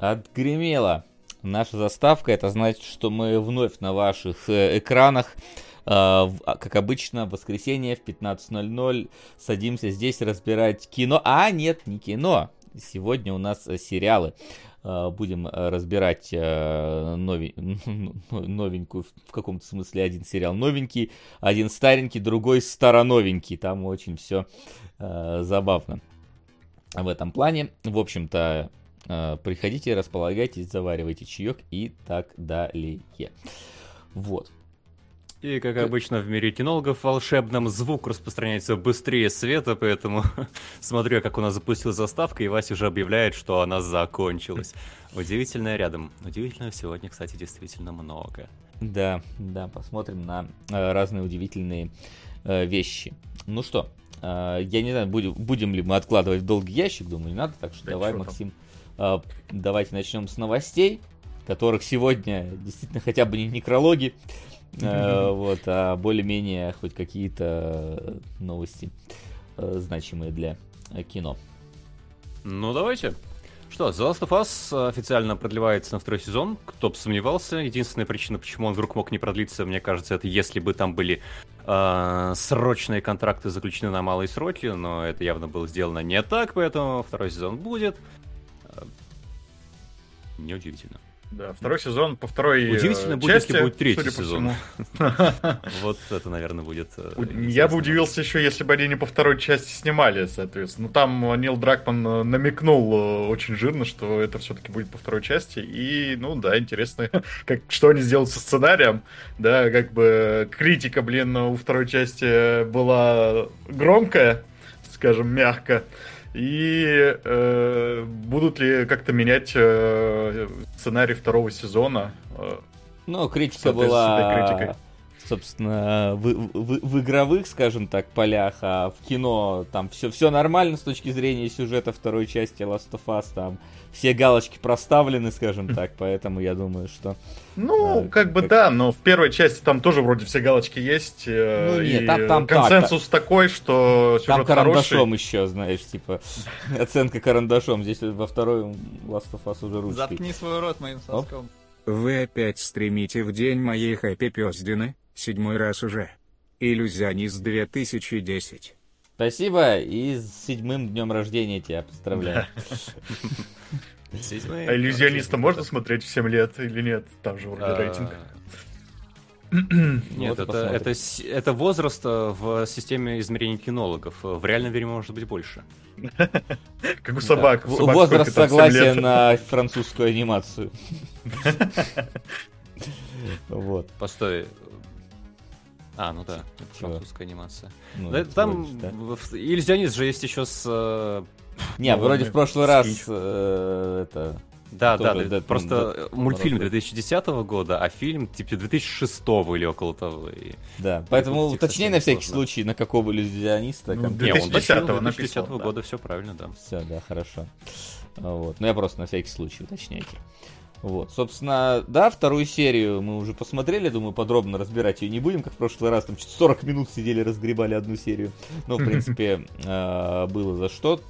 отгремела наша заставка. Это значит, что мы вновь на ваших э, экранах. Э, как обычно, в воскресенье в 15.00 садимся здесь разбирать кино. А, нет, не кино. Сегодня у нас сериалы. Э, будем разбирать новенькую, в каком-то смысле один сериал новенький, один старенький, другой староновенький. Там очень все забавно в этом плане. В общем-то, э, приходите, располагайтесь, заваривайте чаек и так далее. Вот. И, как обычно в мире кинологов, волшебном звук распространяется быстрее света, поэтому смотрю, как у нас запустилась заставка, и Вася уже объявляет, что она закончилась. Удивительное рядом. Удивительного сегодня, кстати, действительно много. Да, да, посмотрим на э, разные удивительные э, вещи. Ну что, а, я не знаю, будем, будем ли мы откладывать в долгий ящик, думаю, не надо. Так что да давай, Максим, там? Давайте начнем с новостей, которых сегодня действительно хотя бы не некрологи, а, вот, а более-менее хоть какие-то новости значимые для кино. Ну, давайте. Что, The Last of Us официально продлевается на второй сезон. Кто бы сомневался. Единственная причина, почему он вдруг мог не продлиться, мне кажется, это если бы там были э, срочные контракты заключены на малые сроки, но это явно было сделано не так, поэтому второй сезон будет. Неудивительно. Да, второй сезон по второй э, Удивительно будет, части, если будет третий сезон. Вот это, наверное, будет... Э, я бы удивился еще, если бы они не по второй части снимали, соответственно. Ну, там Нил Дракман э, намекнул очень жирно, что это все-таки будет по второй части. И, ну, да, интересно, как, что они сделают со сценарием. Да, как бы критика, блин, у второй части была громкая, скажем, мягко. И э, будут ли как-то менять э, сценарий второго сезона? Э, ну, критика была, собственно, в, в, в игровых, скажем так, полях, а в кино там все, все нормально с точки зрения сюжета второй части Last of Us, там все галочки проставлены, скажем так, поэтому я думаю, что... Ну, э, как бы как... да, но в первой части там тоже вроде все галочки есть. Э, ну, нет, там, там консенсус так, такой, что сюжет Там карандашом хороший. еще, знаешь, типа, оценка карандашом. Здесь во второй Last of Us уже ручкой. Заткни свой рот моим соском. Вы опять стримите в день моей хэппи пёздины, седьмой раз уже. Иллюзионист 2010. Спасибо и с седьмым днем рождения тебя поздравляю. А иллюзиониста можно смотреть в 7 лет или нет? Там же вроде а, рейтинг. Нет, это, это, это возраст э, в системе измерений кинологов. В реальном мире может быть больше. Как у собак. Возраст согласия на французскую анимацию. Вот. Постой, а, ну да, это французская анимация. Ну, да, там вроде, да? иллюзионист же есть еще с... Э, Не, ну, вроде в прошлый раз э, это... Да, да, да, просто мультфильм 2010 года, а фильм типа 2006 или около того. И... Да, поэтому уточни на всякий сложно. случай, на какого иллюзиониста. Ну, 2010 -го 2010 -го года, все правильно, да. Все, да, хорошо. Вот. Ну я просто на всякий случай уточняйте. Вот, собственно, да, вторую серию мы уже посмотрели, думаю, подробно разбирать ее не будем, как в прошлый раз, там 40 минут сидели, разгребали одну серию. Но, в принципе, э, было за что.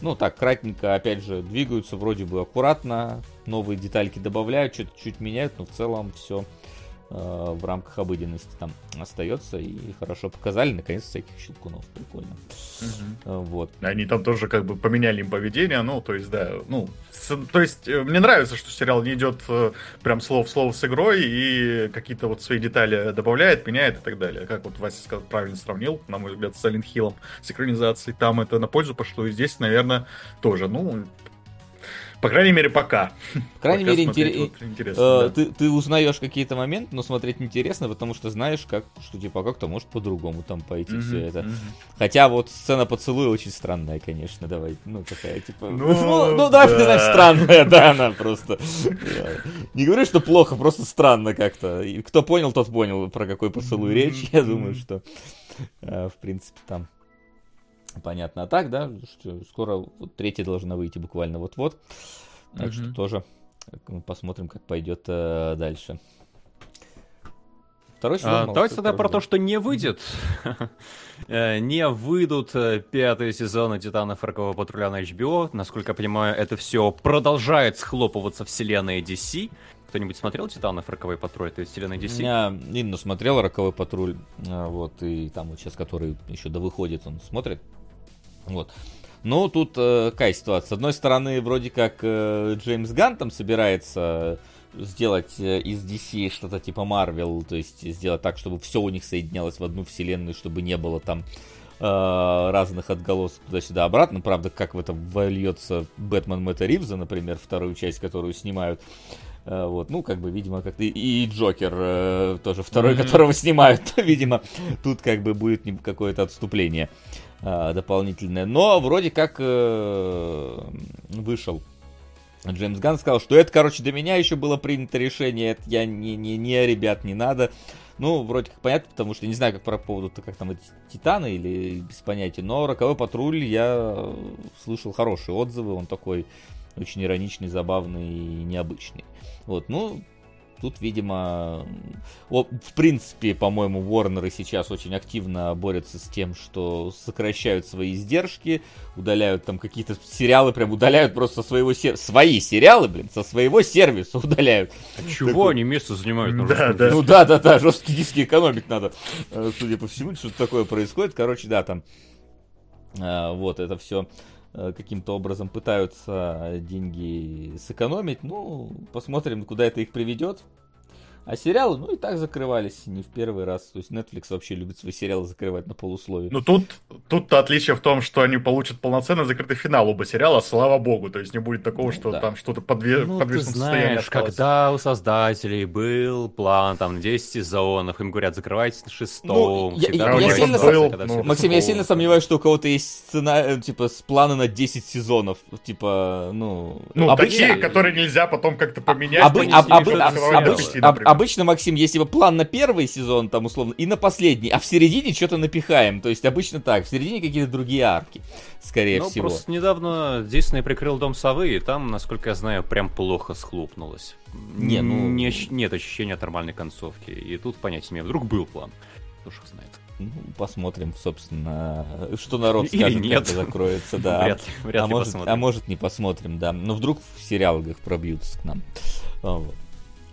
Ну, так, кратенько, опять же, двигаются вроде бы аккуратно, новые детальки добавляют, что-то чуть меняют, но в целом все в рамках обыденности там остается и хорошо показали, наконец, всяких щелкунов, прикольно. Угу. Вот. Они там тоже как бы поменяли им поведение, ну, то есть, да, ну, с, то есть, э, мне нравится, что сериал не идет прям слово в слово с игрой и какие-то вот свои детали добавляет, меняет и так далее. Как вот Вася сказал, правильно сравнил, на мой взгляд, с Silent Hill, с экранизацией, там это на пользу пошло, и здесь, наверное, тоже, ну, по крайней мере, пока. По крайней пока мере, интер... вот интересно. Э, да. ты, ты узнаешь какие-то моменты, но смотреть интересно, потому что знаешь, как, что типа как-то может по-другому там пойти mm-hmm, все это. Mm-hmm. Хотя вот сцена поцелуя очень странная, конечно, давай. Ну, такая, типа. Ну, ну, ну давай да. странная, да, она просто. Не говорю, что плохо, просто странно как-то. И кто понял, тот понял, про какой поцелуй речь. Я думаю, что э, в принципе там Понятно. А так, да, что скоро вот третья должна выйти буквально вот-вот. Так mm-hmm. что тоже посмотрим, как пойдет э, дальше. второй сезон. А, давайте тогда про то, что не выйдет. Э, не выйдут э, пятые сезоны Титанов Рокового Патруля на HBO. Насколько я понимаю, это все продолжает схлопываться вселенной DC. Кто-нибудь смотрел Титанов Роковой Патруль? Это вселенная DC? Я Инна смотрел Роковой Патруль. Вот, и там вот сейчас, который еще до выходит, он смотрит. Вот. Ну, тут э, какая ситуация? С одной стороны, вроде как э, Джеймс Ганн там собирается сделать э, из DC что-то типа Marvel, то есть сделать так, чтобы все у них соединялось в одну вселенную, чтобы не было там э, разных отголосов туда-сюда обратно. Правда, как в это вольется Бэтмен Мэтта Ривза, например, вторую часть, которую снимают. Э, вот, ну, как бы, видимо, как и, и Джокер э, тоже второй, mm-hmm. которого снимают. видимо, тут как бы будет какое-то отступление. А, дополнительное. Но вроде как э, вышел Джеймс Ганн сказал, что это, короче, до меня еще было принято решение, это я не, не, не, ребят, не надо. Ну, вроде как понятно, потому что не знаю, как про поводу как там эти Титаны или без понятия, но Роковой Патруль я слышал хорошие отзывы, он такой очень ироничный, забавный и необычный. Вот, ну, Тут, видимо, в принципе, по-моему, Warner сейчас очень активно борются с тем, что сокращают свои издержки, удаляют там какие-то сериалы, прям удаляют просто со своего сервиса. Свои сериалы, блин, со своего сервиса удаляют. А чего Такой... они место занимают? На да, да. Ну да, да, да, жесткие диски экономить надо. Э, судя по всему, что-то такое происходит. Короче, да, там э, вот это все каким-то образом пытаются деньги сэкономить. Ну, посмотрим, куда это их приведет. А сериалы, ну и так закрывались не в первый раз. То есть Netflix вообще любит свои сериалы закрывать на полусловие. Ну тут, тут-то отличие в том, что они получат полноценно закрытый финал оба сериала, слава богу. То есть не будет такого, ну, что да. там что-то подве... ну, подвешенном состоянии осталось. когда у создателей был план там 10 сезонов, им говорят, закрывайте на шестом. Ну, я, я, я сильно был, ну, Максим, я сильно сомневаюсь, что у кого-то есть сцена, типа, с планы на 10 сезонов. Типа, ну... Ну, обычно... такие, которые нельзя потом как-то поменять. Об, об, об, об, обычно, Максим, есть типа план на первый сезон, там, условно, и на последний, а в середине что-то напихаем. То есть обычно так, в середине какие-то другие арки, скорее ну, всего. просто недавно Дисней прикрыл Дом Совы, и там, насколько я знаю, прям плохо схлопнулось. Не, ну... Не, нет ощущения нормальной концовки. И тут понять мне, вдруг был план. Кто ж знает. Ну, посмотрим, собственно, что народ скажет, Или нет. когда закроется, да. Вряд ли, вряд а, ли может, посмотрим. а может не посмотрим, да. Но вдруг в сериалах пробьются к нам. Вот.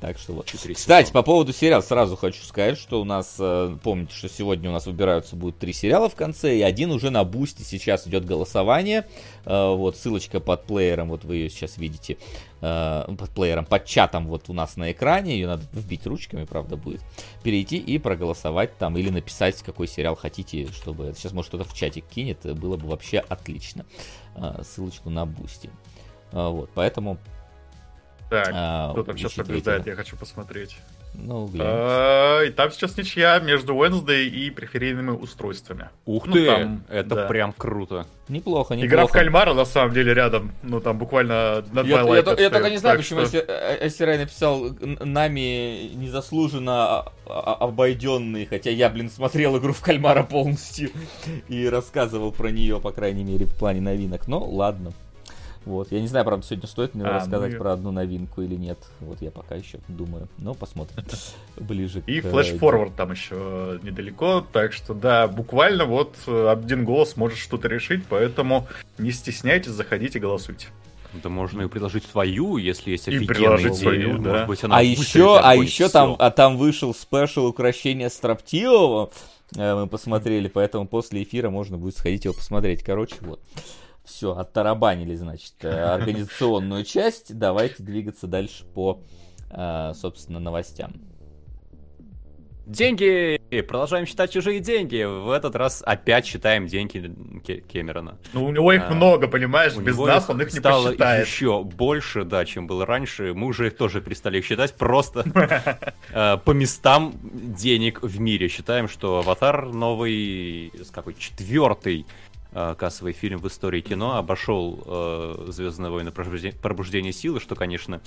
Так что вот. Кстати, по поводу сериала сразу хочу сказать, что у нас, э, помните, что сегодня у нас выбираются будет три сериала в конце, и один уже на бусте сейчас идет голосование. Э, вот ссылочка под плеером, вот вы ее сейчас видите, э, под плеером, под чатом вот у нас на экране, ее надо вбить ручками, правда, будет. Перейти и проголосовать там, или написать, какой сериал хотите, чтобы сейчас, может, кто-то в чатик кинет, было бы вообще отлично. Ссылочку на бусте. Вот, поэтому так, а, кто там сейчас побеждает, я хочу посмотреть. Ну, а, и там сейчас ничья между Wednesday и периферийными устройствами. Ух ну, ты, там, это да. прям круто. Неплохо, неплохо. Игра в кальмара, на самом деле, рядом. Ну, там буквально на два Я, я, я только не знаю, почему что... Асирай написал нами незаслуженно обойденный, хотя я, блин, смотрел игру в кальмара полностью и рассказывал про нее, по крайней мере, в плане новинок. Но ладно. Вот. Я не знаю, правда, сегодня стоит мне а, рассказать ну... про одну новинку или нет. Вот я пока еще думаю. Но посмотрим. Ближе И флеш-форвард там еще недалеко. Так что, да, буквально вот э, один голос может что-то решить. Поэтому не стесняйтесь, заходите, голосуйте. Да можно и предложить свою, если есть офигенная и предложить идея. Свою, да. Может быть, она а еще, а еще там, а там вышел спешл украшения строптивого. Э, мы посмотрели, поэтому после эфира можно будет сходить его посмотреть. Короче, вот. Все, оттарабанили, значит, э, организационную часть. Давайте двигаться дальше по, э, собственно, новостям. Деньги! Продолжаем считать чужие деньги. В этот раз опять считаем деньги Кэмерона. Ну, у него их а, много, понимаешь? Без нас он их не стало посчитает. еще больше, да, чем было раньше. Мы уже их тоже перестали их считать. Просто э, по местам денег в мире. Считаем, что Аватар новый, с какой четвертый кассовый фильм в истории кино обошел э, Звездные войны пробуждение, пробуждение силы, что, конечно,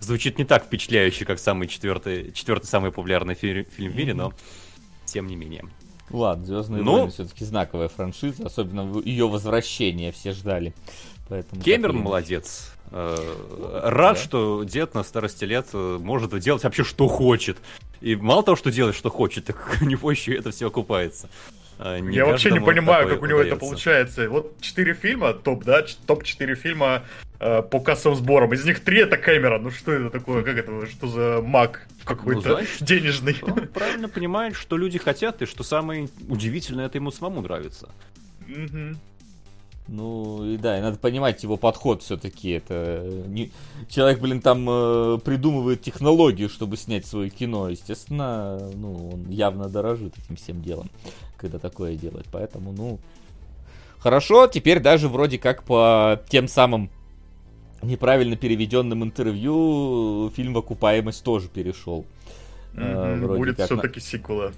звучит не так впечатляюще, как самый четвертый, четвертый самый популярный фи- фильм в мире, но тем не менее. Ладно, Звездные ну, войны все-таки знаковая франшиза, особенно ее возвращение все ждали. Поэтому Кемерон молодец. Э, рад, да? что дед на старости лет э, может делать вообще что хочет. И мало того, что делает, что хочет, так у него еще это все окупается. А, не Я вообще не понимаю, как у него удается. это получается. Вот четыре фильма, топ, да, топ-4 фильма э, по кассовым сборам. Из них три это камера. Ну что это такое? Как это? Что за маг какой-то ну, значит, денежный? Он правильно понимает, что люди хотят, и что самое удивительное, это ему самому нравится. Угу. Ну и да, и надо понимать его подход все-таки. Это не... человек, блин, там э, придумывает технологию, чтобы снять свое кино. Естественно, ну он явно дорожит этим всем делом, когда такое делает. Поэтому, ну хорошо. Теперь даже вроде как по тем самым неправильно переведенным интервью фильм в окупаемость тоже перешел. Mm-hmm, э, будет все-таки на... сиквела.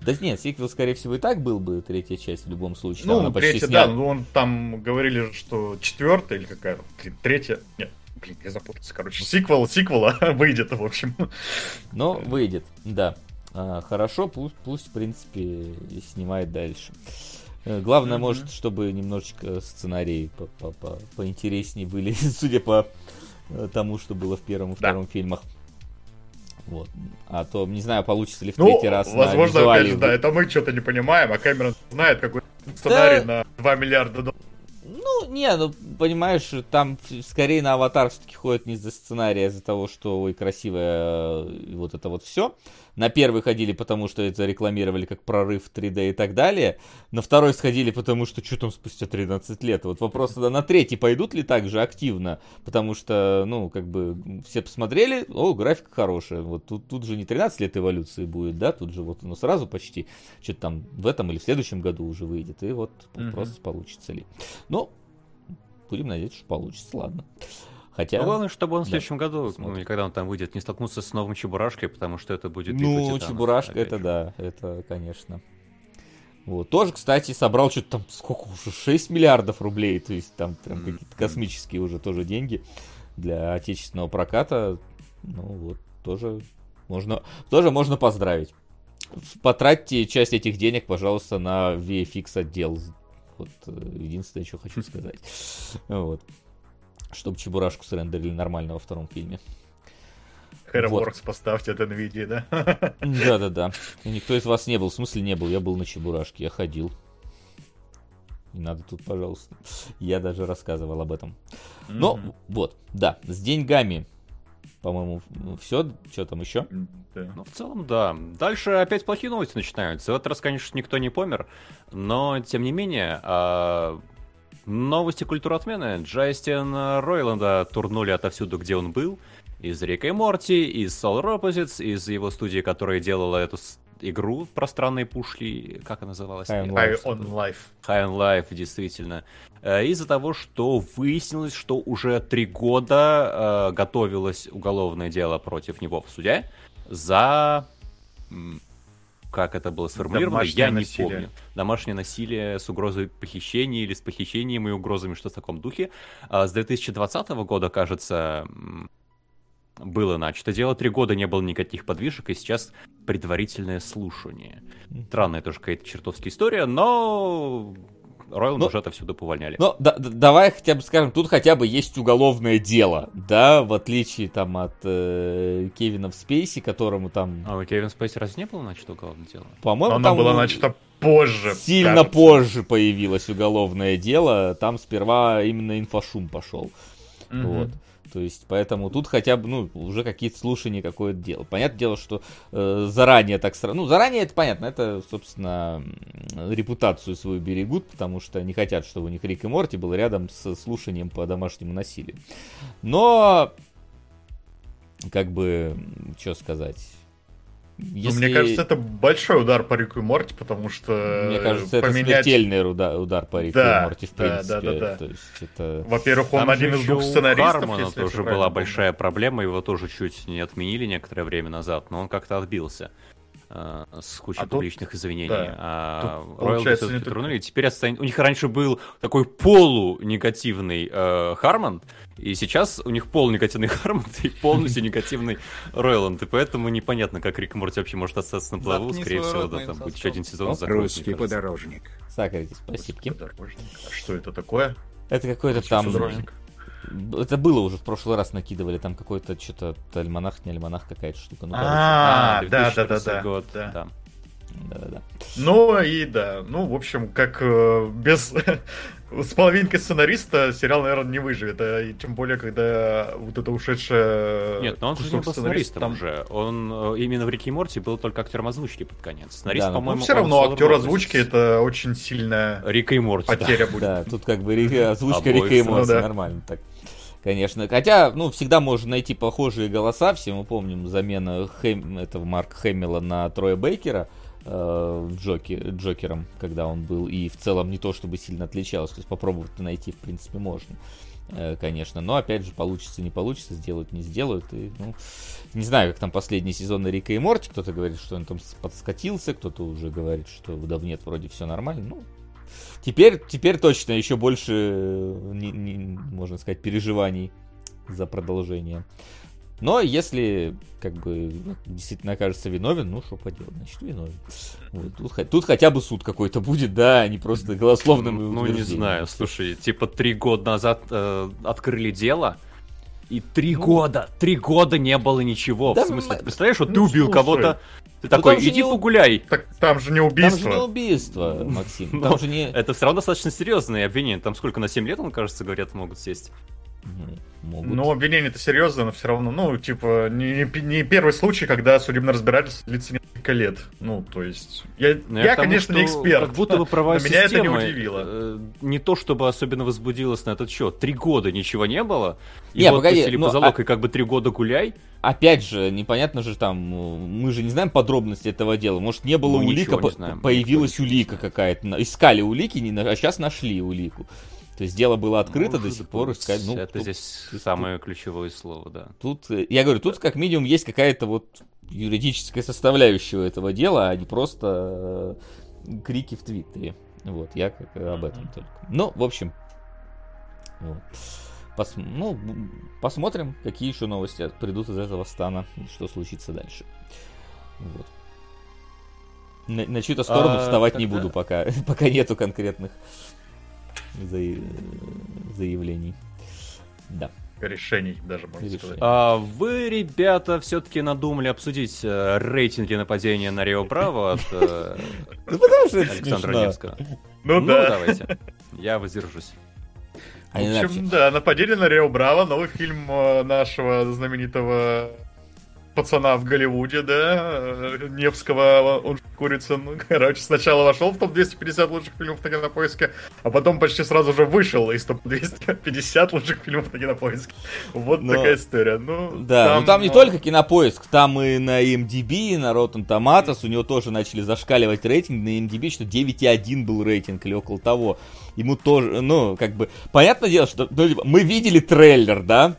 Да нет, сиквел, скорее всего, и так был бы третья часть в любом случае. Ну, третья, снял... да, ну он там говорили, что четвертая или какая третья. Нет, блин, я запутался. Короче, сиквел, сиквела выйдет, в общем. Но выйдет, да. А, хорошо, пусть, пусть, в принципе, снимает дальше. Э, главное, mm-hmm. может, чтобы немножечко сценарии по -по -по поинтереснее были, судя по э, тому, что было в первом и втором да. фильмах. Вот. А то, не знаю, получится ли в ну, третий раз возможно, на опять же, да, это мы что-то не понимаем, а Кэмерон знает какой сценарий да... на 2 миллиарда долларов. Ну, не, ну, понимаешь, там скорее на аватар все-таки ходят не из-за сценария, а из-за того, что, ой, красивое э, вот это вот все. На первый ходили, потому что это рекламировали как прорыв 3D и так далее. На второй сходили, потому что что там спустя 13 лет. Вот вопрос тогда на третий пойдут ли так же активно? Потому что, ну, как бы все посмотрели, о, графика хорошая. Вот тут, тут же не 13 лет эволюции будет, да, тут же вот ну, сразу почти что-то там в этом или в следующем году уже выйдет. И вот вопрос, mm-hmm. получится ли. Но будем надеяться, что получится, ладно. Хотя... Ну, главное, чтобы он в следующем да, году, ну, или когда он там выйдет, не столкнулся с новым Чебурашкой, потому что это будет Ну, Титанов, Чебурашка, это же. да, это, конечно. Вот. Тоже, кстати, собрал что-то там, сколько уже, 6 миллиардов рублей, то есть там прям mm-hmm. какие-то космические уже тоже деньги для отечественного проката. Ну вот, тоже можно, тоже можно поздравить. Потратьте часть этих денег, пожалуйста, на VFX отдел. Вот э, единственное, что хочу сказать. Вот чтобы Чебурашку срендерили нормально во втором фильме. Herworks вот. поставьте это на видео, да? Да-да-да. Никто из вас не был, в смысле не был, я был на Чебурашке, я ходил. Не надо тут, пожалуйста. Я даже рассказывал об этом. Но, mm-hmm. вот, да, с деньгами, по-моему, все. Что там еще? Да. Ну, в целом, да. Дальше опять плохие новости начинаются. В этот раз, конечно, никто не помер, но, тем не менее, а, Новости культуры отмены. Джастин Ройланда турнули отовсюду, где он был. Из Рика и Морти, из Solar Opposites, из его студии, которая делала эту игру про странные пушки. Как она называлась? High on Life. High on Life, действительно. Э, из-за того, что выяснилось, что уже три года э, готовилось уголовное дело против него в суде за как это было сформулировано, Домашнее я не помню. Домашнее насилие с угрозой похищения или с похищением и угрозами, что в таком духе. А с 2020 года, кажется, было начато дело. Три года не было никаких подвижек, и сейчас предварительное слушание. Странная тоже какая-то чертовская история, но Ройл ну, уже отовсюду повольняли. Ну, да, да, давай хотя бы скажем, тут хотя бы есть уголовное дело, да, в отличие там от э, Кевина в Спейси, которому там... А у Кевина в Спейси разве не было начато уголовное дело? По-моему, Оно там было начато позже. Сильно кажется. позже появилось уголовное дело, там сперва именно инфошум пошел. Угу. Вот. То есть, поэтому тут хотя бы, ну, уже какие-то слушания, какое-то дело. Понятное дело, что э, заранее так сразу... Ну, заранее это понятно, это, собственно, репутацию свою берегут, потому что не хотят, чтобы у них Рик и Морти был рядом с слушанием по домашнему насилию. Но, как бы, что сказать если... Ну, мне кажется, это большой удар по Рику и Морти, потому что Мне кажется, поменять... это смертельный удар, удар по Рику да, и Морти, в принципе. Да, да, да, да. То есть это... Во-первых, он Там один из двух сценаристов. Хармона тоже была большая проблема, его тоже чуть не отменили некоторое время назад, но он как-то отбился. Э, с кучей а публичных тут, извинений. Да. А Royal все-таки турнули. Теперь отстань... у них раньше был такой полунегативный э, Хармон, и сейчас у них полунегативный Хармон и полностью негативный Ройланд. И поэтому непонятно, как Рик Морти вообще может остаться на плаву. Скорее всего, да, там будет еще один сезон закроют. Русский подорожник. Сакарите, спасибо. А что это такое? Это какой-то там... Это было уже в прошлый раз накидывали, там какой-то что-то альманах, не альманах, какая-то штука. Ну, а, да, да, да, да. Год, да. Да-да-да. Ну и да, ну, в общем, как э, без с половинкой сценариста сериал, наверное, не выживет. А, и тем более, когда вот это ушедшее... Нет, но он же не был сценаристом там... уже. Он э, именно в Рике и Морти был только актером озвучки под конец. Сценарист, да, по-моему, ну, все равно актер озвучки это очень сильная Рика и Морти, потеря да. будет. Да, тут как бы озвучка Рика и Морти ну, нормально так. Конечно. Хотя, ну, всегда можно найти похожие голоса. Все мы помним замена Хэм... этого Марка Хэмилла на Троя Бейкера э, Джокер, Джокером, когда он был, и в целом не то чтобы сильно отличалось, то есть попробовать найти, в принципе, можно, э, конечно, но опять же, получится, не получится, сделают, не сделают, и, ну, не знаю, как там последний сезон Рика и Морти, кто-то говорит, что он там подскатился, кто-то уже говорит, что да нет, вроде все нормально, ну, теперь, теперь точно еще больше, не, не, можно сказать, переживаний за продолжение. Но если, как бы, действительно окажется виновен, ну, что поделать, значит, виновен. Вот, тут, тут хотя бы суд какой-то будет, да, а не просто голословным Ну, не знаю, слушай, типа три года назад э, открыли дело, и три ну, года, три года не было ничего. Да, в смысле, ты представляешь, вот ну, ты убил кого-то, ты ну, такой, иди не... погуляй. Так там же не убийство. Там же не убийство, Максим. Там же не... Это все равно достаточно серьезные обвинения. Там сколько, на 7 лет, он, кажется, говорят, могут сесть могут. Ну, обвинение это серьезно, но все равно, ну, типа, не, не первый случай, когда судебное разбирательство длится несколько лет. Ну, то есть, я, ну, я, я тому, конечно, не эксперт. Как будто бы права но меня это не удивило. Э, не то, чтобы особенно возбудилось на этот счет. Три года ничего не было. И не, вот погоди, ну, по залог, а... и как бы три года гуляй. Опять же, непонятно же там, мы же не знаем подробности этого дела. Может, не было ну, улика, по- знаем, появилась улика какая-то. Искали улики, а сейчас нашли улику. То есть дело было открыто, ну, до сих пор искать. Ну, это тут, здесь тут, самое тут, ключевое слово, да. Тут, э, я говорю, тут как минимум есть какая-то вот юридическая составляющая этого дела, а не просто э, крики в Твиттере. Вот, я как об этом только. Ну, в общем, вот. Пос, ну, посмотрим, какие еще новости придут из этого стана и что случится дальше. Вот. На, на чью-то сторону а, вставать тогда... не буду, пока, пока нету конкретных заявлений. Да. Решений даже, можно Решений. сказать. А вы, ребята, все-таки надумали обсудить э, рейтинги нападения на Рио Браво от э, Александра Невского? Ну, ну да. давайте. Я воздержусь. В общем, да, нападение на Рио Браво, новый фильм э, нашего знаменитого пацана в Голливуде, да, Невского, он курица, ну, короче, сначала вошел в топ-250 лучших фильмов на кинопоиске, а потом почти сразу же вышел из топ-250 лучших фильмов на кинопоиске. Вот Но... такая история. Ну, да, там, ну там не только кинопоиск, там и на MDB, и на Rotten Tomatoes, у него тоже начали зашкаливать рейтинг, на MDB что 9,1 был рейтинг или около того. Ему тоже, ну, как бы, понятное дело, что ну, типа, мы видели трейлер, да,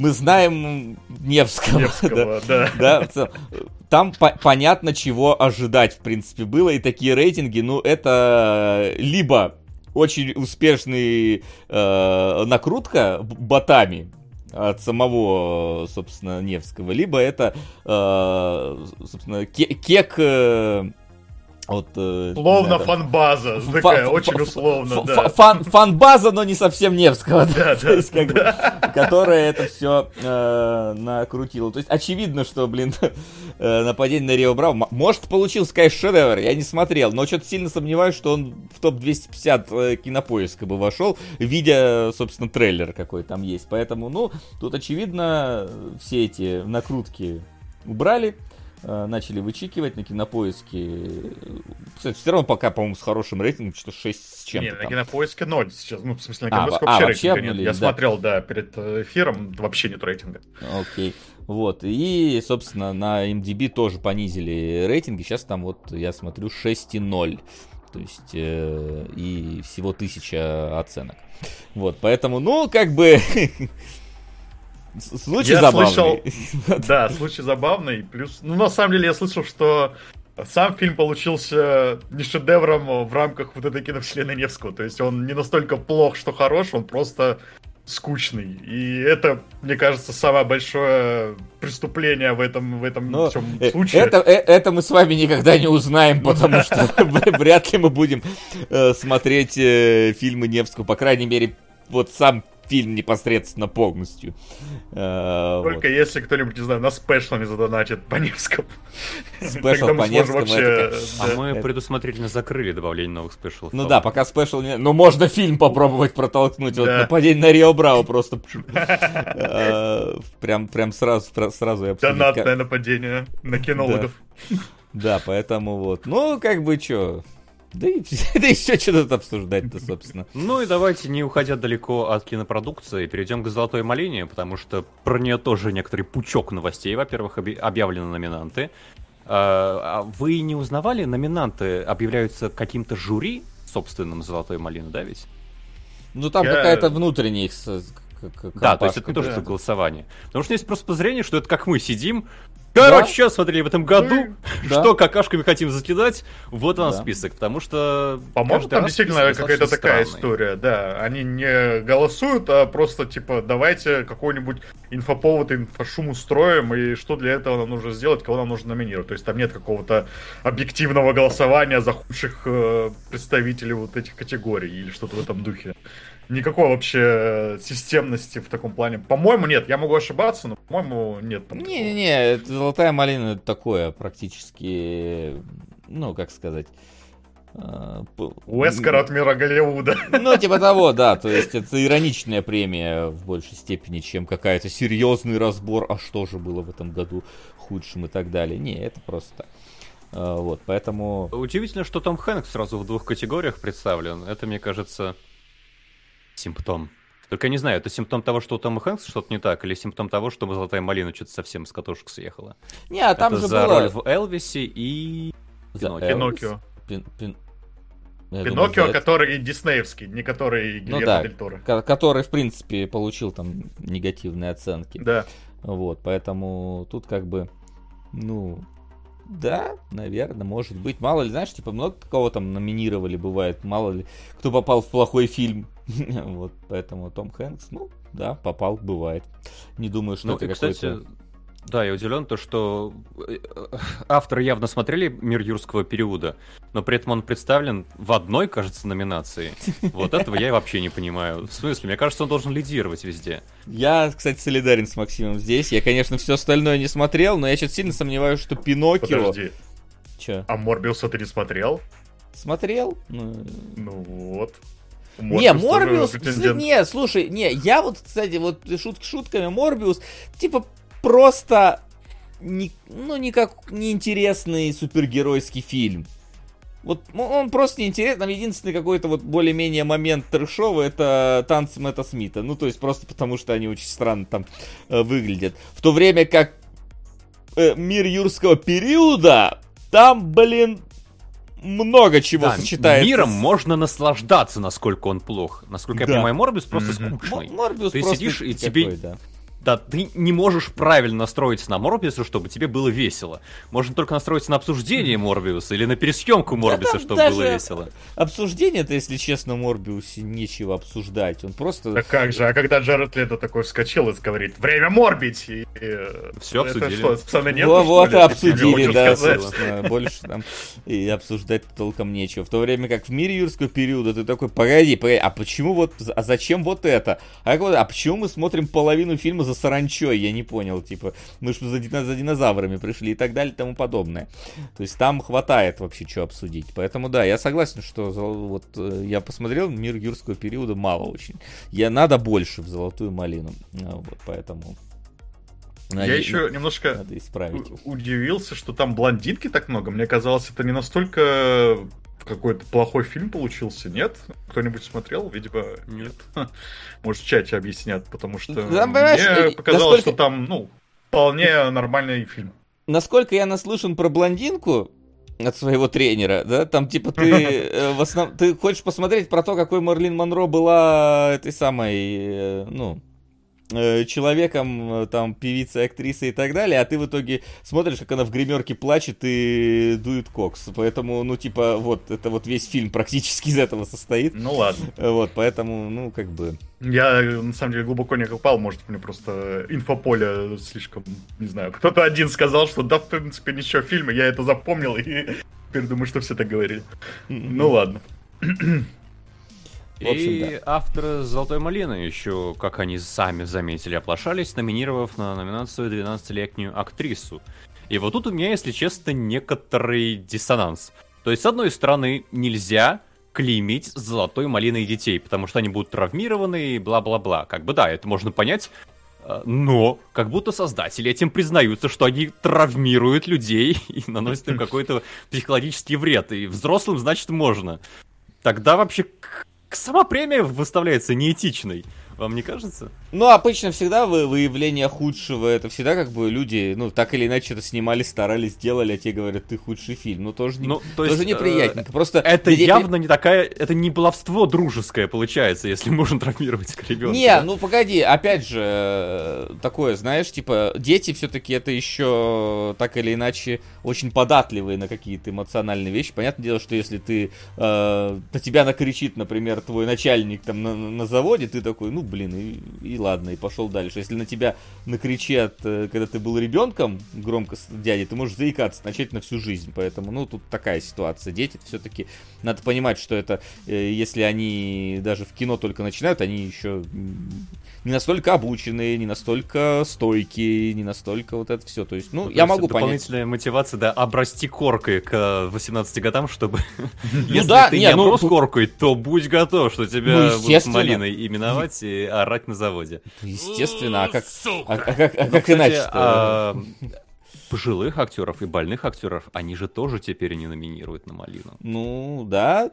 мы знаем Невского. Невского, да. да. да там по- понятно, чего ожидать, в принципе, было. И такие рейтинги, ну, это либо очень успешный э, накрутка ботами, от самого, собственно, Невского, либо это, э, собственно, кек э, вот, э, Словно знаю, фанбаза, фан, такая, фан, очень условно, фан, да. Фан, фанбаза, но не совсем Невского, да, да, есть, как да. бы, которая это все э, накрутила. То есть очевидно, что, блин, э, нападение на Рио Браво, может, получился, конечно, шедевр, я не смотрел, но что-то сильно сомневаюсь, что он в топ-250 э, кинопоиска бы вошел, видя, собственно, трейлер какой там есть. Поэтому, ну, тут, очевидно, все эти накрутки убрали, Э, начали вычикивать на кинопоиске. Кстати, все равно пока, по-моему, с хорошим рейтингом, что 6 с чем-то. Не, на кинопоиске 0 сейчас. Ну, в смысле, на кинопоиске а, вообще, а, вообще рейтинга обнули, нет. Я да. смотрел, да, перед э, эфиром, вообще нет рейтинга. Окей. Вот. И, собственно, на MDB тоже понизили рейтинги. Сейчас там вот, я смотрю, 6,0. То есть, э, и всего тысяча оценок. Вот, поэтому, ну, как бы, Случай я забавный. Слышал, да, случай забавный. Плюс, ну, на самом деле, я слышал, что сам фильм получился не шедевром в рамках вот этой киновселенной Невского. То есть он не настолько плох, что хорош, он просто скучный. И это, мне кажется, самое большое преступление в этом, в этом Но всем э, случае. Это, э, это мы с вами никогда не узнаем, потому что вряд ли мы будем э, смотреть фильмы Невского. По крайней мере, вот сам фильм непосредственно полностью. Э, Только вот. если кто-нибудь, не знаю, на спешлами задонатит по Невскому. Спешл по Невскому. Вообще... А мы предусмотрительно закрыли добавление новых спешлов. Ну да, пока спешл не... Ну можно фильм попробовать протолкнуть. Вот нападение на Рио Браво просто... Э, прям, прям сразу, сразу я Донатное нападение на кинологов. Да, поэтому вот. Ну, как бы что, да и, да и все, что тут обсуждать-то, собственно. Ну и давайте, не уходя далеко от кинопродукции, перейдем к «Золотой малине», потому что про нее тоже некоторый пучок новостей. Во-первых, объявлены номинанты. А, а вы не узнавали, номинанты объявляются каким-то жюри собственным «Золотой малины», да ведь? Ну там Я... какая-то внутренняя их да, то есть это не то, что голосование. Потому что есть просто подозрение, что это как мы сидим, Короче, да? что смотрели в этом году, да. что какашками хотим закидать, вот он да. список, потому что... По-моему, там действительно какая-то такая история, да. Они не голосуют, а просто, типа, давайте какой-нибудь инфоповод, инфошум устроим, и что для этого нам нужно сделать, кого нам нужно номинировать. То есть там нет какого-то объективного голосования за худших э, представителей вот этих категорий или что-то в этом духе никакой вообще системности в таком плане. По-моему, нет. Я могу ошибаться, но, по-моему, нет. Не-не-не, золотая малина это такое практически, ну, как сказать... Уэскар от мира Голливуда. Ну, типа того, да. То есть это ироничная премия в большей степени, чем какая-то серьезный разбор, а что же было в этом году худшим и так далее. Не, это просто. А, вот, поэтому... Удивительно, что Том Хэнкс сразу в двух категориях представлен. Это, мне кажется, симптом. Только я не знаю, это симптом того, что у Тома Хэнкса что-то не так, или симптом того, что «Золотая малина» что-то совсем с катушек съехала? Не, а там это же за было... роль в Элвисе и... Пиноккио. Пин, пин... Пиноккио, думаю, который диснеевский, не который Гильермо ну, да, Дель Торо. Который, в принципе, получил там негативные оценки. Да. Вот, поэтому тут как бы, ну, да, наверное, может быть. Мало ли, знаешь, типа много кого там номинировали, бывает. Мало ли, кто попал в плохой фильм. вот, поэтому Том Хэнкс, ну, да, попал, бывает. Не думаю, что ну, это какой-то... Да, я удивлен, то, что э, авторы явно смотрели «Мир юрского периода», но при этом он представлен в одной, кажется, номинации. Вот этого я вообще не понимаю. В смысле, мне кажется, он должен лидировать везде. Я, кстати, солидарен с Максимом здесь. Я, конечно, все остальное не смотрел, но я сейчас сильно сомневаюсь, что Пиноккио... Подожди. Че? А Морбиуса ты не смотрел? Смотрел. Ну, ну вот. Морбиус не, Морбиус, не, слушай, не, я вот, кстати, вот шутки шутками, Морбиус, типа, просто не, ну, никак неинтересный супергеройский фильм. Вот ну, он просто неинтересный. Там единственный какой-то вот более-менее момент трешовый это танцы Мэтта Смита. Ну, то есть просто потому, что они очень странно там э, выглядят. В то время как э, мир юрского периода, там, блин, много чего да, сочетается. Миром можно наслаждаться, насколько он плох. Насколько да. я понимаю, Морбиус просто mm-hmm. скучный. Морбиус Ты сидишь и тебе да. Да, ты не можешь правильно настроиться на Морбиуса, чтобы тебе было весело. Можно только настроиться на обсуждение Морбиуса или на пересъемку Морбиуса, да, чтобы было весело. Обсуждение-то, если честно, Морбиусе нечего обсуждать. Он просто... Да как же, а когда Джаред Лето такой вскочил и говорит, время морбить! И, и... Все обсудили. Это что, пацаны нет? Вот, вот обсудили, да, собственно. Больше там и обсуждать толком нечего. В то время как в мире юрского периода ты такой, погоди, погоди, а почему вот, а зачем вот это? А, а почему мы смотрим половину фильма за саранчой, я не понял, типа, мы же за, за динозаврами пришли и так далее и тому подобное. То есть там хватает вообще что обсудить. Поэтому да, я согласен, что вот э, я посмотрел мир юрского периода мало очень. Я надо больше в золотую малину. А, вот, поэтому я Надеюсь, еще немножко надо исправить. удивился, что там блондинки так много. Мне казалось, это не настолько какой-то плохой фильм получился, нет? Кто-нибудь смотрел? Видимо, нет. Может, в чате объяснят, потому что да, мне показалось, насколько... что там, ну, вполне нормальный фильм. Насколько я наслышан про блондинку, от своего тренера, да, там типа ты э, в основном ты хочешь посмотреть про то, какой Марлин Монро была этой самой, э, ну, Э, человеком, э, там, певицей, актрисой и так далее, а ты в итоге смотришь, как она в гримерке плачет и дует кокс. Поэтому, ну, типа, вот, это вот весь фильм практически из этого состоит. Ну, ладно. Вот, поэтому, ну, как бы... Я, на самом деле, глубоко не копал, может, мне просто инфополе слишком, не знаю, кто-то один сказал, что да, в принципе, ничего фильма, я это запомнил, и теперь думаю, что все так говорили. Ну, ладно. и да. авторы «Золотой малины» еще, как они сами заметили, оплошались, номинировав на номинацию 12-летнюю актрису. И вот тут у меня, если честно, некоторый диссонанс. То есть, с одной стороны, нельзя клеймить с золотой малиной детей, потому что они будут травмированы и бла-бла-бла. Как бы да, это можно понять, а, но как будто создатели этим признаются, что они травмируют людей и наносят им какой-то психологический вред. И взрослым, значит, можно. Тогда вообще сама премия выставляется неэтичной. Вам не кажется? Ну, обычно всегда вы, выявление худшего, это всегда как бы люди, ну, так или иначе это снимали, старались, делали, а те говорят, ты худший фильм. Ну, тоже, не, ну, то тоже есть, неприятненько. Просто это дети... явно не такая, это не баловство дружеское получается, если можно травмировать ребенка. Не, да? ну, погоди, опять же, э, такое, знаешь, типа, дети все-таки это еще так или иначе очень податливые на какие-то эмоциональные вещи. Понятное дело, что если ты, э, на тебя накричит, например, твой начальник там на, на заводе, ты такой, ну, блин, и, и ладно, и пошел дальше. Если на тебя накричат, э, когда ты был ребенком, громко с дядей, ты можешь заикаться, начать на всю жизнь. Поэтому, ну, тут такая ситуация. Дети все-таки, надо понимать, что это, э, если они даже в кино только начинают, они еще не настолько обученные, не настолько стойкие, не настолько вот это все. То есть, ну, ну я могу понять. Дополнительная мотивация, да, обрасти коркой к 18 годам, чтобы... Ну Если ты не оброс коркой, то будь готов, что тебя ну, будут малиной именовать и орать на заводе. Естественно, а как, а, а как, как иначе а, пожилых актеров и больных актеров, они же тоже теперь не номинируют на Малину. Ну, да.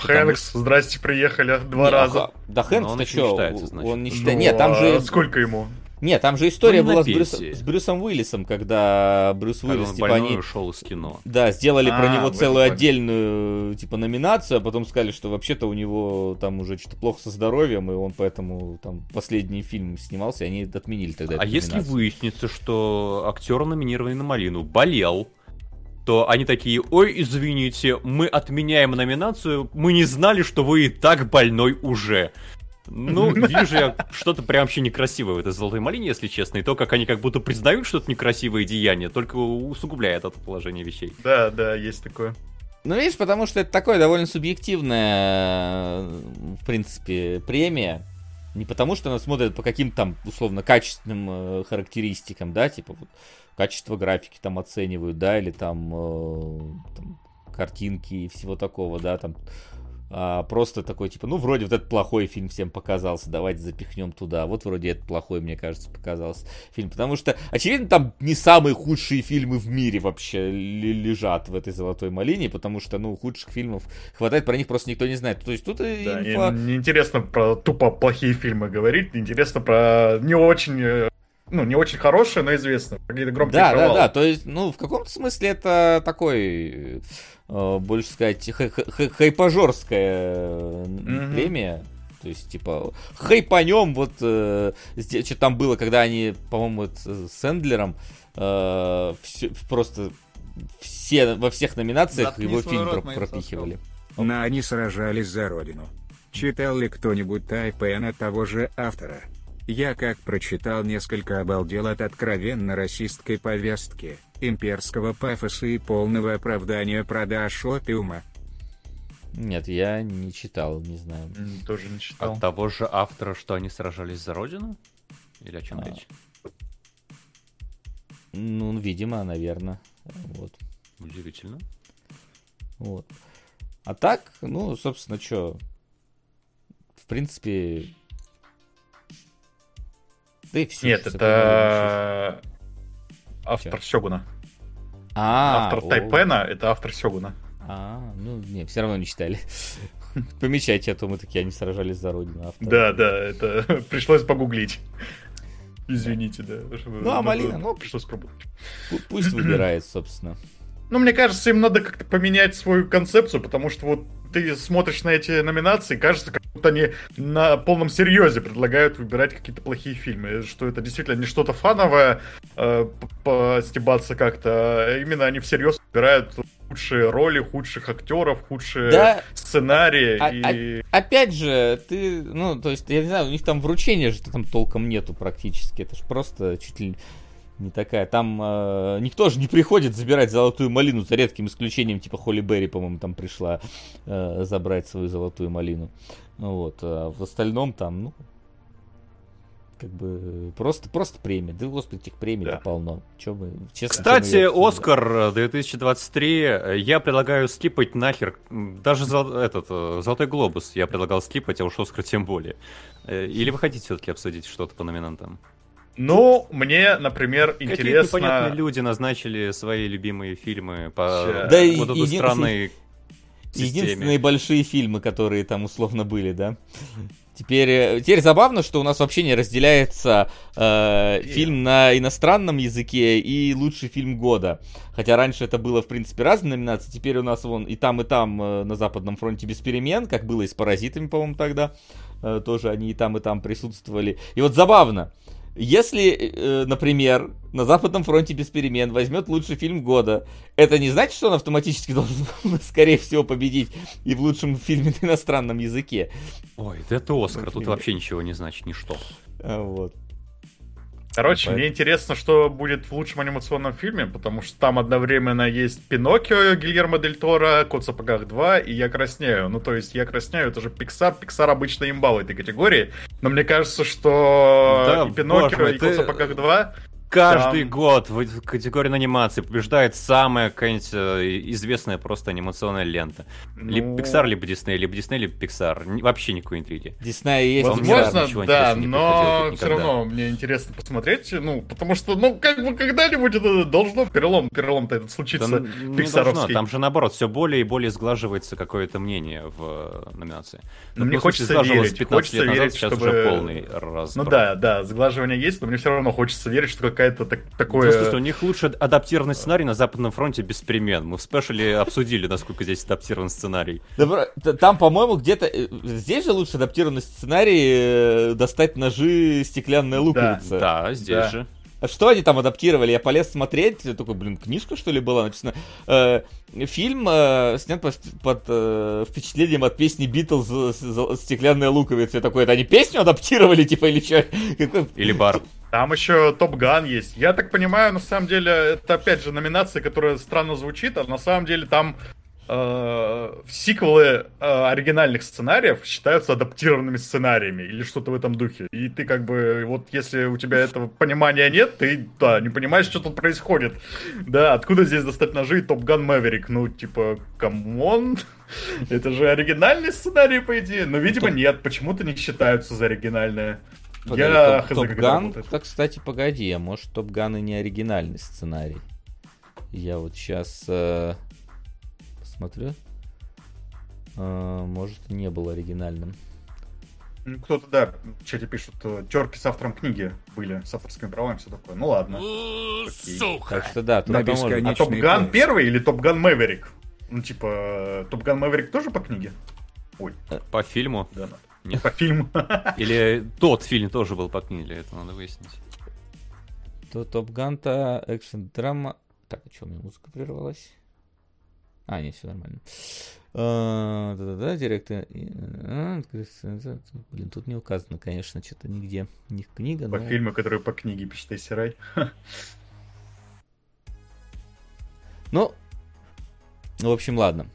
Хэнкс, что... здрасте, приехали два не, раза. А, да, Хэнкс, ты что? Он не считается. Ну, Нет, там же... А сколько ему? Нет, там же история ну, была с, Брюс, с Брюсом Уиллисом, когда Брюс Уиллис, типа, они... ушел из кино. Да, сделали а, про него целую отдельную, типа, номинацию, а потом сказали, что вообще-то у него там уже что-то плохо со здоровьем, и он поэтому там последний фильм снимался, и они отменили тогда А если выяснится, что актер, номинированный на Малину, болел, то они такие, ой, извините, мы отменяем номинацию, мы не знали, что вы и так больной уже. Ну, вижу я что-то прям вообще некрасивое в этой золотой малине, если честно. И то, как они как будто признают что-то некрасивое деяние, только усугубляет это положение вещей. Да, да, есть такое. Ну, видишь, потому что это такое довольно субъективная, в принципе, премия. Не потому, что она смотрит по каким-то там, условно, качественным э, характеристикам, да, типа вот качество графики там оценивают, да, или там, э, там картинки и всего такого, да, там а, просто такой, типа, ну, вроде вот этот плохой фильм всем показался, давайте запихнем туда. Вот вроде этот плохой, мне кажется, показался фильм. Потому что, очевидно, там не самые худшие фильмы в мире вообще лежат в этой золотой малине, потому что, ну, худших фильмов хватает, про них просто никто не знает. То есть тут да, инфа... Неинтересно про тупо плохие фильмы говорить, интересно про не очень э, ну, не очень хорошие, но известные. Какие-то громкие Да, провалы. да, да. То есть, ну, в каком-то смысле это такой больше сказать, хайпажорская mm-hmm. премия. То есть, типа, хайпанем, вот, э, что там было, когда они, по-моему, с Эндлером э, все, просто все, во всех номинациях Заткни его фильм рот, пропихивали. На они сражались за родину. Читал ли кто-нибудь Тайпена того же автора? Я как прочитал несколько обалдел от откровенно расистской повестки имперского пафоса и полного оправдания продаж опиума. Нет, я не читал, не знаю. Тоже не читал. От того же автора, что они сражались за родину? Или о чем а. речь? Ну, видимо, наверное. Вот. Удивительно. Вот. А так, ну, собственно, что? В принципе... Да и все. Нет, это автор? Сёгуна. А, автор Тайпена — это автор Сёгуна. А, ну, не, все равно не читали. Помечайте, а то мы такие, они сражались за родину. Автор. Да, да, это пришлось погуглить. Извините, да. Ну, а Малина, ну, пришлось пробовать. Пусть выбирает, собственно. Ну, мне кажется, им надо как-то поменять свою концепцию, потому что вот ты смотришь на эти номинации, кажется, как будто они на полном серьезе предлагают выбирать какие-то плохие фильмы. Что это действительно не что-то фановое, э, постебаться как-то, а именно они всерьез выбирают худшие роли, худших актеров, худшие да. сценарии. А, и... а, опять же, ты, ну, то есть, я не знаю, у них там вручения же там толком нету практически. Это же просто чуть ли не такая. Там э, никто же не приходит забирать золотую малину, за редким исключением, типа Холли Берри, по-моему, там пришла э, забрать свою золотую малину. Вот. А в остальном там, ну, как бы просто, просто премия. Да, господи, этих премий да. полно. Че мы, честно, Кстати, Оскар 2023 я предлагаю скипать нахер. Даже за, этот э, Золотой Глобус я предлагал скипать, а уж Оскар тем более. Э, или вы хотите все-таки обсудить что-то по номинантам? Ну, мне, например, Какие интересно... Какие непонятные люди назначили свои любимые фильмы по да вот этой странной Единственные большие фильмы, которые там условно были, да? Теперь, э, теперь забавно, что у нас вообще не разделяется э, фильм на иностранном языке и лучший фильм года. Хотя раньше это было, в принципе, разные номинации. Теперь у нас вон и там, и там э, на Западном фронте без перемен, как было и с «Паразитами», по-моему, тогда. Э, тоже они и там, и там присутствовали. И вот забавно. Если, э, например, на Западном фронте без перемен возьмет лучший фильм года, это не значит, что он автоматически должен, скорее всего, победить и в лучшем фильме на иностранном языке. Ой, это Оскар, тут вообще ничего не значит, ничто. А, вот. Короче, Поэтому... мне интересно, что будет в лучшем анимационном фильме, потому что там одновременно есть Пиноккио Гильермо Дель Торо, Кот в сапогах 2 и Я краснею. Ну, то есть Я краснею, это же Pixar. Pixar обычно имба в этой категории. Но мне кажется, что да, и Пиноккио, и Кот в сапогах 2 Каждый там... год в категории анимации побеждает самая какая-нибудь э, известная просто анимационная лента. Ну... Либо Pixar, либо Disney, либо Disney, либо Pixar. Вообще никакой интриги. Disney есть. Возможно, да, но все равно мне интересно посмотреть, ну, потому что, ну, как бы когда-нибудь это должно перелом, перелом-то этот случиться да, не должно, там же наоборот, все более и более сглаживается какое-то мнение в э, номинации. Но ну, мне хочется верить, 15 хочется лет назад, верить, сейчас чтобы... уже полный раз. Ну да, да, сглаживание есть, но мне все равно хочется верить, что какая-то так, такое... Ну, слушай, у них лучше адаптированный сценарий на Западном фронте без перемен. Мы в спешле обсудили, насколько здесь адаптирован сценарий. Там, по-моему, где-то... Э, здесь же лучше адаптированный сценарий э, достать ножи стеклянная луковица. Да, да здесь да. же. А что они там адаптировали? Я полез смотреть, я такой, блин, книжка что ли была написана? Э, фильм э, снят под, под э, впечатлением от песни Битлз «Стеклянная луковица». Я такой, это они песню адаптировали, типа, или что? Или бар. Там еще Топ Ган есть. Я так понимаю, на самом деле, это опять же номинация, которая странно звучит, а на самом деле там э, сиквелы э, оригинальных сценариев считаются адаптированными сценариями или что-то в этом духе. И ты как бы, вот если у тебя этого понимания нет, ты, да, не понимаешь, что тут происходит. Да, откуда здесь достать ножи и Top Gun Maverick? Ну, типа, come on, это же оригинальный сценарий, по идее. Но, видимо, нет, почему-то не считаются за оригинальное. Погоди, я Top Gun, так, кстати, погоди, а может Top Gun и не оригинальный сценарий? Я вот сейчас э, посмотрю. Э, может, не был оригинальным. Кто-то, да, в чате пишут, э, терки с автором книги были, с авторскими правами, все такое. Ну ладно. Сука! Так что да, тут А Top Gun первый или Top Gun Maverick? Ну, типа, Top Gun Maverick тоже по книге? Ой. По фильму? Да, нет. По фильму. Или тот фильм тоже был по книге, это надо выяснить. То Топ Ганта, экшен драма. Так, а что у меня музыка прервалась? А, нет, все нормально. А, да-да-да, директор. А, блин, тут не указано, конечно, что-то нигде. Не книга, По но... фильму, который по книге пишет Эйсерай. Ну, в общем, ладно.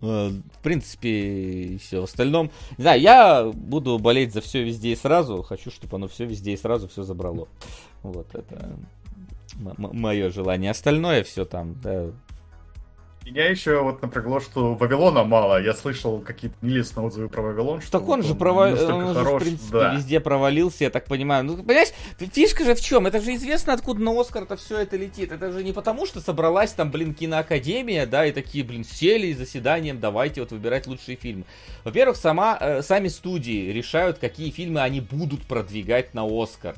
Э, в принципе, все в остальном. Не знаю, я буду болеть за все везде и сразу. Хочу, чтобы оно все везде и сразу все забрало. Вот это мое желание. Остальное все там, да, меня еще вот напрягло, что Вавилона мало. Я слышал какие-то нелестные отзывы про Вавилон. Что так он, же, провалился, он хорош, же, в принципе, да. везде провалился, я так понимаю. Ну, понимаешь, фишка же в чем? Это же известно, откуда на Оскар-то все это летит. Это же не потому, что собралась там, блин, киноакадемия, да, и такие, блин, сели заседанием, давайте вот выбирать лучшие фильмы. Во-первых, сама, э, сами студии решают, какие фильмы они будут продвигать на Оскар.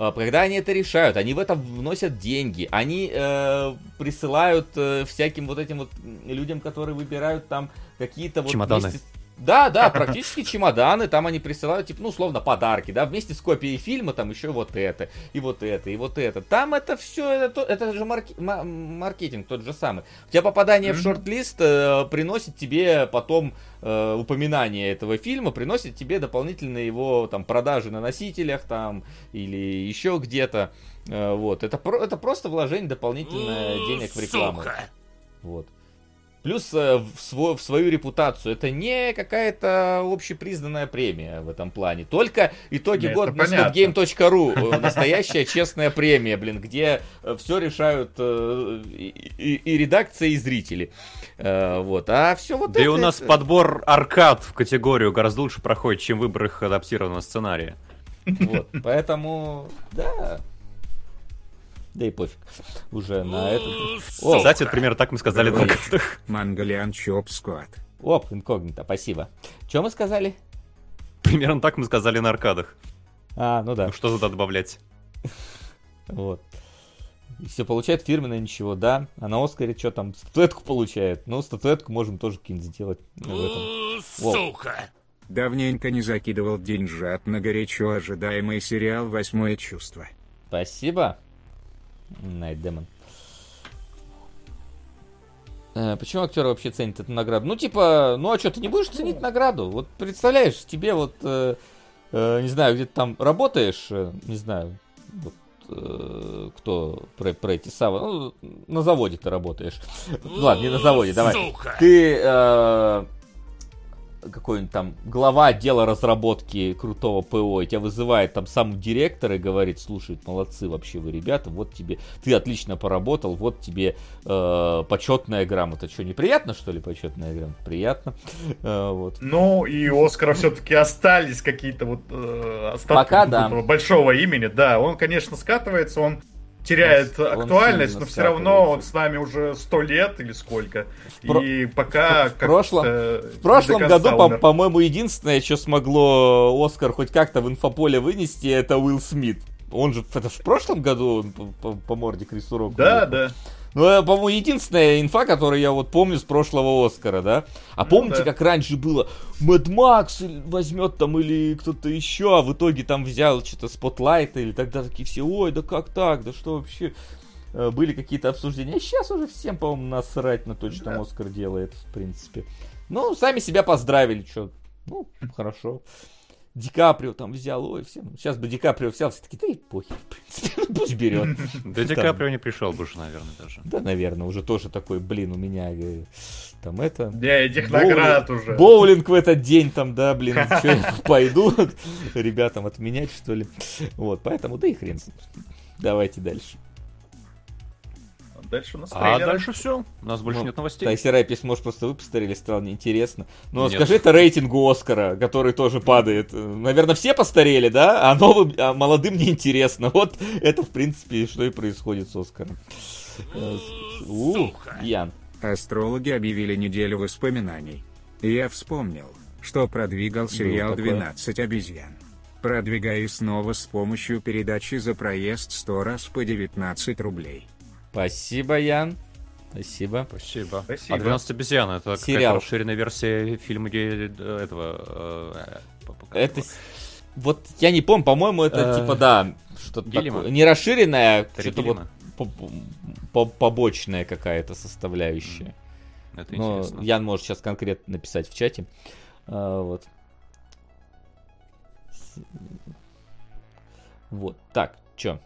А, когда они это решают, они в это вносят деньги, они э, присылают э, всяким вот этим вот людям, которые выбирают там какие-то вот Чемоданы. Вместе... Да, да, практически чемоданы, там они присылают, типа, ну, условно, подарки, да, вместе с копией фильма, там еще вот это, и вот это, и вот это. Там это все, это, это же марки, маркетинг тот же самый. У тебя попадание mm-hmm. в шорт-лист э, приносит тебе потом э, упоминание этого фильма, приносит тебе дополнительные его там продажи на носителях там или еще где-то. Э, вот, это, это просто вложение дополнительное денег в рекламу. Вот. Плюс э, в, свой, в свою репутацию. Это не какая-то общепризнанная премия в этом плане. Только итоги Нет, года на stopgame.ru. Э, настоящая честная премия, блин, где э, все решают и, и, и редакция, и зрители. Вот. А все вот да это... и у нас подбор аркад в категорию гораздо лучше проходит, чем выбор их адаптированного сценария. Вот. Поэтому, да, да и пофиг. Уже на этот... О, Кстати, примерно так мы сказали на картах. Мангалиан Чоп Сквад. Оп, инкогнито, спасибо. Что мы сказали? Примерно так мы сказали на аркадах. А, ну да. Ну что туда добавлять? Вот. Все получает фирменное ничего, да. А на Оскаре что там, статуэтку получает. Ну, статуэтку можем тоже какие-нибудь сделать. Ну, сука! Давненько не закидывал деньжат на горячо ожидаемый сериал «Восьмое чувство». Спасибо. Найт Демон. Э, почему актеры вообще ценят эту награду? Ну, типа, ну а что, ты не будешь ценить награду? Вот представляешь, тебе вот, э, э, не знаю, где-то там работаешь, э, не знаю, вот, э, кто про, про эти самые, ну, на заводе ты работаешь. Ладно, не на заводе, давай. Ты э, какой-нибудь там глава отдела разработки крутого ПО, и тебя вызывает там сам директор и говорит, слушай, молодцы вообще вы, ребята, вот тебе, ты отлично поработал, вот тебе э, почетная грамота. Что, неприятно, что ли, почетная грамота? Приятно. Э, вот. Ну, и у Оскара все-таки остались какие-то вот э, остатки Пока, да. большого имени. Да, он, конечно, скатывается, он теряет он, актуальность, он но все равно он с нами уже сто лет или сколько. В и пока в прошлом, в прошлом году, по- по-моему, единственное, что смогло Оскар хоть как-то в инфополе вынести, это Уилл Смит. Он же это в прошлом году по, по, по морде Крису Року. Да, да. Ну, это, по-моему, единственная инфа, которую я вот помню с прошлого Оскара, да? А ну, помните, да. как раньше было? Мэд Макс возьмет там или кто-то еще, а в итоге там взял что-то Спотлайт или тогда такие все, ой, да как так, да что вообще? Э, были какие-то обсуждения. А сейчас уже всем, по-моему, насрать на то, что там Оскар делает, в принципе. Ну, сами себя поздравили, что. Ну, хорошо. Ди Каприо там взял, ой, всем. Сейчас бы Ди Каприо взял, все таки да и похер, в принципе, ну, пусть берет. Да Ди Каприо не пришел бы уже, наверное, даже. Да, наверное, уже тоже такой, блин, у меня э, там это... Да, этих наград уже. Боулинг в этот день там, да, блин, что я пойду ребятам отменять, что ли. Вот, поэтому, да и хрен Давайте дальше. Дальше у нас А трейлеры. дальше все. У нас больше ну, нет новостей. Тайси Рэпис, может, просто вы постарели, стало неинтересно. Но нет. скажи это рейтингу Оскара, который тоже падает. Наверное, все постарели, да? А новым, а молодым неинтересно. Вот это, в принципе, что и происходит с Оскаром. У, Ян. Астрологи объявили неделю воспоминаний. Я вспомнил, что продвигал сериал «12 обезьян». Продвигаю снова с помощью передачи за проезд 100 раз по 19 рублей. Спасибо, Ян. Спасибо. Спасибо. Спасибо. А 12 обезьян это Сериал. какая-то расширенная версия фильма э, этого. Э, это. Вот я не помню, по-моему, это э, типа, да, что-то такое. Не расширенная, что-то вот побочная какая-то составляющая. Это Но интересно. Ян может сейчас конкретно написать в чате. А, вот. Вот. Так, чё?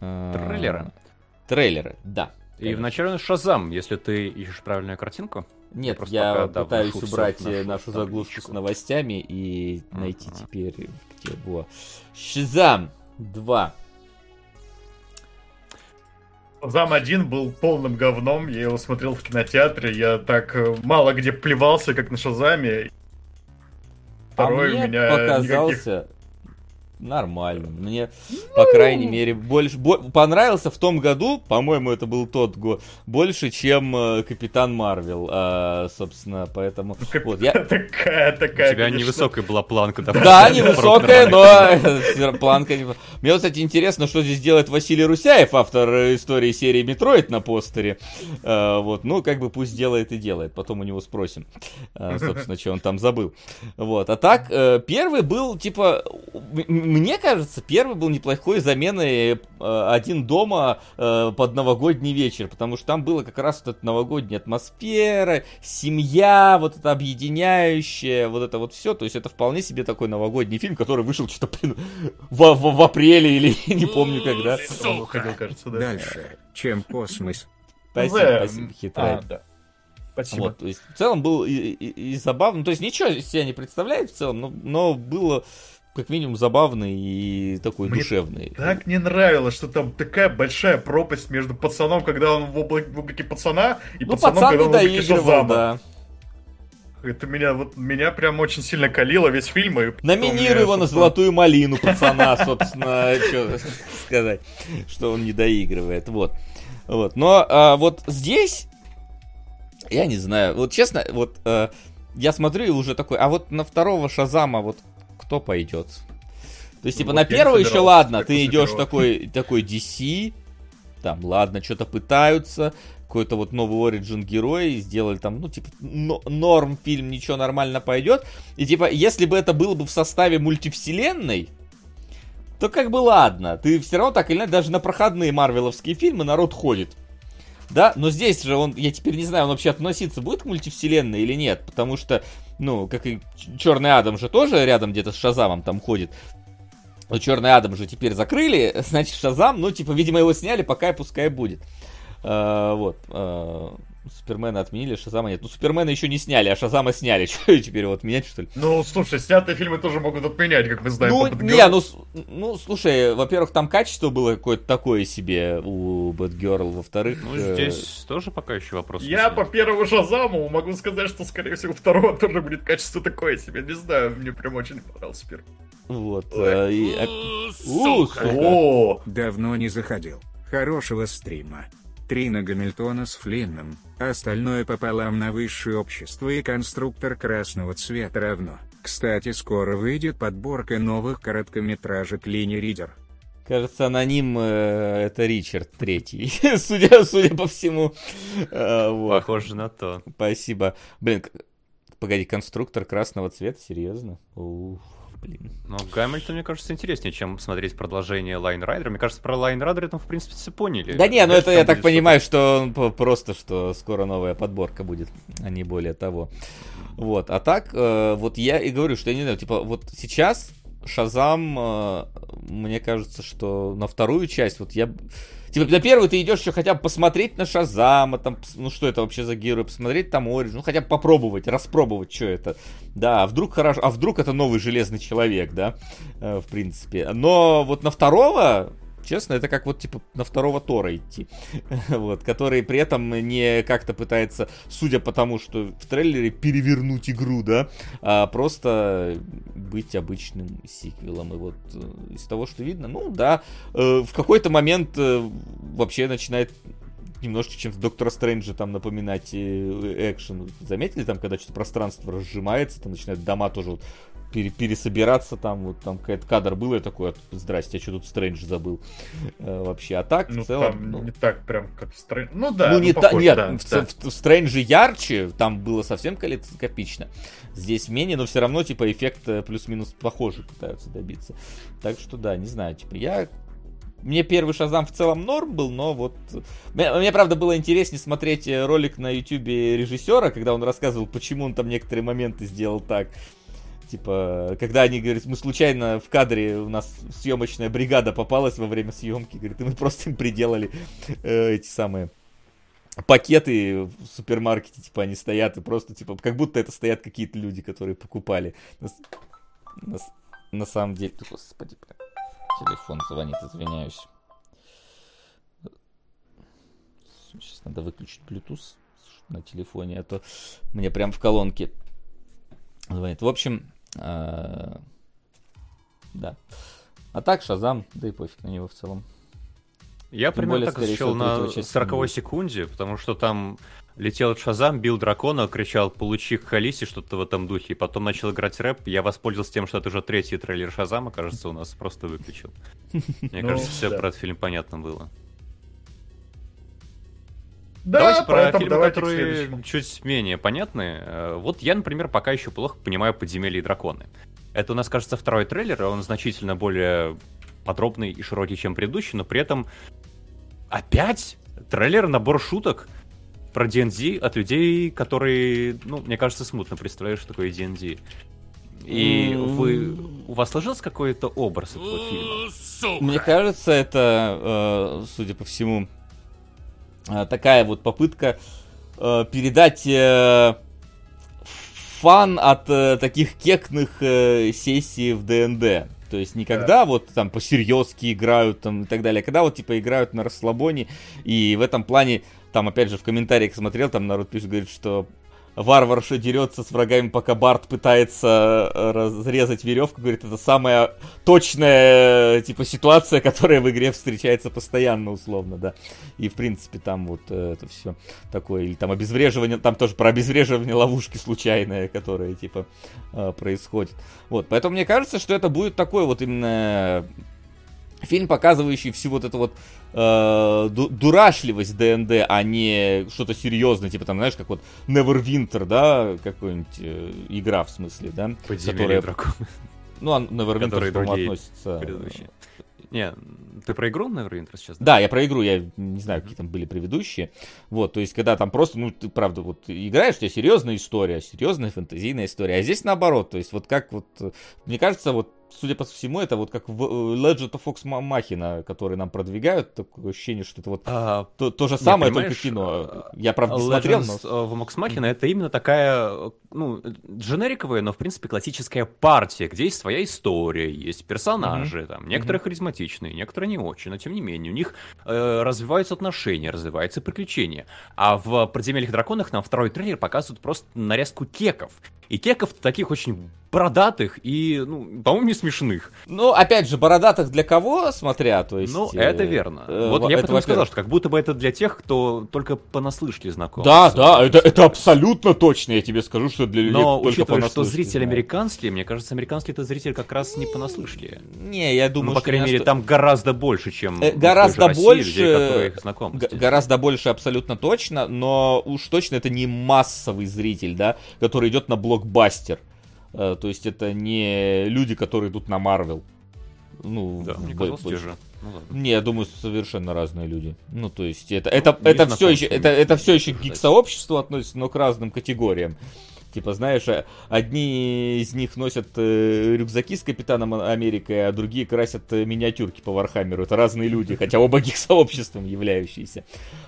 Трейлеры. Трейлеры, да. И конечно. вначале Шазам, если ты ищешь правильную картинку. Нет, я, я пока, пытаюсь да, убрать нашу, нашу заглушку с новостями и uh-huh. найти теперь, где было. Шазам 2. Зам 1 был полным говном, я его смотрел в кинотеатре, я так э, мало где плевался, как на Шазаме. Второй а мне у меня показался... Никаких нормально. Мне, по крайней мере, больше бо, понравился в том году, по-моему, это был тот год, больше, чем э, Капитан Марвел, э, собственно, поэтому... Ну, вот, я... Такая, такая, У тебя конечно... невысокая была планка. Да, да невысокая, но планка... Мне, кстати, интересно, что здесь делает Василий Русяев, автор истории серии Metroid на постере. Э, вот, ну, как бы пусть делает и делает, потом у него спросим, э, собственно, что он там забыл. Вот, а так, э, первый был, типа, мне кажется, первый был неплохой заменой э, «Один дома» э, под новогодний вечер, потому что там было как раз вот эта новогодняя атмосфера, семья, вот это объединяющее, вот это вот все, то есть это вполне себе такой новогодний фильм, который вышел что-то, блин, в, в, в апреле или не помню когда. Ходил, кажется, да. Дальше, чем космос. Спасибо, спасибо, хитрый. А, да. Спасибо. Вот, то есть, в целом был и, и, и забавно. То есть ничего себя не представляет в целом, но, но было как минимум забавный и такой Мне душевный. Так не нравилось, что там такая большая пропасть между пацаном, когда он в, облаке, в облаке пацана, и ну, пацаном, пацан когда он в облаке Шазама. Да. Это меня вот меня прям очень сильно калило весь фильм. И Номинируй его на золотую малину пацана, собственно, что сказать, что он не доигрывает. Вот. Вот. Но а, вот здесь, я не знаю, вот честно, вот а, я смотрю и уже такой, а вот на второго Шазама вот кто пойдет? То есть, типа, ну, на первый еще ладно, ты идешь такой, такой DC, там, ладно, что-то пытаются, какой-то вот новый Origin герой, сделали там, ну, типа, норм фильм, ничего нормально пойдет. И, типа, если бы это было бы в составе мультивселенной, то как бы ладно, ты все равно так или иначе, даже на проходные марвеловские фильмы народ ходит. Да, но здесь же он, я теперь не знаю, он вообще относиться будет к мультивселенной или нет, потому что, ну, как и Черный Адам же тоже рядом где-то с Шазамом там ходит. Но Черный Адам же теперь закрыли, значит Шазам, ну, типа, видимо, его сняли, пока и пускай будет. А, вот. А, Супермена отменили, Шазама нет. Ну, Супермена еще не сняли, а Шазама сняли. Что теперь его отменять, что ли? Ну, слушай, снятые фильмы тоже могут отменять, как мы знаем. Ну, не, ну, ну, слушай, во-первых, там качество было какое-то такое себе у Бэтгерл, во-вторых... Ну, э... здесь тоже пока еще вопрос. Я по первому Шазаму могу сказать, что, скорее всего, второго тоже будет качество такое себе. Не знаю, мне прям очень понравился первый. Вот. Э, и... О, Давно не заходил. Хорошего стрима. Треть на Гамильтона с Флинном, остальное пополам на высшее общество и конструктор красного цвета равно. Кстати, скоро выйдет подборка новых короткометражек Line Rider. Кажется, аноним э, это Ричард Третий, судя, судя по всему. Э, вот. Похоже на то. Спасибо. Блин, погоди, конструктор красного цвета, серьезно? Ух блин. Но Гамильтон, мне кажется, интереснее, чем смотреть продолжение Line Rider а. Мне кажется, про Line Rider а там, в принципе, все поняли. Да не, ну это я так понимаю, что он просто, что скоро новая подборка будет, а не более того. Вот, а так, э, вот я и говорю, что я не знаю, типа, вот сейчас Шазам, э, мне кажется, что на вторую часть, вот я Типа, на первый ты идешь еще хотя бы посмотреть на Шазама, там, ну что это вообще за герой, посмотреть там Ориджин, ну хотя бы попробовать, распробовать, что это. Да, а вдруг хорошо, а вдруг это новый Железный Человек, да, э, в принципе. Но вот на второго Честно, это как вот типа на второго Тора идти. вот, который при этом не как-то пытается, судя по тому, что в трейлере перевернуть игру, да, а просто быть обычным сиквелом. И вот э, из того, что видно, ну да, э, в какой-то момент э, вообще начинает немножко чем-то Доктора Стрэнджа там напоминать экшен. Заметили там, когда что-то пространство разжимается, там начинают дома тоже вот пере, пересобираться там, вот там какой-то кадр был, я такой, здрасте, я что тут Стрэндж забыл? Э, вообще, а так ну, в целом... Там ну... не так прям как Стрэндж, ну да, ну, ну не ну, похож, нет, да, в, да. В, в ярче, там было совсем калейдоскопично, здесь менее, но все равно, типа, эффект э, плюс-минус похожий пытаются добиться, так что да, не знаю, типа, я мне первый Шазам в целом норм был, но вот... Мне, мне, правда, было интереснее смотреть э, ролик на ютюбе режиссера, когда он рассказывал, почему он там некоторые моменты сделал так. Типа, когда они говорят, мы случайно в кадре, у нас съемочная бригада попалась во время съемки, говорит, и мы просто им приделали э, эти самые пакеты в супермаркете, типа, они стоят, и просто, типа, как будто это стоят какие-то люди, которые покупали. На, на, на самом деле, господи, телефон звонит, извиняюсь. Сейчас надо выключить Bluetooth на телефоне, а то мне прям в колонке звонит. В общем, да. А так Шазам, да и пофиг на него в целом. Я Тем примерно более, так засчел на 40 секунде, потому что там летел Шазам, бил дракона, кричал «Получи Халиси», что-то в этом духе, и потом начал играть рэп. Я воспользовался тем, что это уже третий трейлер Шазама, кажется, у нас просто выключил. Мне ну, кажется, все про этот фильм понятно было. Да, давайте про фильмы, давайте которые чуть менее понятны. Э, вот я, например, пока еще плохо понимаю «Подземелье и драконы». Это у нас, кажется, второй трейлер, и он значительно более подробный и широкий, чем предыдущий, но при этом опять трейлер, набор шуток про D&D от людей, которые, ну, мне кажется, смутно представляют, что такое D&D. И вы, у вас сложился какой-то образ этого фильма? Сука. Мне кажется, это, э, судя по всему, такая вот попытка э, передать фан от таких кекных сессий в ДНД. То есть не когда да. вот там по-серьезки играют там и так далее, а когда вот типа играют на расслабоне. И в этом плане, там опять же в комментариях смотрел, там народ пишет, говорит, что варварша дерется с врагами, пока Барт пытается э, разрезать веревку. Говорит, это самая точная, типа, ситуация, которая в игре встречается постоянно, условно, да. И, в принципе, там вот э, это все такое. Или там обезвреживание, там тоже про обезвреживание ловушки случайное, которое, типа, э, происходит. Вот, поэтому мне кажется, что это будет такой вот именно фильм, показывающий всю вот эту вот э, дурашливость ДНД, а не что-то серьезное, типа там, знаешь, как вот Neverwinter, да, какой-нибудь э, игра в смысле, да? Подземелье которая... дракона. Ну, а Neverwinter, по-моему, относится... Предыдущие. Не, ты про игру Neverwinter сейчас? Да, я про игру, я не знаю, какие там были предыдущие. Вот, то есть, когда там просто, ну, ты, правда, вот играешь, у тебя серьезная история, серьезная фэнтезийная история. А здесь наоборот, то есть, вот как вот, мне кажется, вот судя по всему, это вот как в э, Legend of Fox Machina, который нам продвигают, такое ощущение, что это вот а, то, то же самое, только кино. Я, правда, не смотрел, но... в Fox Machina это именно такая, ну, дженериковая, но, в принципе, классическая партия, где есть своя история, есть персонажи, mm-hmm. там, некоторые mm-hmm. харизматичные, некоторые не очень, но, тем не менее, у них э, развиваются отношения, развиваются приключения. А в «Подземельях драконах» нам второй трейлер показывают просто нарезку кеков. И кеков таких очень бородатых и, ну, по-моему, не смешных. Ну, опять же, бородатых для кого, смотря, то есть... Ну, это верно. Э, вот я потому сказал, что как будто бы это для тех, кто только понаслышке знаком. Да, да, это, это абсолютно точно, я тебе скажу, что для людей Но, только учитывая, что зритель американский, мне кажется, американский это зритель как раз не понаслышке. Не, я думаю, ну, по крайней мере, там гораздо больше, чем э, гораздо больше, людей. Гораздо больше абсолютно точно, но уж точно это не массовый зритель, да, который идет на блокбастер. Э, то есть это не люди, которые идут на Марвел. Ну, да, мне казалось, те же. Ну, не, я думаю, совершенно разные люди. Ну, то есть это, это, ну, это, все еще, это, это все еще к гик-сообществу относится, но к разным категориям. Типа, знаешь, а, одни из них носят э, рюкзаки с Капитаном Америки, а другие красят э, миниатюрки по Вархаммеру. Это разные люди, хотя оба их сообществом являющиеся.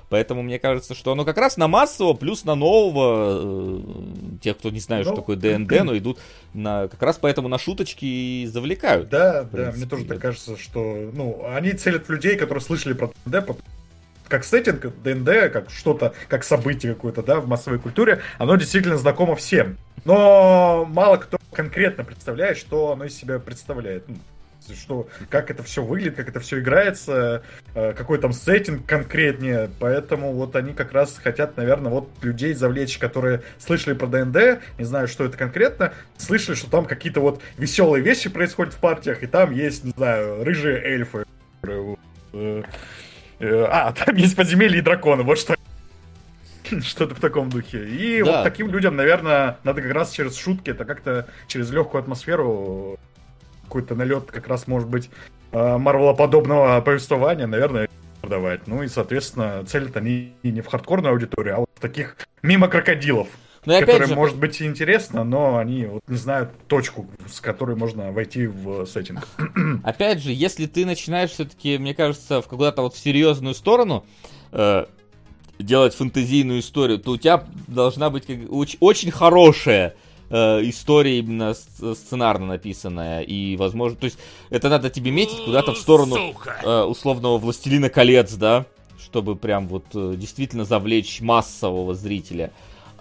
Поэтому мне кажется, что оно как раз на массового, плюс на нового, э, тех, кто не знает, что ну, такое ДНД, но идут на, как раз поэтому на шуточки и завлекают. Да, да, мне тоже так кажется, что, ну, они целят людей, которые слышали про ДНД, как сеттинг ДНД, как что-то, как событие какое-то, да, в массовой культуре, оно действительно знакомо всем. Но мало кто конкретно представляет, что оно из себя представляет. Ну, что, как это все выглядит, как это все играется, э, какой там сеттинг конкретнее. Поэтому вот они как раз хотят, наверное, вот людей завлечь, которые слышали про ДНД, не знаю, что это конкретно, слышали, что там какие-то вот веселые вещи происходят в партиях, и там есть, не знаю, рыжие эльфы, э, а, там есть подземелье и драконы, вот что. Что-то в таком духе. И да. вот таким людям, наверное, надо как раз через шутки, это как-то через легкую атмосферу какой-то налет как раз может быть э, марвелоподобного повествования, наверное, продавать. Ну и, соответственно, целят они не в хардкорную аудиторию, а вот в таких мимо крокодилов. Но ну которая же... может быть интересно, но они вот не знают точку, с которой можно войти в сеттинг. Опять же, если ты начинаешь все-таки, мне кажется, в куда-то вот в серьезную сторону э, делать фэнтезийную историю, то у тебя должна быть как, очень, очень хорошая э, история именно сценарно написанная и возможно, то есть это надо тебе метить куда-то в сторону э, условного Властелина колец, да, чтобы прям вот э, действительно завлечь массового зрителя.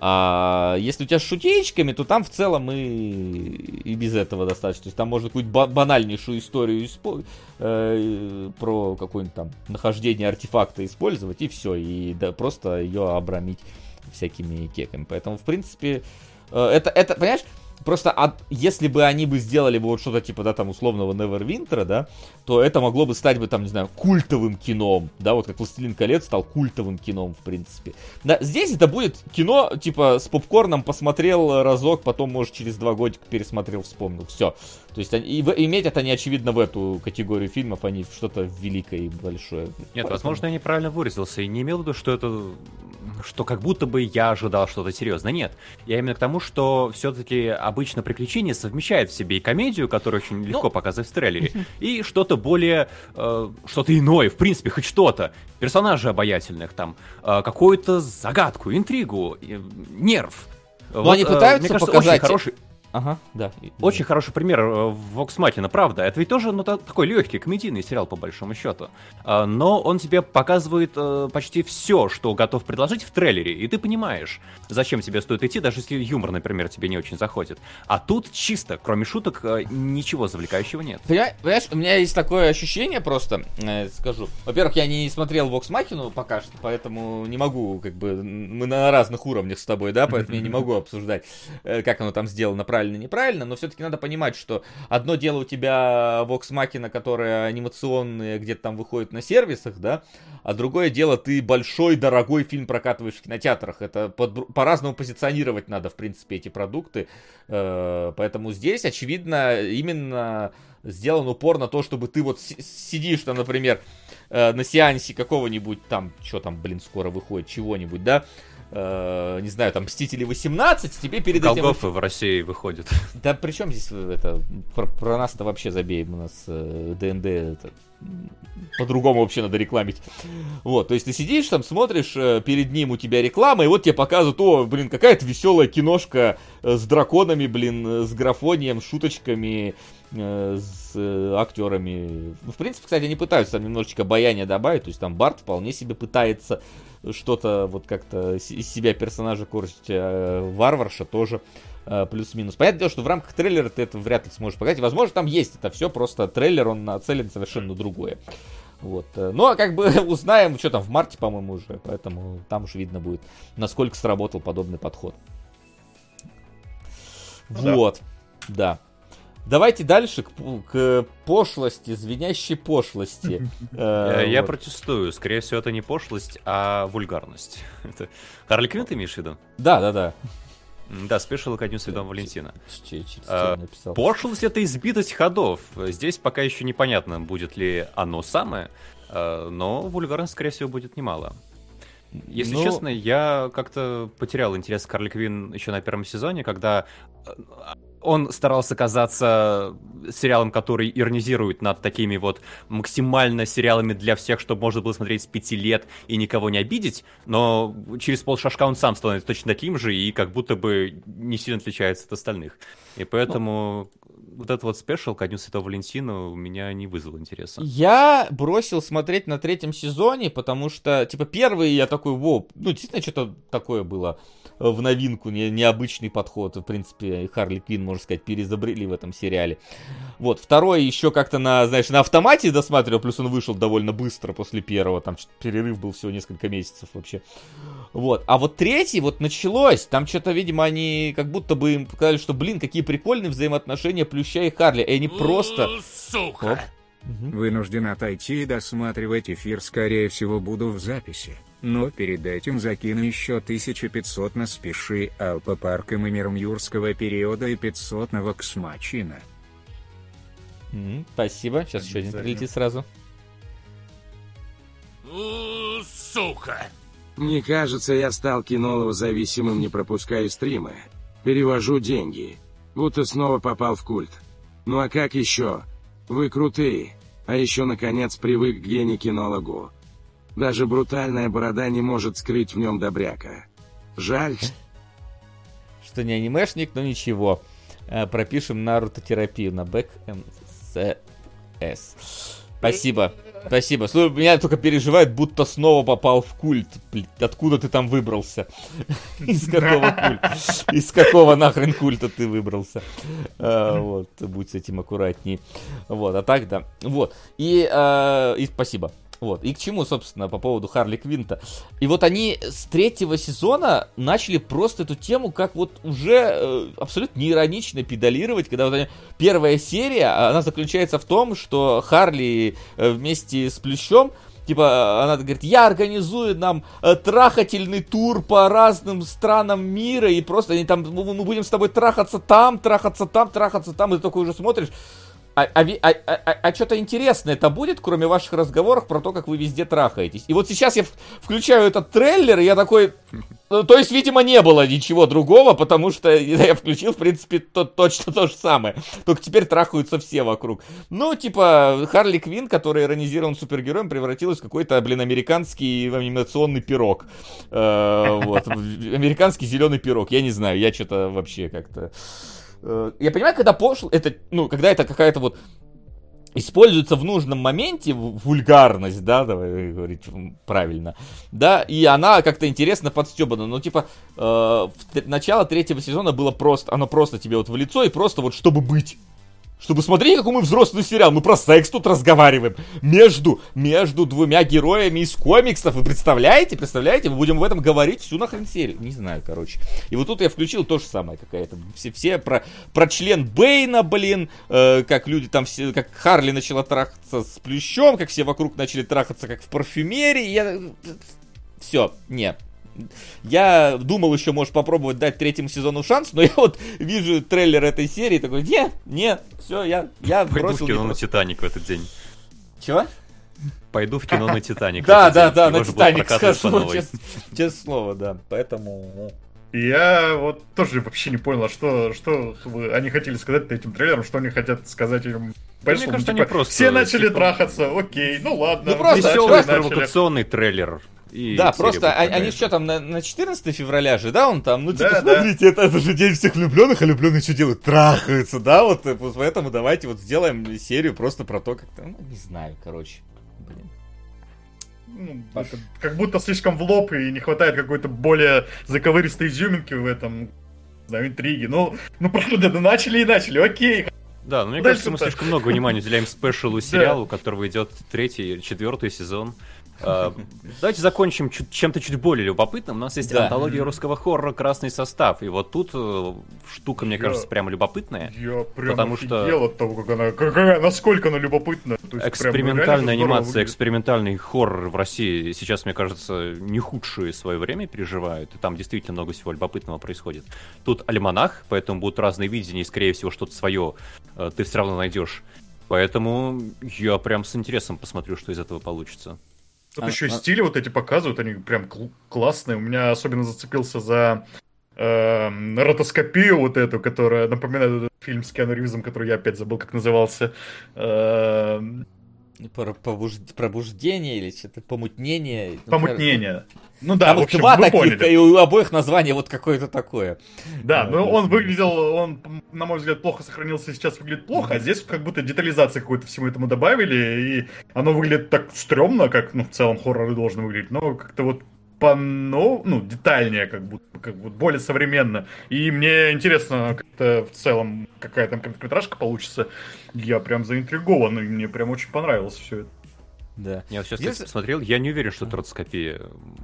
А если у тебя с шутеечками, то там в целом и, и без этого достаточно. То есть там можно какую-нибудь банальнейшую историю испо- э, про какое-нибудь там нахождение артефакта использовать, и все, и да, просто ее обрамить всякими кеками. Поэтому, в принципе, э, это, это, понимаешь, Просто от, если бы они бы сделали бы вот что-то типа, да, там, условного Neverwinter, да, то это могло бы стать бы, там, не знаю, культовым кином, да, вот как «Властелин колец» стал культовым кином, в принципе. Да, здесь это будет кино, типа, с попкорном посмотрел разок, потом, может, через два годика пересмотрел, вспомнил, все. То есть, и, и иметь это не очевидно в эту категорию фильмов, они что-то великое и большое. Нет, Поэтому... возможно, я неправильно выразился, и не имел в виду, что это что как будто бы я ожидал что-то серьезное. Нет, я именно к тому, что все-таки обычно приключения совмещает в себе и комедию, которую очень легко ну... показывать в трейлере, и что-то более, э, что-то иное, в принципе, хоть что-то. Персонажей обаятельных, там, э, какую-то загадку, интригу, э, нерв. Но вот, они пытаются э, кажется, показать... Очень хороший, Ага, да. Очень хороший пример э, Vox Machina, правда. Это ведь тоже ну, такой легкий комедийный сериал, по большому счету. А, но он тебе показывает э, почти все, что готов предложить в трейлере. И ты понимаешь, зачем тебе стоит идти, даже если юмор, например, тебе не очень заходит. А тут чисто, кроме шуток, э, ничего завлекающего нет. Понимаешь, у меня есть такое ощущение просто, скажу. Во-первых, я не смотрел Vox Machina пока что, поэтому не могу, как бы, мы на разных уровнях с тобой, да, поэтому я не могу обсуждать, как оно там сделано правильно правильно, неправильно, но все-таки надо понимать, что одно дело у тебя Vox Machina, которая анимационная, где-то там выходит на сервисах, да, а другое дело ты большой, дорогой фильм прокатываешь в кинотеатрах. Это под, по-разному позиционировать надо, в принципе, эти продукты. Э, поэтому здесь, очевидно, именно сделан упор на то, чтобы ты вот сидишь там, например, э, на сеансе какого-нибудь там, что там, блин, скоро выходит, чего-нибудь, да, э, не знаю, там, Мстители 18, тебе перед Голгофы этим... в России выходит. Да при чем здесь это, про, про нас-то вообще забеем, у нас э, ДНД это, по-другому вообще надо рекламить. Вот, то есть ты сидишь там, смотришь, э, перед ним у тебя реклама, и вот тебе показывают, о, блин, какая-то веселая киношка э, с драконами, блин, э, с графонием, шуточками, с актерами. В принципе, кстати, они пытаются там немножечко баяния добавить, то есть там Барт вполне себе пытается что-то вот как-то из себя персонажа корчить, а Варварша тоже э, плюс-минус. Понятное дело, что в рамках трейлера ты это вряд ли сможешь показать. Возможно, там есть это все, просто трейлер, он нацелен совершенно другое. Вот. Э, ну, а как бы узнаем, что там в марте, по-моему, уже. Поэтому там уж видно будет, насколько сработал подобный подход. Ну, вот. Да. да. Давайте дальше к, к пошлости, звенящей пошлости. Э, я протестую. Скорее всего, это не пошлость, а вульгарность. Харли Квинн ты имеешь в виду? Да, да, да. Да, спешил ко дню Святого Валентина. А, пошлость это избитость ходов. Здесь пока еще непонятно, будет ли оно самое, а, но вульгарность, скорее всего, будет немало. Если ну... честно, я как-то потерял интерес к Харли Квинн еще на первом сезоне, когда он старался казаться сериалом, который иронизирует над такими вот максимально сериалами для всех, чтобы можно было смотреть с пяти лет и никого не обидеть, но через полшажка он сам становится точно таким же и как будто бы не сильно отличается от остальных. И поэтому вот этот вот спешл ко Дню Святого Валентина у меня не вызвал интереса. Я бросил смотреть на третьем сезоне, потому что, типа, первый я такой, воу, ну, действительно, что-то такое было в новинку, не, необычный подход. В принципе, Харли Квин, можно сказать, перезабрели в этом сериале. Вот, второй еще как-то на, знаешь, на автомате досматривал, плюс он вышел довольно быстро после первого, там перерыв был всего несколько месяцев вообще. Вот, а вот третий вот началось, там что-то, видимо, они как будто бы им показали, что, блин, какие прикольные взаимоотношения Плюща и Харли, и они просто... Сука! Оп. Вынужден отойти и досматривать эфир, скорее всего, буду в записи. Но перед этим закину еще 1500 на спеши Алпа парком и миром юрского периода и 500 на Воксмачина. Mm, спасибо. Сейчас еще один прилетит сразу. Сука! Мне кажется, я стал кинолого зависимым, не пропуская стримы. Перевожу деньги. Будто снова попал в культ. Ну а как еще? Вы крутые. А еще наконец привык к гене-кинологу. Даже брутальная борода не может скрыть в нем добряка. Жаль. Что не анимешник, но ничего. Э, пропишем Наруто терапию на бэк МСС. Спасибо. Спасибо. Слушай, меня только переживает, будто снова попал в культ. Откуда ты там выбрался? Из какого культа? Из какого нахрен культа ты выбрался? А, вот, будь с этим аккуратней. Вот, а так да. Вот. И, а, и спасибо. Вот. И к чему, собственно, по поводу Харли Квинта. И вот они с третьего сезона начали просто эту тему как вот уже э, абсолютно неиронично педалировать, когда вот они... Первая серия, она заключается в том, что Харли э, вместе с Плющом Типа, она говорит, я организую нам э, трахательный тур по разным странам мира, и просто они там, мы, мы будем с тобой трахаться там, трахаться там, трахаться там, и ты такой уже смотришь, а, а, а, а, а что-то интересное это будет, кроме ваших разговоров про то, как вы везде трахаетесь. И вот сейчас я включаю этот трейлер, и я такой... Ну, то есть, видимо, не было ничего другого, потому что я включил, в принципе, то, точно то же самое. Только теперь трахаются все вокруг. Ну, типа, Харли Квин, который иронизирован супергероем, превратилась в какой-то, блин, американский анимационный пирог. Э, вот. Американский зеленый пирог. Я не знаю, я что-то вообще как-то... Э, я понимаю, когда пошло, это, ну, когда это какая-то вот используется в нужном моменте вульгарность, да, давай говорить правильно, да, и она как-то интересно подстебана, но типа э, в, начало третьего сезона было просто, оно просто тебе вот в лицо и просто вот чтобы быть, чтобы смотреть, какой мы взрослый сериал. Мы про секс тут разговариваем. Между, между двумя героями из комиксов. Вы представляете? Представляете? Мы будем в этом говорить всю нахрен серию. Не знаю, короче. И вот тут я включил то же самое какая-то. Все, все про, про член Бейна, блин. Э, как люди там все... Как Харли начала трахаться с плющом. Как все вокруг начали трахаться, как в парфюмерии. Я... Все, нет, я думал еще, может, попробовать дать третьему сезону шанс, но я вот вижу трейлер этой серии, такой, нет, нет, все, я, я Пойду бросил. в кино на Титаник в этот день. Чего? Пойду в кино на Титаник. Да, да, да, на Титаник скажу, честное слово, да, поэтому... Ну. Я вот тоже вообще не понял, а что, что они хотели сказать этим трейлером, что они хотят сказать им. Мне кажется, типа, они просто... Все начали типа... трахаться, окей, ну ладно. Ну просто веселый провокационный трейлер. И да, просто а, они что там на, на 14 февраля же, да, он там, ну типа, да, смотрите, да. Это, это же день всех влюбленных, а влюбленные что делают? Трахаются, да, вот, э, поэтому давайте вот сделаем серию просто про то, как там, ну, не знаю, короче, блин. Ну, это, как будто слишком в лоб и не хватает какой-то более заковыристой изюминки в этом, знаю, интриги. Ну, ну правда, ну начали и начали, окей, да, но мне Дальше кажется, мы слишком много внимания уделяем спешлу сериалу, у которого идет третий, четвертый сезон. А, давайте закончим чем-то чуть более любопытным. У нас есть да. антология русского хоррора «Красный состав». И вот тут э, штука, мне я, кажется, прямо любопытная. Я прям потому что от того, как она, какая, насколько она любопытная. экспериментальная анимация, экспериментальный хоррор в России сейчас, мне кажется, не худшее свое время переживают. И там действительно много всего любопытного происходит. Тут альманах, поэтому будут разные видения, и, скорее всего, что-то свое э, ты все равно найдешь. Поэтому я прям с интересом посмотрю, что из этого получится. Тут а, еще и а... стили вот эти показывают, они прям кл- классные. У меня особенно зацепился за э, ротоскопию вот эту, которая напоминает фильм с Киану Ривзом, который я опять забыл, как назывался. Э, пробуждение или что-то помутнение. Помутнение. Ну да, Там в общем, два таких, поняли. и у обоих название вот какое-то такое. Да, но ну, он выглядел, он, на мой взгляд, плохо сохранился, сейчас выглядит плохо, а здесь как будто детализации какой-то всему этому добавили, и оно выглядит так стрёмно, как, ну, в целом хорроры должны выглядеть, но как-то вот по ну, ну, детальнее, как будто, как бы более современно. И мне интересно, как-то в целом какая там короткометражка получится. Я прям заинтригован, и мне прям очень понравилось все это. Да. Я вот сейчас Если... смотрел, я не уверен, что это ротоскопия.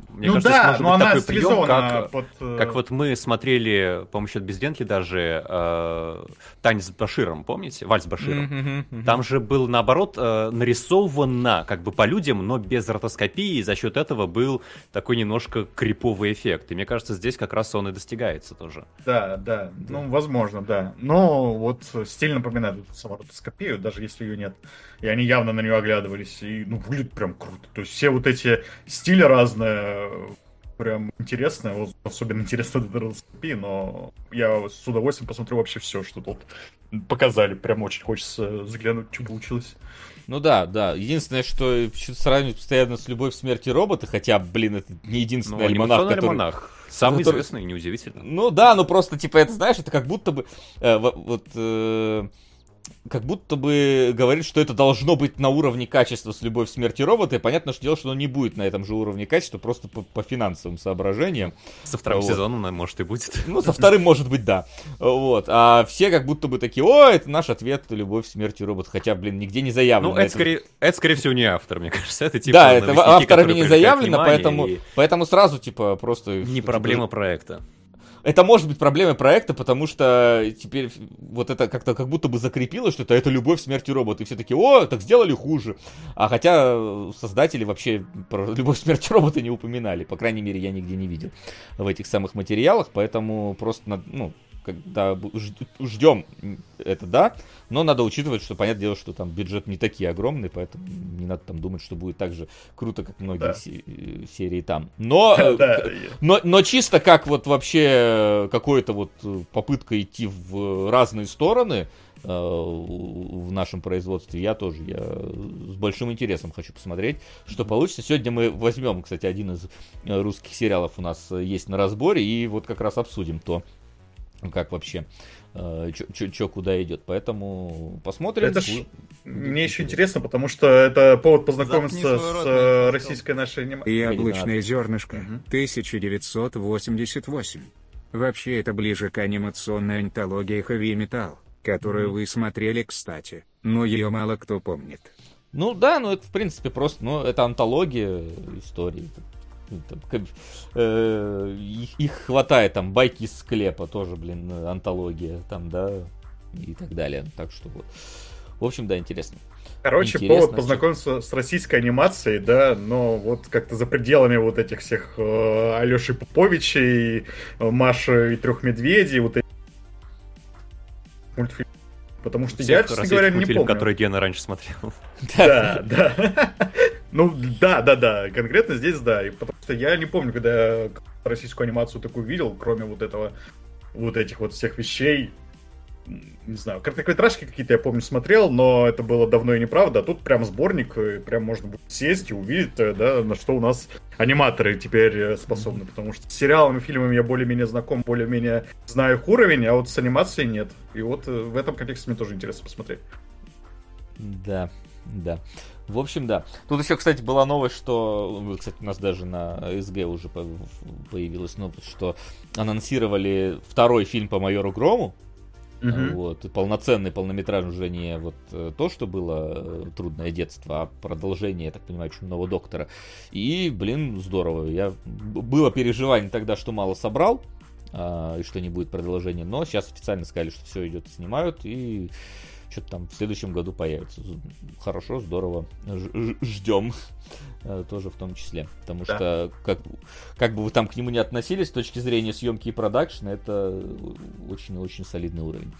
Мне ну кажется, да, может но быть она такой прием, как, под... Э, как вот мы смотрели, по-моему, счет без Бентли даже э, «Танец с Баширом», помните? «Вальс с Баширом». Mm-hmm, mm-hmm. Там же был, наоборот, э, нарисовано как бы по людям, но без ротоскопии, и за счет этого был такой немножко криповый эффект. И мне кажется, здесь как раз он и достигается тоже. Да, да, да. ну, возможно, да. Но вот стиль напоминает саму ротоскопию, даже если ее нет. И они явно на нее оглядывались, и, ну, выглядит прям круто. То есть все вот эти стили разные, прям интересно, вот, особенно интересно дендроскопии, но я с удовольствием посмотрю вообще все, что тут показали. Прям очень хочется заглянуть, что получилось. Ну да, да. Единственное, что сравнивать постоянно с «Любовь, смерти робота», хотя, блин, это не единственный ну, альманах, который... альманах. Самый который... известный, неудивительно. Ну да, ну просто, типа, это, знаешь, это как будто бы... Э, вот... Э, как будто бы говорит, что это должно быть на уровне качества с «Любовь, смерти робота», и понятно, что дело, что оно не будет на этом же уровне качества, просто по, по финансовым соображениям. Со вторым вот. сезоном, может, и будет. Ну, со вторым, может быть, да. Вот. А все как будто бы такие, о, это наш ответ «Любовь, смерти робота», хотя, блин, нигде не заявлено. Ну, это, скорее, это, скорее всего, не автор, мне кажется. Это, типа, да, это авторами не заявлено, поэтому, и... поэтому сразу, типа, просто... Не проблема проекта это может быть проблемой проекта, потому что теперь вот это как-то как будто бы закрепилось, что это, это любовь смерти робота. И все таки о, так сделали хуже. А хотя создатели вообще про любовь смерти робота не упоминали. По крайней мере, я нигде не видел в этих самых материалах. Поэтому просто, ну, когда ждем это, да, но надо учитывать, что, понятное дело, что там бюджет не такие огромные, поэтому не надо там думать, что будет так же круто, как многие да. Э, серии там. Но, э, но, но чисто как вот вообще какой-то вот попытка идти в разные стороны, э, в нашем производстве. Я тоже, я с большим интересом хочу посмотреть, что получится. Сегодня мы возьмем, кстати, один из русских сериалов у нас есть на разборе, и вот как раз обсудим то, как вообще, э, что куда идет. Поэтому посмотрим. Это ж... Мне еще интересно, потому что это повод познакомиться с э, российской нашей анимацией. Яблочное зернышко, угу. 1988. Вообще это ближе к анимационной антологии Heavy Metal, которую вы смотрели, кстати, но ее мало кто помнит. Ну да, ну это в принципе просто, ну это антология истории. Ну, там, э, их, их хватает, там, байки из склепа тоже, блин, антология, там, да, и так далее. Так что вот. В общем, да, интересно. Короче, интересно, повод познакомиться с российской анимацией, да, но вот как-то за пределами вот этих всех э, Алеши Поповичей, э, Маши и Трех Медведей, вот эти мультфильмы. Потому что Всех я, честно говоря, не помню. который Гена раньше смотрел. Да, да. Ну, да, да, да, конкретно здесь да. И потому что я не помню, когда я российскую анимацию такую видел, кроме вот этого, вот этих вот всех вещей. Не знаю, короткометражки какие-то я помню смотрел, но это было давно и неправда. А тут прям сборник, и прям можно будет сесть и увидеть, э, да, на что у нас аниматоры теперь э, способны. Потому что с сериалами, фильмами я более-менее знаком, более-менее знаю их уровень, а вот с анимацией нет. И вот э, в этом контексте мне тоже интересно посмотреть. Да, да. В общем, да. Тут еще, кстати, была новость, что, кстати, у нас даже на СГ уже появилась новость, что анонсировали второй фильм по майору Грому. Uh-huh. Вот, и полноценный полнометражный уже не вот э, то, что было э, трудное детство, а продолжение, я так понимаю, чумного доктора. И, блин, здорово. Я было переживание тогда, что мало собрал, а, и что не будет продолжения, но сейчас официально сказали, что все идет, снимают, и что-то там в следующем году появится. Хорошо, здорово. Ждем. Э, тоже в том числе. Потому да. что, как, как бы вы там к нему не относились, с точки зрения съемки и продакшна, это очень-очень солидный уровень.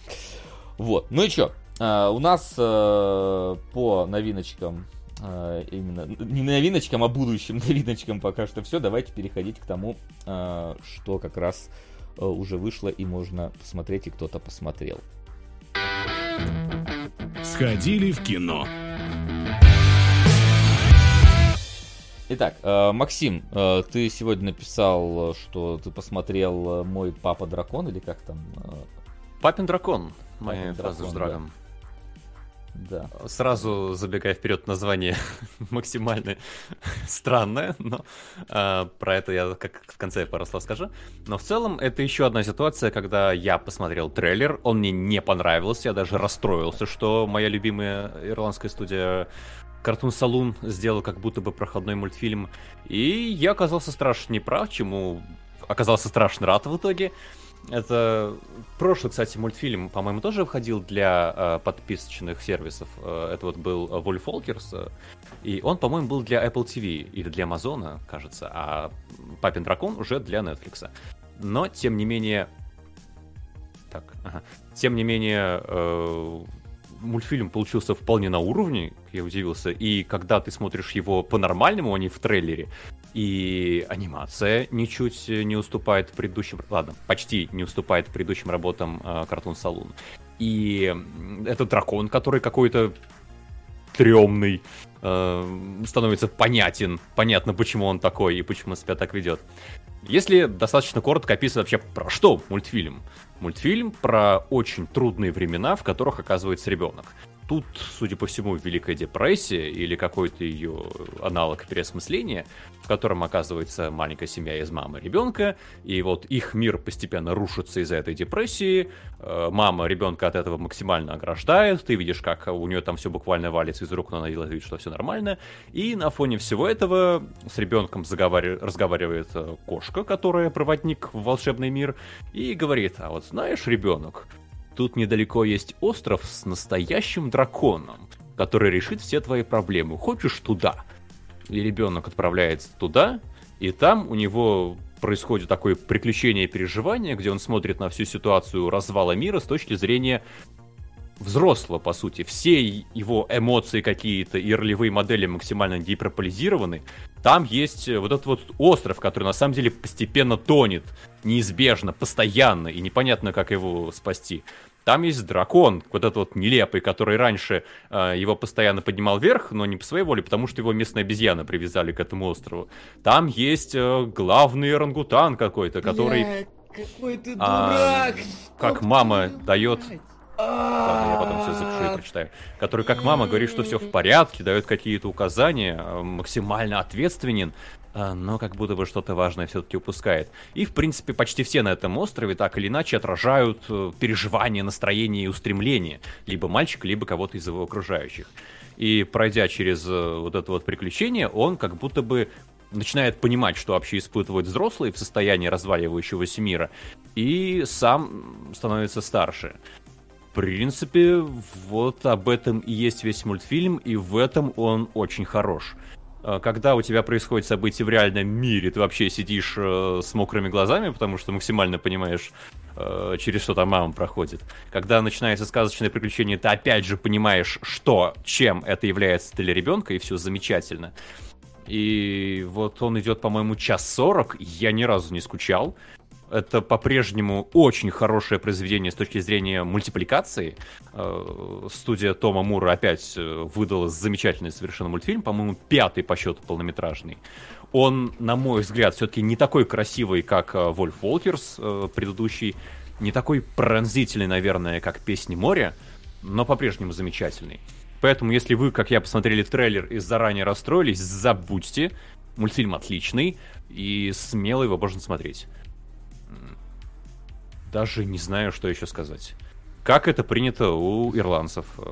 Вот. Ну и что? А, у нас а, по новиночкам а, именно не новиночкам, а будущим новиночкам пока что все. Давайте переходить к тому, что как раз уже вышло и можно посмотреть, и кто-то посмотрел. Сходили в кино. Итак, э, Максим, э, ты сегодня написал, что ты посмотрел «Мой папа дракон» или как там? Папин дракон, моя фраза с драгом. Да. Сразу забегая вперед, название максимально странное, но э, про это я как в конце пару слов скажу. Но в целом это еще одна ситуация, когда я посмотрел трейлер, он мне не понравился, я даже расстроился, что моя любимая ирландская студия Cartoon Saloon сделал как будто бы проходной мультфильм, и я оказался страшно неправ, чему оказался страшно рад в итоге. Это прошлый, кстати, мультфильм, по-моему, тоже входил для э, подписочных сервисов. Э, это вот был Wolf Walkers, э, и он, по-моему, был для Apple TV или для Amazon, кажется, а Папин дракон уже для Netflix. Но, тем не менее... Так, ага. Тем не менее, э, мультфильм получился вполне на уровне, я удивился. И когда ты смотришь его по-нормальному, а не в трейлере, и анимация ничуть не уступает предыдущим... Ладно, почти не уступает предыдущим работам Картун э, Салун. И этот дракон, который какой-то стрёмный, э, становится понятен. Понятно, почему он такой и почему себя так ведет. Если достаточно коротко описывать вообще про что мультфильм, Мультфильм про очень трудные времена, в которых оказывается ребенок. Тут, судя по всему, Великая депрессия или какой-то ее аналог переосмысления, в котором оказывается маленькая семья из мамы и ребенка, и вот их мир постепенно рушится из-за этой депрессии, э, мама ребенка от этого максимально ограждает, ты видишь, как у нее там все буквально валится из рук, но она делает вид, что все нормально, и на фоне всего этого с ребенком заговаривает, разговаривает э, кошка, которая проводник в волшебный мир, и говорит, а вот знаешь, ребенок, Тут недалеко есть остров с настоящим драконом, который решит все твои проблемы. Хочешь туда? И ребенок отправляется туда, и там у него происходит такое приключение и переживание, где он смотрит на всю ситуацию развала мира с точки зрения взрослого, по сути. Все его эмоции какие-то и ролевые модели максимально гиперполизированы. Там есть вот этот вот остров, который на самом деле постепенно тонет, неизбежно, постоянно, и непонятно, как его спасти. Там есть дракон, вот этот вот нелепый, который раньше э, его постоянно поднимал вверх, но не по своей воле, потому что его местные обезьяны привязали к этому острову. Там есть э, главный орангутан какой-то, который... Бля, какой ты а, дурак! А, как мама дает... Ладно, я потом все запишу и прочитаю. Который, как мама, говорит, что все в порядке, дает какие-то указания, э, максимально ответственен. А, но как будто бы что-то важное все-таки упускает. И, в принципе, почти все на этом острове так или иначе отражают э, переживания, настроение и устремления либо мальчика, либо кого-то из его окружающих. И пройдя через э, вот это вот приключение, он как будто бы начинает понимать, что вообще испытывают взрослые в состоянии разваливающегося мира, и сам становится старше. Принципе, вот об этом и есть весь мультфильм, и в этом он очень хорош. Э, когда у тебя происходит событие в реальном мире, ты вообще сидишь э, с мокрыми глазами, потому что максимально понимаешь, э, через что там мама проходит. Когда начинается сказочное приключение, ты опять же понимаешь, что, чем это является для ребенка, и все замечательно. И вот он идет, по-моему, час сорок, я ни разу не скучал. Это по-прежнему очень хорошее произведение с точки зрения мультипликации. Э, студия Тома Мура опять э, выдала замечательный совершенно мультфильм, по-моему, пятый по счету полнометражный. Он, на мой взгляд, все-таки не такой красивый, как э, Вольф Волкерс предыдущий, не такой пронзительный, наверное, как «Песни моря», но по-прежнему замечательный. Поэтому, если вы, как я, посмотрели трейлер и заранее расстроились, забудьте. Мультфильм отличный, и смело его можно смотреть даже не знаю, что еще сказать. Как это принято у ирландцев. Э,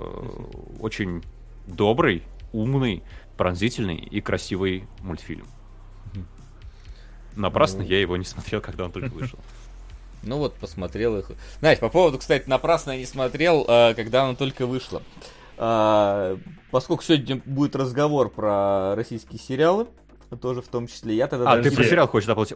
очень добрый, умный, пронзительный и красивый мультфильм. Напрасно ну... я его не смотрел, когда он только вышел. Ну вот, посмотрел их. Знаешь, по поводу, кстати, напрасно я не смотрел, э, когда оно только вышло. Э, поскольку сегодня будет разговор про российские сериалы, тоже в том числе. Я тогда а, ты про сериал хочешь дополнить?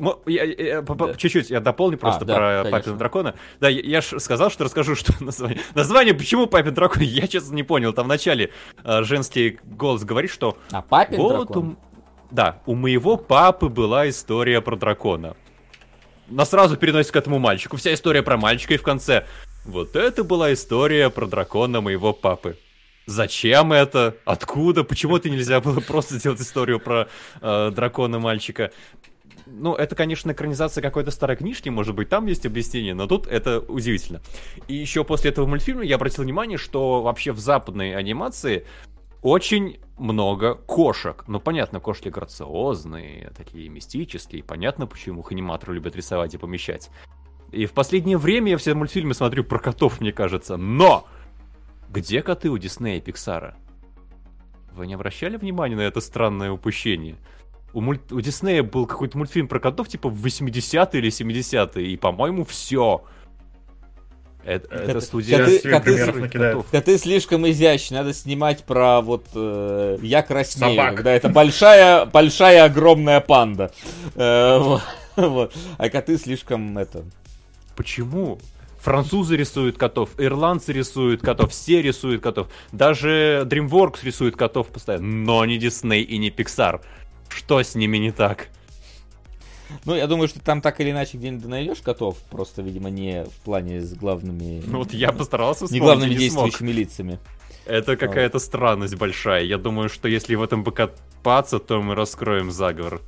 Чуть-чуть я дополню просто а, да, про конечно. Папина дракона. Да, я, я же сказал, что расскажу, что название. Название почему Папин дракон? Я, честно, не понял. Там вначале э, женский голос говорит, что... А Папин вот дракон? У... Да, у моего папы была история про дракона. Нас сразу переносит к этому мальчику. Вся история про мальчика и в конце... Вот это была история про дракона моего папы. Зачем это? Откуда? Почему это нельзя было просто сделать историю про э, дракона мальчика? Ну, это, конечно, экранизация какой-то старой книжки, может быть, там есть объяснение, но тут это удивительно. И еще после этого мультфильма я обратил внимание, что вообще в западной анимации очень много кошек. Ну, понятно, кошки грациозные, такие мистические. Понятно, почему их аниматоры любят рисовать и помещать. И в последнее время я все мультфильмы смотрю про котов, мне кажется. Но! Где коты у Диснея и Пиксара? Вы не обращали внимания на это странное упущение? У, мульт... у Диснея был какой-то мультфильм про котов, типа в 80-е или 70-е, и, по-моему, все. Это, это студия... Коты, коты, коты слишком изящны, надо снимать про вот э, «Я краснею», Собак. когда это большая, большая огромная панда. Э, вот, вот. А коты слишком это... Почему? Французы рисуют котов, ирландцы рисуют котов, все рисуют котов. Даже DreamWorks рисует котов постоянно. Но не Disney и не Pixar. Что с ними не так? Ну, я думаю, что там так или иначе где-нибудь найдешь котов, просто, видимо, не в плане с главными... Ну, вот я постарался Не главными не действующими смог. лицами. Это какая-то странность большая. Я думаю, что если в этом покопаться, то мы раскроем заговор.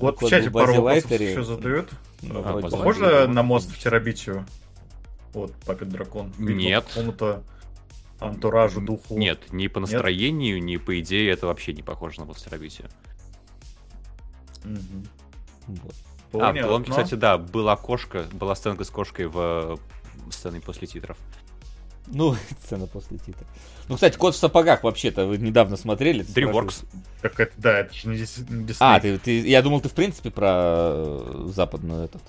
Вот в чате пару вопросов еще задают. А, Похоже на мост в Терабитию? Вот, Папин Дракон. Нет. Какому-то антуражу, духу. Нет, ни по настроению, Нет? ни по идее это вообще не похоже на мост в Терабитию. Угу. Вот. А, в кстати, да, была кошка, была сценка с кошкой в э, сцене после титров. Ну, сцена после титров. Ну, кстати, кот в сапогах вообще-то вы недавно смотрели. DreamWorks. Так это, да, это же не Disney. А, ты, ты, я думал, ты в принципе про э, западную этот.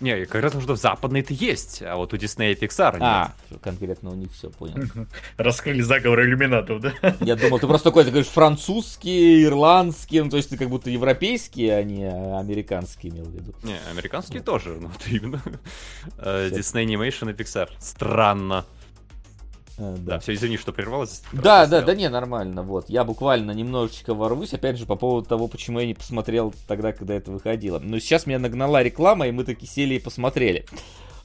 Не, как раз что в западной это есть, а вот у Disney и Pixar нет. А, конкретно у них все, понял. Раскрыли заговор иллюминатов, да? Я думал, ты просто такой, ты говоришь, французский, ирландский, ну, то есть ты как будто европейские, а не американские имел в виду. Не, американские тоже, ну, вот именно. Э, Disney Animation и Pixar. Странно. Э, да. да, все, извини, что прервалось. Да, да, да, не, нормально, вот. Я буквально немножечко ворвусь, опять же, по поводу того, почему я не посмотрел тогда, когда это выходило. Но сейчас меня нагнала реклама, и мы таки сели и посмотрели.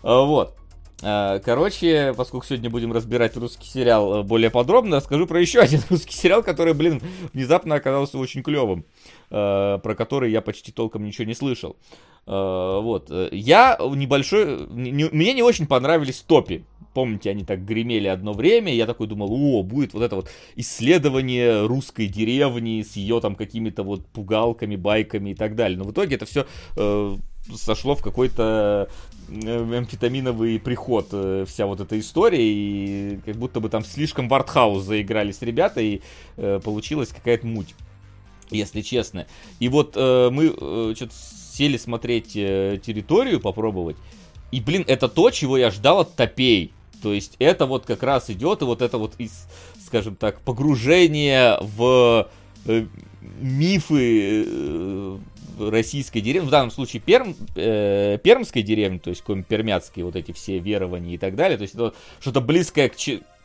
А, вот. А, короче, поскольку сегодня будем разбирать русский сериал э, более подробно, расскажу про еще один русский сериал, который, блин, внезапно оказался очень клевым, про который я почти толком ничего не слышал. Вот. Я небольшой... Мне не очень понравились топи помните, они так гремели одно время, я такой думал, о, будет вот это вот исследование русской деревни с ее там какими-то вот пугалками, байками и так далее. Но в итоге это все э, сошло в какой-то э, амфетаминовый приход э, вся вот эта история, и как будто бы там слишком в артхаус заигрались ребята, и э, получилась какая-то муть, если честно. И вот э, мы э, что-то сели смотреть э, территорию, попробовать, и, блин, это то, чего я ждал от топей. То есть это вот как раз идет, и вот это вот, из, скажем так, погружение в э, мифы э, российской деревни, в данном случае перм, э, пермской деревни, то есть пермяцкие вот эти все верования и так далее, то есть это что-то близкое к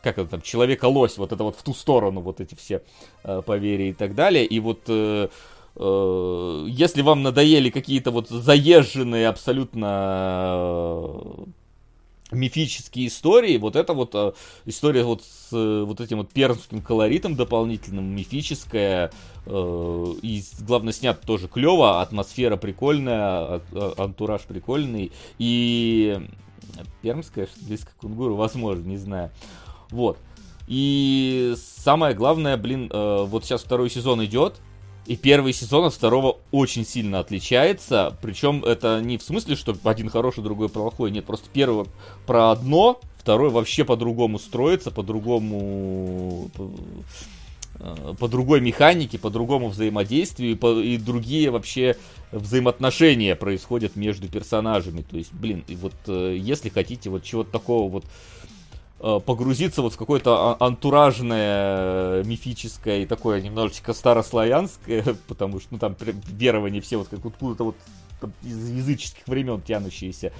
как это там, человека-лось, вот это вот в ту сторону, вот эти все э, поверья и так далее, и вот э, если вам надоели какие-то вот заезженные абсолютно мифические истории, вот это вот э, история вот с э, вот этим вот пермским колоритом дополнительным, мифическая, э, и главное снят тоже клево, атмосфера прикольная, а, антураж прикольный, и пермская, близко Кунгуру, возможно, не знаю, вот. И самое главное, блин, э, вот сейчас второй сезон идет, и первый сезон от второго очень сильно отличается. Причем это не в смысле, что один хороший, другой плохой. Нет, просто первый про одно, второй вообще по-другому строится, по-другому по, э, по другой механике, по другому взаимодействию по, и другие вообще взаимоотношения происходят между персонажами. То есть, блин, и вот э, если хотите вот чего-то такого вот погрузиться вот в какое-то а, антуражное, мифическое и такое немножечко старославянское, потому что, ну, там верования все вот как откуда-то вот из языческих времен тянущиеся,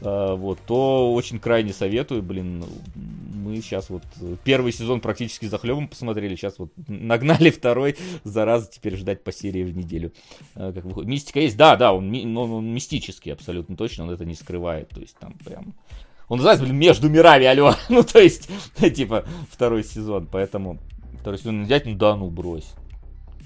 э, вот, то очень крайне советую, блин, мы сейчас вот первый сезон практически за хлебом посмотрели, сейчас вот нагнали второй, за раз теперь ждать по серии в неделю, э, как. Мистика есть, да, да, он, он, он мистический абсолютно точно, он это не скрывает, то есть там прям он называется, блин, между мирами, алло. ну, то есть, типа, второй сезон. Поэтому второй сезон взять, ну да, ну брось.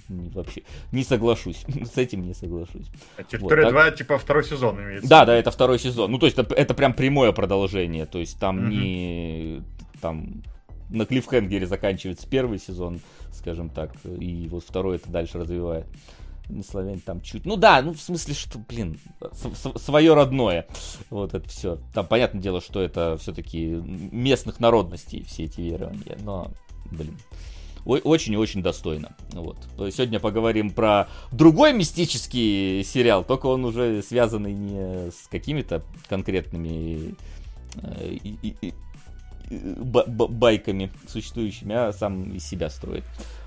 Вообще, не соглашусь. С этим не соглашусь. А территория вот, 2, так... типа, второй сезон имеется. Да, да, это второй сезон. Ну, то есть, это, это прям прямое продолжение. То есть, там mm-hmm. не... Там на клиффхенгере заканчивается первый сезон, скажем так, и вот второй это дальше развивает славяне там чуть. Ну да, ну в смысле, что, блин, свое родное. Вот это все. Там понятное дело, что это все-таки местных народностей, все эти верования. Но, блин, очень-очень достойно. Вот. Сегодня поговорим про другой мистический сериал, только он уже связанный не с какими-то конкретными э, и, и, и, байками существующими, а сам из себя строит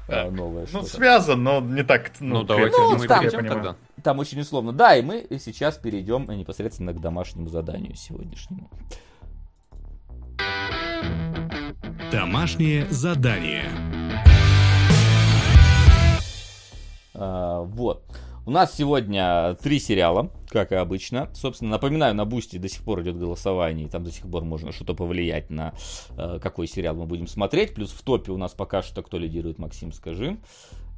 новое. Ну, связан, но не так. Ну, ну давайте ну, мы там, перейдем тогда. Там очень условно. Да, и мы сейчас перейдем непосредственно к домашнему заданию сегодняшнему. Домашнее задание. А, вот. У нас сегодня три сериала, как и обычно. Собственно, напоминаю, на Бусти до сих пор идет голосование, и там до сих пор можно что-то повлиять на э, какой сериал мы будем смотреть. Плюс в топе у нас пока что кто лидирует, Максим, скажи.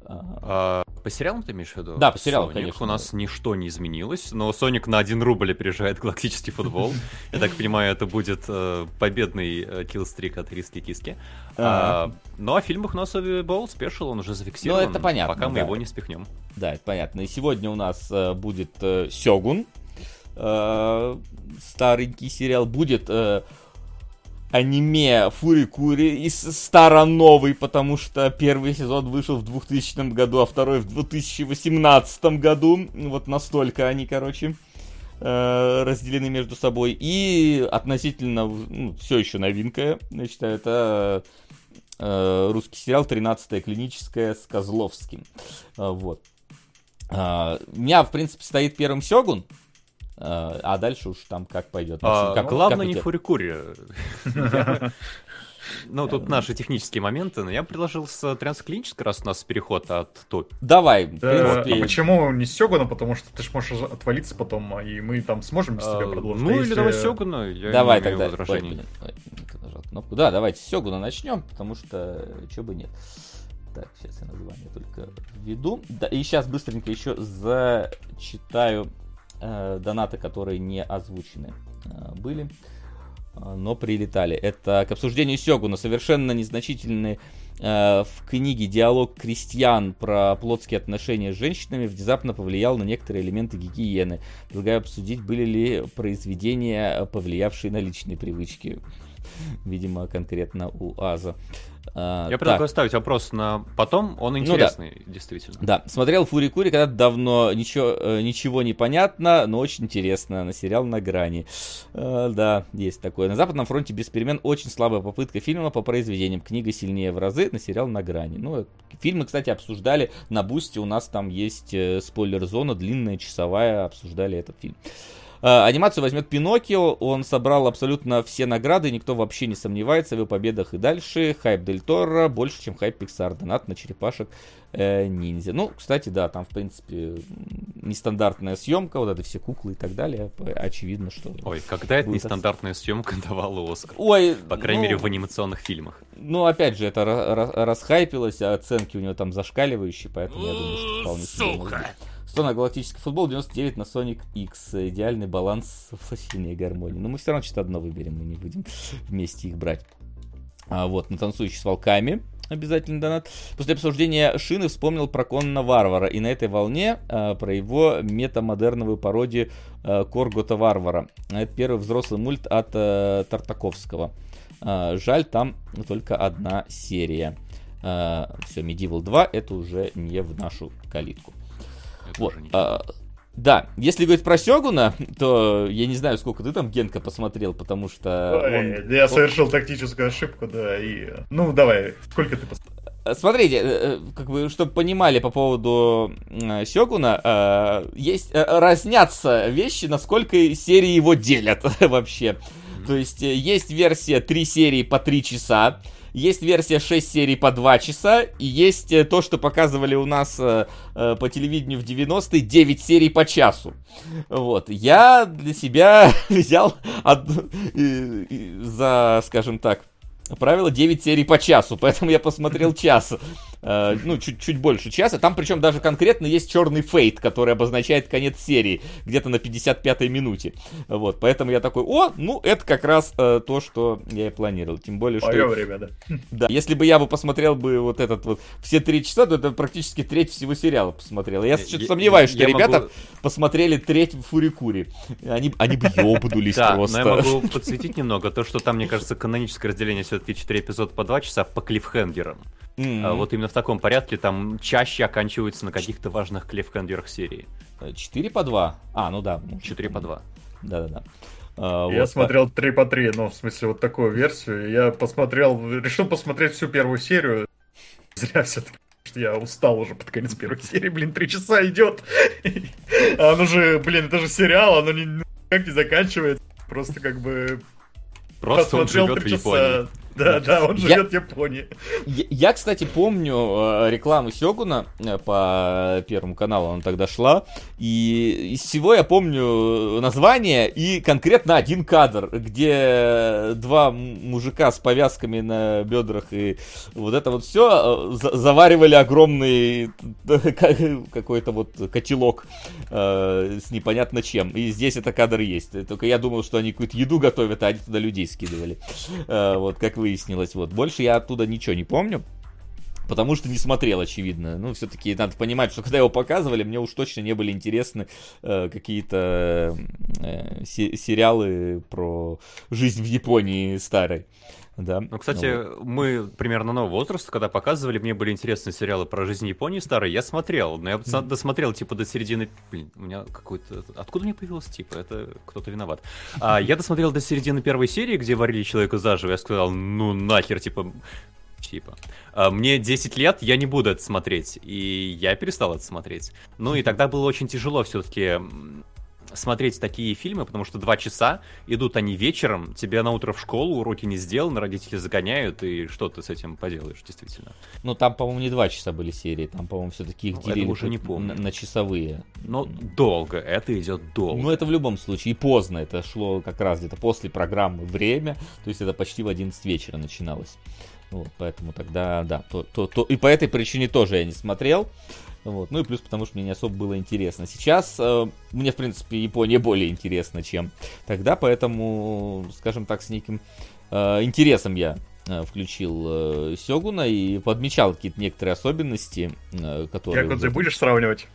А, по сериалам ты имеешь в виду? Да, по сериалам, Sonic конечно. У нас ничто не изменилось, но Sonic на 1 рубль опережает галактический футбол. Я так понимаю, это будет э, победный э, killstreak от Риски Киски. А, ну а в фильмах у нас Бол спешил, он уже зафиксирован. Ну, это понятно, Пока мы его не спихнем. Да, это понятно. И сегодня у нас э, будет Сёгун, старенький сериал, будет э, аниме Фурикури из старо-новый, потому что первый сезон вышел в 2000 году, а второй в 2018 году. Вот настолько они, короче, э, разделены между собой. И относительно, ну, все еще новинка, я считаю, это э, русский сериал «13 клиническая» с Козловским. Э, Вот. А, У меня, в принципе, стоит первым Сёгун, а а дальше уж там как пойдет. А, как- главное как у не? Фурикури. Ну, тут наши технические моменты, но я предложил с трансклинической, раз у нас переход от топ. Давай, в Да, принципе, а почему не Сёгуна? Потому что ты ж можешь отвалиться потом, а, и мы там сможем без тебя А, продолжить. Ну, или давай Сёгуна, я давай тогда. Да, давайте с Сёгуна начнем, потому что чё бы нет. Так, сейчас я название только введу. Да, и сейчас быстренько еще зачитаю э, донаты, которые не озвучены э, были, э, но прилетали. Это к обсуждению Сёгуна. Совершенно незначительный э, в книге диалог крестьян про плотские отношения с женщинами внезапно повлиял на некоторые элементы гигиены. Предлагаю обсудить, были ли произведения, э, повлиявшие на личные привычки. Видимо, конкретно у Аза. А, Я так. предлагаю ставить вопрос на потом, он да. интересный, действительно. Да, смотрел Фури Кури когда давно, ничего, э, ничего не понятно, но очень интересно, на сериал на грани. Э, да, есть такое. На Западном фронте без перемен очень слабая попытка фильма по произведениям. Книга сильнее в разы, на сериал на грани. Ну, фильмы, кстати, обсуждали на Бусте, у нас там есть э, спойлер-зона, длинная, часовая, обсуждали этот фильм. Э, Анимацию возьмет Пиноккио, он собрал абсолютно все награды, никто вообще не сомневается в его победах и дальше. Хайп Дель Торо больше, чем хайп Pixar, донат на черепашек э, ниндзя. Ну, кстати, да, там, в принципе, нестандартная съемка, вот это все куклы и так далее, очевидно, что... Ой, когда это Будет нестандартная съемка давала Оскар? Ой, По крайней ну, мере, в анимационных фильмах. Ну, опять же, это ра- ра- расхайпилось, а оценки у него там зашкаливающие, поэтому я думаю, что вполне себе может быть. 100 на галактический футбол, 99 на Sonic X. Идеальный баланс сильной гармонии. Но мы все равно что-то одно выберем, мы не будем вместе их брать. А, вот, на танцующий с волками. Обязательно донат. После обсуждения Шины вспомнил про Конна Варвара. И на этой волне а, про его метамодерновую пародию а, Коргота Варвара. Это первый взрослый мульт от а, Тартаковского. А, жаль, там только одна серия. все, Medieval 2 это уже не в нашу калитку. Это Вот. а, да, если говорить про Сёгуна, то я не знаю, сколько ты там Генка посмотрел, потому что... Ой, он- Я совершил тактическую ошибку, да, и... Ну, давай, сколько ты посмотрел? Э, Смотрите, э, э, как бы, чтобы понимали по поводу э, Сёгуна, э, есть, разнятся вещи, насколько серии его делят вообще. То есть есть версия 3 серии по 3 часа, есть версия 6 серий по 2 часа, и есть э, то, что показывали у нас э, э, по телевидению в 90-е, 9 серий по часу. Вот. Я для себя взял и за, скажем так, правило 9 серий по часу, поэтому я посмотрел час. Э, ну, чуть, чуть больше часа. Там причем даже конкретно есть черный фейт, который обозначает конец серии, где-то на 55-й минуте. Вот, поэтому я такой, о, ну, это как раз э, то, что я и планировал. Тем более, что... Мое время, да. Да, если бы я бы посмотрел бы вот этот вот все три часа, то это практически треть всего сериала посмотрел. Я Я- что-то я- сомневаюсь, что я ребята могу- посмотрели треть Фурикури. Они, они бы ёбнулись Да, просто. но я могу подсветить немного то, что там, мне кажется, каноническое разделение все-таки 4 эпизода по 2 часа по клиффхенгерам. М. А Вот именно в таком порядке там чаще оканчиваются на каких-то важных клиффхенгерах серии. 4 по 2? А, ну да. может, 4 по 2. Да-да-да. А, Я вот, смотрел 3 по 3, ну, в смысле, вот такую версию. Я посмотрел, решил посмотреть всю первую серию. Зря все-таки. что Я устал уже под конец первой серии, блин, три часа идет. А оно же, блин, это же сериал, оно ни- никак не заканчивается. Просто как бы Просто он посмотрел живет в три Японии. Да, да, он живет в Японии. Я, кстати, помню э, рекламу Сёгуна э, по Первому каналу, она тогда шла, и из всего я помню название и конкретно один кадр, где два мужика с повязками на бедрах и вот это вот все заваривали огромный какой-то вот котелок с непонятно чем. И здесь это кадр есть. Только я думал, что они какую-то еду готовят, а они туда людей скидывали. Э, вот, как выяснилось. Вот. Больше я оттуда ничего не помню. Потому что не смотрел, очевидно. Ну, все-таки надо понимать, что когда его показывали, мне уж точно не были интересны э, какие-то э, сериалы про жизнь в Японии старой. Да. Ну, кстати, ну, мы примерно нового возраста, когда показывали, мне были интересны сериалы про жизнь Японии старые, я смотрел, но я mm-hmm. досмотрел, типа, до середины... Блин, у меня какой-то... Откуда мне появилось, типа, это кто-то виноват. А, я досмотрел до середины первой серии, где варили человека заживо, я сказал, ну нахер, типа, типа. А, мне 10 лет, я не буду это смотреть. И я перестал это смотреть. Ну и тогда было очень тяжело все-таки смотреть такие фильмы, потому что два часа идут они вечером, тебе на утро в школу, уроки не сделаны, родители загоняют, и что ты с этим поделаешь, действительно. Ну, там, по-моему, не два часа были серии, там, по-моему, все-таки их делили уже не помню. На, на часовые. Но долго, это идет долго. Ну, это в любом случае, и поздно, это шло как раз где-то после программы «Время», то есть это почти в 11 вечера начиналось. Вот, поэтому тогда, да, то, то, то, и по этой причине тоже я не смотрел. Вот. Ну и плюс потому, что мне не особо было интересно. Сейчас э, мне, в принципе, Япония более интересна, чем тогда, поэтому, скажем так, с неким э, интересом я э, включил э, Сёгуна и подмечал какие-то некоторые особенности, э, которые... Якудзы будешь сравнивать?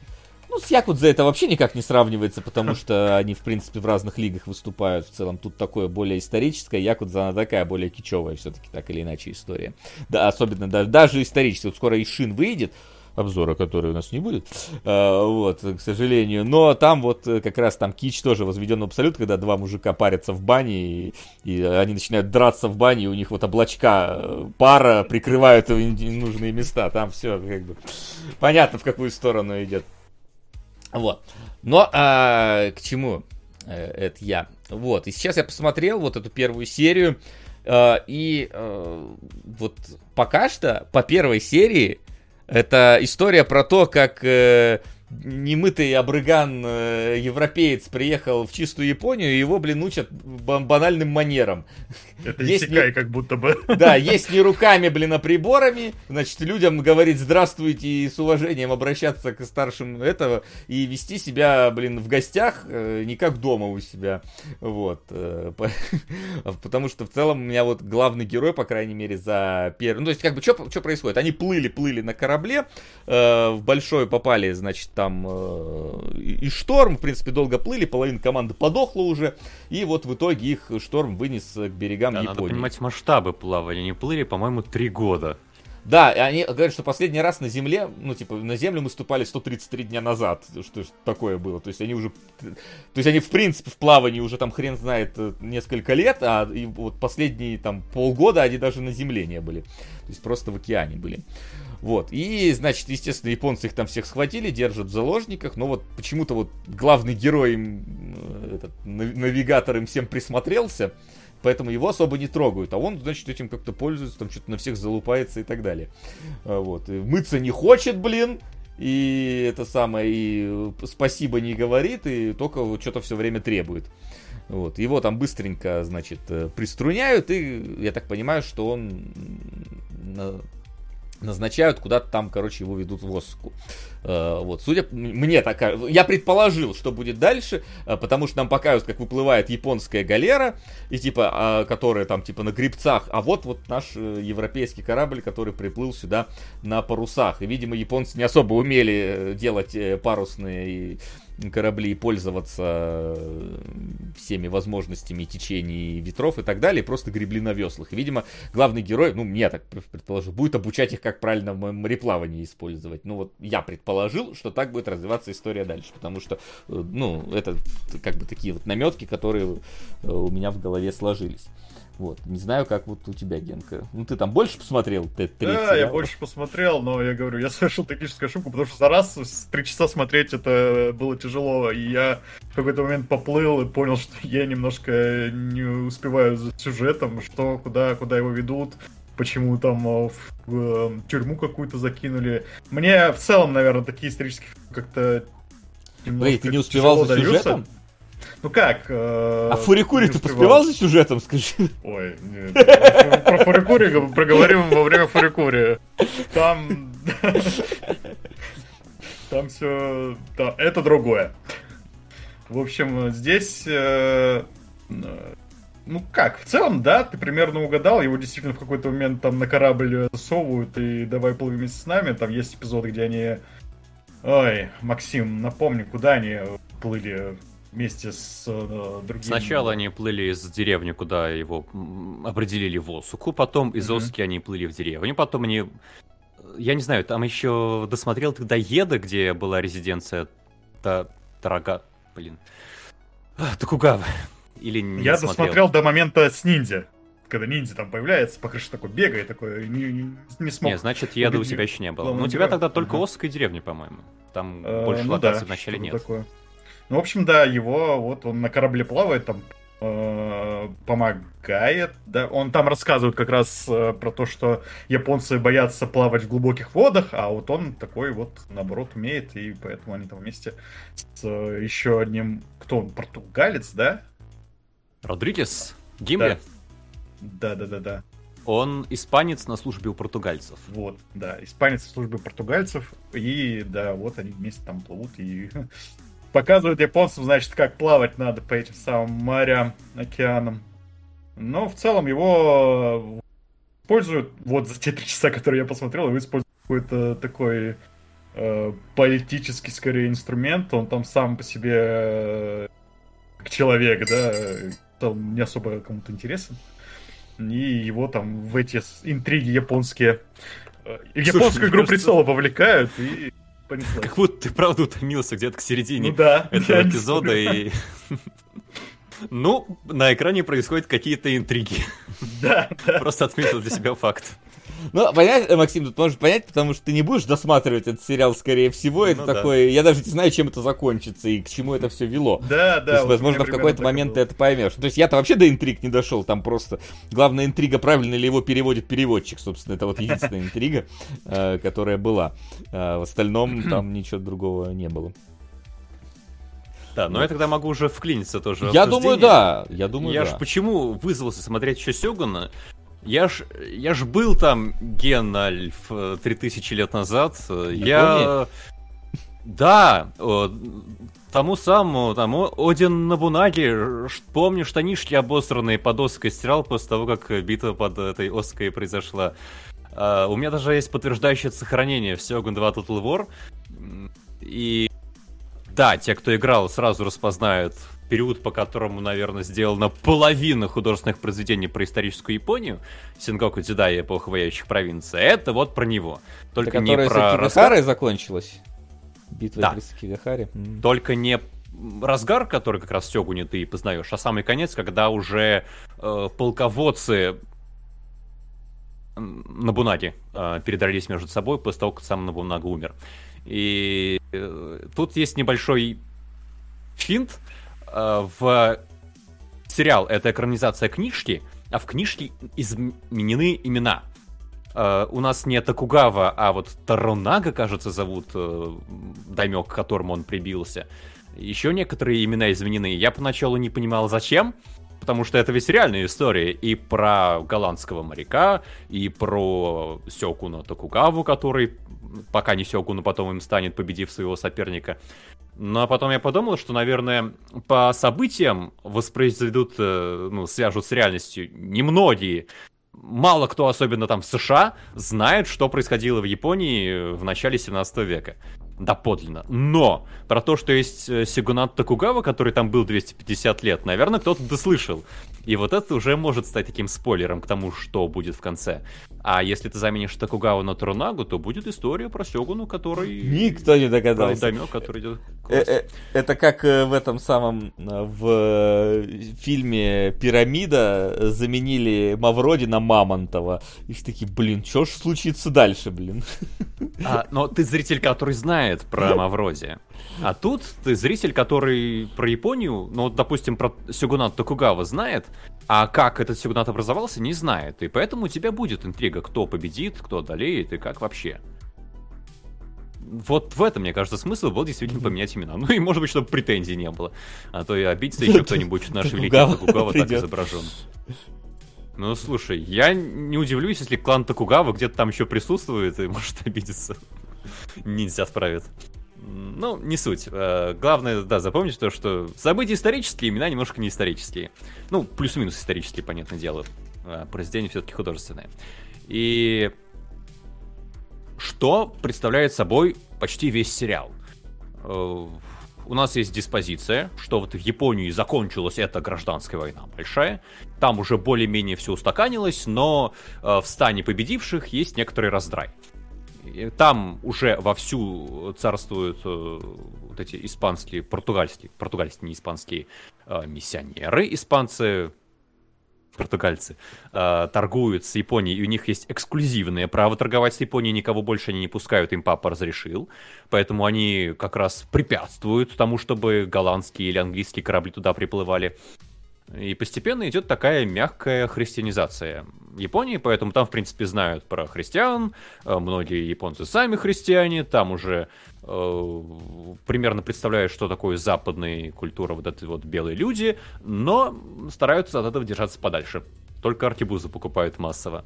Ну, с Якудза это вообще никак не сравнивается, потому что они, в принципе, в разных лигах выступают. В целом, тут такое более историческое, Якудза, она такая более кичевая все-таки, так или иначе, история. Да, особенно даже, даже исторически. Вот скоро Ишин выйдет, обзора, который у нас не будет, а, вот, к сожалению. Но там вот э, как раз там кич тоже возведен в абсолют, когда два мужика парятся в бане, и, и они начинают драться в бане, и у них вот облачка э, пара прикрывают нужные места. Там все как бы понятно, в какую сторону идет. Вот. Но а, к чему э, это я? Вот. И сейчас я посмотрел вот эту первую серию. Uh, и uh, вот пока что по первой серии это история про то, как э, немытый обрыган э, европеец приехал в чистую Японию, и его, блин, учат банальным манерам. Это есть Исекай, не... как будто бы. Да, есть не руками, блин, а приборами. Значит, людям говорить здравствуйте и с уважением обращаться к старшим этого, и вести себя, блин, в гостях э, не как дома у себя. Вот. Э, потому что в целом у меня вот главный герой, по крайней мере, за первый... Ну, то есть, как бы, что происходит? Они плыли-плыли на корабле, в большой попали, значит, там э, и шторм, в принципе, долго плыли, половина команды подохла уже, и вот в итоге их шторм вынес к берегам да, Японии. Надо понимать масштабы плавали, они плыли, по-моему, три года. Да, и они говорят, что последний раз на Земле, ну, типа, на Землю мы ступали 133 дня назад, что такое было. То есть они уже, то есть они, в принципе, в плавании уже там хрен знает э, несколько лет, а и вот последние там полгода они даже на Земле не были. То есть просто в океане были. Вот. И, значит, естественно, японцы их там всех схватили, держат в заложниках, но вот почему-то вот главный герой, э, этот, навигатор им всем присмотрелся, поэтому его особо не трогают, а он, значит, этим как-то пользуется, там что-то на всех залупается и так далее. А, вот. И мыться не хочет, блин, и это самое, и спасибо не говорит, и только что-то все время требует. Вот. Его там быстренько, значит, э, приструняют, и я так понимаю, что он назначают куда-то там, короче, его ведут в Осаку. Э, вот, судя мне такая, я предположил, что будет дальше, э, потому что нам показывают, как выплывает японская галера, и типа, а, которая там типа на грибцах, а вот вот наш э, европейский корабль, который приплыл сюда на парусах. И, видимо, японцы не особо умели делать парусные корабли пользоваться всеми возможностями течений ветров и так далее, просто гребли на веслах. И, видимо, главный герой, ну, мне так предположу, будет обучать их, как правильно в мореплавании использовать. Ну, вот я предположил, что так будет развиваться история дальше, потому что, ну, это как бы такие вот наметки, которые у меня в голове сложились. Вот. Не знаю, как вот у тебя, Генка. Ну, ты там больше посмотрел? Т да, я больше посмотрел, но я говорю, я совершил тактическую ошибку, потому что за раз три часа смотреть это было тяжело, и я в какой-то момент поплыл и понял, что я немножко не успеваю за сюжетом, что, куда, куда его ведут, почему там э, в, в, в э, тюрьму какую-то закинули. Мне в целом, наверное, такие исторические как-то Эй, ты не успевал за сюжетом? Даются. Ну как? Э, а Фурикури ты поспевал за сюжетом, скажи? Ой, нет. Про Фурикури проговорим во время Фурикури. Там... Там все... Да, это другое. В общем, здесь... Э, ну как, в целом, да, ты примерно угадал, его действительно в какой-то момент там на корабль засовывают и давай плыви вместе с нами. Там есть эпизоды, где они... Ой, Максим, напомни, куда они плыли вместе с э, другими. Сначала они плыли из деревни, куда его определили в Осуку, потом из mm-hmm. Оски они плыли в деревню, потом они... Я не знаю, там еще досмотрел тогда Еда, где была резиденция Та... Тарага... Блин. А, Токугава. Или не Я смотрел. досмотрел до момента с ниндзя. Когда ниндзя там появляется, по крыше такой бегает, такой не, не, не смог. Не, значит, Еда у тебя еще не было. Ну, у тебя тогда только ага. Оска и деревня, по-моему. Там э, больше ну локаций вначале нет. Такое. Ну, в общем, да, его вот он на корабле плавает, там э, помогает, да, он там рассказывает как раз э, про то, что японцы боятся плавать в глубоких водах, а вот он такой вот, наоборот, умеет, и поэтому они там вместе с э, еще одним, кто он, португалец, да? Родригес? Гимли? Да, да, да, да. Он испанец на службе у португальцев. Вот, да, испанец на службе португальцев, и да, вот они вместе там плывут, и показывают японцам, значит, как плавать надо по этим самым морям, океанам. Но в целом его используют, вот за те три часа, которые я посмотрел, его используют какой-то такой э, политический, скорее, инструмент. Он там сам по себе э, как человек, да, там не особо кому-то интересен. И его там в эти интриги японские, э, японскую игру кажется... прицела вовлекают и понеслась. Как будто ты правда утомился где-то к середине ну, да, этого эпизода и... Ну, на экране происходят какие-то интриги. Да, да. Просто отметил для себя факт. Ну, понять, Максим, тут можешь понять, потому что ты не будешь досматривать этот сериал, скорее всего. Это ну, такое. Да. Я даже не знаю, чем это закончится и к чему это все вело. Да, да. То есть, вот возможно, в какой-то момент ты это поймешь. То есть я-то вообще до интриг не дошел. Там просто главная интрига, правильно ли его переводит переводчик. Собственно, это вот единственная интрига, э, которая была. А в остальном там ничего другого не было. Да, но я тогда могу уже вклиниться тоже. Я думаю, да. Я думаю, я да. ж почему вызвался смотреть еще Сёгуна? Я ж, я ж был там Генальф 3000 лет назад. Я... я... Да, тому самому, тому Один на Бунаге, помню штанишки обосранные под Оской стирал после того, как битва под этой Оской произошла. Uh, у меня даже есть подтверждающее сохранение в Сёгун 2 Total War. И да, те, кто играл, сразу распознают период, по которому, наверное, сделана половина художественных произведений про историческую Японию, Сингоку Дзидай и эпоха вояющих провинций, это вот про него. Только это не про... Кигахарой закончилась? Битва да. при Кигахаре? Только не разгар, который как раз в Сёгуне ты познаешь, а самый конец, когда уже э, полководцы Набунаги э, передрались между собой после того, как сам Набунага умер. И э, тут есть небольшой финт, в сериал это экранизация книжки, а в книжке изменены имена. Uh, у нас не Токугава, а вот Таронага, кажется, зовут uh, даймё, к которому он прибился. Еще некоторые имена изменены. Я поначалу не понимал, зачем, потому что это ведь реальная история и про голландского моряка, и про Сёкуна Токугаву, который пока не Сёкуну, потом им станет, победив своего соперника. Но потом я подумал, что, наверное, по событиям воспроизведут, э, ну, свяжут с реальностью немногие. Мало кто, особенно там в США, знает, что происходило в Японии в начале 17 века. доподлинно. Но про то, что есть э, Сигунат Токугава, который там был 250 лет, наверное, кто-то дослышал. И вот это уже может стать таким спойлером к тому, что будет в конце. А если ты заменишь Токугаву на Турунагу, то будет история про Сёгуну, который... Никто не догадался. Даймё, который идет... Э, э, это как в этом самом, в фильме «Пирамида» заменили Мавроди на Мамонтова. И все такие, блин, что ж случится дальше, блин? А, но ты зритель, который знает про Мавроди. А тут ты зритель, который про Японию, ну, допустим, про Сёгунат Токугава знает, а как этот Сёгунат образовался, не знает. И поэтому у тебя будет интрига, кто победит, кто одолеет и как вообще. Вот в этом, мне кажется, смысл был действительно поменять имена. Ну и, может быть, чтобы претензий не было. А то и обидится еще кто-нибудь, наш великий Токугава так изображен. Ну, слушай, я не удивлюсь, если клан Токугава где-то там еще присутствует и может обидеться. Нельзя справит. Ну, не суть. Э, главное, да, запомнить то, что события исторические, имена немножко не исторические. Ну, плюс-минус исторические, понятное дело. А произведение все-таки художественное. И что представляет собой почти весь сериал? Э, у нас есть диспозиция, что вот в Японии закончилась эта гражданская война большая. Там уже более-менее все устаканилось, но э, в стане победивших есть некоторый раздрай. Там уже вовсю царствуют э, вот эти испанские, португальские, португальские, не испанские, э, миссионеры испанцы, португальцы, э, торгуют с Японией, и у них есть эксклюзивное право торговать с Японией, никого больше они не пускают, им папа разрешил. Поэтому они как раз препятствуют тому, чтобы голландские или английские корабли туда приплывали. И постепенно идет такая мягкая христианизация Японии, поэтому там, в принципе, знают про христиан, э, многие японцы сами христиане, там уже э, примерно представляют, что такое западная культура, вот эти вот белые люди, но стараются от этого держаться подальше. Только аркебузы покупают массово.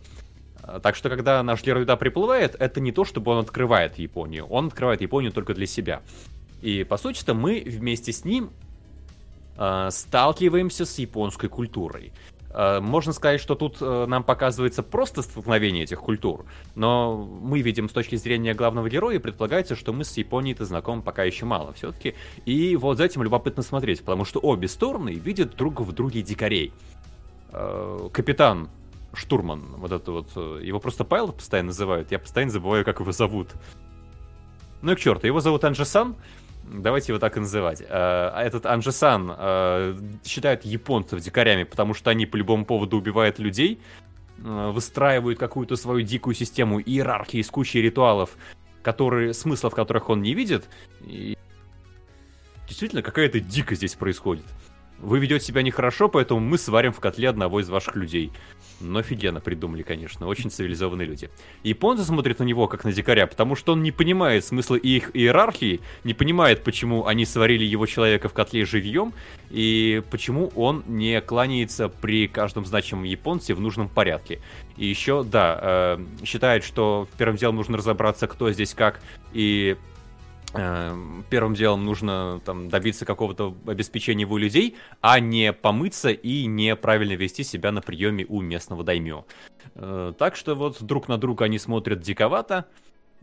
Э, так что, когда наш герой туда приплывает, это не то, чтобы он открывает Японию. Он открывает Японию только для себя. И, по сути-то, мы вместе с ним сталкиваемся с японской культурой. Э, можно сказать, что тут э, нам показывается просто столкновение этих культур, но мы видим с точки зрения главного героя, предполагается, что мы с Японией-то знакомы пока еще мало все-таки. И вот за этим любопытно смотреть, потому что обе стороны видят друг в друге дикарей. Капитан штурман, вот это вот, его просто Павел постоянно называют, я постоянно забываю, как его зовут. Ну и к черту, его зовут Анджи-сан, Давайте его так и называть. Э, а этот Анжесан э, считает японцев дикарями, потому что они по любому поводу убивают людей, э, выстраивают какую-то свою дикую систему иерархии с кучей ритуалов, которые, смыслов которых он не видит. И действительно, какая-то дикость здесь происходит. Вы ведете себя нехорошо, поэтому мы сварим в котле одного из ваших людей. Но офигенно придумали, конечно. Очень цивилизованные люди. Японцы смотрят на него как на дикаря, потому что он не понимает смысла их иерархии, не понимает, почему они сварили его человека в котле живьем, и почему он не кланяется при каждом значимом японце в нужном порядке. И еще, да, э, считает, что первым делом нужно разобраться, кто здесь как, и первым делом нужно там, добиться какого-то обеспечения его людей, а не помыться и неправильно вести себя на приеме у местного даймё. Э, так что вот друг на друга они смотрят диковато,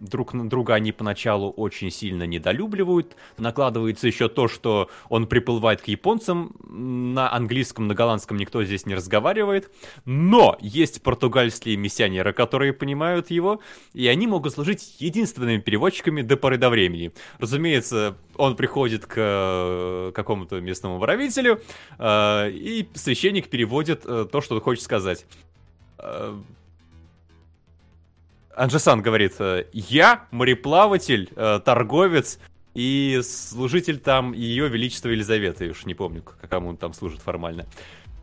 друг на друга они поначалу очень сильно недолюбливают. Накладывается еще то, что он приплывает к японцам. На английском, на голландском никто здесь не разговаривает. Но есть португальские миссионеры, которые понимают его, и они могут служить единственными переводчиками до поры до времени. Разумеется, он приходит к э, какому-то местному правителю, э, и священник переводит э, то, что он хочет сказать Анжесан говорит, э, я мореплаватель, э, торговец и служитель там Ее Величества Елизаветы, я уж не помню, кому он там служит формально.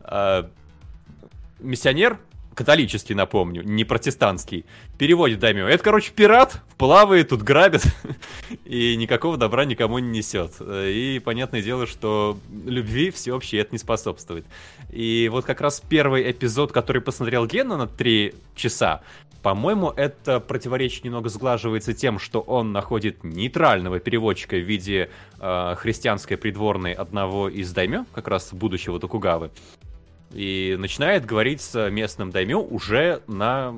А, миссионер, католический, напомню, не протестантский, переводит Даймё. Это, короче, пират, плавает, тут грабит, и никакого добра никому не несет. И понятное дело, что любви всеобщей это не способствует. И вот как раз первый эпизод, который посмотрел Гена на три часа, по-моему, это противоречие немного сглаживается тем, что он находит нейтрального переводчика в виде э, христианской придворной одного из даймё, как раз будущего Токугавы, и начинает говорить с местным даймё уже на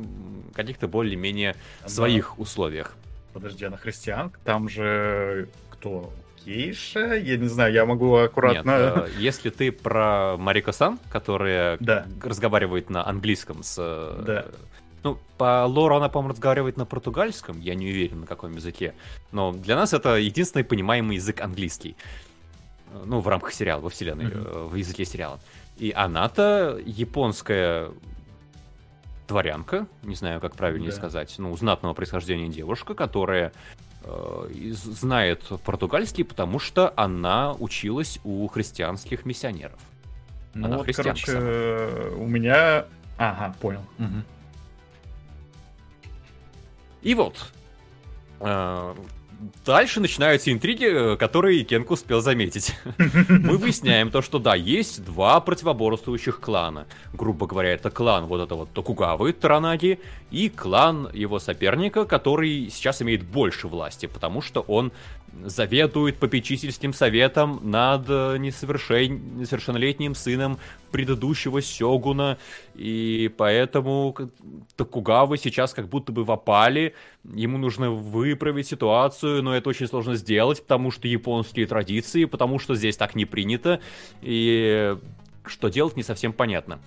каких-то более-менее своих условиях. Подожди, она христианка? Там же кто? Кейша? Я не знаю, я могу аккуратно... Нет, э, если ты про Марико Сан, которая да. разговаривает на английском с... Э, да. Ну, по лору она, по-моему, разговаривает на португальском, я не уверен, на каком языке. Но для нас это единственный понимаемый язык английский. Ну, в рамках сериала, во вселенной, mm-hmm. в языке сериала. И она-то японская дворянка, не знаю, как правильнее да. сказать, ну, знатного происхождения девушка, которая э, знает португальский, потому что она училась у христианских миссионеров. Ну, она вот, короче, сама. у меня... Ага, понял. Угу. И вот, э, Дальше начинаются интриги, э, которые Кенк успел заметить. Мы выясняем то, что да, есть два противоборствующих клана. Грубо говоря, это клан вот этого Токугавы Таранаги и клан его соперника, который сейчас имеет больше власти, потому что он заведует попечительским советом над э, несовершен... несовершеннолетним сыном предыдущего Сёгуна, и поэтому Токугавы сейчас как будто бы в ему нужно выправить ситуацию, но это очень сложно сделать, потому что японские традиции, потому что здесь так не принято, и что делать не совсем понятно.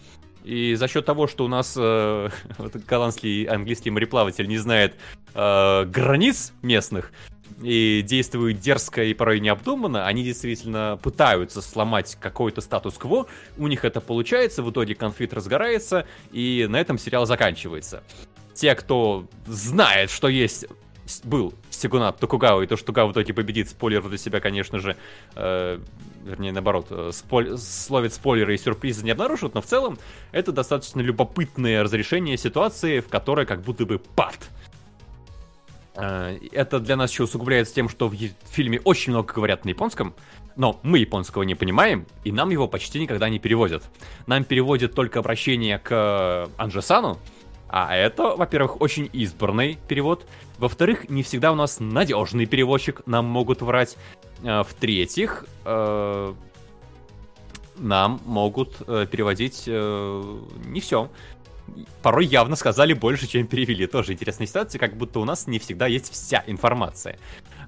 И за счет того, что у нас э, вот, голландский английский мореплаватель не знает э, границ местных, и действуют дерзко и порой необдуманно, они действительно пытаются сломать какой-то статус-кво, у них это получается, в итоге конфликт разгорается, и на этом сериал заканчивается. Те, кто знает, что есть был Сигунат Токугава, и то, что Токугава в итоге победит, спойлер для себя, конечно же, э, вернее, наоборот, э, спой... словит спойлеры и сюрпризы не обнаружат, но в целом это достаточно любопытное разрешение ситуации, в которой как будто бы пад это для нас еще усугубляется тем, что в фильме очень много говорят на японском, но мы японского не понимаем, и нам его почти никогда не переводят. Нам переводят только обращение к э, Анжесану, а это, во-первых, очень избранный перевод. Во-вторых, не всегда у нас надежный переводчик, нам могут врать. Э, в-третьих, нам могут переводить не все порой явно сказали больше, чем перевели. Тоже интересная ситуация, как будто у нас не всегда есть вся информация.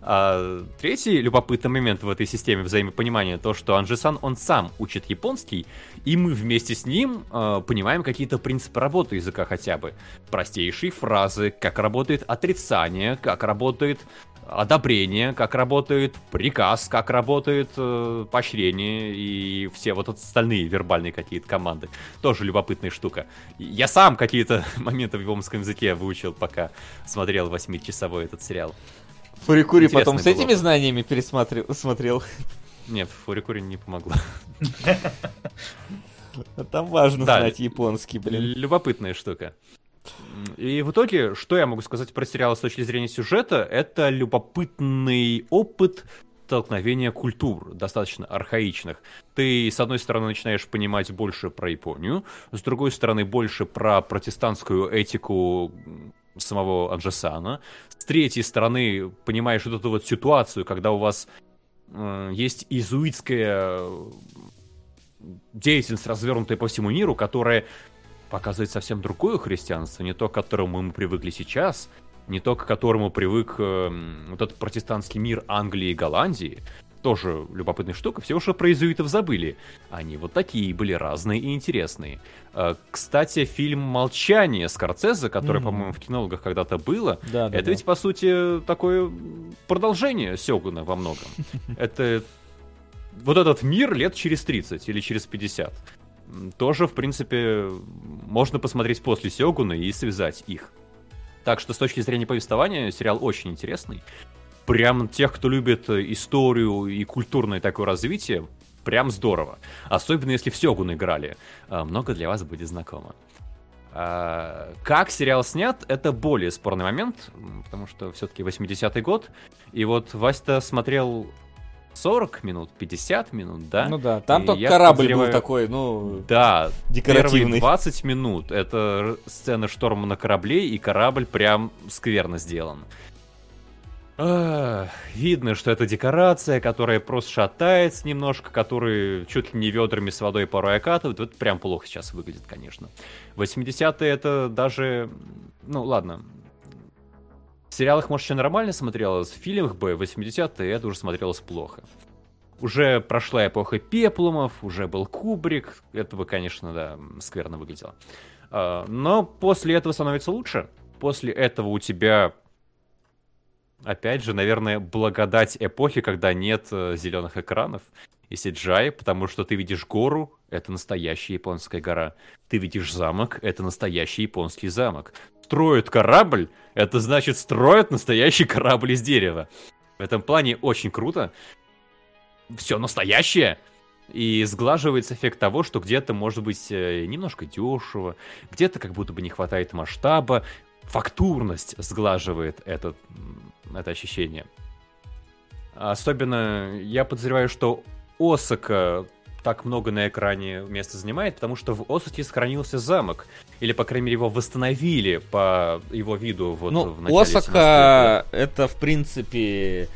А, третий любопытный момент в этой системе взаимопонимания то, что Анжисан, он сам учит японский, и мы вместе с ним э, понимаем какие-то принципы работы языка хотя бы. Простейшие фразы, как работает отрицание, как работает одобрение, как работает приказ, как работает э, поощрение и все вот остальные вербальные какие-то команды. Тоже любопытная штука. Я сам какие-то моменты в японском языке выучил, пока смотрел восьмичасовой этот сериал. Фурикури потом с этими знаниями пересмотрел? Смотрел. Нет, Фурикури не помогла. Там важно знать японский, блин. Любопытная штука. И в итоге, что я могу сказать про сериал с точки зрения сюжета, это любопытный опыт столкновения культур, достаточно архаичных. Ты, с одной стороны, начинаешь понимать больше про Японию, с другой стороны, больше про протестантскую этику самого Анджесана, с третьей стороны, понимаешь вот эту вот ситуацию, когда у вас э, есть изуитская деятельность, развернутая по всему миру, которая показывает совсем другое христианство, не то, к которому мы привыкли сейчас, не то, к которому привык э, вот этот протестантский мир Англии и Голландии. Тоже любопытная штука, все уже про иезуитов забыли. Они вот такие были разные и интересные. Э, кстати, фильм «Молчание» Скорцезе, который, mm-hmm. по-моему, в кинологах когда-то было, да, да, это да. ведь, по сути, такое продолжение Сёгуна во многом. Это вот этот мир лет через 30 или через 50 тоже, в принципе, можно посмотреть после Сёгуна и связать их. Так что с точки зрения повествования сериал очень интересный. Прям тех, кто любит историю и культурное такое развитие, прям здорово. Особенно если в Сёгун играли. А, много для вас будет знакомо. А, как сериал снят, это более спорный момент, потому что все-таки 80-й год. И вот Вася смотрел 40 минут, 50 минут, да? Ну да, там и только корабль подозреваю... был такой, ну, да, декоративный. 20 минут это сцена шторма на корабле, и корабль прям скверно сделан. Ах, видно, что это декорация, которая просто шатается немножко, который чуть ли не ведрами с водой порой окатывает. Вот прям плохо сейчас выглядит, конечно. 80-е это даже... Ну, ладно, В сериалах, может, еще нормально смотрелось, в фильмах бы 80-е это уже смотрелось плохо. Уже прошла эпоха пеплумов, уже был Кубрик, это бы, конечно, да, скверно выглядело. А, но после этого становится лучше. После этого у тебя, опять же, наверное, благодать эпохи, когда нет э, зеленых экранов и CGI, потому что ты видишь гору, это настоящая японская гора. Ты видишь замок, это настоящий японский замок. Строят корабль, это значит строят настоящий корабль из дерева. В этом плане очень круто. Все настоящее. И сглаживается эффект того, что где-то может быть э, немножко дешево, где-то как будто бы не хватает масштаба. Фактурность сглаживает этот, это ощущение. Особенно я подозреваю, что Осака так много на экране места занимает, потому что в Осаке сохранился замок. Или, по крайней мере, его восстановили по его виду вот ну, в начале Осака это, в принципе,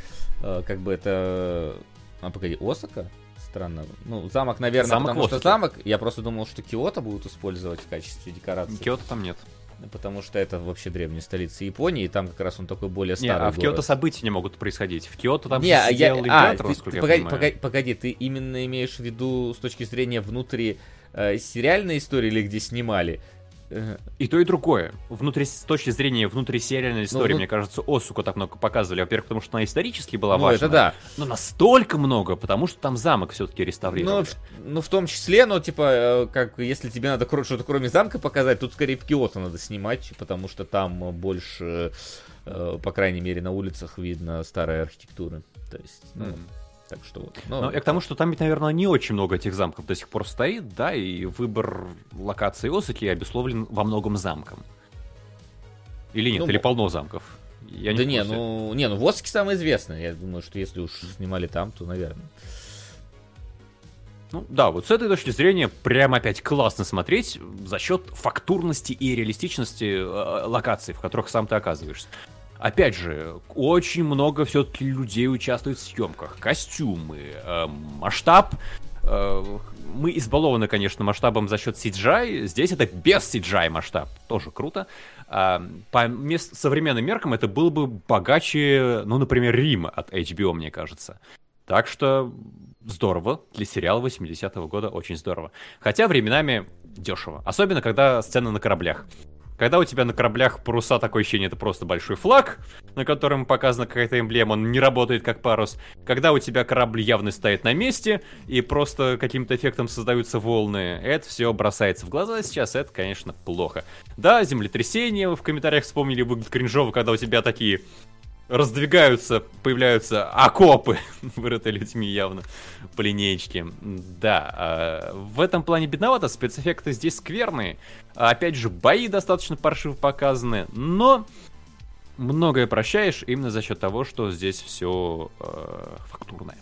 э, как бы это... А, погоди, Осака? странно. Ну, замок, наверное, замок потому что замок. Я просто думал, что Киото будут использовать в качестве декорации. Киото там нет. Потому что это вообще древняя столица Японии, и там как раз он такой более старый. Не, а в город. Киото события не могут происходить. В Киото там не, же я, а, ты, ты, погоди, погоди, погоди, ты именно имеешь в виду с точки зрения внутри э, сериальной истории или где снимали? И то, и другое. Внутри, с точки зрения внутрисериальной истории, ну, мне кажется, Осуку так много показывали. Во-первых, потому что она исторически была ну, важна. это да. Но настолько много, потому что там замок все-таки реставрировали. Ну, ну, в том числе, но, типа, э, как если тебе надо что-то кроме замка показать, тут скорее в Киото надо снимать, потому что там больше, э, по крайней мере, на улицах видно старой архитектуры. То есть, ну... Mm. Так что вот. Ну, Но я к тому, что там ведь, наверное, не очень много этих замков до сих пор стоит, да, и выбор локации Осаки обусловлен во многом замком. Или нет, ну, или полно замков. Я да не, не ну, не, ну в Осаке самое известное. Я думаю, что если уж снимали там, то, наверное. Ну да, вот с этой точки зрения прям опять классно смотреть за счет фактурности и реалистичности э, локаций, в которых сам ты оказываешься. Опять же, очень много все-таки людей участвует в съемках. Костюмы, э, масштаб. Э, мы избалованы, конечно, масштабом за счет CGI. Здесь это без CGI масштаб. Тоже круто. Э, по мест, современным меркам это был бы богаче, ну, например, Рим от HBO, мне кажется. Так что здорово. Для сериала 80-го года очень здорово. Хотя временами дешево. Особенно, когда сцены на кораблях. Когда у тебя на кораблях паруса, такое ощущение, это просто большой флаг, на котором показана какая-то эмблема, он не работает как парус. Когда у тебя корабль явно стоит на месте, и просто каким-то эффектом создаются волны, это все бросается в глаза сейчас, это, конечно, плохо. Да, землетрясение, в комментариях вспомнили, выглядит кринжово, когда у тебя такие раздвигаются, появляются окопы, вырытые людьми явно, по линеечке. Да, э, в этом плане бедновато, спецэффекты здесь скверные. Опять же, бои достаточно паршиво показаны, но многое прощаешь именно за счет того, что здесь все э, фактурное.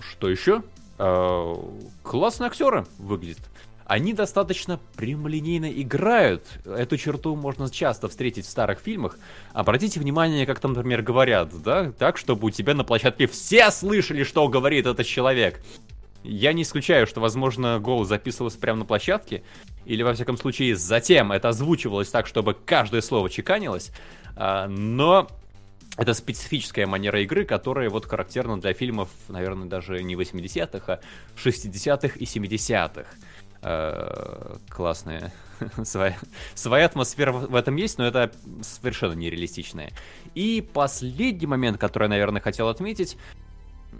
Что еще? Э, классные актеры выглядят они достаточно прямолинейно играют. Эту черту можно часто встретить в старых фильмах. Обратите внимание, как там, например, говорят, да, так, чтобы у тебя на площадке все слышали, что говорит этот человек. Я не исключаю, что, возможно, голос записывался прямо на площадке, или, во всяком случае, затем это озвучивалось так, чтобы каждое слово чеканилось, а, но это специфическая манера игры, которая вот характерна для фильмов, наверное, даже не 80-х, а 60-х и 70-х э, классная. своя, своя атмосфера в, этом есть, но это совершенно нереалистичная. И последний момент, который я, наверное, хотел отметить.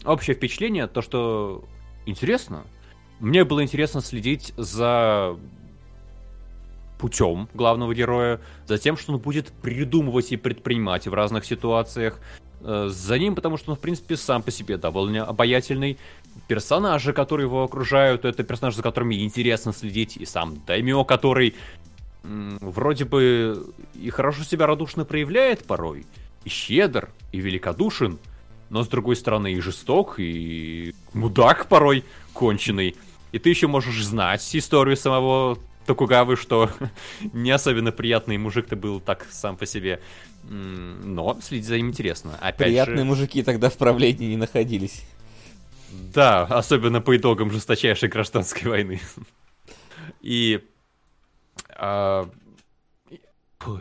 Общее впечатление, то, что интересно. Мне было интересно следить за путем главного героя, за тем, что он будет придумывать и предпринимать в разных ситуациях, э, за ним, потому что он, в принципе, сам по себе довольно обаятельный, персонажи, которые его окружают, это персонажи, за которыми интересно следить, и сам Даймё, который вроде бы и хорошо себя радушно проявляет порой, и щедр, и великодушен, но с другой стороны и жесток, и мудак порой конченый. И ты еще можешь знать историю самого Токугавы, что не особенно приятный мужик-то был так сам по себе. Но следить за ним интересно. Опять Приятные же... мужики тогда в правлении не находились. Да, особенно по итогам жесточайшей гражданской войны. И а,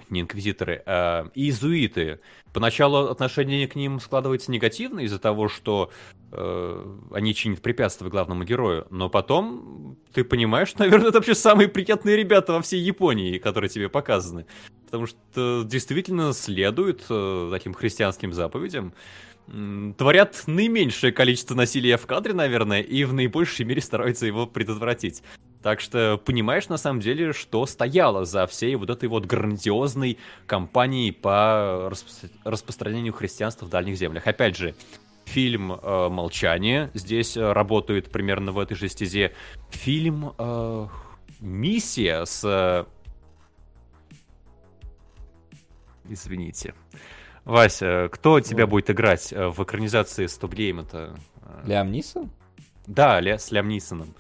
не инквизиторы, а иезуиты. Поначалу отношение к ним складывается негативно из-за того, что э, они чинят препятствия главному герою, но потом ты понимаешь, что, наверное, это вообще самые приятные ребята во всей Японии, которые тебе показаны. Потому что действительно следуют э, таким христианским заповедям творят наименьшее количество насилия в кадре, наверное, и в наибольшей мере стараются его предотвратить. Так что понимаешь на самом деле, что стояло за всей вот этой вот грандиозной кампанией по распро распространению христианства в дальних землях. Опять же, фильм э, «Молчание» здесь э, работает примерно в этой же стезе. Фильм э, «Миссия» с... Э, извините. Вася, кто тебя будет играть э, в экранизации Стоп Гейма-то? Лям Нисон? Да, с Лям Нисоном.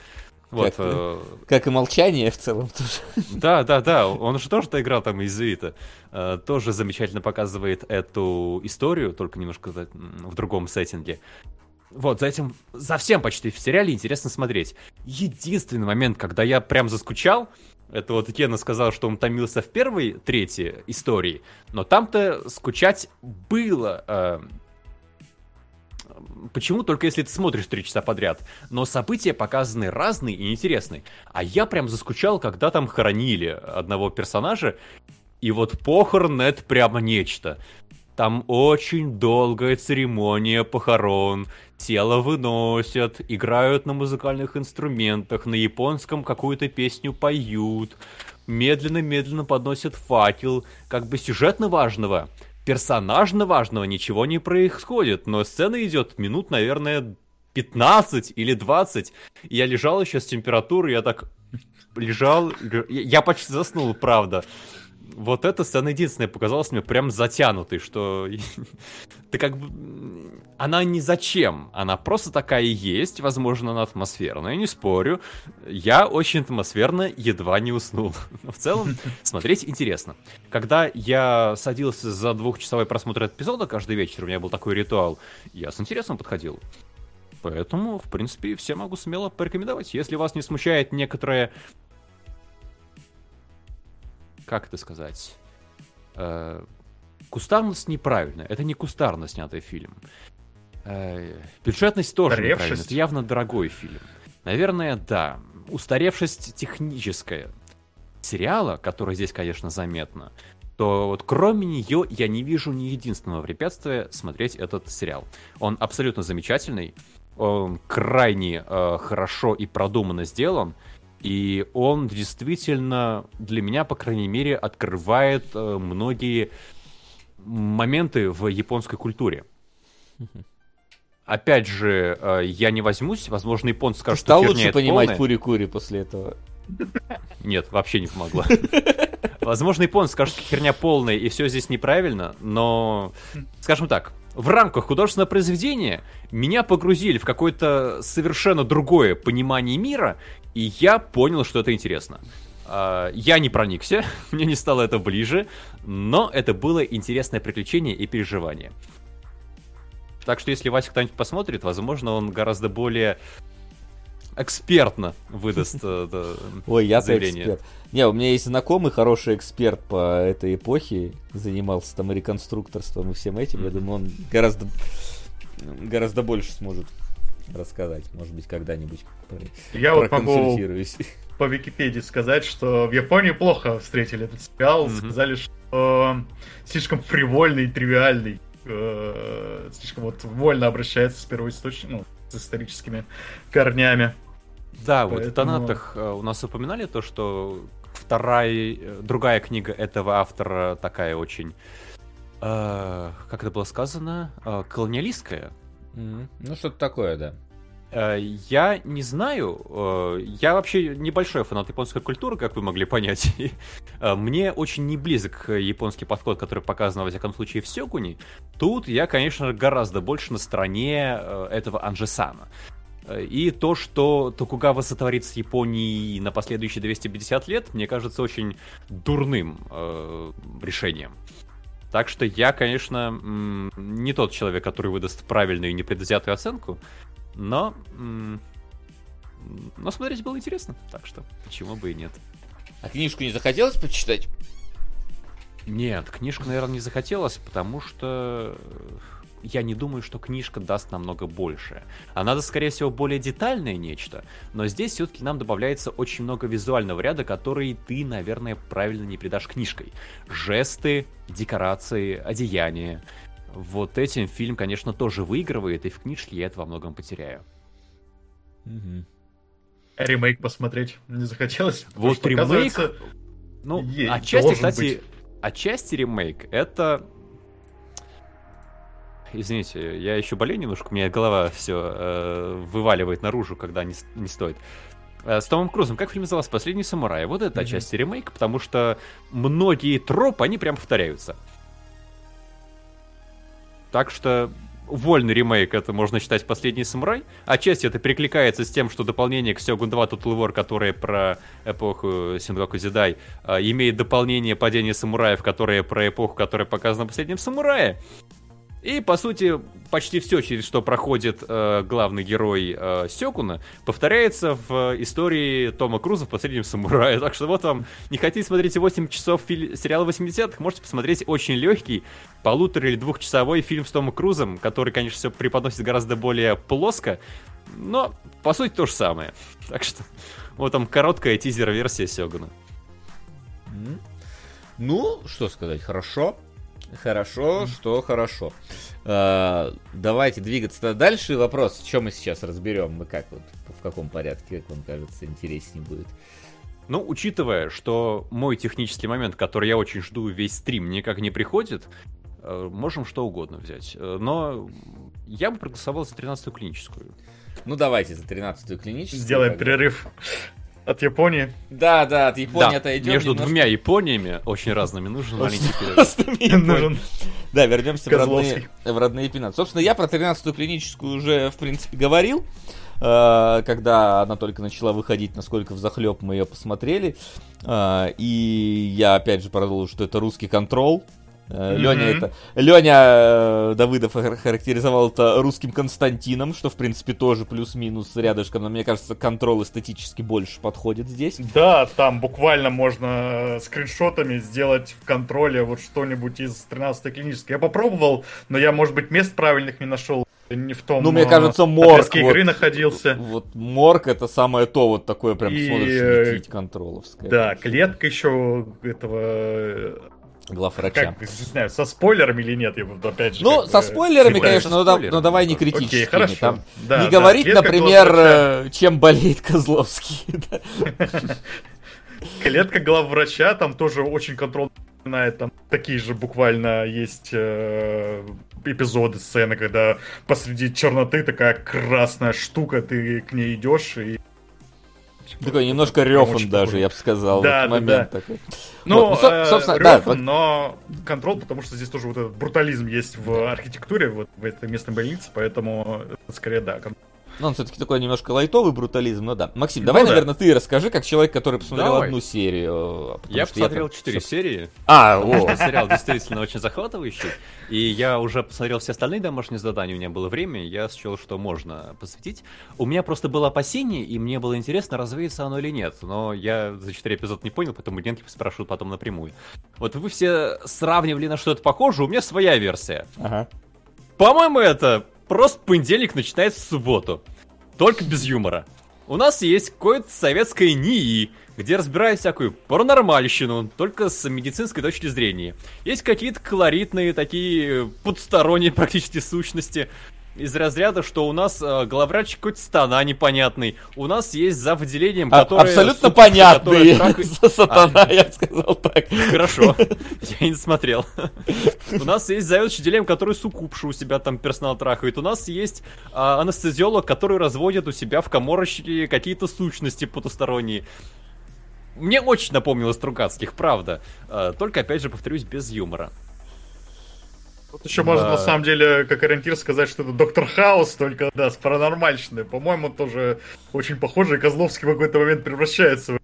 Вот, как, э... как и молчание в целом тоже. Да, да, да. Он же тоже играл там из Зиита. Э, тоже замечательно показывает эту историю, только немножко в другом сеттинге. Вот, за этим, за всем почти в сериале интересно смотреть. Единственный момент, когда я прям заскучал, это вот Кена сказал, что он томился в первой трети истории, но там-то скучать было. Э, почему? Только если ты смотришь три часа подряд. Но события показаны разные и интересные. А я прям заскучал, когда там хоронили одного персонажа. И вот похорон это прямо нечто. Там очень долгая церемония похорон, тело выносят, играют на музыкальных инструментах, на японском какую-то песню поют, медленно-медленно подносят факел, как бы сюжетно важного, персонажно важного ничего не происходит, но сцена идет минут, наверное, 15 или 20. Я лежал еще с температурой, я так лежал, я почти заснул, правда вот эта сцена единственная показалась мне прям затянутой, что ты как бы... Она не зачем, она просто такая и есть, возможно, она атмосферная, не спорю. Я очень атмосферно едва не уснул. Но в целом смотреть интересно. Когда я садился за двухчасовой просмотр эпизода каждый вечер, у меня был такой ритуал, я с интересом подходил. Поэтому, в принципе, все могу смело порекомендовать. Если вас не смущает некоторое как это сказать, э, кустарность неправильная. Это не кустарно снятый фильм. Э, бюджетность тоже неправильная. Это явно дорогой фильм. Наверное, да. Устаревшесть техническая сериала, которая здесь, конечно, заметна, то вот кроме нее я не вижу ни единственного препятствия смотреть этот сериал. Он абсолютно замечательный, он крайне э, хорошо и продуманно сделан, и он действительно для меня, по крайней мере, открывает э, многие моменты в японской культуре. Опять же, э, я не возьмусь, возможно, японцы скажут, что Стал лучше понимать Фури-Кури после этого. Нет, вообще не помогло. Возможно, японцы скажут, что херня полная, и все здесь неправильно, но, скажем так, в рамках художественного произведения меня погрузили в какое-то совершенно другое понимание мира, и я понял, что это интересно. А, я не проникся, мне не стало это ближе, но это было интересное приключение и переживание. Так что если Вася кто-нибудь посмотрит, возможно, он гораздо более экспертно выдаст э, Ой, я заявление. эксперт. Не, у меня есть знакомый хороший эксперт по этой эпохе, занимался там реконструкторством и всем этим. Я думаю, он гораздо, гораздо больше сможет рассказать, может быть, когда-нибудь. Я вот могу по Википедии сказать, что в Японии плохо встретили этот сериал, mm-hmm. сказали, что слишком фривольный и тривиальный, э, слишком вот вольно обращается с первоисточником, ну, с историческими корнями. Да, Поэтому... вот в донатах э, у нас упоминали то, что вторая, э, другая книга этого автора такая очень, э, как это было сказано, э, колониалистская. Mm-hmm. Ну, что-то такое, да. Э, я не знаю, я вообще небольшой фанат японской культуры, как вы могли понять. Мне очень не близок японский подход, который показан, во всяком случае, в Сёгуне. Тут я, конечно, гораздо больше на стороне этого Анжесана. И то, что Токугава сотворит с Японией на последующие 250 лет, мне кажется очень дурным э, решением. Так что я, конечно, не тот человек, который выдаст правильную и непредвзятую оценку, но, но смотреть было интересно, так что почему бы и нет. А книжку не захотелось почитать? Нет, книжку, наверное, не захотелось, потому что я не думаю, что книжка даст намного больше. Она даст, скорее всего, более детальное нечто, но здесь все-таки нам добавляется очень много визуального ряда, который ты, наверное, правильно не придашь книжкой. Жесты, декорации, одеяния. Вот этим фильм, конечно, тоже выигрывает, и в книжке я это во многом потеряю. Угу. Ремейк посмотреть не захотелось? Вот ремейк... Ну, отчасти, кстати, быть. отчасти ремейк это Извините, я еще болею немножко, у меня голова все э, вываливает наружу, когда не, не стоит. Э, с Томом Крузом, как фильм назывался «Последний самурай»? Вот это mm-hmm. отчасти ремейк, потому что многие тропы, они прям повторяются. Так что вольный ремейк, это можно считать «Последний самурай». Отчасти это перекликается с тем, что дополнение к Сёгун 2 Total War, которое про эпоху Сингоку Зидай, э, имеет дополнение «Падение самураев», которое про эпоху, которая показана в «Последнем самурае». И, по сути, почти все, через что проходит э, главный герой э, Сёкуна, повторяется в истории Тома Круза в «Последнем самурае». Так что вот вам, не хотите смотреть 8 часов фи- сериала 80-х, можете посмотреть очень легкий, полутора- или двухчасовой фильм с Томом Крузом, который, конечно, все преподносит гораздо более плоско, но, по сути, то же самое. Так что, вот там короткая тизер-версия Сёгуна. Ну, что сказать, хорошо. Хорошо, что хорошо. А, давайте двигаться дальше. Вопрос, что мы сейчас разберем? Мы как вот, в каком порядке, как вам кажется, интереснее будет? Ну, учитывая, что мой технический момент, который я очень жду весь стрим, никак не приходит, э, можем что угодно взять. Э, но я бы проголосовал за 13-ю клиническую. Ну, давайте за 13-ю клиническую. Сделаем перерыв. От Японии? Да, да, от Японии да. отойдем. Между немножко... двумя Япониями, очень разными, нужен маленький перерыв. Да, вернемся в родные, в родные пенаты. Собственно, я про 13-ю клиническую уже, в принципе, говорил, э, когда она только начала выходить, насколько в захлеб мы ее посмотрели. Э, и я, опять же, продолжу, что это русский контрол. Mm-hmm. Леня это. Леня э, Давыдов характеризовал это русским Константином, что в принципе тоже плюс-минус рядышком, но мне кажется, контроль эстетически больше подходит здесь. Да, там буквально можно скриншотами сделать в контроле вот что-нибудь из 13 клинической. Я попробовал, но я, может быть, мест правильных не нашел не в том. Ну, мне кажется, морг. Вот, игры находился. Вот морг это самое то, вот такое прям и, смотришь, летить контроловское. Да, клетка еще этого главврача. Как, не знаю, со спойлерами или нет, я буду опять же... Ну, со спойлерами, конечно, но, да, но давай не критически. Окей, хорошо. Там да, не да, говорить, например, главврача. Э, чем болеет Козловский. Клетка главврача, там тоже очень контрольная, там такие же буквально есть э, эпизоды, сцены, когда посреди черноты такая красная штука, ты к ней идешь и такой немножко рёфан даже, я бы сказал. Да, вот да, да. Такой. Ну, вот, ну э, собственно, рёфан, да, но контроль, потому что здесь тоже вот этот брутализм есть в архитектуре, вот в этой местной больнице, поэтому скорее да, контроль. Ну, он все-таки такой немножко лайтовый брутализм, но да. Максим, давай, ну, наверное, да. ты расскажи, как человек, который посмотрел давай. одну серию. Я посмотрел четыре я... серии. А, о. сериал действительно очень захватывающий. И я уже посмотрел все остальные домашние задания, у меня было время, я счел, что можно посвятить. У меня просто было опасение, и мне было интересно, развеется оно или нет. Но я за четыре эпизода не понял, поэтому Генки спрашивают потом напрямую. Вот вы все сравнивали на что-то похоже, у меня своя версия. Ага. По-моему, это Просто понедельник начинается в субботу. Только без юмора. У нас есть какое-то советское НИИ, где разбирают всякую паранормальщину, только с медицинской точки зрения. Есть какие-то колоритные, такие подсторонние практически сущности, из разряда, что у нас э, главврач какой-то стана непонятный. У нас есть за выделением, который... Абсолютно суп, понятный. Который... Сатана, а, я сказал так. Хорошо. Я не смотрел. У нас есть заведующий отделением, который сукупшу у себя там персонал трахает. У нас есть а, анестезиолог, который разводит у себя в коморочке какие-то сущности потусторонние. Мне очень напомнило Стругацких, правда. А, только, опять же, повторюсь, без юмора. Тут еще да. можно, на самом деле, как ориентир сказать, что это Доктор Хаус, только, да, с паранормальщиной. По-моему, тоже очень похоже, и Козловский в какой-то момент превращается в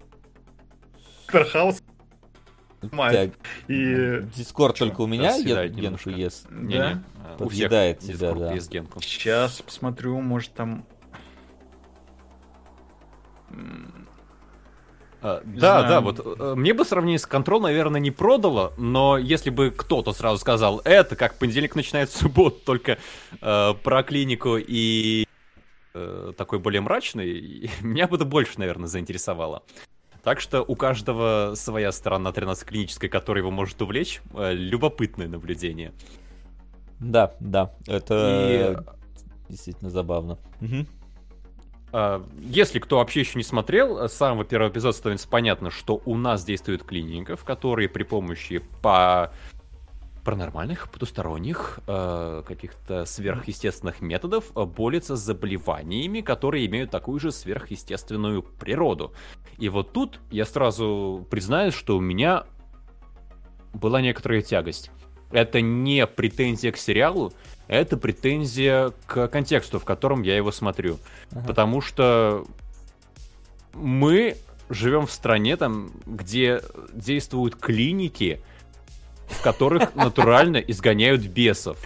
Доктор Хаус. Так, и... Дискорд только у меня е- генку ест. Не, да? не. Подъедает тебя, да. Ест генку. Сейчас посмотрю, может там... А, да, знаю. да, вот э, мне бы сравнение с Control, наверное, не продало, но если бы кто-то сразу сказал, это как понедельник начинает суббот, только э, про клинику и э, такой более мрачный, меня бы это больше, наверное, заинтересовало. Так что у каждого своя сторона 13 клинической, которая его может увлечь. Э, любопытное наблюдение. Да, да, это И... действительно забавно. Угу. Если кто вообще еще не смотрел, с самого первого эпизода становится понятно, что у нас действует клиника, в которой при помощи по паранормальных, потусторонних, э, каких-то сверхъестественных методов э, борется с заболеваниями, которые имеют такую же сверхъестественную природу. И вот тут я сразу признаюсь, что у меня была некоторая тягость. Это не претензия к сериалу, это претензия к контексту, в котором я его смотрю. Ага. Потому что мы живем в стране, там, где действуют клиники, в которых натурально изгоняют бесов.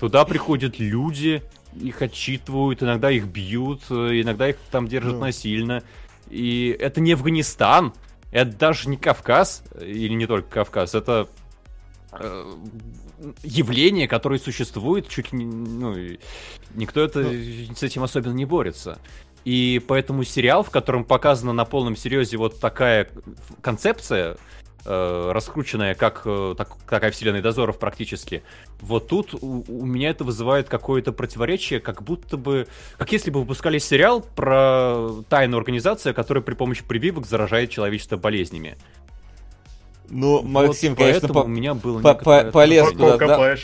Туда приходят люди, их отчитывают, иногда их бьют, иногда их там держат ну. насильно. И это не Афганистан, это даже не Кавказ, или не только Кавказ, это э, явление, которое существует, чуть не, ну, никто это, ну. с этим особенно не борется. И поэтому сериал, в котором показана на полном серьезе вот такая концепция, э, раскрученная, как э, так, такая вселенная дозоров практически. Вот тут у, у меня это вызывает какое-то противоречие, как будто бы, как если бы выпускали сериал про тайную организацию, которая при помощи прививок заражает человечество болезнями. Ну, Максим, вот конечно, по, у меня было по, по, полез туда, да,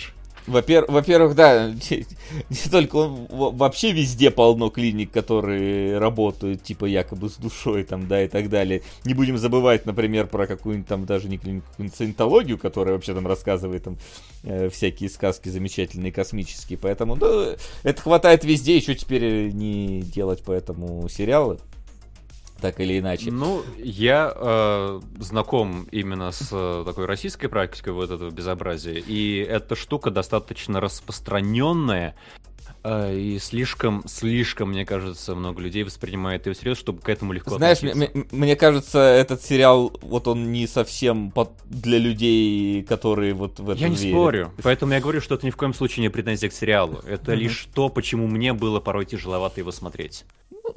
во-первых, да, не, не только он, вообще везде полно клиник, которые работают, типа, якобы с душой, там, да, и так далее. Не будем забывать, например, про какую-нибудь там даже не клинику, саентологию, которая вообще там рассказывает там э, всякие сказки замечательные, космические. Поэтому, ну, это хватает везде, еще теперь не делать поэтому сериалы так или иначе. Ну, я э, знаком именно с э, такой российской практикой вот этого безобразия, и эта штука достаточно распространенная, э, и слишком, слишком, мне кажется, много людей воспринимает ее всерьез, чтобы к этому легко Знаешь, мне кажется, этот сериал, вот он не совсем под... для людей, которые вот в этом Я не верят. спорю, поэтому я говорю, что это ни в коем случае не претензия к сериалу. Это лишь то, почему мне было порой тяжеловато его смотреть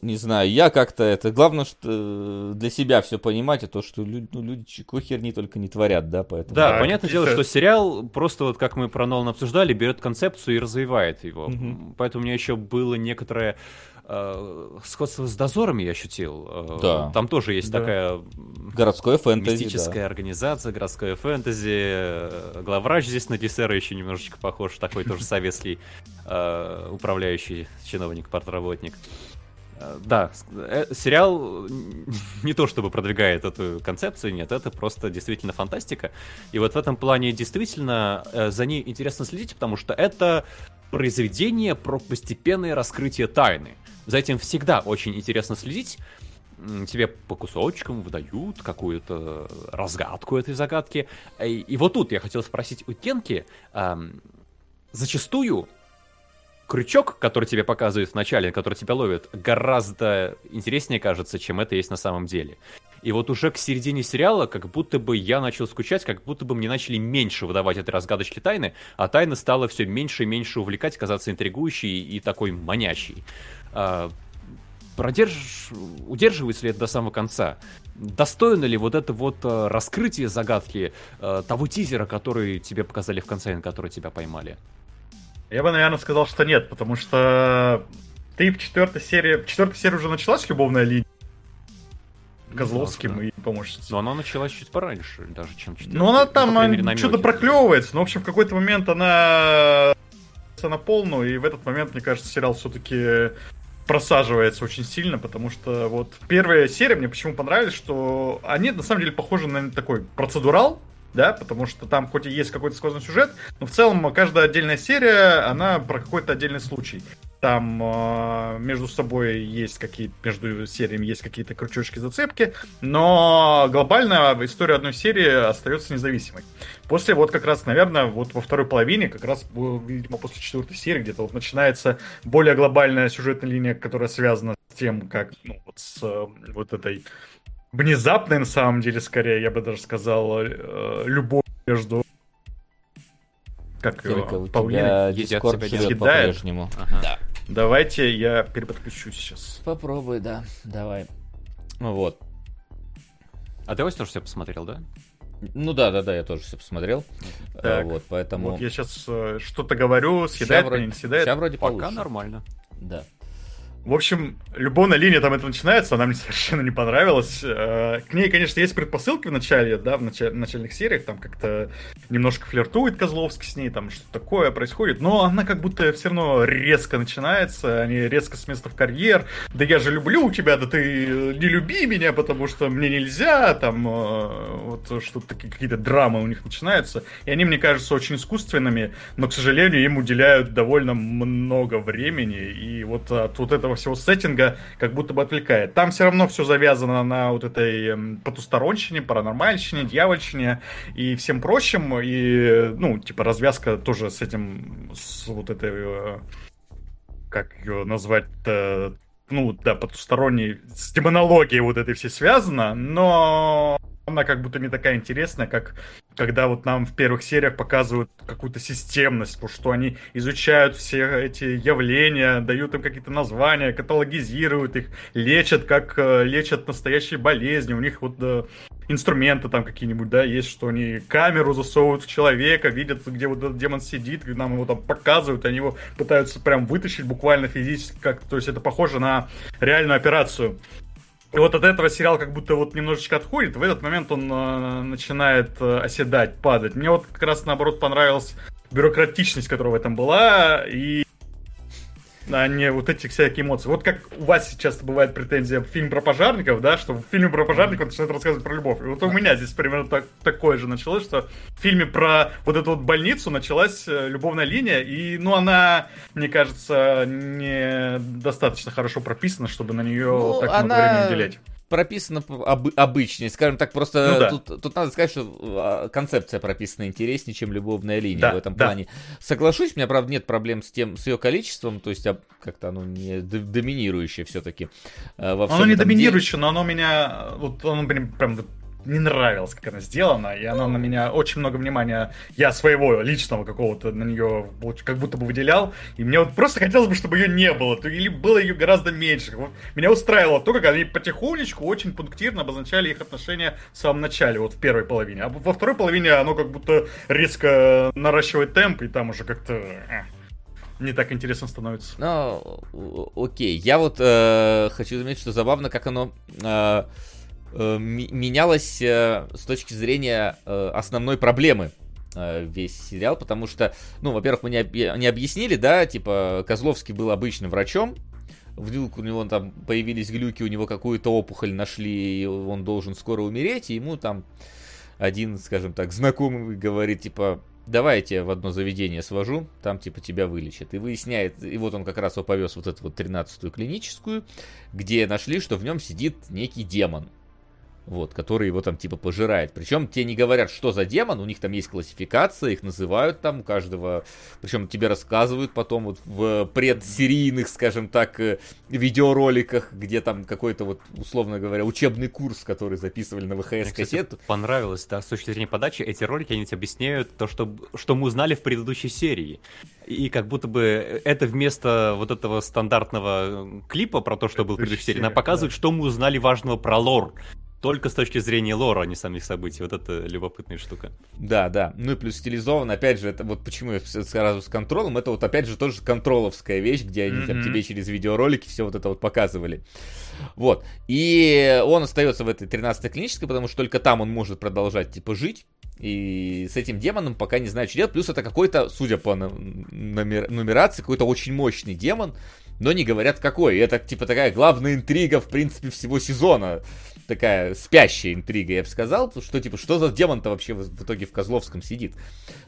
не знаю, я как-то это... Главное, что э, для себя все понимать, и то, что люди, ну, люди херни только не творят, да, поэтому... Да, да понятное дело, что сериал просто вот как мы про Нолан обсуждали, берет концепцию и развивает его. Угу. Поэтому у меня еще было некоторое э, сходство с дозорами я ощутил. Э, да. Там тоже есть да. такая городское фэнтези, мистическая да. организация, городское фэнтези. Главврач здесь на Десера еще немножечко похож, такой тоже советский э, управляющий чиновник, портработник. Э, да, э, сериал не то чтобы продвигает эту концепцию, нет, это просто действительно фантастика. И вот в этом плане действительно э, за ней интересно следить, потому что это произведение про постепенное раскрытие тайны. За этим всегда очень интересно следить. Тебе по кусочкам выдают какую-то разгадку этой загадки. И, и вот тут я хотел спросить у Кенки, зачастую крючок, который тебе показывают в начале, который тебя ловит, гораздо интереснее кажется, чем это есть на самом деле. И вот уже к середине сериала, как будто бы я начал скучать, как будто бы мне начали меньше выдавать этой разгадочки тайны, а тайна стала все меньше и меньше увлекать, казаться интригующей и такой манящей. А, продерж... Удерживается ли это до самого конца? Достойно ли вот это вот а, раскрытие загадки а, того тизера, который тебе показали в конце, на который тебя поймали? Я бы, наверное, сказал, что нет, потому что ты в четвертой серии... Четвертая серия уже началась, любовная линия. Козловским да, и помощницей. Но она началась чуть пораньше, даже чем четвертая. Ну, она там ну, что-то проклевывается, но, в общем, в какой-то момент она на полную, и в этот момент, мне кажется, сериал все-таки просаживается очень сильно, потому что вот первая серия мне почему понравилась, что они на самом деле похожи на такой процедурал, да, потому что там хоть и есть какой-то сквозной сюжет, но в целом каждая отдельная серия, она про какой-то отдельный случай. Там э, между собой есть какие-то, между сериями есть какие-то крючочки, зацепки, но глобально история одной серии остается независимой. После вот как раз, наверное, вот во второй половине, как раз, видимо, после четвертой серии где-то вот начинается более глобальная сюжетная линия, которая связана с тем, как, ну, вот с э, вот этой внезапная на самом деле, скорее, я бы даже сказал, э, любовь между как Только его, у тебя Дискорд живет по-прежнему. Ага. Да. Давайте я переподключу сейчас. Попробуй, да. Давай. Вот. А ты тоже все посмотрел, да? Ну да, да, да, я тоже все посмотрел. Так, вот, поэтому. Вот я сейчас э, что-то говорю, съедает, вроде, не съедает. Сейчас вроде Пока получше. нормально. Да. В общем, любовная линия там это начинается, она мне совершенно не понравилась. Э, к ней, конечно, есть предпосылки в начале, да, в началь- начальных сериях, там как-то немножко флиртует Козловский с ней, там что-то такое происходит, но она как будто все равно резко начинается, они резко с места в карьер, да я же люблю тебя, да ты не люби меня, потому что мне нельзя, там э, вот что-то какие-то драмы у них начинаются, и они, мне кажутся, очень искусственными, но, к сожалению, им уделяют довольно много времени, и вот от вот этого этого всего сеттинга как будто бы отвлекает. Там все равно все завязано на вот этой эм, потусторонщине, паранормальщине, дьявольщине и всем прочим. И, ну, типа, развязка тоже с этим, с вот этой, э, как ее назвать-то, ну, да, потусторонней, с демонологией вот этой все связано, но она как будто не такая интересная, как когда вот нам в первых сериях показывают какую-то системность, потому что они изучают все эти явления, дают им какие-то названия, каталогизируют их, лечат, как э, лечат настоящие болезни. У них вот э, инструменты там какие-нибудь, да, есть, что они камеру засовывают в человека, видят, где вот этот демон сидит, нам его там показывают, они его пытаются прям вытащить буквально физически, как, то есть это похоже на реальную операцию. И вот от этого сериал как будто вот немножечко отходит, в этот момент он э, начинает э, оседать, падать. Мне вот как раз наоборот понравилась бюрократичность, которая в этом была, и а не вот эти всякие эмоции. Вот как у вас часто бывает претензия в фильм про пожарников, да, что в фильме про пожарников начинает рассказывать про любовь. И вот у меня здесь примерно так, такое же началось, что в фильме про вот эту вот больницу началась э, любовная линия, и, ну, она, мне кажется, не достаточно хорошо прописана, чтобы на нее ну, так много она... времени уделять прописано об, обычнее, скажем так, просто ну, да. тут, тут надо сказать, что а, концепция прописана интереснее, чем любовная линия да, в этом да. плане. Соглашусь, у меня, правда, нет проблем с тем, с ее количеством, то есть как-то оно не доминирующее все-таки. А, во оно не доминирующее, деле. но оно меня, вот оно прям, прям не нравилось, как она сделана, и она на меня очень много внимания, я своего личного какого-то на нее как будто бы выделял, и мне вот просто хотелось бы, чтобы ее не было, или было ее гораздо меньше. Вот меня устраивало то, как они потихонечку, очень пунктирно обозначали их отношения в самом начале, вот в первой половине, а во второй половине оно как будто резко наращивает темп, и там уже как-то... Э, не так интересно становится. Ну, окей. Я вот э, хочу заметить, что забавно, как оно э, менялось э, с точки зрения э, основной проблемы э, весь сериал, потому что, ну, во-первых, мы не, не объяснили, да, типа, Козловский был обычным врачом, вдруг у него там появились глюки, у него какую-то опухоль нашли, и он должен скоро умереть, и ему там один, скажем так, знакомый говорит, типа, давай я тебя в одно заведение свожу, там типа тебя вылечат. И выясняет, и вот он как раз его повез вот эту вот 13-ю клиническую, где нашли, что в нем сидит некий демон вот, который его там типа пожирает. Причем те не говорят, что за демон, у них там есть классификация, их называют там, у каждого, причем тебе рассказывают потом вот в предсерийных, скажем так, э, видеороликах, где там какой-то вот, условно говоря, учебный курс, который записывали на ВХС-кассету. Понравилось, да, с точки зрения подачи, эти ролики, они тебе объясняют то, что, что мы узнали в предыдущей серии. И как будто бы это вместо вот этого стандартного клипа про то, что был в предыдущей серии, нам показывают, да. что мы узнали важного про лор только с точки зрения лора, а не самих событий. Вот это любопытная штука. Да, да. Ну и плюс стилизован, опять же, это вот почему я сразу с контролем, это вот опять же тоже контроловская вещь, где они mm-hmm. там тебе через видеоролики все вот это вот показывали. Вот. И он остается в этой 13-й клинической, потому что только там он может продолжать, типа, жить. И с этим демоном пока не знаю, что делать. Плюс это какой-то, судя по номер, нумерации, какой-то очень мощный демон, но не говорят какой. И это, типа, такая главная интрига, в принципе, всего сезона такая спящая интрига, я бы сказал, что типа, что за демон-то вообще в, итоге в Козловском сидит.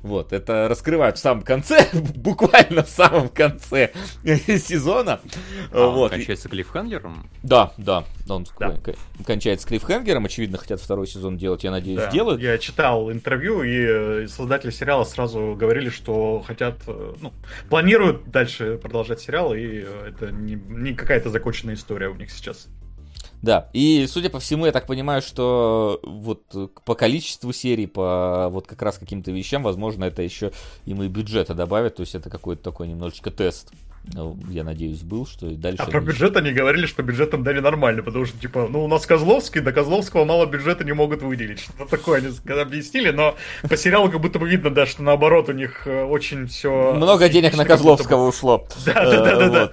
Вот, это раскрывают в самом конце, буквально в самом конце сезона. А, вот. кончается клиффхангером? Да, да, он да. кончается клиффхангером, очевидно, хотят второй сезон делать, я надеюсь, да. делают. Я читал интервью, и э, создатели сериала сразу говорили, что хотят, э, ну, планируют дальше продолжать сериал, и э, это не, не какая-то законченная история у них сейчас. Да, и судя по всему, я так понимаю, что вот по количеству серий, по вот как раз каким-то вещам, возможно, это еще им и бюджета добавят, то есть это какой-то такой немножечко тест. Ну, я надеюсь, был, что и дальше... А про бюджет они говорили, что бюджет им дали нормально, потому что, типа, ну, у нас Козловский, до Козловского мало бюджета не могут выделить. Что-то такое они объяснили, но по сериалу как будто бы видно, да, что наоборот у них э, очень все... Много денег на Козловского ушло. Да-да-да-да.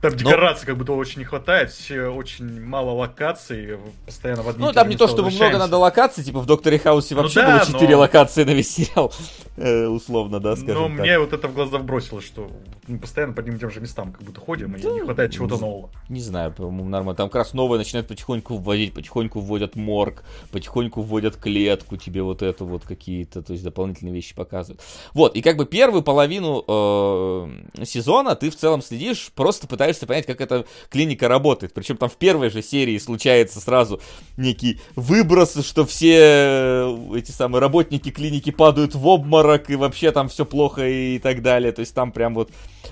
Там декораций Но... как будто очень не хватает, все очень мало локаций, постоянно в одни Ну, там не то, чтобы много надо локаций, типа в Докторе Хаусе ну вообще ну, да, было 4 но... локации на весь сериал, э, условно, да, скажем Но так. мне вот это в глаза бросило, что мы постоянно по одним и тем же местам как будто ходим, да, и не хватает чего-то не, нового. Не знаю, по-моему, нормально. Там как раз новое начинают потихоньку вводить, потихоньку вводят морг, потихоньку вводят клетку, тебе вот это вот какие-то, то есть дополнительные вещи показывают. Вот, и как бы первую половину э, сезона ты в целом следишь, просто пытаешься понять, как это клиника работает. Причем там в первой же серии случается сразу некий выброс, что все э, эти самые работники клиники падают в обморок, и вообще там все плохо и так далее. То есть там прям вот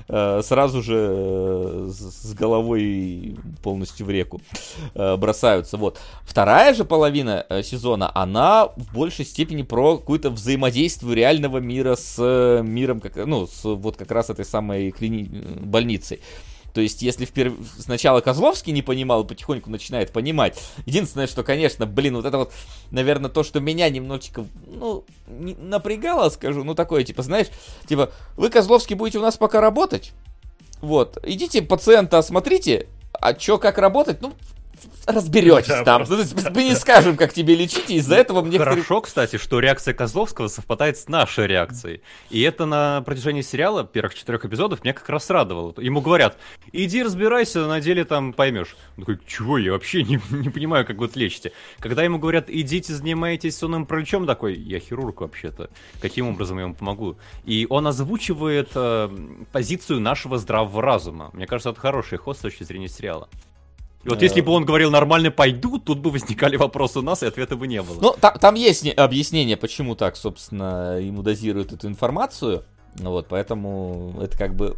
э, сразу же э, с головой полностью в реку э, бросаются. Вот. Вторая же половина э, сезона, она в большей степени про какое-то взаимодействие реального мира с э, миром, как, ну, с вот как раз этой самой клини... больницей. То есть, если вперв... сначала Козловский не понимал, потихоньку начинает понимать. Единственное, что, конечно, блин, вот это вот, наверное, то, что меня немножечко, ну, не... напрягало, скажу, ну, такое, типа, знаешь, типа, вы, Козловский, будете у нас пока работать, вот, идите пациента осмотрите, а чё, как работать, ну, разберетесь да, там. Просто, ну, мы не скажем, как тебе лечить, и из-за этого мне... Хорошо, кстати, что реакция Козловского совпадает с нашей реакцией. И это на протяжении сериала, первых четырех эпизодов, меня как раз радовало. Ему говорят, иди разбирайся, на деле там поймешь. Он такой, чего, я вообще не, не понимаю, как вы лечите. Когда ему говорят, идите, занимайтесь сонным параличом, такой, я хирург вообще-то, каким образом я ему помогу? И он озвучивает э, позицию нашего здравого разума. Мне кажется, это хороший ход с точки зрения сериала. И вот если бы он говорил нормально пойду, тут бы возникали вопросы у нас, и ответа бы не было. Ну, там, там есть объяснение, почему так, собственно, ему дозируют эту информацию. Ну вот, поэтому это как бы...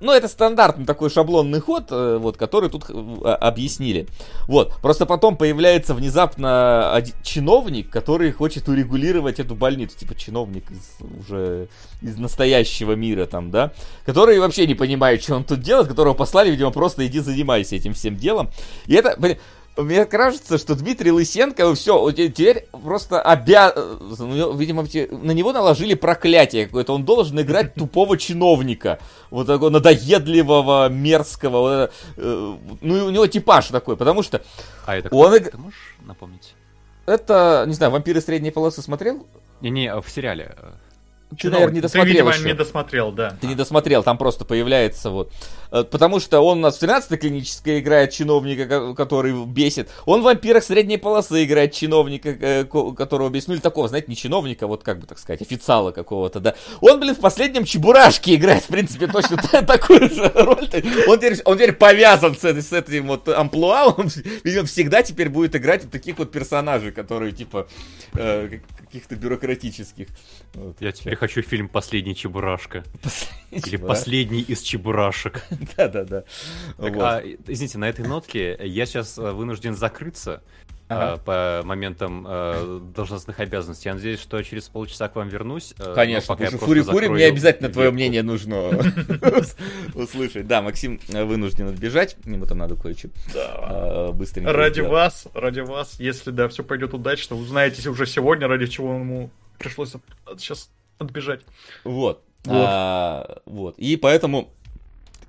Ну, это стандартный такой шаблонный ход, э, вот, который тут э, объяснили. Вот, просто потом появляется внезапно один чиновник, который хочет урегулировать эту больницу. Типа чиновник из, уже из настоящего мира там, да? Который вообще не понимает, что он тут делает, которого послали, видимо, просто иди занимайся этим всем делом. И это, мне кажется, что Дмитрий Лысенко, все, теперь просто обязан, видимо, на него наложили проклятие какое-то, он должен играть тупого чиновника, вот такого надоедливого, мерзкого, э, ну, у него типаж такой, потому что... А это он... Ты можешь напомнить? Это, не знаю, «Вампиры средней полосы» смотрел? Не-не, в сериале. Ты, наверное, не досмотрел Ты, видимо, еще. не досмотрел, да. Ты не досмотрел, там просто появляется вот. Э, потому что он у нас в 13-й клинической играет чиновника, который бесит. Он в вампирах средней полосы играет чиновника, э, которого бесит. Ну или такого, знаете, не чиновника, вот как бы так сказать, официала какого-то, да. Он, блин, в последнем Чебурашке играет, в принципе, точно такую же роль. Он теперь, он теперь повязан с, с этим вот амплуа. Он, видимо, всегда теперь будет играть вот таких вот персонажей, которые, типа, э, каких-то бюрократических. Вот. Я теперь хочу фильм «Последний Чебурашка». Или «Последний из Чебурашек». Да-да-да. А, извините, на этой нотке я сейчас э, вынужден закрыться. Ага. по моментам э, должностных обязанностей. Я надеюсь, что через полчаса к вам вернусь. Э, Конечно, пока фури фури мне обязательно твое мнение нужно услышать. Да, Максим вынужден отбежать, ему там надо кое-что быстренько. Ради вас, ради вас, если да, все пойдет удачно, узнаете уже сегодня, ради чего ему пришлось сейчас отбежать. Вот. Вот. А, вот. И поэтому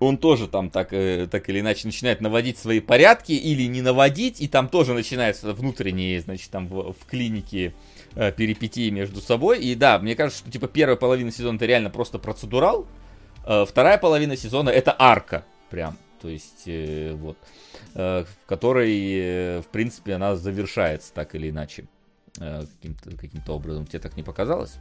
он тоже там так, э, так или иначе начинает наводить свои порядки или не наводить, и там тоже начинаются внутренние, значит, там в, в клинике э, перипетии между собой. И да, мне кажется, что типа первая половина сезона это реально просто процедурал, э, вторая половина сезона это арка, прям, то есть э, вот, э, в которой, э, в принципе, она завершается так или иначе э, каким-то каким образом. Тебе так не показалось?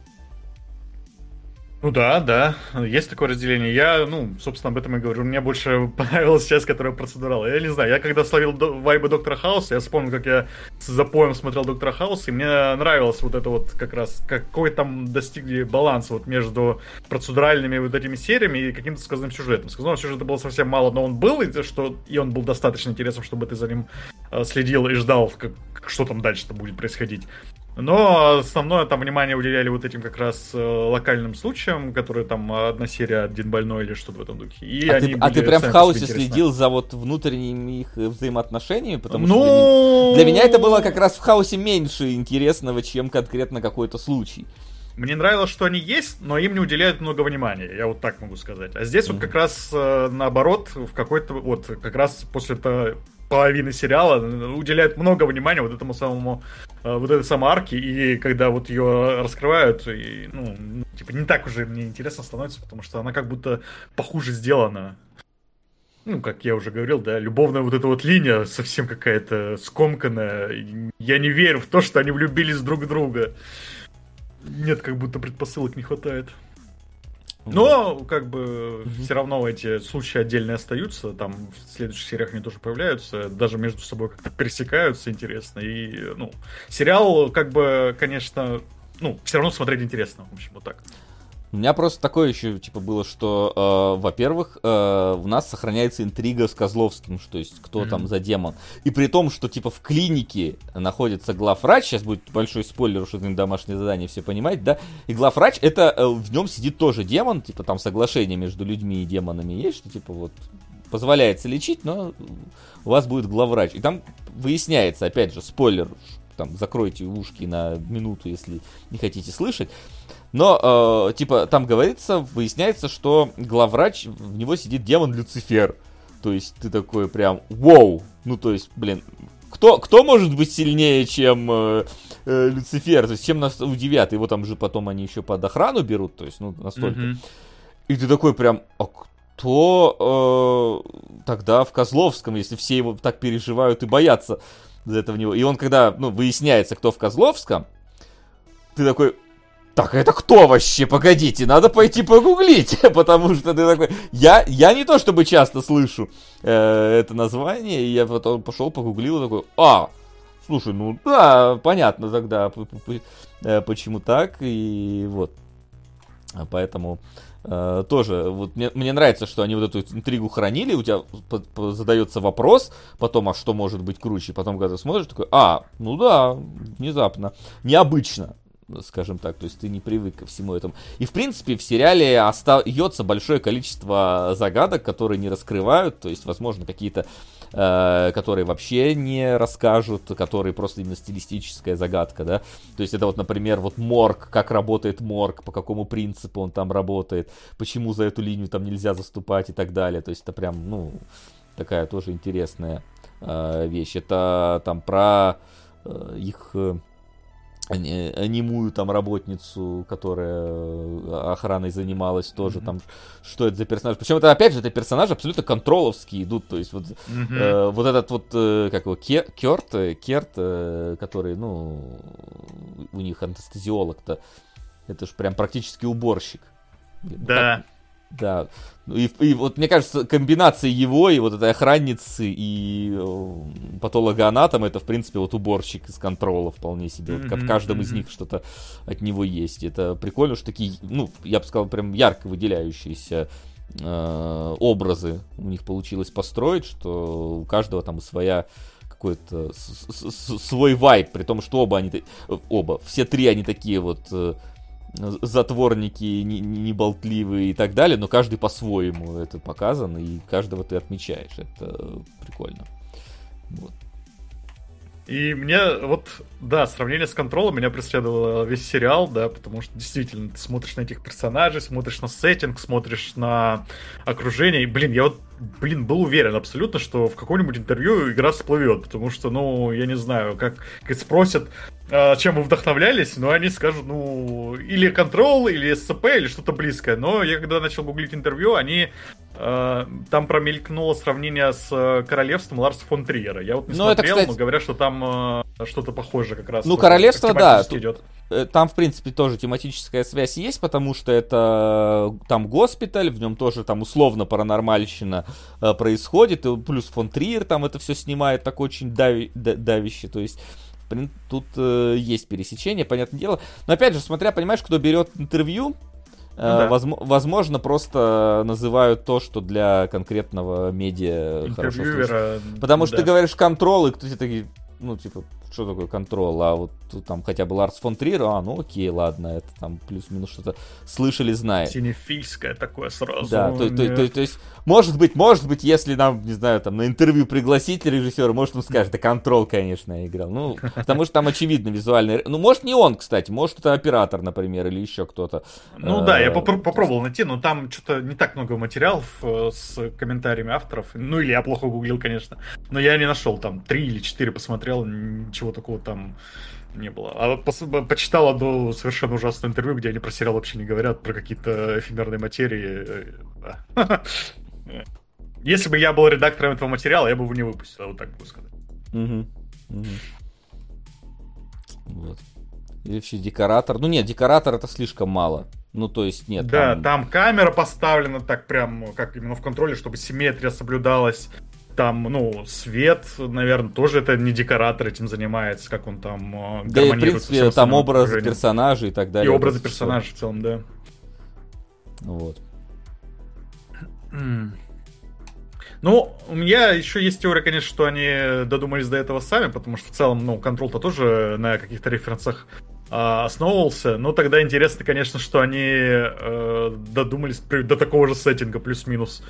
Ну да, да, есть такое разделение. Я, ну, собственно, об этом и говорю. Мне больше понравилась часть, которая процедурала. Я не знаю, я когда словил до- вайбы Доктора Хауса, я вспомнил, как я с запоем смотрел Доктора Хауса, и мне нравилось вот это вот как раз, какой там достигли баланс вот между процедуральными вот этими сериями и каким-то сказанным сюжетом. Сказанного сюжета было совсем мало, но он был, и, что, и он был достаточно интересным, чтобы ты за ним э, следил и ждал, как, что там дальше-то будет происходить. Но основное там внимание уделяли вот этим как раз э, локальным случаям, которые там одна серия, один больной или что-то в этом духе. И а, они ты, а ты прям в хаосе следил за вот внутренними их взаимоотношениями? Потому ну... что для, для меня это было как раз в хаосе меньше интересного, чем конкретно какой-то случай. Мне нравилось, что они есть, но им не уделяют много внимания, я вот так могу сказать. А здесь mm-hmm. вот как раз э, наоборот, в какой-то вот как раз после того половины сериала уделяют много внимания вот этому самому э, вот этой самой арке, и когда вот ее раскрывают, и, ну, типа, не так уже мне интересно становится, потому что она как будто похуже сделана. Ну, как я уже говорил, да, любовная вот эта вот линия совсем какая-то скомканная. Я не верю в то, что они влюбились друг в друга. Нет, как будто предпосылок не хватает. Но, как бы, mm-hmm. все равно эти случаи отдельно остаются. Там в следующих сериях они тоже появляются. Даже между собой как-то пересекаются интересно. И, ну, сериал, как бы, конечно, ну, все равно смотреть интересно. В общем, вот так. У меня просто такое еще, типа, было, что, э, во-первых, э, у нас сохраняется интрига с Козловским, что есть кто mm-hmm. там за демон. И при том, что, типа, в клинике находится главврач, сейчас будет большой спойлер, что это домашнее задание, все понимаете, да? И главврач, это э, в нем сидит тоже демон, типа, там соглашение между людьми и демонами есть, что, типа, вот, позволяется лечить, но у вас будет главврач. И там выясняется, опять же, спойлер, там, закройте ушки на минуту, если не хотите слышать. Но, э, типа, там говорится, выясняется, что главврач, в него сидит демон Люцифер. То есть ты такой прям, вау! Ну, то есть, блин, кто, кто может быть сильнее, чем э, э, Люцифер? То есть, чем нас удивят? Его там же потом они еще под охрану берут, то есть, ну, настолько. Mm-hmm. И ты такой прям, а кто э, тогда в Козловском, если все его так переживают и боятся за этого него? И он, когда, ну, выясняется, кто в Козловском, ты такой, так это кто вообще? Погодите, надо пойти погуглить, потому что ты такой... Я, я не то чтобы часто слышу э, это название, и я потом пошел погуглил такой, а, слушай, ну да, понятно тогда, э, почему так, и вот. Поэтому э, тоже, вот мне, мне нравится, что они вот эту интригу хранили, у тебя задается вопрос, потом, а что может быть круче, потом, когда ты смотришь, такой, а, ну да, внезапно, необычно, скажем так, то есть ты не привык ко всему этому. И, в принципе, в сериале остается большое количество загадок, которые не раскрывают, то есть, возможно, какие-то, э, которые вообще не расскажут, которые просто именно стилистическая загадка, да. То есть, это вот, например, вот морг, как работает морг, по какому принципу он там работает, почему за эту линию там нельзя заступать и так далее. То есть, это прям, ну, такая тоже интересная э, вещь. Это там про э, их... Э, анимую там работницу, которая э, охраной занималась тоже mm-hmm. там что это за персонаж причем это опять же это персонажи абсолютно контроловские идут то есть вот mm-hmm. э, вот этот вот э, как его Керт э, Керт э, который ну у них анестезиолог-то это же прям практически уборщик да да. Ну и, и вот мне кажется, комбинация его и вот этой охранницы и э, патологоанатом это, в принципе, вот уборщик из контрола вполне себе. Вот в каждом из них что-то от него есть. Это прикольно, что такие, ну, я бы сказал, прям ярко выделяющиеся э, образы у них получилось построить, что у каждого там своя какой-то свой вайб, при том, что оба они, оба, все три они такие вот э, затворники неболтливые не, не и так далее, но каждый по-своему это показано, и каждого ты отмечаешь. Это прикольно. Вот. И мне вот, да, сравнение с контролом меня преследовало весь сериал, да, потому что действительно ты смотришь на этих персонажей, смотришь на сеттинг, смотришь на окружение, и, блин, я вот, блин, был уверен абсолютно, что в каком-нибудь интервью игра всплывет, потому что, ну, я не знаю, как, как спросят, а, чем вы вдохновлялись, но они скажут, ну, или Control, или SCP, или что-то близкое. Но я когда начал гуглить интервью, они там промелькнуло сравнение с э, королевством Ларса фон Триера. Я вот не ну, смотрел, это, кстати... но говорят, что там э, что-то похожее как раз. Ну, королевство, да. Идет. Там, в принципе, тоже тематическая связь есть, потому что это там госпиталь, в нем тоже там условно паранормальщина э, происходит, и плюс фон Триер там это все снимает так очень дави, давище, то есть тут э, есть пересечение, понятное дело. Но опять же, смотря, понимаешь, кто берет интервью, да. возможно, просто называют то, что для конкретного медиа хорошо слышно. Потому что да. ты говоришь контрол, и кто-то такие, ну, типа, что такое контрол, а вот там хотя бы Ларс фон Трир, а, ну окей, ладно, это там плюс-минус что-то слышали, знает. Синефийское такое сразу. Да, то, то, то, то есть, может быть, может быть, если нам, не знаю, там на интервью пригласить режиссера, может он скажет, да контрол, конечно, я играл. Ну, потому что там очевидно визуальный. Ну, может не он, кстати, может это оператор, например, или еще кто-то. Ну да, я э, попро- попробовал найти, но там что-то не так много материалов э, с комментариями авторов. Ну или я плохо гуглил, конечно. Но я не нашел там три или четыре посмотрел, ничего ничего такого там не было. А по почитал одно совершенно ужасное интервью, где они про сериал вообще не говорят, про какие-то эфемерные материи. Если бы я был редактором этого материала, я бы его не выпустил, вот так могу сказать. Угу. Угу. Вот. Или вообще декоратор. Ну нет, декоратор это слишком мало. Ну, то есть нет. Да, там... там камера поставлена так прям, как именно в контроле, чтобы симметрия соблюдалась там, ну, свет, наверное, тоже это не декоратор этим занимается, как он там э, Да и, в принципе, там образы персонажей и так далее. И образы персонажей все. в целом, да. Вот. Ну, у меня еще есть теория, конечно, что они додумались до этого сами, потому что в целом, ну, контроль-то тоже на каких-то референсах э, основывался. Но тогда интересно, конечно, что они э, додумались до такого же сеттинга, плюс-минус.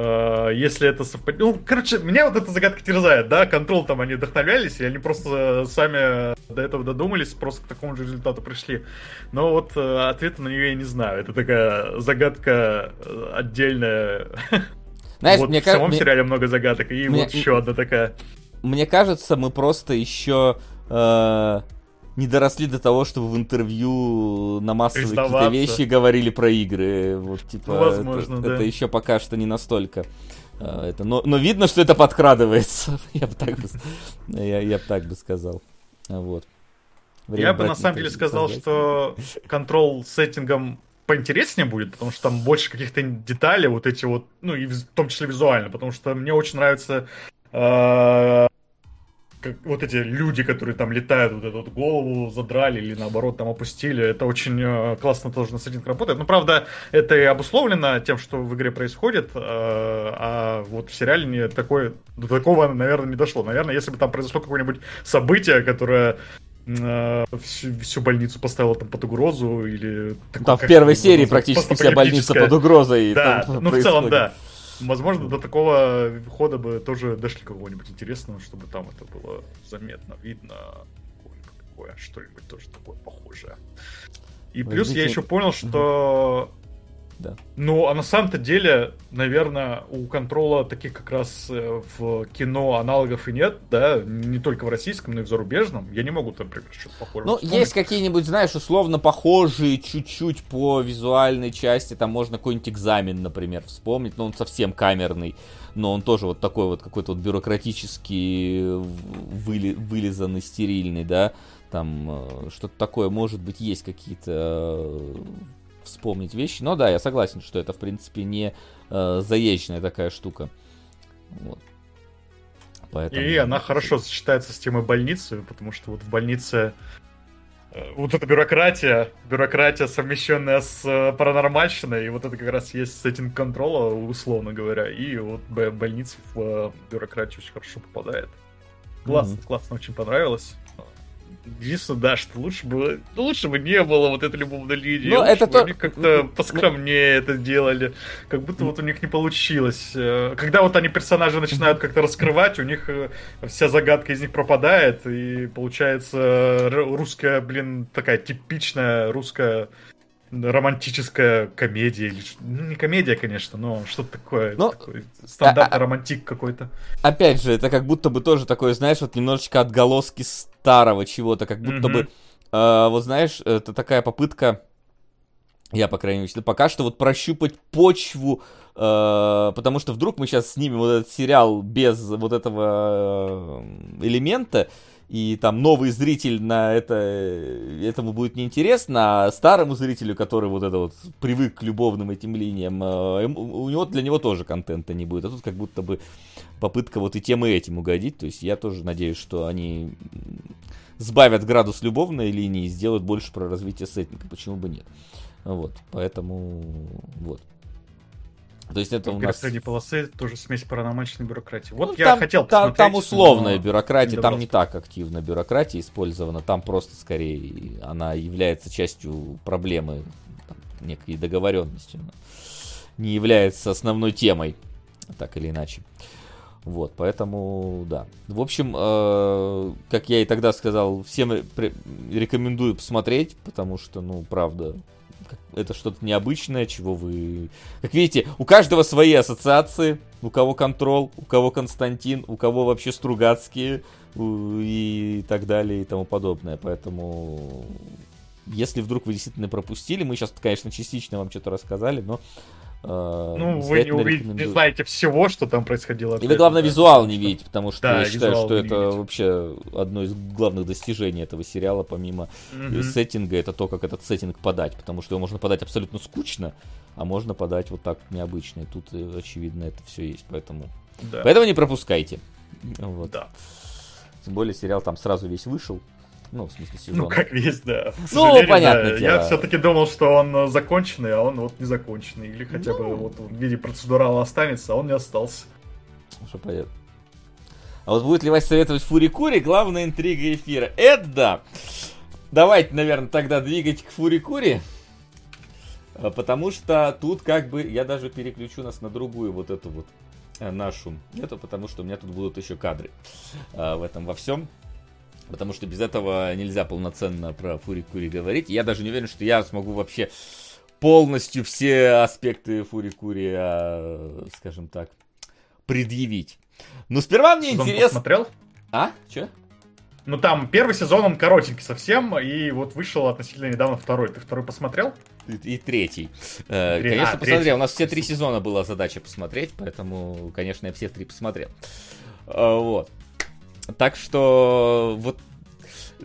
Э, если это совпадет... Ну, короче, меня вот эта загадка терзает, да, контрол там они вдохновлялись, и они просто сами до этого додумались, просто к такому же результату пришли. Но вот э, ответа на нее я не знаю. Это такая загадка э, отдельная. Знаешь, вот мне в самом мне... сериале много загадок, и мне... вот еще одна такая. Мне кажется, мы просто еще э, не доросли до того, чтобы в интервью на массовые какие-то вещи говорили про игры. Вот, типа, ну, возможно, это, да. это еще пока что не настолько. А, это, но, но видно, что это подкрадывается. я бы так бы, я, я бы так бы сказал. Вот. Время я бы на самом деле сказал, что контрол сеттингом поинтереснее будет, потому что там больше каких-то деталей, вот эти вот, ну и в том числе визуально, потому что мне очень нравится э, как, вот эти люди, которые там летают, вот эту вот голову задрали или наоборот там опустили, это очень э, классно тоже на сеттинг работает. Ну, правда, это и обусловлено тем, что в игре происходит, э, а вот в сериале не такое, до такого, наверное, не дошло. Наверное, если бы там произошло какое-нибудь событие, которое э, всю, всю больницу поставила там под угрозу или... Там в первой серии практически вся больница под угрозой. Да, ну в целом да. Возможно, до такого хода бы тоже дошли какого-нибудь интересного, чтобы там это было заметно, видно, такое, что-нибудь тоже такое похожее. И плюс я еще понял, что да. Ну, а на самом-то деле, наверное, у контрола таких как раз э, в кино аналогов и нет, да, не только в российском, но и в зарубежном. Я не могу, например, что-то похожее. Ну, вспомнить. есть какие-нибудь, знаешь, условно похожие чуть-чуть по визуальной части, там можно какой-нибудь экзамен, например, вспомнить, но он совсем камерный, но он тоже вот такой вот какой-то вот бюрократический, выли, вылизанный, стерильный, да, там э, что-то такое, может быть, есть какие-то э, вспомнить вещи. Но да, я согласен, что это, в принципе, не э, заезженная такая штука. Вот. Поэтому... И она хорошо сочетается с темой больницы, потому что вот в больнице э, вот эта бюрократия, бюрократия, совмещенная с э, паранормальщиной, и вот это как раз есть сеттинг контрола, условно говоря, и вот больница в э, бюрократию очень хорошо попадает. Классно, mm-hmm. классно, очень понравилось. Единственное, да, что лучше бы, ну, лучше бы не было вот этой любовной линии. Ну, это то... Они как-то поскромнее это делали. Как будто вот у них не получилось. Э, когда вот они персонажи начинают как-то раскрывать, у них э, вся загадка из них пропадает, и получается русская, блин, такая типичная русская романтическая комедия или ну, не комедия, конечно, но что-то такое, но... такой стандартный а, а, романтик какой-то. Опять же, это как будто бы тоже такое, знаешь, вот немножечко отголоски старого чего-то, как будто mm-hmm. бы, э, вот знаешь, это такая попытка Я, по крайней мере, пока что вот прощупать почву, э, потому что вдруг мы сейчас снимем вот этот сериал без вот этого э, элемента, и там новый зритель на это, этому будет неинтересно, а старому зрителю, который вот это вот привык к любовным этим линиям, э, у него для него тоже контента не будет. А тут как будто бы попытка вот и тем и этим угодить. То есть я тоже надеюсь, что они сбавят градус любовной линии и сделают больше про развитие сеттинга. Почему бы нет? Вот, поэтому вот. То есть это у нас... среди полосы тоже смесь паранормальной бюрократии. Вот ну, я там, хотел там, там условная но... бюрократия, там не так активно бюрократия использована, там просто скорее она является частью проблемы, там, некой договоренности, не является основной темой, так или иначе. Вот, поэтому, да. В общем, э, как я и тогда сказал, всем рекомендую посмотреть, потому что, ну, правда, это что-то необычное, чего вы... Как видите, у каждого свои ассоциации. У кого Контрол, у кого Константин, у кого вообще Стругацкие и так далее и тому подобное. Поэтому, если вдруг вы действительно пропустили, мы сейчас, конечно, частично вам что-то рассказали, но ну, вы не, увидите, не знаете всего, что там происходило. И вы, главное, да, визуал не видите, потому что да, я считаю, что это видеть. вообще одно из главных достижений этого сериала, помимо mm-hmm. сеттинга, это то, как этот сеттинг подать, потому что его можно подать абсолютно скучно, а можно подать вот так необычно. И тут, э, очевидно, это все есть, поэтому... Да. Поэтому не пропускайте. Вот. Да. Тем более сериал там сразу весь вышел. Ну, в смысле, сезон. Ну, как весь, да. Ну, понятно. Да. Я все-таки думал, что он э, законченный, а он вот не законченный. Или хотя ну... бы вот в виде процедурала останется, а он не остался. Что понятно. А вот будет ли вас советовать Фурикури, главная интрига эфира. Это да. Давайте, наверное, тогда двигать к Фурикури. А, потому что тут как бы я даже переключу нас на другую вот эту вот э, нашу. Это потому что у меня тут будут еще кадры а, в этом во всем. Потому что без этого нельзя полноценно про Фури Кури говорить. Я даже не уверен, что я смогу вообще полностью все аспекты Фури Кури, а, скажем так, предъявить. Но сперва мне Сезон интересно... посмотрел? А? Че? Ну там первый сезон, он коротенький совсем, и вот вышел относительно недавно второй. Ты второй посмотрел? И, и третий. Э, Три... Конечно, а, посмотрел. Третий. У нас все три сезона была задача посмотреть, поэтому, конечно, я все три посмотрел. Э, вот. Так что вот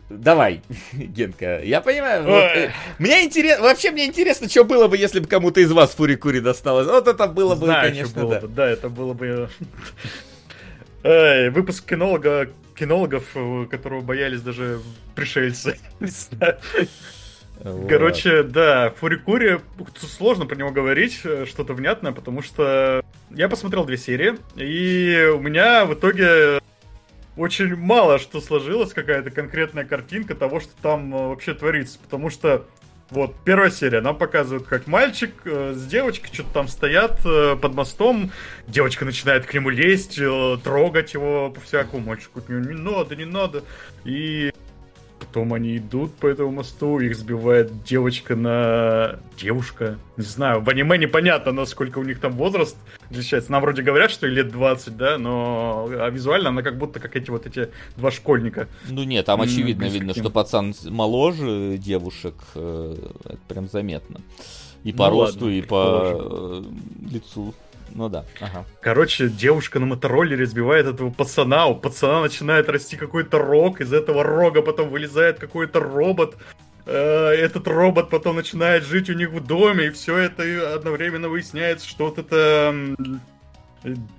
Давай, Генка, я понимаю. Вот, э, мне интересно, вообще мне интересно, что было бы, если бы кому-то из вас Фури-Кури досталось. Вот это было бы, Знаю, конечно, было да. Бы, да, это было бы... Эй, выпуск кинолога, кинологов, э, которого боялись даже пришельцы. Вот. Короче, да, Фурикури, сложно про него говорить, э, что-то внятное, потому что я посмотрел две серии, и у меня в итоге очень мало что сложилось, какая-то конкретная картинка того, что там э, вообще творится. Потому что вот, первая серия, нам показывают, как мальчик э, с девочкой что-то там стоят э, под мостом. Девочка начинает к нему лезть, э, трогать его по-всякому. Мальчик говорит, не надо, не надо. И Потом они идут по этому мосту, их сбивает девочка на... Девушка? Не знаю, в аниме непонятно, насколько у них там возраст отличается. Нам вроде говорят, что лет 20, да, но а визуально она как будто как эти вот эти два школьника. Ну нет, там очевидно видно, что пацан моложе девушек, э, это прям заметно. И по ну, росту, ладно, и по лицу. Ну да. Ага. Короче, девушка на мотороллере сбивает этого пацана, у пацана начинает расти какой-то рог, из этого рога потом вылезает какой-то робот, э, этот робот потом начинает жить у них в доме, и все это одновременно выясняется, что вот это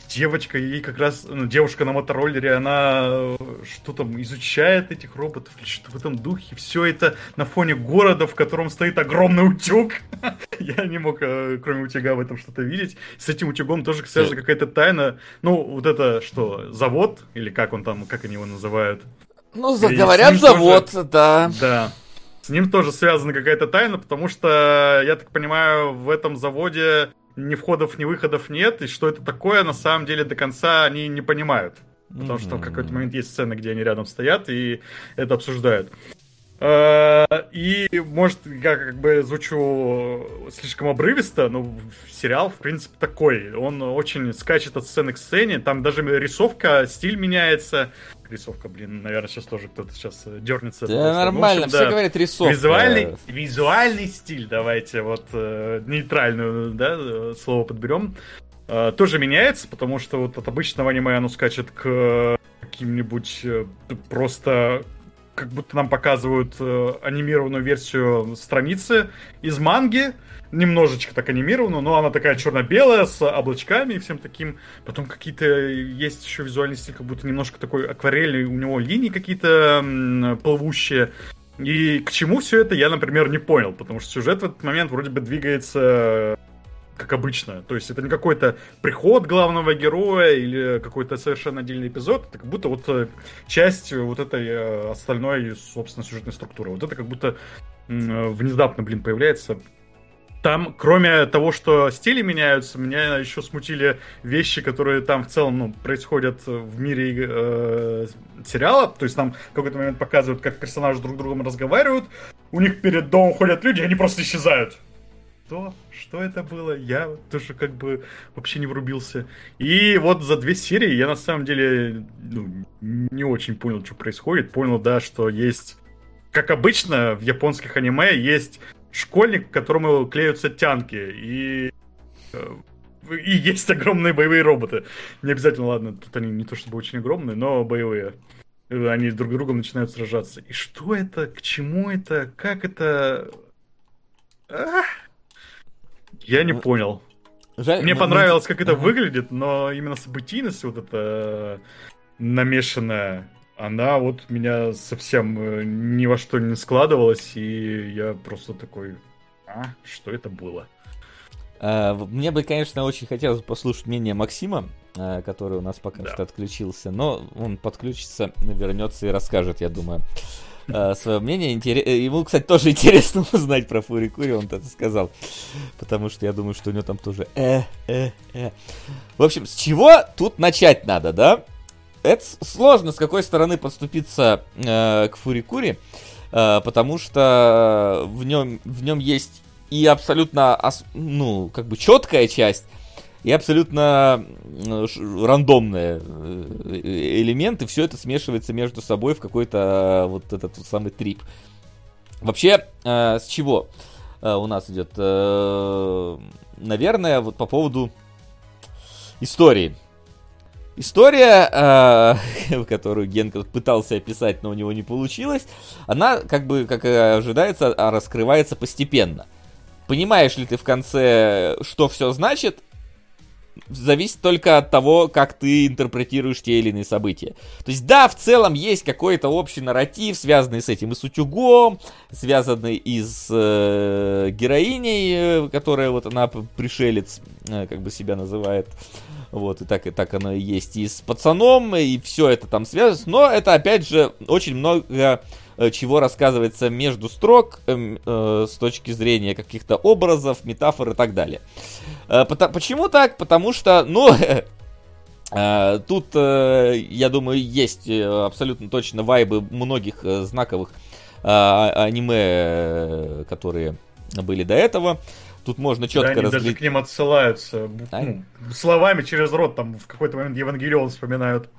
девочка, ей как раз, ну, девушка на мотороллере, она э, что там, изучает этих роботов или что в этом духе. Все это на фоне города, в котором стоит огромный утюг. Я не мог, э, кроме утюга, в этом что-то видеть. С этим утюгом тоже связана какая-то тайна. Ну, вот это что, завод? Или как он там, как они его называют? Ну, говорят, завод, тоже, да. Да. С ним тоже связана какая-то тайна, потому что, я так понимаю, в этом заводе ни входов, ни выходов нет, и что это такое, на самом деле до конца они не понимают. Потому mm-hmm. что в какой-то момент есть сцены, где они рядом стоят и это обсуждают. Э, и, может, я как бы звучу слишком обрывисто, но сериал, в принципе, такой. Он очень скачет от сцены к сцене, там даже рисовка, стиль меняется. Рисовка, блин, наверное, сейчас тоже кто-то сейчас э, дернется. Да, просто. нормально, общем, все да. говорят рисовка. Визуальный, визуальный стиль, давайте вот э, нейтральную, да, слово подберем. Э, тоже меняется, потому что вот от обычного аниме оно скачет к каким-нибудь э, просто как будто нам показывают э, анимированную версию страницы из манги, немножечко так анимированную, но она такая черно-белая, с облачками и всем таким. Потом какие-то есть еще визуальный стиль, как будто немножко такой акварельный, у него линии какие-то плывущие. И к чему все это, я, например, не понял, потому что сюжет в этот момент вроде бы двигается как обычно. То есть это не какой-то приход главного героя или какой-то совершенно отдельный эпизод. Это как будто вот э, часть вот этой э, остальной, собственно, сюжетной структуры. Вот это как будто внезапно, блин, появляется. Там, кроме того, что стили меняются, меня еще смутили вещи, которые там в целом ну, происходят в мире э, сериала. То есть там в какой-то момент показывают, как персонажи друг с другом разговаривают. У них перед домом ходят люди, они просто исчезают что? Что это было? Я тоже как бы вообще не врубился. И вот за две серии я на самом деле ну, не очень понял, что происходит. Понял, да, что есть, как обычно в японских аниме, есть школьник, к которому клеются тянки. И э, и есть огромные боевые роботы. Не обязательно, ладно, тут они не то чтобы очень огромные, но боевые. Они друг с другом начинают сражаться. И что это? К чему это? Как это? Ах! Я не понял. Жаль, Мне понравилось, как это выглядит, но именно событийность вот эта намешанная, она вот меня совсем э, ни во что не складывалась, и я просто такой, а, что это было? А, мне бы, конечно, очень хотелось послушать мнение Максима, э, который у нас пока да. что отключился, но он подключится, вернется и расскажет, я думаю. Э, свое мнение. Э, ему, кстати, тоже интересно узнать про Фури Кури, он это сказал. Потому что я думаю, что у него там тоже э, э, э. В общем, с чего тут начать надо, да? Это сложно, с какой стороны подступиться э, к Фури Кури, э, потому что в нем, в нем есть и абсолютно, ну, как бы четкая часть, и абсолютно рандомные э, элементы, все это смешивается между собой в какой-то э, вот этот вот самый трип. Вообще, э, с чего у нас идет? Наверное, вот по поводу истории. История, которую Генка пытался описать, но у него не получилось, она, как бы, как ожидается, раскрывается постепенно. Понимаешь ли ты в конце, что все значит, зависит только от того, как ты интерпретируешь те или иные события. То есть, да, в целом есть какой-то общий нарратив, связанный с этим и с утюгом, связанный и с э, героиней, э, которая вот она пришелец, э, как бы себя называет. Вот, и так, и так оно и есть. И с пацаном, и все это там связано. Но это, опять же, очень много Э, чего рассказывается между строк э, э, с точки зрения каких-то образов, метафор и так далее. Э, потому, почему так? Потому что, ну, э, тут, э, я думаю, есть абсолютно точно вайбы многих знаковых э, а, аниме, которые были до этого. Тут можно четко да, они разглядеть. даже к ним отсылаются. А? Ну, словами через рот, там в какой-то момент Евангелион вспоминают.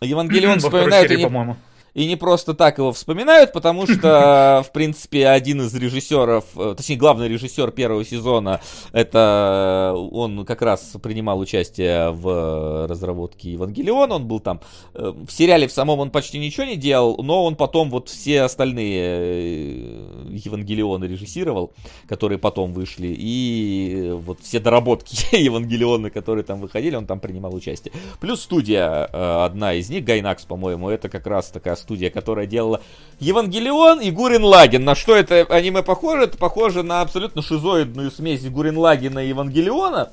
Евангелион вспоминают, серии, по-моему. И не просто так его вспоминают, потому что, в принципе, один из режиссеров, э, точнее, главный режиссер первого сезона, это он как раз принимал участие в разработке Евангелиона, он был там. Э, в сериале в самом он почти ничего не делал, но он потом вот все остальные э, Евангелионы режиссировал, которые потом вышли, и вот все доработки Евангелиона, которые там выходили, он там принимал участие. Плюс студия, одна из них, Гайнакс, по-моему, это как раз такая студия, которая делала Евангелион и Гурин Лагин. На что это аниме похоже? Это похоже на абсолютно шизоидную смесь Гурин Лагина и Евангелиона,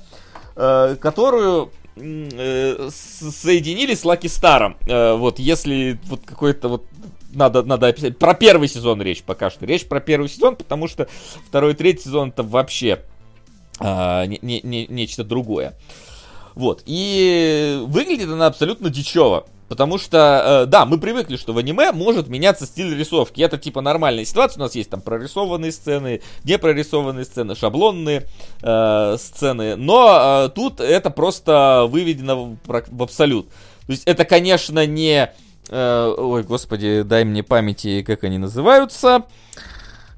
э, которую э, соединили с Лаки Старом. Э, вот если вот какой-то вот надо, надо описать. Про первый сезон речь пока что. Речь про первый сезон, потому что второй и третий сезон это вообще э, не, не, не, нечто другое. Вот. И выглядит она абсолютно дичево. Потому что, э, да, мы привыкли, что в аниме может меняться стиль рисовки. Это типа нормальная ситуация. У нас есть там прорисованные сцены, непрорисованные сцены, шаблонные э, сцены. Но э, тут это просто выведено в, в абсолют. То есть это, конечно, не... Э, ой, господи, дай мне памяти, как они называются.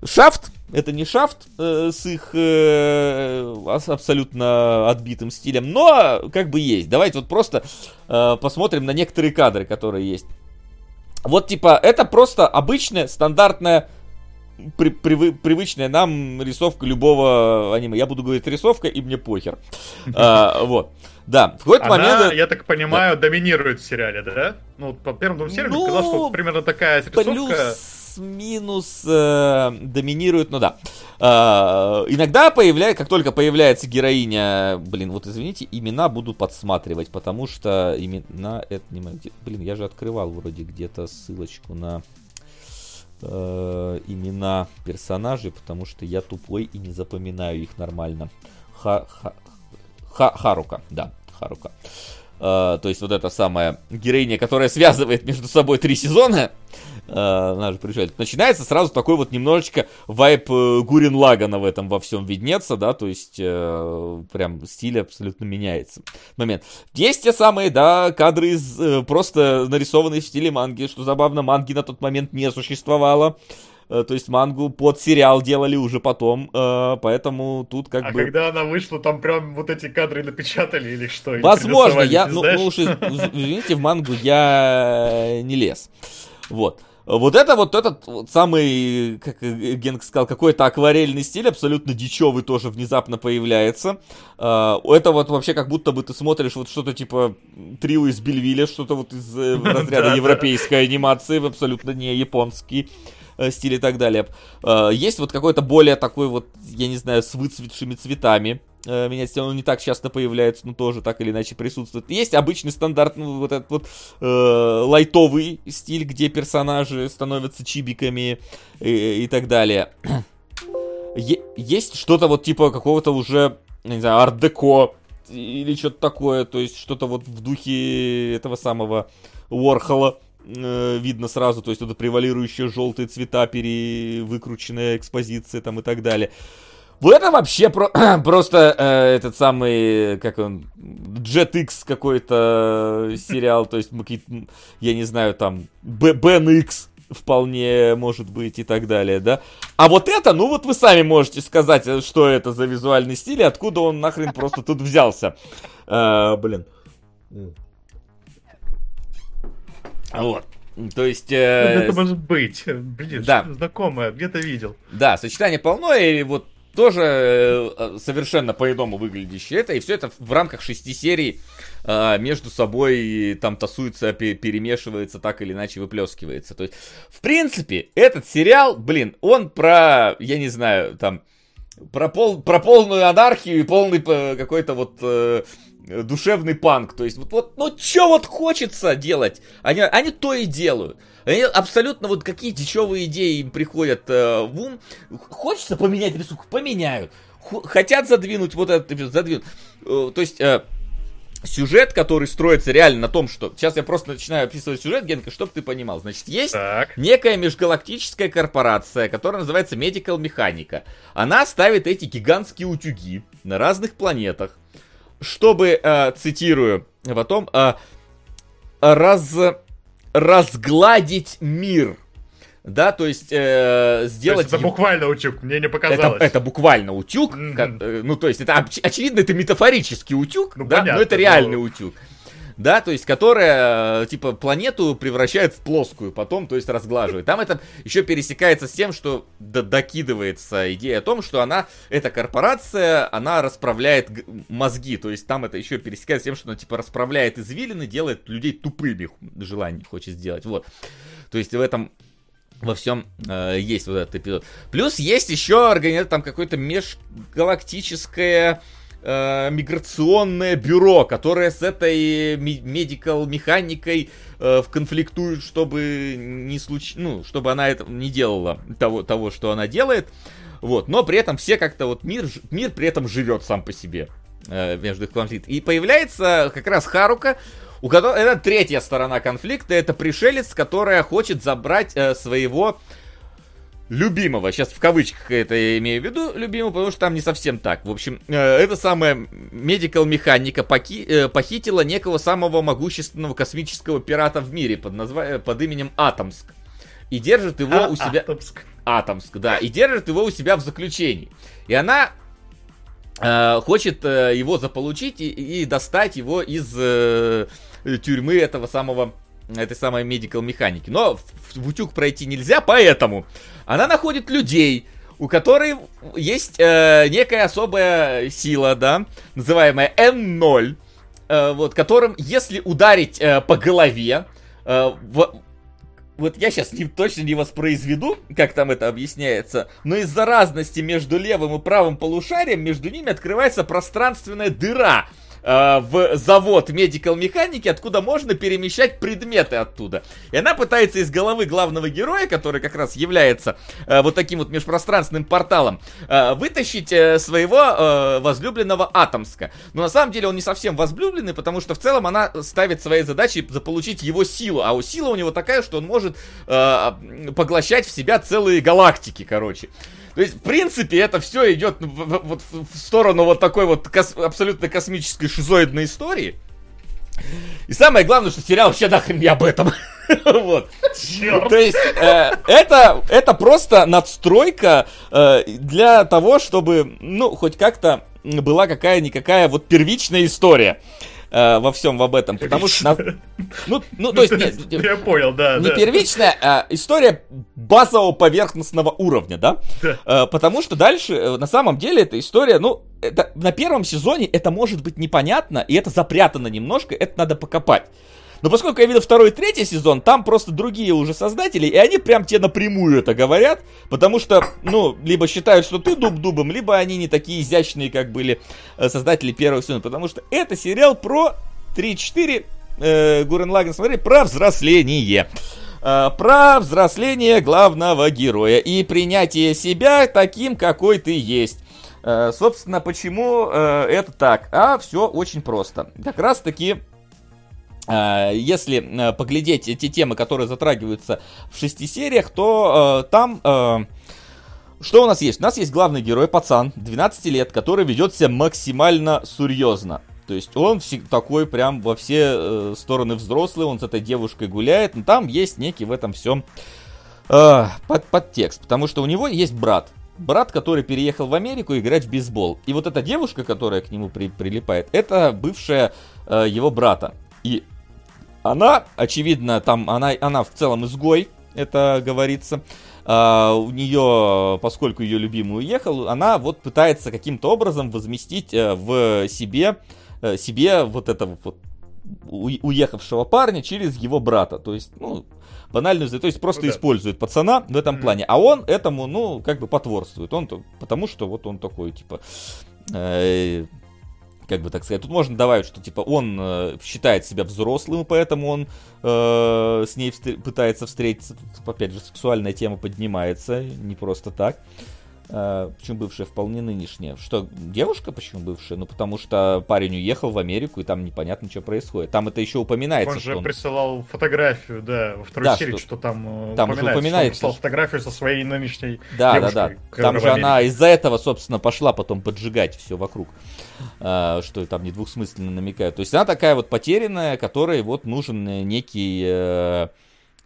Шафт, это не шафт э, с их э, абсолютно отбитым стилем, но как бы есть. Давайте вот просто э, посмотрим на некоторые кадры, которые есть. Вот типа это просто обычная стандартная при, при, привычная нам рисовка любого аниме. Я буду говорить рисовка, и мне похер. А, вот. Да, в какой-то момент... я так понимаю, да. доминирует в сериале, да? Ну, по первым двум сериям ну, казалось, что примерно такая рисовка... Плюс плюс-минус э, доминирует, ну да. Э, иногда появляется, как только появляется героиня, блин, вот извините, имена буду подсматривать, потому что имена, это не где, блин, я же открывал вроде где-то ссылочку на э, имена персонажей, потому что я тупой и не запоминаю их нормально. Ха, ха, ха, Харука, да, Харука. Uh, то есть вот эта самая героиня, которая связывает между собой три сезона, она же приезжает, начинается сразу такой вот немножечко вайп uh, Гурин Лагана в этом во всем виднеться, да, то есть uh, прям стиль абсолютно меняется. Момент. Есть те самые, да, кадры из, uh, просто нарисованные в стиле манги, что забавно, манги на тот момент не существовало. Э, то есть мангу под сериал делали уже потом, э, поэтому тут как а бы... А когда она вышла, там прям вот эти кадры напечатали или что? Возможно, я, ну, ну уж извините, в мангу я не лез. Вот. Вот это вот этот вот самый, как Генк сказал, какой-то акварельный стиль, абсолютно дичевый тоже внезапно появляется. Uh, это вот вообще как будто бы ты смотришь вот что-то типа трио из Бельвиля, что-то вот из э, разряда европейской анимации, абсолютно не японский. Э, стиль и так далее. Э, есть вот какой-то более такой вот, я не знаю, с выцветшими цветами. Э, менять он не так часто появляется, но тоже так или иначе присутствует. Есть обычный стандарт, ну, вот этот вот э, лайтовый стиль, где персонажи становятся чибиками и, и так далее. Есть что-то вот типа какого-то уже, не знаю, арт-деко или что-то такое, то есть что-то вот в духе этого самого Уорхола э, видно сразу, то есть это превалирующие желтые цвета, перевыкрученная экспозиция там и так далее. Вот это вообще про просто э, этот самый, как он, JetX какой-то сериал, то есть, я не знаю, там, Ben X вполне может быть и так далее, да. А вот это, ну вот вы сами можете сказать, э, что это за визуальный стиль и откуда он нахрен просто тут взялся. А, блин. Вот. То есть... Э, это может быть. Блин, да. знакомое, где-то видел. Да, сочетание полное, и вот тоже э, совершенно по-иному выглядящее это, и все это в рамках шести серий э, между собой там тасуется, перемешивается, так или иначе выплескивается. То есть, в принципе, этот сериал, блин, он про, я не знаю, там, про, пол, про полную анархию и полный э, какой-то вот э, душевный панк. То есть, вот, вот ну что вот хочется делать, они, они то и делают. Они абсолютно вот какие дичевые идеи им приходят э, в ум. Хочется поменять рисунок, поменяют. Х- хотят задвинуть вот этот задвинут. Э, то есть... Э, сюжет, который строится реально на том, что... Сейчас я просто начинаю описывать сюжет, Генка, чтобы ты понимал. Значит, есть так. некая межгалактическая корпорация, которая называется Medical Mechanica. Она ставит эти гигантские утюги на разных планетах чтобы, э, цитирую, потом, э, раз, разгладить мир. Да, то есть э, сделать... То есть это буквально утюг, мне не показалось. Это, это буквально утюг. Mm-hmm. Как, э, ну, то есть это очевидно, это метафорический утюг, ну, да, понятно, но это реальный но... утюг да, то есть которая, типа, планету превращает в плоскую, потом, то есть, разглаживает. Там это еще пересекается с тем, что докидывается идея о том, что она, эта корпорация, она расправляет мозги, то есть там это еще пересекается с тем, что она, типа, расправляет извилины, делает людей тупыми, желание хочет сделать, вот. То есть в этом во всем э, есть вот этот эпизод. Плюс есть еще организация, там какое-то межгалактическое э, миграционное бюро, которое с этой медикал механикой э, конфликтует, чтобы не случ... ну, чтобы она это не делала того, того, что она делает. Вот, но при этом все как-то вот мир, мир при этом живет сам по себе э, между их конфликтом. И появляется как раз Харука, у которого это третья сторона конфликта, это пришелец, которая хочет забрать э, своего любимого. Сейчас в кавычках это я имею в виду, любимого, потому что там не совсем так. В общем, э, эта самая медикал механика поки, э, похитила некого самого могущественного космического пирата в мире под, назва... под именем Атомск. И держит его а, у себя... Атомск. Атомск, да. И держит его у себя в заключении. И она э, хочет э, его заполучить и, и достать его из э, тюрьмы этого самого этой самой медикал механики. Но в, в утюг пройти нельзя, поэтому она находит людей, у которой есть э, некая особая сила, да, называемая N0, э, вот, которым, если ударить э, по голове, э, в, вот я сейчас не, точно не воспроизведу, как там это объясняется, но из-за разности между левым и правым полушарием между ними открывается пространственная дыра, Э, в завод медикал механики, откуда можно перемещать предметы оттуда. И она пытается из головы главного героя, который как раз является э, вот таким вот межпространственным порталом, э, вытащить э, своего э, возлюбленного Атомска. Но на самом деле он не совсем возлюбленный, потому что в целом она ставит своей задачей заполучить его силу. А у сила у него такая, что он может э, поглощать в себя целые галактики, короче. То есть, в принципе, это все идет вот в сторону вот такой вот кос абсолютно космической шизоидной истории. И самое главное, что сериал вообще нахрен не об этом. вот. То есть, э, это, это просто надстройка э, для того, чтобы, ну, хоть как-то была какая-никакая вот первичная история э, во всем об этом, потому что... На, ну, ну, то есть, нет, я понял, да. Не да. первичная, а история базового поверхностного уровня, да? да. Э, потому что дальше, э, на самом деле, эта история, ну, это, на первом сезоне это может быть непонятно, и это запрятано немножко, это надо покопать. Но поскольку я видел второй и третий сезон, там просто другие уже создатели, и они прям тебе напрямую это говорят, потому что, ну, либо считают, что ты дуб дубом, либо они не такие изящные, как были э, создатели первого сезона, потому что это сериал про 3-4, э, Гурен Лаген смотри, про взросление э, про взросление главного героя и принятие себя таким, какой ты есть. Э, собственно, почему это так? А все очень просто. Как раз таки если э, поглядеть эти темы, которые затрагиваются в шести сериях, то э, там... Э, что у нас есть? У нас есть главный герой, пацан, 12 лет, который ведет себя максимально серьезно. То есть он такой прям во все э, стороны взрослый, он с этой девушкой гуляет, но там есть некий в этом всем э, под, подтекст, потому что у него есть брат. Брат, который переехал в Америку играть в бейсбол. И вот эта девушка, которая к нему при, прилипает, это бывшая э, его брата. И она, очевидно, там, она, она в целом изгой, это говорится. Uh, у нее, поскольку ее любимый уехал, она вот пытается каким-то образом возместить uh, в себе, uh, себе вот этого вот уехавшего парня через его брата. То есть, ну, банальную, то есть просто ну, да. использует пацана в этом mm-hmm. плане. А он этому, ну, как бы потворствует. Он, потому что вот он такой, типа, э, как бы так сказать. Тут можно добавить, что типа он э, считает себя взрослым, поэтому он э, с ней встр- пытается встретиться. Тут, опять же, сексуальная тема поднимается, не просто так. Uh, почему бывшая вполне нынешняя? Что, девушка почему бывшая? Ну, потому что парень уехал в Америку, и там непонятно, что происходит. Там это еще упоминается. Он же он... присылал фотографию, да, во второй да, серии, что, что там, э, там упоминается. Уже упоминается. Что он прислал фотографию со своей нынешней да, девушкой. Да, да, Там же она из-за этого, собственно, пошла потом поджигать все вокруг. Uh, что там недвусмысленно намекают. То есть она такая вот потерянная, которой вот нужен некий... Э,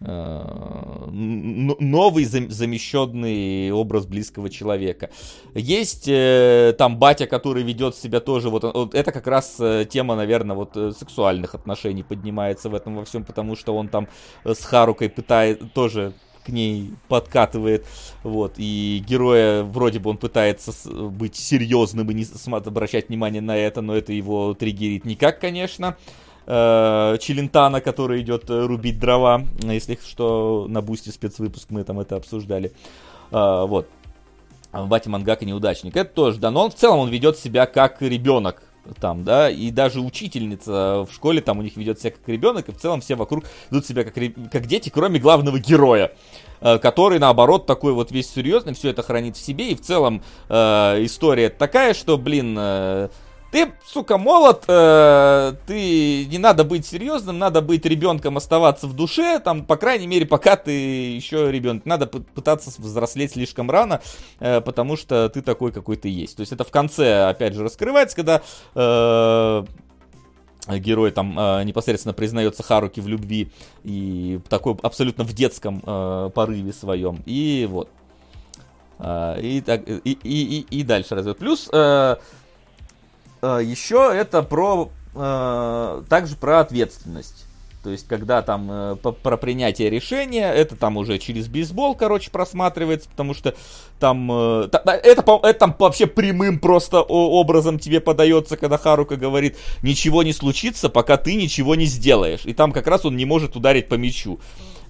новый замещенный образ близкого человека. Есть э, там батя, который ведет себя тоже, вот, вот это как раз э, тема, наверное, вот э, сексуальных отношений поднимается в этом во всем, потому что он там с Харукой пытает тоже к ней подкатывает, вот, и героя вроде бы он пытается быть серьезным и не обращать внимание на это, но это его триггерит никак, конечно, э, Челентана, который идет э, рубить дрова. Если что, на бусте спецвыпуск мы там это обсуждали. Э, вот. Бати Мангака неудачник. Это тоже, да, но он в целом он ведет себя как ребенок там, да, и даже учительница в школе там у них ведет себя как ребенок, и в целом все вокруг ведут себя как, как дети, кроме главного героя, э, который, наоборот, такой вот весь серьезный, все это хранит в себе, и в целом э, история такая, что, блин, э, ты, сука, молод, э, ты не надо быть серьезным, надо быть ребенком, оставаться в душе, там, по крайней мере, пока ты еще ребенок. Надо пытаться взрослеть слишком рано, э, потому что ты такой, какой ты есть. То есть это в конце, опять же, раскрывается, когда э, герой там э, непосредственно признается Харуки в любви и такой абсолютно в детском э, порыве своем. И вот. Э, и, так, и, и, и, и дальше развивает. Плюс э, еще это про э, также про ответственность. То есть, когда там э, про принятие решения, это там уже через бейсбол, короче, просматривается, потому что там... Э, это, это там вообще прямым просто образом тебе подается, когда Харука говорит, ничего не случится, пока ты ничего не сделаешь. И там как раз он не может ударить по мячу.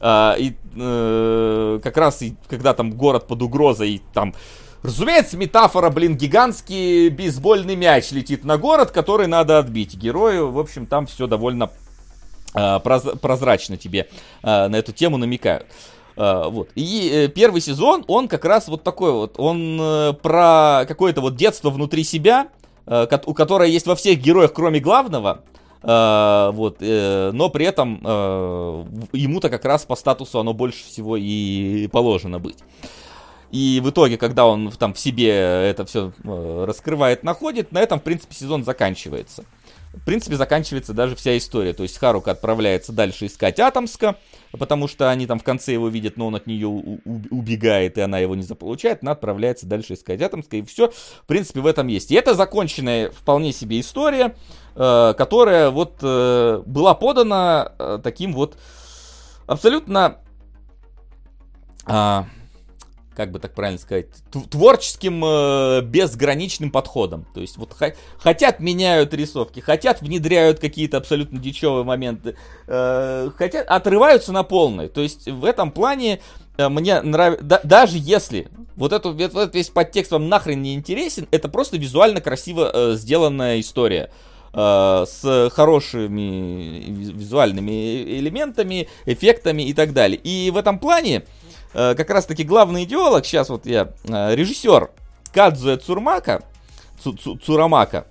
А, и э, как раз, и, когда там город под угрозой, и там... Разумеется, метафора, блин, гигантский бейсбольный мяч летит на город, который надо отбить. Герою, в общем, там все довольно э, прозрачно тебе э, на эту тему намекают. Uh, вот. И э, первый сезон, он как раз вот такой вот, он э, про какое-то вот детство внутри себя, э, у которое есть во всех героях, кроме главного, вот, но при этом ему-то как раз по статусу оно больше всего и положено быть. И в итоге, когда он там в себе это все э, раскрывает, находит, на этом, в принципе, сезон заканчивается в принципе, заканчивается даже вся история. То есть Харука отправляется дальше искать Атомска, потому что они там в конце его видят, но он от нее убегает, и она его не заполучает. Она отправляется дальше искать Атомска, и все, в принципе, в этом есть. И это законченная вполне себе история, э, которая вот э, была подана таким вот абсолютно... Как бы так правильно сказать, творческим э, безграничным подходом. То есть вот хотят меняют рисовки, хотят внедряют какие-то абсолютно дичевые моменты, э, хотят отрываются на полной. То есть в этом плане э, мне нравится, да, даже если вот, эту, вот этот весь подтекст вам нахрен не интересен, это просто визуально красиво э, сделанная история э, с хорошими визуальными элементами, эффектами и так далее. И в этом плане как раз таки главный идеолог, сейчас вот я, э, режиссер Кадзуэ Цурмака, Цу, Цу, Цурамака,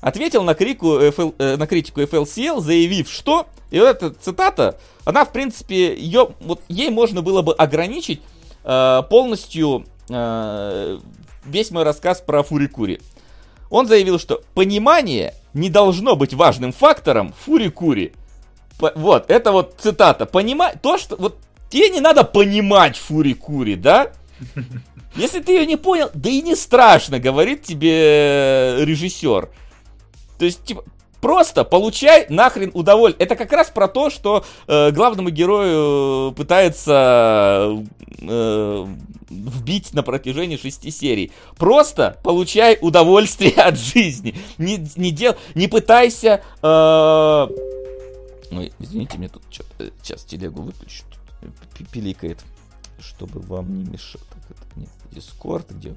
ответил на, крику FL, э, на критику FLCL, заявив, что, и вот эта цитата, она, в принципе, ее, вот ей можно было бы ограничить э, полностью э, весь мой рассказ про Фурикури. Он заявил, что понимание не должно быть важным фактором Фурикури. Вот, это вот цитата. Понимать, то, что, вот Тебе не надо понимать Фури-Кури, да? Если ты ее не понял, да и не страшно, говорит тебе э, режиссер. То есть, типа, просто получай нахрен удовольствие. Это как раз про то, что э, главному герою пытается э, вбить на протяжении шести серий. Просто получай удовольствие от жизни. Не, не, дел, не пытайся... Э... Ой, извините, мне тут что-то... Сейчас телегу выключу пиликает, чтобы вам не мешать. Так, это нет, Дискорд, где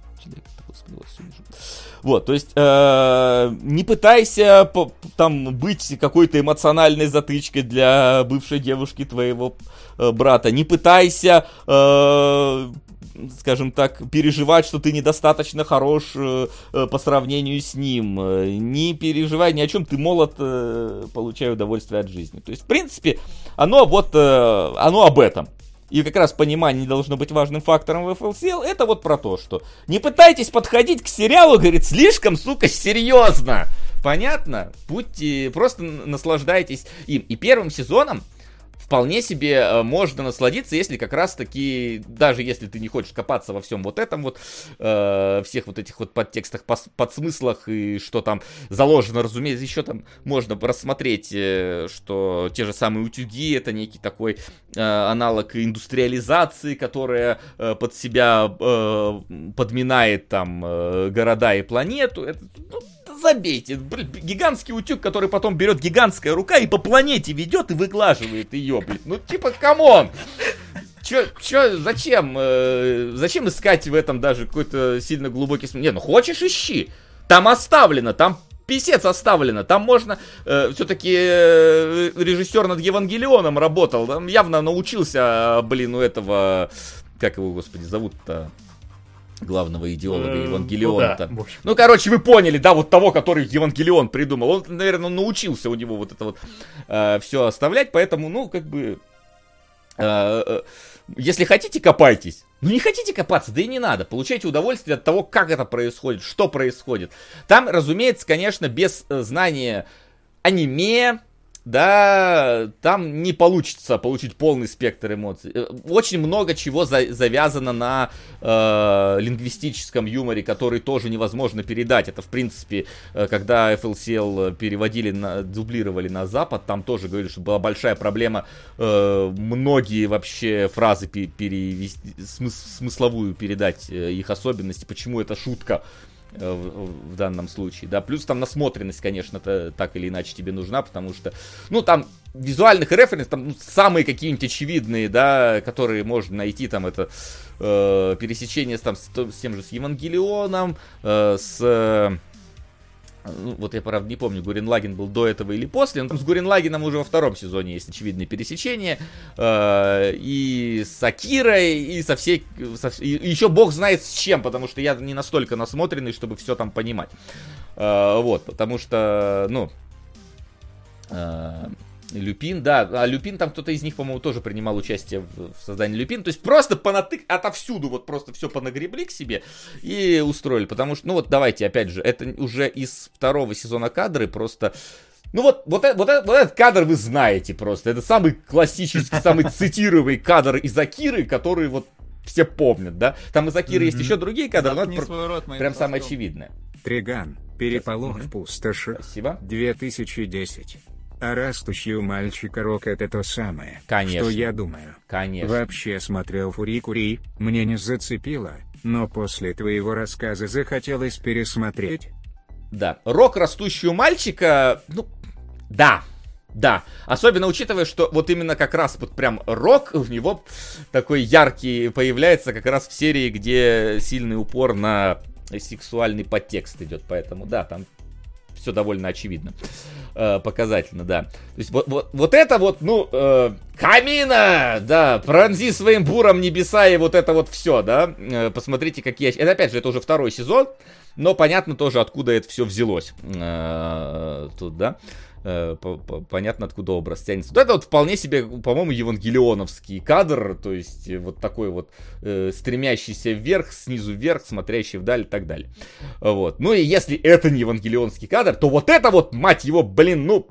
вижу. Вот, то есть, э, не пытайся по, там быть какой-то эмоциональной затычкой для бывшей девушки твоего э, брата, не пытайся э, скажем так, переживать, что ты недостаточно хорош э, э по сравнению с ним. Не переживай ни о чем, ты молод, э, получай удовольствие от жизни. То есть, в принципе, оно вот, э, оно об этом и как раз понимание должно быть важным фактором в FLCL, это вот про то, что не пытайтесь подходить к сериалу, говорит, слишком, сука, серьезно. Понятно? Будьте, просто наслаждайтесь им. И первым сезоном вполне себе э, можно насладиться, если как раз таки, даже если ты не хочешь копаться во всем вот этом вот, э, всех вот этих вот подтекстах, подсмыслах и что там заложено, разумеется, еще там можно рассмотреть, э, что те же самые утюги, это некий такой э, аналог индустриализации, которая э, под себя э, подминает там э, города и планету. Это, ну, забейте. Блин, гигантский утюг, который потом берет гигантская рука и по планете ведет и выглаживает ее, блин. Ну, типа, come on! Чё, чё, зачем? Э, зачем искать в этом даже какой-то сильно глубокий смысл? Не, ну хочешь, ищи. Там оставлено, там писец оставлено. Там можно... Э, все-таки э, режиссер над Евангелионом работал. Там явно научился, блин, у этого... Как его, господи, зовут-то? Главного идеолога э, Евангелиона. Ну, да, ну, короче, вы поняли, да, вот того, который Евангелион придумал. Он, наверное, научился у него вот это вот э, все оставлять, поэтому, ну, как бы... Э, э, если хотите, копайтесь. Ну не хотите копаться, да и не надо. Получайте удовольствие от того, как это происходит, что происходит. Там, разумеется, конечно, без э, знания аниме, да, там не получится получить полный спектр эмоций. Э, очень много чего за, завязано на э, лингвистическом юморе, который тоже невозможно передать. Это, в принципе, э, когда FLCL переводили, на, дублировали на Запад, там тоже говорили, что была большая проблема э, многие вообще фразы перевести, смыс, смысловую передать, э, их особенности, почему это шутка в, в данном случае, да, плюс там насмотренность, конечно, -то, так или иначе тебе нужна, потому что, ну, там визуальных референсов, там ну, самые какие-нибудь очевидные, да, которые можно найти, там, это э, пересечение там, с, с тем же с Евангелионом, э, с ну, вот я, правда, не помню, Гурин Лагин был до этого или после, но с Гурин Лагином уже во втором сезоне есть очевидные пересечения. Э, и с Акирой, и со всей... Со, и еще бог знает с чем, потому что я не настолько насмотренный, чтобы все там понимать. Э, вот, потому что, ну... Э, Люпин, да, а Люпин там кто-то из них, по-моему, тоже принимал участие в, в создании Люпин. То есть просто понатык отовсюду вот просто все понагребли к себе и устроили. Потому что, ну вот давайте, опять же, это уже из второго сезона кадры просто ну вот, вот, вот, вот, вот этот кадр вы знаете просто. Это самый классический, самый цитируемый кадр из Акиры, который вот все помнят, да? Там из Акиры есть еще другие кадры, но это прям самое очевидное. Триган, переполох в пустоши. Спасибо. 2010. А растущий у мальчика рок это то самое, Конечно. что я думаю. Конечно. Вообще смотрел Фури-Кури, мне не зацепило, но после твоего рассказа захотелось пересмотреть. Да, рок растущего мальчика, ну, да, да, особенно учитывая, что вот именно как раз вот прям рок в него такой яркий появляется как раз в серии, где сильный упор на сексуальный подтекст идет, поэтому да, там все довольно очевидно. Э, показательно, да. То есть вот, вот, вот это вот, ну, э, камина, да, пронзи своим буром небеса и вот это вот все, да. Э, посмотрите, какие... Это, опять же, это уже второй сезон, но понятно тоже, откуда это все взялось. Э, тут, да. Э, понятно, откуда образ тянется. Вот это вот вполне себе, по-моему, евангелионовский кадр, то есть э, вот такой вот э, стремящийся вверх, снизу вверх, смотрящий вдаль и так далее. Вот. Ну и если это не евангелионский кадр, то вот это вот, мать его, блин, ну,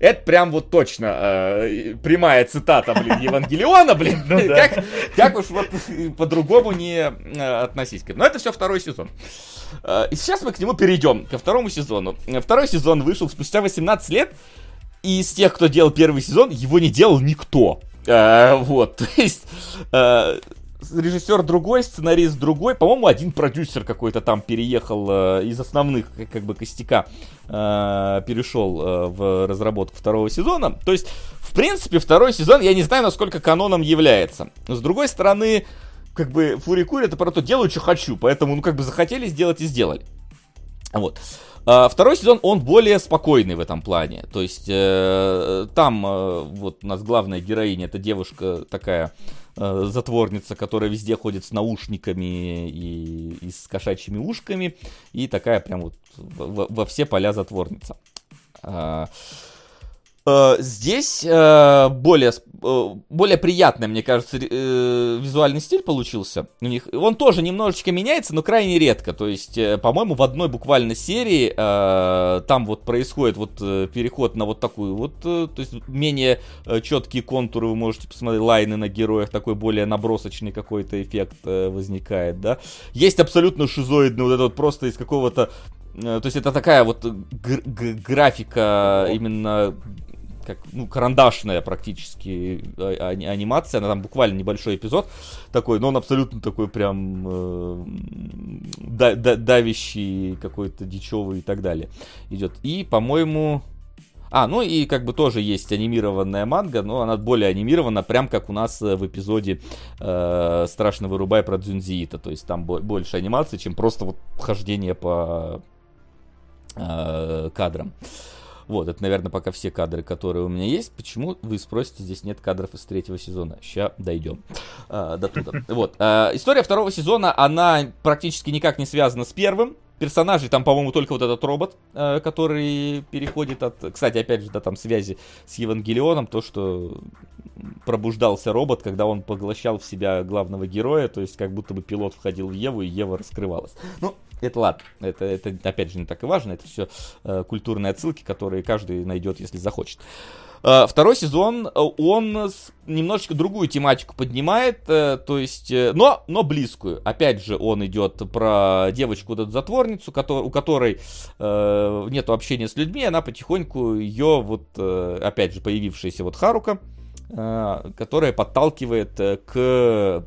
это прям вот точно э, прямая цитата, блин, Евангелиона, блин. Ну, да. как, как уж вот по-другому не э, относись к этому. Но это все второй сезон. Э, и сейчас мы к нему перейдем, ко второму сезону. Второй сезон вышел спустя 18 лет. И из тех, кто делал первый сезон, его не делал никто. Э, вот, то есть... Э, режиссер другой, сценарист другой, по-моему, один продюсер какой-то там переехал э, из основных, как бы, костяка, э, перешел э, в разработку второго сезона. То есть, в принципе, второй сезон, я не знаю, насколько каноном является. Но, с другой стороны, как бы, Фурикури это про то, делаю, что хочу, поэтому, ну, как бы, захотели сделать и сделали. Вот. А, второй сезон, он более спокойный в этом плане. То есть, э, там э, вот у нас главная героиня, это девушка такая э, затворница, которая везде ходит с наушниками и, и с кошачьими ушками. И такая прям вот во, во все поля затворница. Э, здесь э, более, э, более приятный, мне кажется, визуальный стиль получился у них. Он тоже немножечко меняется, но крайне редко. То есть, по-моему, в одной буквально серии там вот происходит вот переход на вот такую вот, то есть менее четкие контуры, вы можете посмотреть, лайны на героях, такой более набросочный какой-то эффект возникает, да. Есть абсолютно шизоидный вот этот вот просто из какого-то то есть это такая вот графика именно как, ну, карандашная практически а, анимация, она там буквально небольшой эпизод такой, но он абсолютно такой прям э, да, да, давящий, какой-то дичевый и так далее идет. И, по-моему, а, ну и как бы тоже есть анимированная манга, но она более анимирована, прям как у нас в эпизоде э, «Страшно вырубай» про Дзюнзиита. То есть там больше анимации, чем просто вот хождение по э, кадрам. Вот, это, наверное, пока все кадры, которые у меня есть. Почему, вы спросите, здесь нет кадров из третьего сезона? Сейчас дойдем а, до туда. Вот. А, история второго сезона, она практически никак не связана с первым персонажей, там, по-моему, только вот этот робот, э, который переходит от... Кстати, опять же, да, там связи с Евангелионом, то, что пробуждался робот, когда он поглощал в себя главного героя, то есть как будто бы пилот входил в Еву, и Ева раскрывалась. Ну, это ладно, это, это опять же не так и важно, это все э, культурные отсылки, которые каждый найдет, если захочет. Э, второй сезон, э, он немножечко другую тематику поднимает, э, то есть, но, но близкую. Опять же, он идет про девочку, вот эту затворницу, у которой э, нет общения с людьми, она потихоньку ее, вот, опять же, появившаяся вот Харука, которая подталкивает к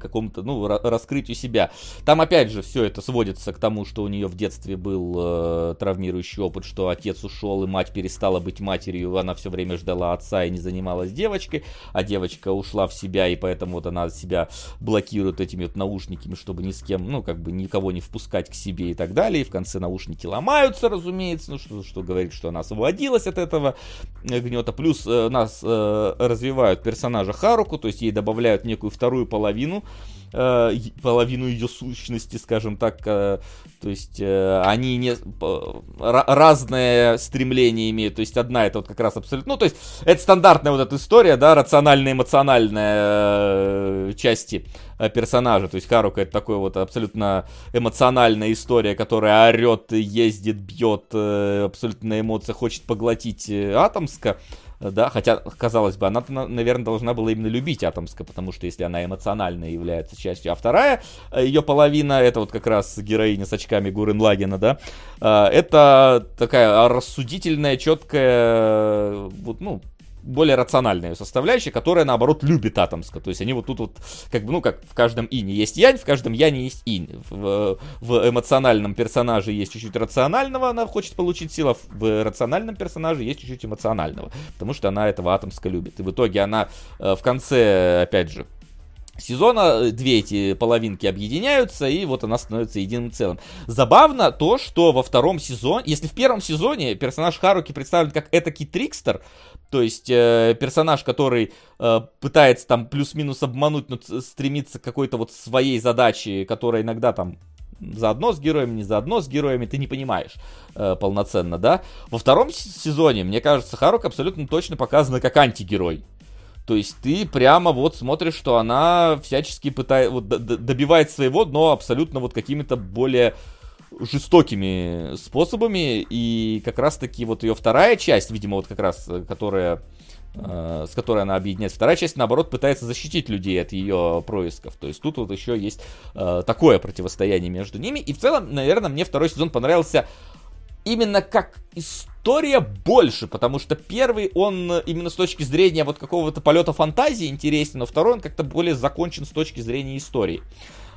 какому-то, ну, раскрытию себя. Там, опять же, все это сводится к тому, что у нее в детстве был э, травмирующий опыт, что отец ушел, и мать перестала быть матерью, она все время ждала отца и не занималась девочкой, а девочка ушла в себя, и поэтому вот она себя блокирует этими вот наушниками, чтобы ни с кем, ну, как бы никого не впускать к себе и так далее, и в конце наушники ломаются, разумеется, ну, что, что говорит, что она освободилась от этого гнета, плюс э, нас э, развивают персонажа Харуку, то есть ей добавляют некую вторую половину половину, э, половину ее сущности, скажем так, э, то есть э, они не разное стремление имеют, то есть одна это вот как раз абсолютно, ну то есть это стандартная вот эта история, да, рационально-эмоциональная части персонажа, то есть Харука это такой вот абсолютно эмоциональная история, которая орет, ездит, бьет, абсолютно на эмоциях хочет поглотить Атомска, да, хотя, казалось бы, она, наверное, должна была именно любить Атомска, потому что если она эмоционально является частью, а вторая, э, ее половина, это вот как раз героиня с очками Гурен Лагина, да, э, это такая рассудительная, четкая, вот, ну, более рациональная составляющая, которая, наоборот, любит Атомска. То есть они вот тут вот, как бы, ну, как в каждом ине есть янь, в каждом яне есть инь. В, в эмоциональном персонаже есть чуть-чуть рационального, она хочет получить силу, в рациональном персонаже есть чуть-чуть эмоционального, потому что она этого Атомска любит. И в итоге она э, в конце, опять же, сезона э, две эти половинки объединяются, и вот она становится единым целым. Забавно то, что во втором сезоне, если в первом сезоне персонаж Харуки представлен как этакий трикстер, то есть э, персонаж, который э, пытается там плюс-минус обмануть, но стремится к какой-то вот своей задаче, которая иногда там заодно с героями, не заодно с героями, ты не понимаешь э, полноценно, да. Во втором сезоне, мне кажется, Харук абсолютно точно показана как антигерой. То есть ты прямо вот смотришь, что она всячески пытается, вот, добивает своего, но абсолютно вот какими-то более жестокими способами, и как раз-таки вот ее вторая часть, видимо, вот как раз, которая э, с которой она объединяется. Вторая часть, наоборот, пытается защитить людей от ее происков. То есть тут вот еще есть э, такое противостояние между ними. И в целом, наверное, мне второй сезон понравился именно как история больше, потому что первый, он именно с точки зрения вот какого-то полета фантазии интересен, но второй он как-то более закончен с точки зрения истории.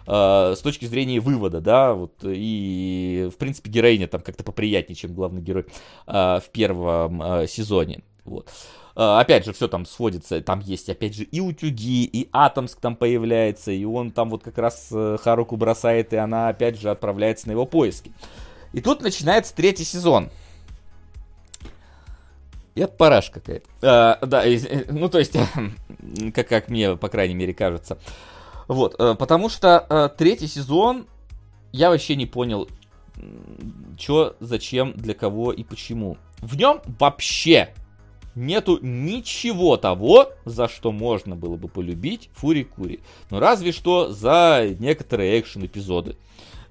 Э, с точки зрения вывода, да, вот, и, в принципе, героиня там как-то поприятнее, чем главный герой э, в первом э, сезоне, вот. Опять же, все там сводится, там есть, опять же, и утюги, и Атомск там появляется, и он там вот как раз Харуку бросает, и она, опять же, отправляется на его поиски. И тут начинается третий сезон. И это параш какая-то. А, да, ну то есть, как, как мне, по крайней мере, кажется. Вот, э, потому что э, третий сезон я вообще не понял, что, зачем, для кого и почему. В нем вообще нету ничего того, за что можно было бы полюбить Фури Кури. Ну, разве что за некоторые экшен-эпизоды,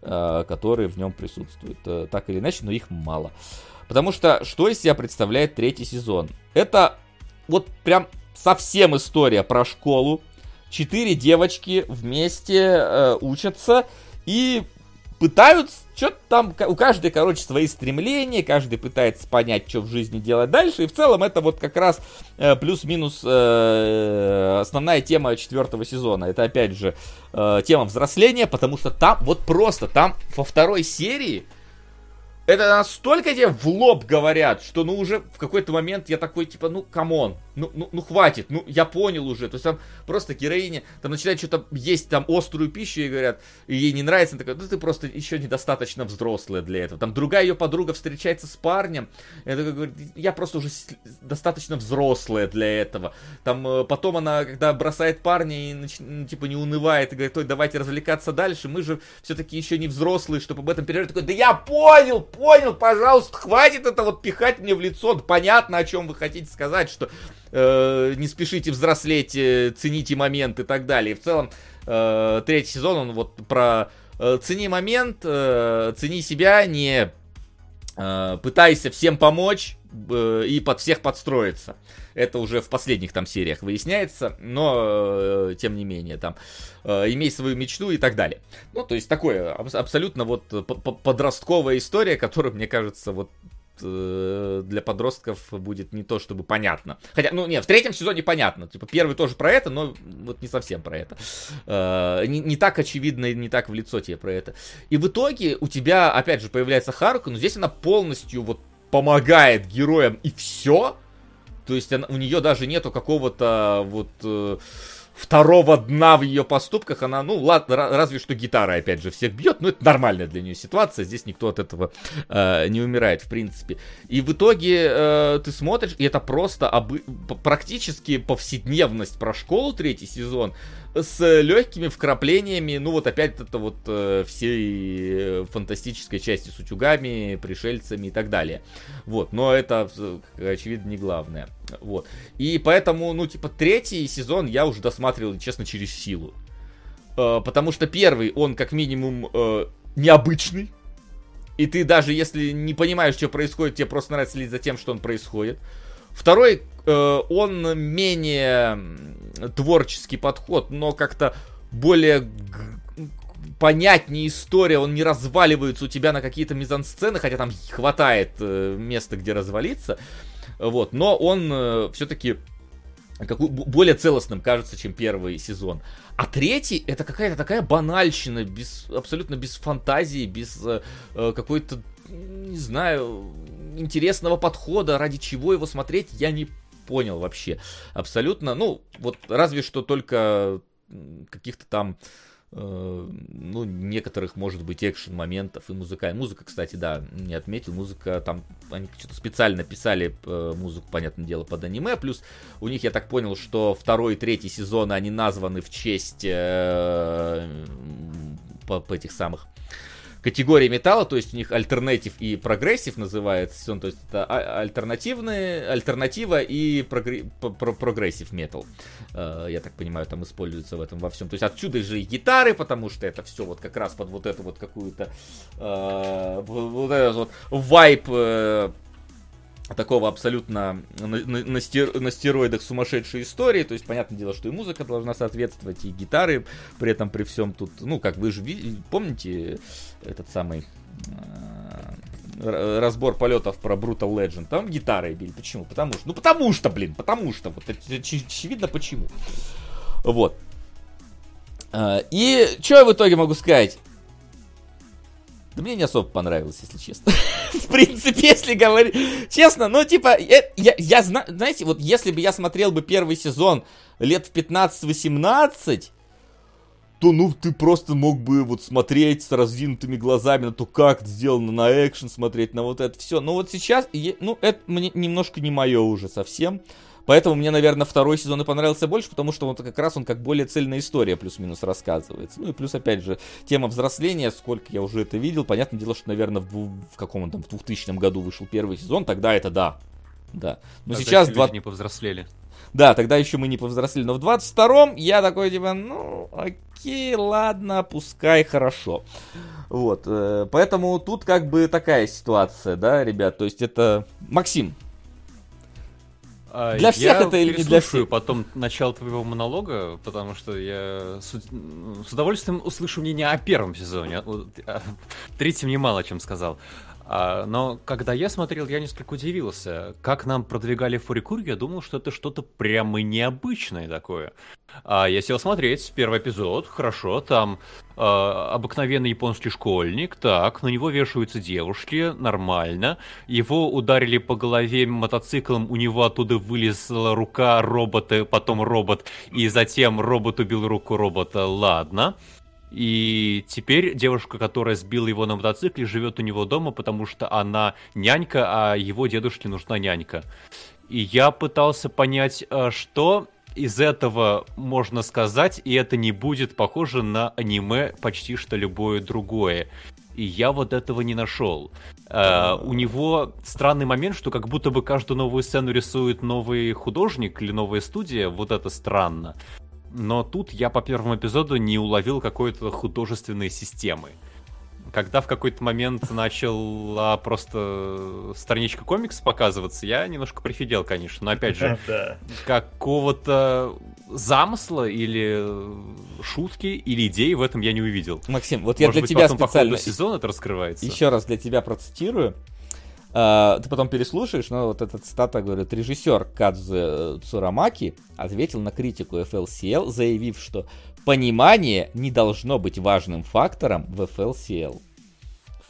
э, которые в нем присутствуют. Так или иначе, но их мало. Потому что, что из себя представляет третий сезон? Это вот прям совсем история про школу, четыре девочки вместе э, учатся и пытаются, что-то там, у каждой, короче, свои стремления, каждый пытается понять, что в жизни делать дальше, и в целом это вот как раз э, плюс-минус э, основная тема четвертого сезона. Это, опять же, э, тема взросления, потому что там, вот просто, там во второй серии это настолько тебе в лоб говорят, что ну уже в какой-то момент я такой, типа, ну, come on, ну, ну, ну хватит, ну я понял уже. То есть там просто героиня там начинает что-то есть там острую пищу и говорят, и ей не нравится, она такая, ну ты просто еще недостаточно взрослая для этого. Там другая ее подруга встречается с парнем, и она такая говорит, я просто уже достаточно взрослая для этого. Там э, потом она, когда бросает парня и ну, типа не унывает и говорит, ой, давайте развлекаться дальше, мы же все-таки еще не взрослые, чтобы об этом переживать. Такой, да я понял, понял, пожалуйста, хватит это вот пихать мне в лицо, понятно, о чем вы хотите сказать, что э, не спешите взрослеть, э, цените момент и так далее. В целом, э, третий сезон, он вот про э, цени момент, э, цени себя, не э, пытайся всем помочь э, и под всех подстроиться. Это уже в последних там сериях выясняется, но э, тем не менее там э, имей свою мечту и так далее. Ну, то есть такое аб- абсолютно вот подростковая история, которая, мне кажется, вот Э, для подростков будет не то чтобы понятно. Хотя, ну, не, в третьем сезоне понятно. Типа, первый тоже про это, но вот не совсем про это. Э, не, не так очевидно и не так в лицо тебе про это. И в итоге у тебя, опять же, появляется Харука, но здесь она полностью вот помогает героям и все. То есть она, у нее даже нету какого-то вот... Э, второго дна в ее поступках. Она, ну, ладно, разве что гитара, опять же, всех бьет. Но это нормальная для нее ситуация. Здесь никто от этого э, не умирает, в принципе. И в итоге э, ты смотришь, и это просто обы- практически повседневность про школу третий сезон с легкими вкраплениями, ну вот опять это вот э, всей э, фантастической части с утюгами, пришельцами и так далее. Вот, но это, очевидно, не главное. Вот. И поэтому, ну, типа, третий сезон я уже досматривал, честно, через силу. Э, потому что первый, он как минимум э, необычный. И ты даже если не понимаешь, что происходит, тебе просто нравится следить за тем, что он происходит. Второй, э, он менее творческий подход, но как-то более понятнее история, он не разваливается у тебя на какие-то мизансцены, хотя там хватает э, места, где развалиться. Вот, но он э, все-таки какой, более целостным кажется, чем первый сезон. А третий это какая-то такая банальщина, без, абсолютно без фантазии, без э, э какой-то, не знаю, интересного подхода, ради чего его смотреть, я не понял вообще. Абсолютно, ну, вот разве что только каких-то там э, ну, некоторых, может быть, экшен моментов и музыка. Музыка, кстати, да, не отметил. Музыка там, они что-то специально писали э, музыку, понятное дело, под аниме. Плюс у них, я так понял, что второй и третий сезоны, они названы в честь э, по этих самых категории металла, то есть у них alternative и progressive называется, то есть это а, альтернативные, альтернатива и progressive metal, э, я так понимаю, там используется в этом во всем. То есть отсюда же и гитары, потому что это все вот как раз под вот эту вот какую-то э, вот этот вот вайб э, такого абсолютно на, на, на, стер, на стероидах сумасшедшей истории. То есть, понятное дело, что и музыка должна соответствовать, и гитары при этом при всем тут. Ну, как вы же помните этот самый э, разбор полетов про Brutal Legend. Там гитары били. Почему? Потому что. Ну, потому что, блин, потому что. Вот очевидно почему. Вот. Э, и что я в итоге могу сказать? Да мне не особо понравилось, если честно. В принципе, если говорить честно, ну, типа, я, я, знаю, знаете, вот если бы я смотрел бы первый сезон лет в 15-18, то, ну, ты просто мог бы вот смотреть с раздвинутыми глазами на то, как сделано на экшен, смотреть на вот это все. Но вот сейчас, ну, это мне немножко не мое уже совсем. Поэтому мне, наверное, второй сезон и понравился больше, потому что он как раз он как более цельная история плюс-минус рассказывается. Ну и плюс, опять же, тема взросления, сколько я уже это видел. Понятное дело, что, наверное, в, в каком там, в 2000 году вышел первый сезон, тогда это да. Да. Но тогда сейчас... Два... не повзрослели. Да, тогда еще мы не повзрослели. Но в 22-м я такой, типа, ну, окей, ладно, пускай, хорошо. Вот, э, поэтому тут как бы такая ситуация, да, ребят. То есть это... Максим, а, для всех я это или не для всех? потом начало твоего монолога, потому что я с, с удовольствием услышу мнение о первом сезоне. О, о третьем немало чем сказал. А, но когда я смотрел, я несколько удивился. Как нам продвигали Фурикур, я думал, что это что-то прямо необычное такое. А я сел смотреть первый эпизод, хорошо, там э, обыкновенный японский школьник, так, на него вешаются девушки, нормально. Его ударили по голове мотоциклом, у него оттуда вылезла рука робота, потом робот, и затем робот убил руку робота, ладно. И теперь девушка, которая сбила его на мотоцикле, живет у него дома, потому что она нянька, а его дедушке нужна нянька. И я пытался понять, э, что из этого можно сказать, и это не будет похоже на аниме почти что любое другое. И я вот этого не нашел. Uh, у него странный момент, что как будто бы каждую новую сцену рисует новый художник или новая студия. Вот это странно но тут я по первому эпизоду не уловил какой-то художественной системы. Когда в какой-то момент начала просто страничка комикс показываться, я немножко прифидел, конечно. Но опять же, какого-то замысла или шутки или идеи в этом я не увидел. Максим, вот я Может для быть, тебя потом специально... по ходу сезона это раскрывается. Еще раз для тебя процитирую. Uh, ты потом переслушаешь, но вот этот цитата говорит, режиссер Кадзе Цурамаки ответил на критику FLCL, заявив, что понимание не должно быть важным фактором в FLCL.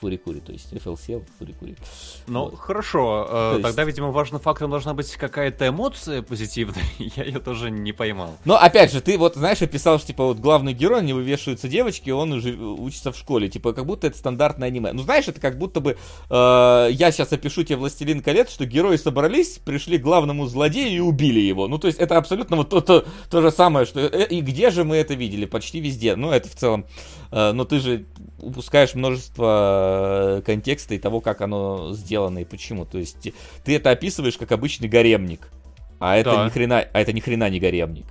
Фурикури, то есть FLCL Фурикури. Ну, вот. хорошо. Э, есть... Тогда, видимо, важным фактором должна быть какая-то эмоция позитивная. Я ее тоже не поймал. Но, опять же, ты вот, знаешь, описал, что, типа, вот главный герой, у него вешаются девочки, он уже учится в школе. Типа, как будто это стандартное аниме. Ну, знаешь, это как будто бы... Э, я сейчас опишу тебе «Властелин колец», что герои собрались, пришли к главному злодею и убили его. Ну, то есть, это абсолютно вот то, то, то же самое, что... Э, и где же мы это видели? Почти везде. Ну, это в целом... Э, но ты же упускаешь множество Э, контекста и того, как оно сделано и почему. То есть ты это описываешь как обычный гаремник, а это да. ни хрена, а это ни хрена не гаремник.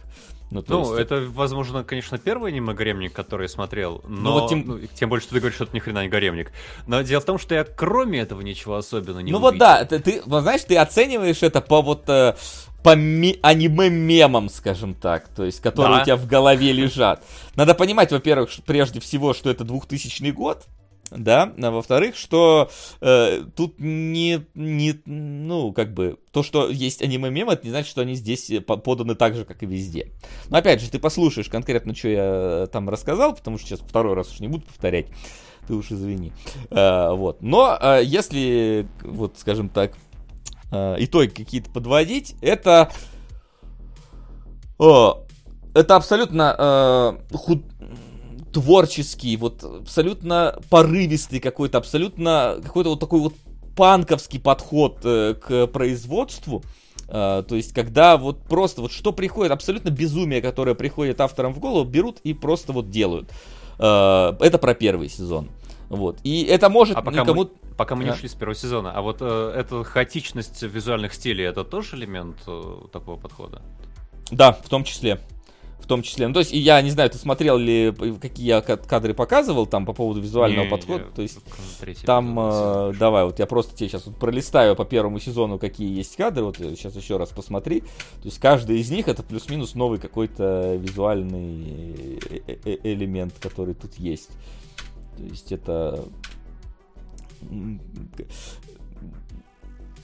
Ну, ну есть... это, возможно, конечно, первый аниме гаремник, который я смотрел, но ну, вот тем... Ну, тем больше, что ты говоришь, что это ни хрена не гаремник. Но дело в том, что я кроме этого ничего особенно не Ну увидел. вот да, ты, ты вот, знаешь, ты оцениваешь это по вот э, по ми- аниме-мемам, скажем так, то есть, которые да. у тебя в голове лежат. Надо понимать, во-первых, прежде всего, что это 2000 год, да, а во-вторых, что э, тут не, не, ну, как бы, то, что есть аниме-мемы, это не значит, что они здесь э, поданы так же, как и везде. Но опять же, ты послушаешь конкретно, что я э, там рассказал, потому что сейчас второй раз уж не буду повторять, ты уж извини. Э, вот, но э, если, вот, скажем так, э, итоги какие-то подводить, это... О, это абсолютно э, худ творческий, вот абсолютно порывистый какой-то, абсолютно какой-то вот такой вот панковский подход э, к производству. Uh, то есть, когда вот просто вот что приходит, абсолютно безумие, которое приходит авторам в голову, берут и просто вот делают. Uh, это про первый сезон. Вот. И это может а пока никому... Мы, пока мы не ушли с первого сезона, а вот э, эта хаотичность визуальных стилей, это тоже элемент э, такого подхода? Да, в том числе в том числе. Ну, то есть, я не знаю, ты смотрел ли, какие я кадры показывал там по поводу визуального не, подхода. Не, то есть, там, э, давай, вот я просто тебе сейчас вот пролистаю по первому сезону, какие есть кадры, вот сейчас еще раз посмотри. То есть, каждый из них это плюс-минус новый какой-то визуальный э, э, элемент, который тут есть. То есть, это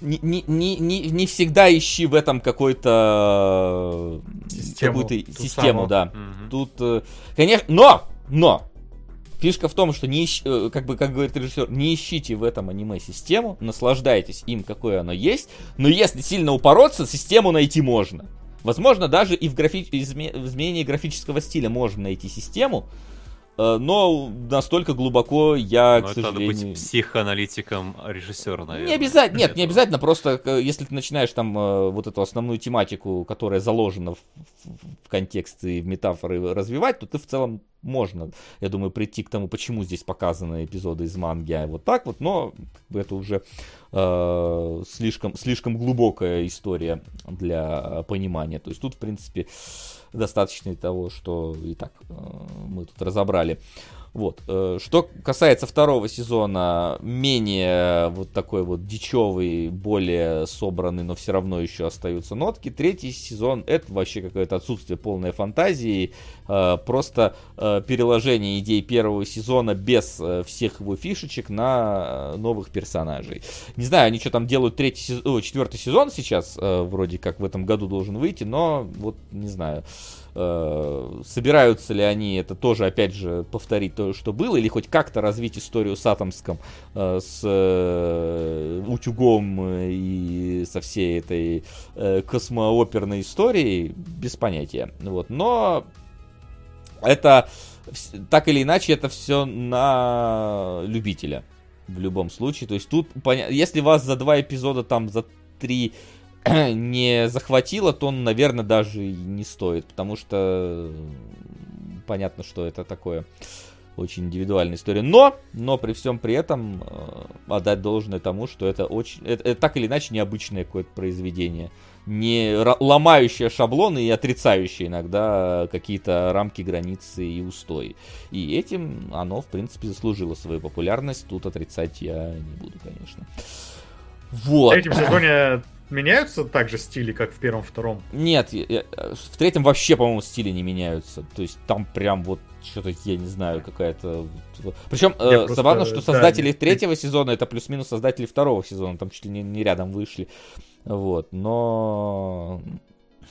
не, не, не, не всегда ищи в этом какой-то систему, какую-то систему, да. Угу. Тут, э, конечно, но, но фишка в том, что не ищ, э, как бы, как говорит режиссер, не ищите в этом аниме систему, наслаждайтесь им, какое оно есть, но если сильно упороться, систему найти можно. Возможно, даже и в, графи... в изменении графического стиля можно найти систему, но настолько глубоко я, Но к сожалению... надо быть психоаналитиком режиссера, наверное. Не обязательно, нет, не обязательно, просто э, если ты начинаешь там э, вот эту основную тематику, которая заложена в, в контекст и в метафоры развивать, то ты в целом можно, я думаю, прийти к тому, почему здесь показаны эпизоды из манги а вот так вот, но это уже э, слишком, слишком глубокая история для понимания. То есть тут, в принципе, достаточно того, что и так э, мы тут разобрали. Вот. Э, что касается второго сезона, менее вот такой вот дичевый, более собранный, но все равно еще остаются нотки. Третий сезон это вообще какое-то отсутствие полной фантазии, э, просто э, переложение идей первого сезона без всех его фишечек на новых персонажей. Не знаю, они что там делают третий сезон, четвертый сезон сейчас, вроде как в этом году должен выйти, но вот не знаю. Э, собираются ли они это тоже, опять же, повторить то, что было, или хоть как-то развить историю с Атомском, э, с э, утюгом и со всей этой космооперной историей, без понятия. Вот. Но это, так или иначе, это все на любителя в любом случае. То есть тут, если вас за два эпизода, там, за три не захватило, то он, наверное, даже и не стоит, потому что понятно, что это такое очень индивидуальная история. Но, но при всем при этом э, отдать должное тому, что это очень, это, это так или иначе необычное какое-то произведение, не ломающее шаблоны и отрицающее иногда какие-то рамки, границы и устои. И этим оно, в принципе, заслужило свою популярность. Тут отрицать я не буду, конечно. Вот. В третьем сезоне меняются также стили, как в первом, втором? Нет, в третьем вообще, по-моему, стили не меняются. То есть там прям вот что-то, я не знаю, какая-то... Причем э, забавно, что создатели да, третьего сезона это плюс-минус создатели второго сезона, там чуть ли не, не рядом вышли. Вот, но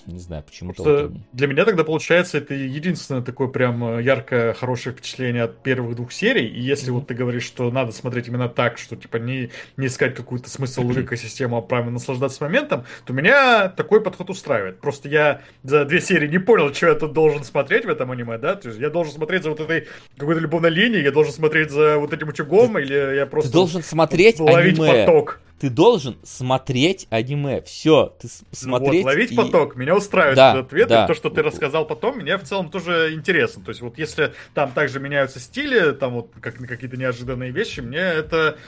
не знаю, почему-то... Для меня тогда, получается, это единственное такое прям э, яркое, хорошее впечатление от первых двух серий. И если mm-hmm. вот ты говоришь, что надо смотреть именно так, что типа не, не искать какую-то смысл в экосистему, а правильно наслаждаться моментом, то меня такой подход устраивает. Просто я за две серии не понял, что я тут должен смотреть в этом аниме, да? То есть я должен смотреть за вот этой какой-то любовной линией, я должен смотреть за вот этим утюгом, или я просто... Ты должен смотреть ловить аниме. поток ты должен смотреть аниме. Все, ты смотреть. Ну вот, ловить и... поток. Меня устраивает да, этот ответ. Да. И то, что ты рассказал потом, мне в целом тоже интересно. То есть, вот если там также меняются стили, там вот как, какие-то неожиданные вещи, мне это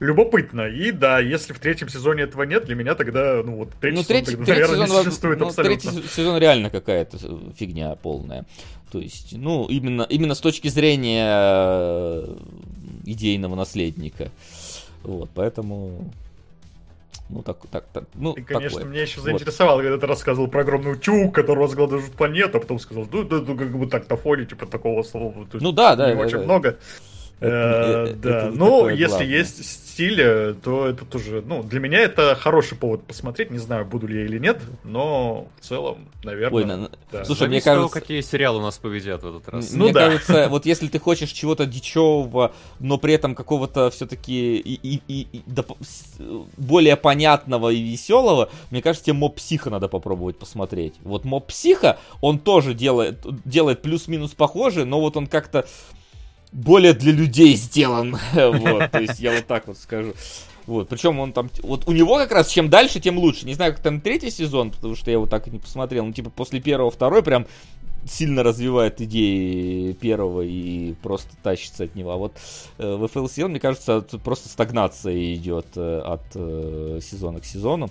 любопытно. И да, если в третьем сезоне этого нет, для меня тогда, ну вот, третий, ну, сезон, третий, тогда, третий наверное, сезон, не существует ну, абсолютно. Третий сезон реально какая-то фигня полная. То есть, ну, именно, именно с точки зрения э, идейного наследника. Вот, поэтому ну, так, так, так. Ну, ты, конечно, такое. меня еще заинтересовало, вот. когда ты рассказывал про огромный утюг, который разгладывает планету, а потом сказал, ну, да, ну, как бы так на фоне, типа, такого слова. Ну, да, да. Очень много. Э, да, ну, если есть стиль, то это тоже, ну, для меня это хороший повод посмотреть, не знаю, буду ли я или нет, но в целом, наверное, Ой, на... да. Слушай, мне кажется... какие сериалы у нас победят в этот раз. Ну, мне да. кажется, вот если ты хочешь чего-то дичевого, но при этом какого-то все-таки и, и, и, и да, более понятного и веселого, мне кажется, тебе Моб Психа надо попробовать посмотреть. Вот Моб Психа, он тоже делает, делает плюс-минус похожий, но вот он как-то более для людей сделан. вот, то есть я вот так вот скажу. Вот, причем он там, вот у него как раз чем дальше, тем лучше. Не знаю, как там третий сезон, потому что я его так и не посмотрел. Ну, типа, после первого, второй прям сильно развивает идеи первого и просто тащится от него. А вот э, в FLCL, мне кажется, тут просто стагнация идет э, от э, сезона к сезону.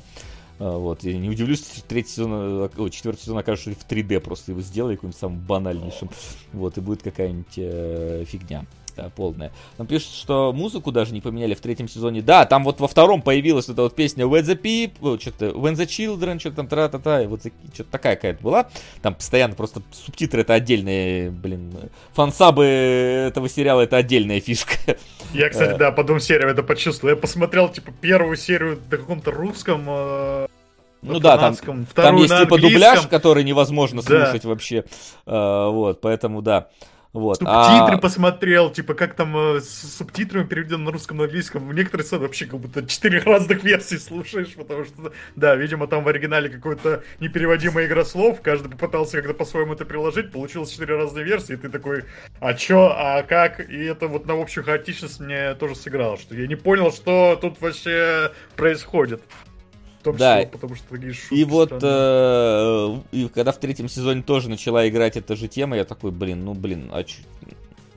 Вот, я не удивлюсь, третий сезон, э, о, четвертый сезон окажется в 3D просто его сделай каким-нибудь самым банальнейшим. Вот, и будет какая-нибудь э, фигня да, полная. Он пишет, что музыку даже не поменяли в третьем сезоне. Да, там вот во втором появилась эта вот песня When the People, что-то When the Children, что-то там тра-та-та, вот что-то такая какая-то была. Там постоянно просто субтитры это отдельные, блин, фансабы этого сериала это отдельная фишка. Я, кстати, э. да, по двум сериям это почувствовал. Я посмотрел, типа, первую серию на каком-то русском э, ну да, там, там есть типа дубляж, который невозможно да. слушать вообще. Uh, вот, поэтому да. Вот. Субтитры а... посмотрел, типа как там э, с субтитрами переведено на русском, на английском. В некоторые сцены вообще как будто четыре разных версии слушаешь, потому что, да, видимо, там в оригинале какой-то непереводимая игра слов, каждый попытался как-то по-своему это приложить, получилось четыре разные версии, и ты такой, а чё, а как? И это вот на общую хаотичность мне тоже сыграло, что я не понял, что тут вообще происходит том да. числе, потому что такие шутки И вот, э, и когда в третьем сезоне тоже начала играть эта же тема, я такой, блин, ну, блин, а чё?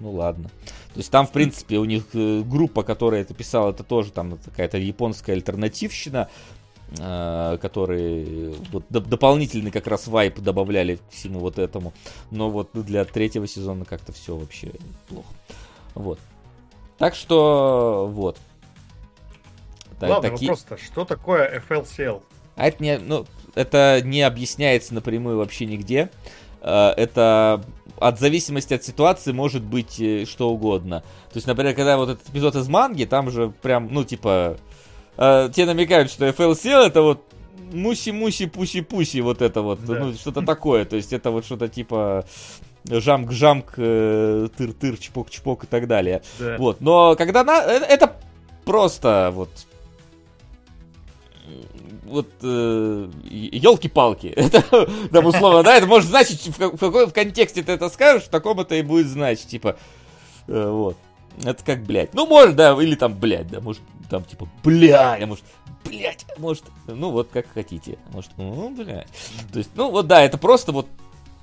Ну ладно. То есть там, в принципе, у них э, группа, которая это писала, это тоже там какая-то японская альтернативщина, э, которые вот, доп- дополнительный как раз вайп добавляли к всему вот этому. Но вот для третьего сезона как-то все вообще плохо. Вот. Так что, вот. Главный таки... вопрос-то, что такое FLCL? А это не, ну, это не объясняется напрямую вообще нигде. Э, это от зависимости от ситуации может быть э, что угодно. То есть, например, когда вот этот эпизод из манги, там же прям, ну, типа, э, те намекают, что FLCL это вот муси-муси, пуси-пуси, вот это вот, да. ну, что-то такое. То есть, это вот что-то типа жамк-жамк, тыр-тыр, чпок-чпок и так далее. Да. Вот, но когда на... Это просто вот вот э, елки-палки. Это, там условно, да, это может значить, в, в какой в контексте ты это скажешь, в таком это и будет значить, типа, э, вот. Это как, блядь. Ну, может, да, или там, блядь, да, может, там, типа, блядь, а может, блядь, может, ну, вот как хотите. Может, ну, блядь. То есть, ну, вот, да, это просто вот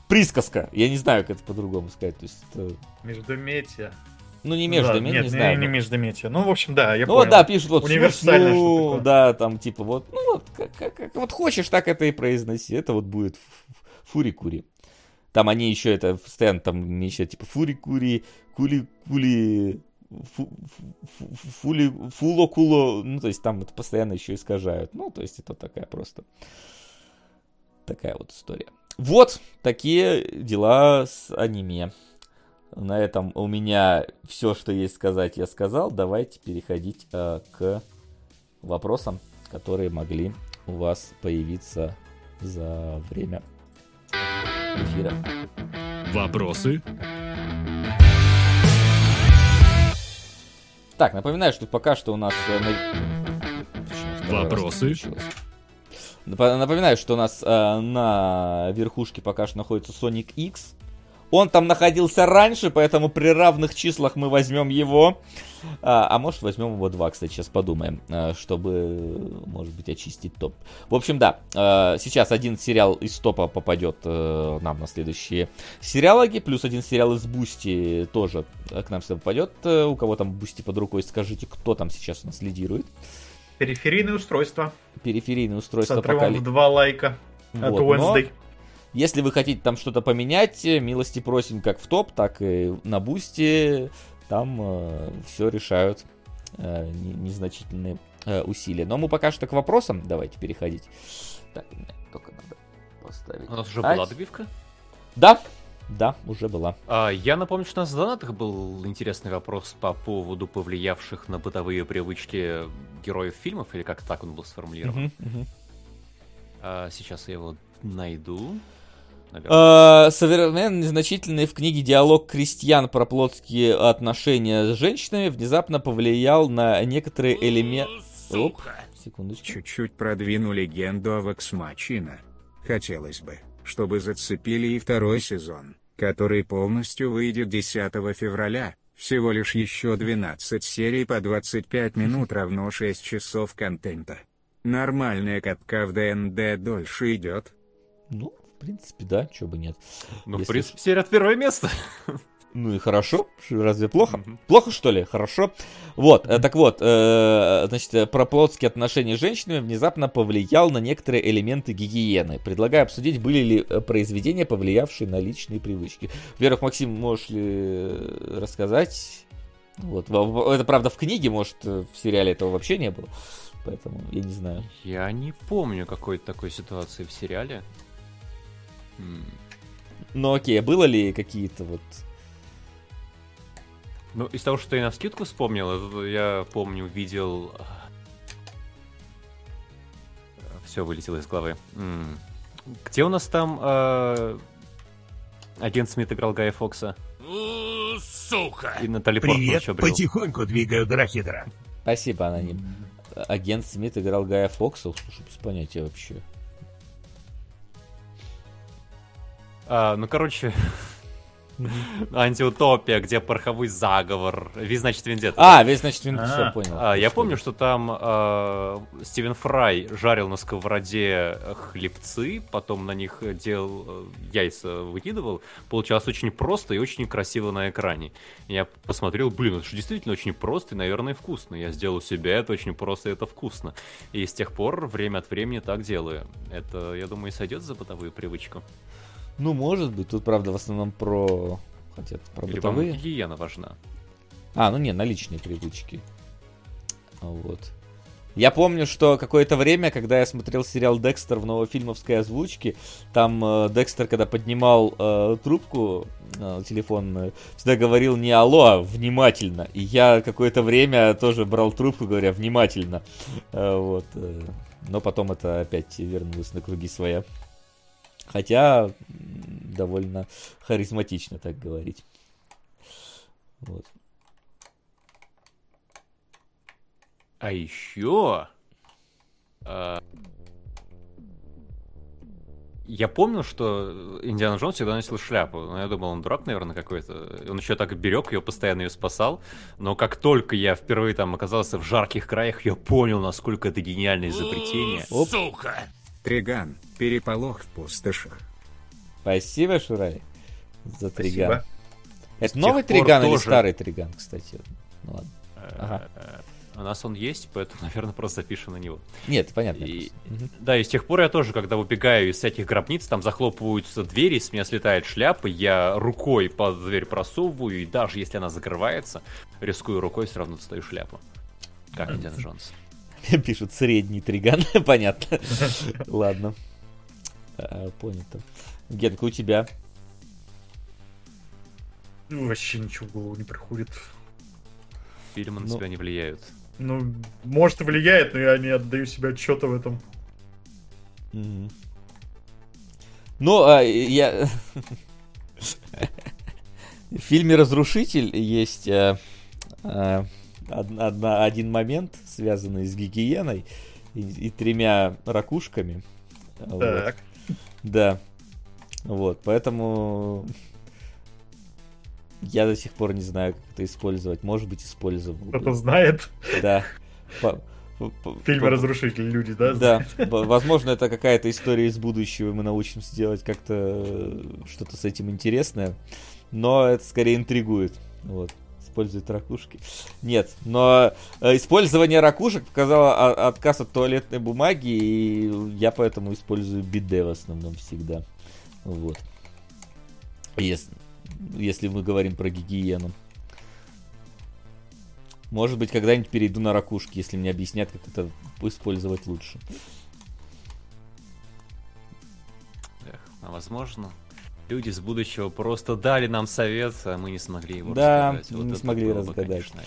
присказка. Я не знаю, как это по-другому сказать. То есть, это... Междометие. Ну, не между, да, нет, не, знаю. Не, не междометие. Ну, в общем, да, я ну, понял. да, пишут вот Универсально ну, да, там, типа, вот, ну, вот, как, как, как, вот хочешь, так это и произноси. Это вот будет фури-кури. Там они еще это, постоянно там еще, типа, фури-кури, кули-кули, фули, фуло-куло, ну, то есть там это постоянно еще искажают. Ну, то есть это такая просто такая вот история. Вот такие дела с аниме. На этом у меня все, что есть сказать, я сказал. Давайте переходить э, к вопросам, которые могли у вас появиться за время эфира. Вопросы? Так, напоминаю, что пока что у нас... Э. Вопросы? Напоминаю, что у нас э, на верхушке пока что находится Sonic X. Он там находился раньше, поэтому при равных числах мы возьмем его. А, а может возьмем его два, кстати, сейчас подумаем, а, чтобы, может быть, очистить топ. В общем, да, а, сейчас один сериал из топа попадет а, нам на следующие сериалоги, плюс один сериал из Бусти тоже к нам сюда попадет. У кого там Бусти под рукой, скажите, кто там сейчас у нас лидирует. Периферийное устройство. Периферийное устройство. С пока... в два лайка. Вот, от Wednesday. Но... Если вы хотите там что-то поменять, милости просим как в топ, так и на бусте. Там э, все решают э, незначительные э, усилия. Но мы пока что к вопросам давайте переходить. Так, только надо поставить. У нас уже была добивка? Да, да, уже была. А, я напомню, что у нас в донатах был интересный вопрос по поводу повлиявших на бытовые привычки героев фильмов, или как так он был сформулирован. Uh-huh, uh-huh. А, сейчас я его найду. Э, совершенно незначительный в книге диалог крестьян про плотские отношения с женщинами внезапно повлиял на некоторые элементы... Оп, секундочку. Чуть-чуть продвину легенду о Ваксмачина. Хотелось бы, чтобы зацепили и второй сезон, который полностью выйдет 10 февраля. Всего лишь еще 12 серий по 25 минут равно 6 часов контента. Нормальная катка в ДНД дольше идет. Ну, в принципе, да, чего бы нет. Ну, Если... в принципе, серия первое место. Ну и хорошо, разве плохо? Mm-hmm. Плохо что ли? Хорошо. Вот, mm-hmm. так вот, э, значит, э, про плотские отношения с женщинами внезапно повлиял на некоторые элементы гигиены. Предлагаю обсудить, были ли э, произведения, повлиявшие на личные привычки. Во-первых, Максим, можешь ли рассказать? Вот, это правда в книге, может, в сериале этого вообще не было. Поэтому я не знаю. Я не помню какой-то такой ситуации в сериале. Ну окей, а было ли какие-то вот... Ну, из того, что я на скидку вспомнил, я помню, видел... Все вылетело из головы. Где у нас там э... агент Смит играл Гая Фокса? Сука! И Натали Привет, потихоньку двигаю Драхидра. Спасибо, Аноним. Агент Смит играл Гая Фокса? Слушай, без понятия вообще. А, ну, короче, Антиутопия, где пороховой заговор. Весь, значит, Вендетта. А, весь, значит, Вендетта, все, понял. А, я помню, что там Стивен Фрай жарил на сковороде хлебцы, потом на них делал э, яйца выкидывал. Получалось очень просто и очень красиво на экране. Я посмотрел, блин, это же действительно очень просто и, наверное, вкусно. Я сделал себе это очень просто и это вкусно. И с тех пор время от времени так делаю. Это, я думаю, и сойдет за бытовую привычку. Ну, может быть. Тут, правда, в основном про... Хотя, про Или бытовые. гигиена важна. А, ну не, на личные привычки. Вот. Я помню, что какое-то время, когда я смотрел сериал Декстер в новофильмовской озвучке, там э, Декстер, когда поднимал э, трубку э, телефонную, всегда говорил не алло, а внимательно. И я какое-то время тоже брал трубку, говоря внимательно. Э, вот. Э, но потом это опять вернулось на круги своя. Хотя довольно харизматично так говорить. Вот. А еще... Э, я помню, что Индиана Джонс всегда носил шляпу. Но я думал, он дурак, наверное, какой-то. Он еще так берег ее, постоянно ее спасал. Но как только я впервые там оказался в жарких краях, я понял, насколько это гениальное изобретение. Оп. Сука! Триган. Переполох в пустошах. Спасибо, Шурай, за триган. Спасибо. Это новый триган тоже... или старый триган, кстати? Ну ладно. Ага. У нас он есть, поэтому, наверное, просто запишем на него. Нет, понятно. И, Да, и с тех пор я тоже, когда убегаю из этих гробниц, там захлопываются двери, с меня слетает шляпа, я рукой под дверь просовываю, и даже если она закрывается, рискую рукой, все равно достаю шляпу. Как Индиана Джонс. Пишут средний триган, понятно. Ладно. А, понято. Генка, у тебя? Вообще ничего в голову не приходит. Фильмы на себя не влияют. Ну, может, влияет, но я не отдаю себе отчета в этом. Mm-hmm. Ну, а, я... В фильме «Разрушитель» есть а, а, одна, один момент, связанный с гигиеной и, и тремя ракушками. Так. Вот. Да. Вот, поэтому я до сих пор не знаю, как это использовать. Может быть, использовал. Кто-то знает. Да. Фильм «Разрушитель» люди, да? Да. Возможно, это какая-то история из будущего, мы научимся делать как-то что-то с этим интересное. Но это скорее интригует. Вот использует ракушки. Нет, но э, использование ракушек показало отказ от туалетной бумаги, и я поэтому использую биде в основном всегда. Вот. Если, если мы говорим про гигиену. Может быть, когда-нибудь перейду на ракушки, если мне объяснят, как это использовать лучше. Эх, а возможно, люди с будущего просто дали нам совет, а мы не смогли его да, разгадать. Вот не смогли разгадать. Конечно,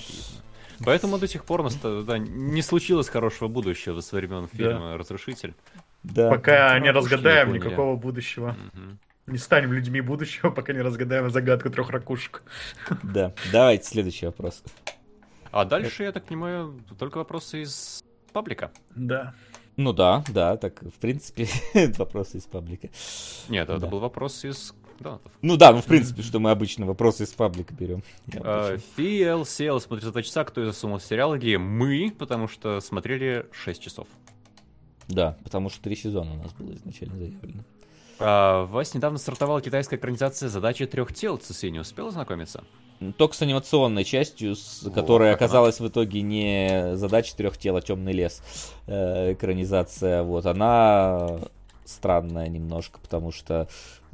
Поэтому до сих пор у нас да, не случилось хорошего будущего со времен фильма да. «Разрушитель». Да. Пока не разгадаем никакого будущего. Угу. Не станем людьми будущего, пока не разгадаем загадку трех ракушек. Да, давайте следующий вопрос. А дальше, я так понимаю, только вопросы из паблика. Да. Ну да, да, так, в принципе, вопросы из паблика. Нет, это был вопрос из донатов. Ну да, ну в принципе, что мы обычно вопросы из паблика берем. Фиэл сел смотрит за 2 часа, кто засунул сериал, где мы, потому что смотрели 6 часов. Да, потому что три сезона у нас было изначально заявлено. А, вас недавно стартовала китайская экранизация задачи трех тел. ЦСИ не успел ознакомиться? Только с анимационной частью, с, вот, которая оказалась она. в итоге не задача трех тел, а темный лес. Э, экранизация. Вот она странная немножко, потому что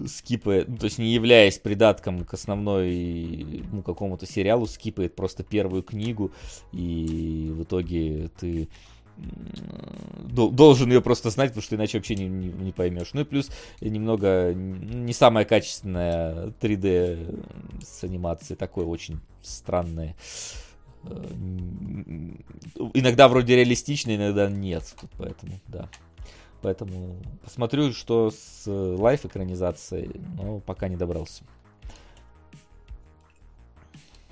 скипает, ну, то есть не являясь придатком к основной, ну, какому-то сериалу, скипает просто первую книгу, и в итоге ты должен ее просто знать, потому что иначе вообще не, не, не поймешь. Ну и плюс немного не самая качественная 3D с анимацией, такое очень странное. Э, иногда вроде реалистично, иногда нет. Поэтому, да. Поэтому посмотрю, что с live экранизацией, но пока не добрался.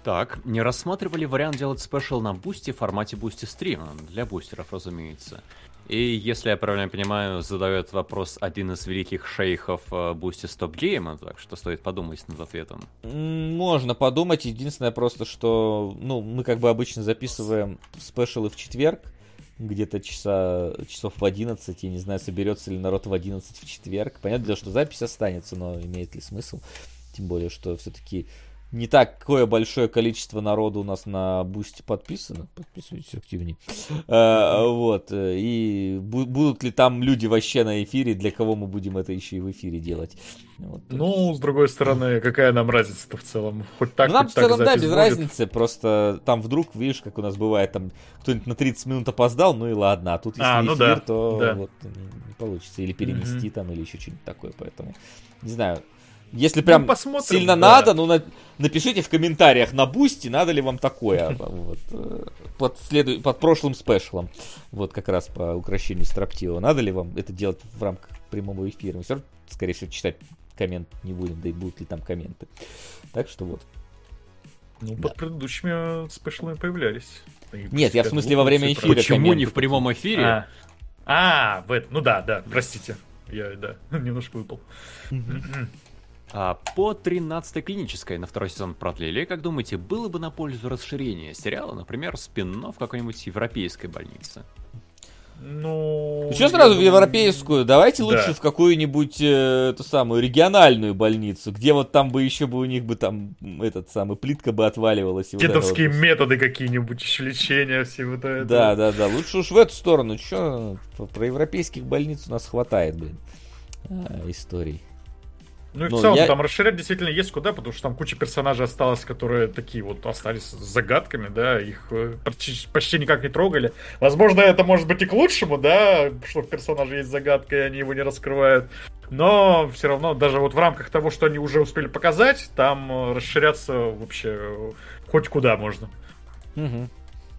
Так, не рассматривали вариант делать спешл на Бусти в формате Бусти стрима, для бустеров, разумеется. И если я правильно понимаю, задает вопрос один из великих шейхов Бусти StopGame'а, так что стоит подумать над ответом. Можно подумать, единственное просто, что, ну, мы как бы обычно записываем спешлы в четверг, где-то часа, часов в 11, я не знаю, соберется ли народ в 11 в четверг. Понятно, что запись останется, но имеет ли смысл? Тем более, что все-таки не такое большое количество народу у нас на бусте подписано. Подписывайтесь активнее. А, вот. И будут ли там люди вообще на эфире, для кого мы будем это еще и в эфире делать? Вот, ну, с другой стороны, какая нам разница-то в целом? Хоть так, ну, нам хоть в целом, так да, без будет. разницы. Просто там вдруг, видишь, как у нас бывает, там кто-нибудь на 30 минут опоздал, ну и ладно. А тут если а, ну эфир, да, то да. вот не получится. Или перенести mm-hmm. там, или еще что-нибудь такое. Поэтому, не знаю, если прям ну, посмотрим, сильно да. надо, ну на, напишите в комментариях на бусти, надо ли вам такое вот, э, под, следу... под прошлым спешлом. Вот как раз по украшению строптива. Надо ли вам это делать в рамках прямого эфира? Мы все равно, скорее всего, читать коммент не будем, да и будут ли там комменты. Так что вот. Ну, да. под предыдущими спешлами появлялись. Нет, я в смысле во время эфира. Почему не в прямом эфире? А, а в это, ну да, да, простите. Я, да, немножко выпал. А по 13-й клинической на второй сезон продлили, как думаете, было бы на пользу расширения сериала, например, спин в какой-нибудь европейской больнице? Ну... Что сразу в европейскую? Давайте да. лучше в какую-нибудь э, эту самую региональную больницу, где вот там бы еще бы у них бы там этот самый плитка бы отваливалась. Дедовские вот методы какие-нибудь, еще лечения, все вот это. Да, да, да. Лучше уж в эту сторону. Че, про европейских больниц у нас хватает, блин, а, историй. Ну и ну, в целом я... там расширять действительно есть куда, потому что там куча персонажей осталось, которые такие вот остались загадками, да, их э, почти, почти никак не трогали. Возможно, это может быть и к лучшему, да, что в персонаже есть загадка, и они его не раскрывают. Но все равно, даже вот в рамках того, что они уже успели показать, там э, расширяться вообще э, хоть куда можно. Угу.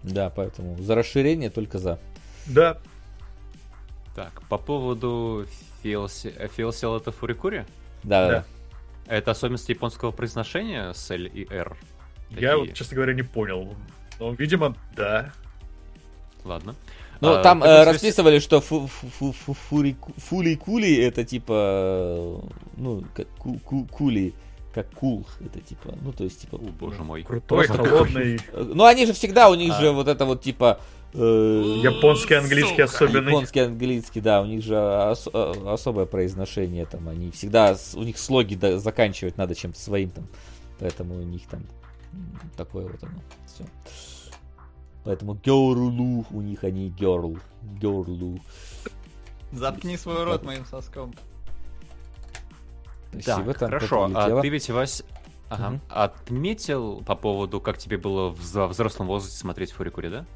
Да, поэтому за расширение только за. Да. Так, по поводу Фиосел это Фурикури? Да, да. Это особенности японского произношения с L и R? Такие. Я вот, честно говоря, не понял. Но, видимо, да. Ладно. Ну, а, там э, расписывали, что фу фу фу фули-кули это типа, ну, как ку ку кули, как кул, это типа, ну, то есть, типа... О, боже мой. Крутой, холодный. Ну, они же всегда, у них а. же вот это вот, типа, японский, английский особенный. Японский, английский, да, у них же ос- э, особое произношение там, они всегда, у них слоги до- заканчивать надо чем-то своим там, поэтому у них там такое вот оно, все. Поэтому герлу у них они герл, герлу. Заткни свой рот моим соском. Спасибо, так, хорошо, а ты ведь, Вась, ага, угу. отметил по поводу, как тебе было в взрослом возрасте смотреть Фурикури, да?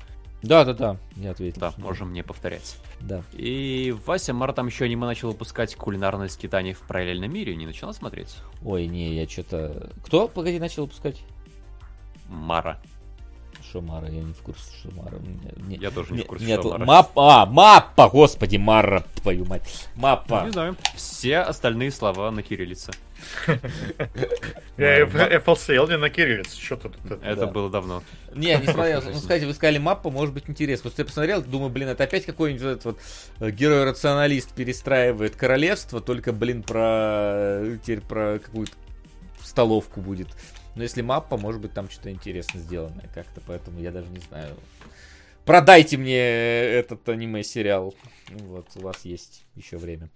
Да, да, да, не ответил. Да, можем не повторять. Да. И Вася Мара там еще аниме начал выпускать кулинарные скитания в параллельном мире. Не начала смотреть? Ой, не, я что-то... Кто, погоди, начал выпускать? Мара. Шумара, я не в курсе Шумара. Не, я тоже не, не в курсе нет, Шумара. Мапа, а, маппа, господи, Марра, твою мать. Маппа. Не знаю, все остальные слова на кириллице. FLCL не на кириллице, что тут. Это было давно. Не, не смотрел. Ну, кстати, вы сказали маппа, может быть интересно. Просто я посмотрел, думаю, блин, это опять какой-нибудь этот вот э, герой-рационалист перестраивает королевство, только, блин, про теперь про какую-то столовку будет. Но если маппа, может быть, там что-то интересно сделанное как-то, поэтому я даже не знаю. Продайте мне этот аниме-сериал. Вот, у вас есть еще время.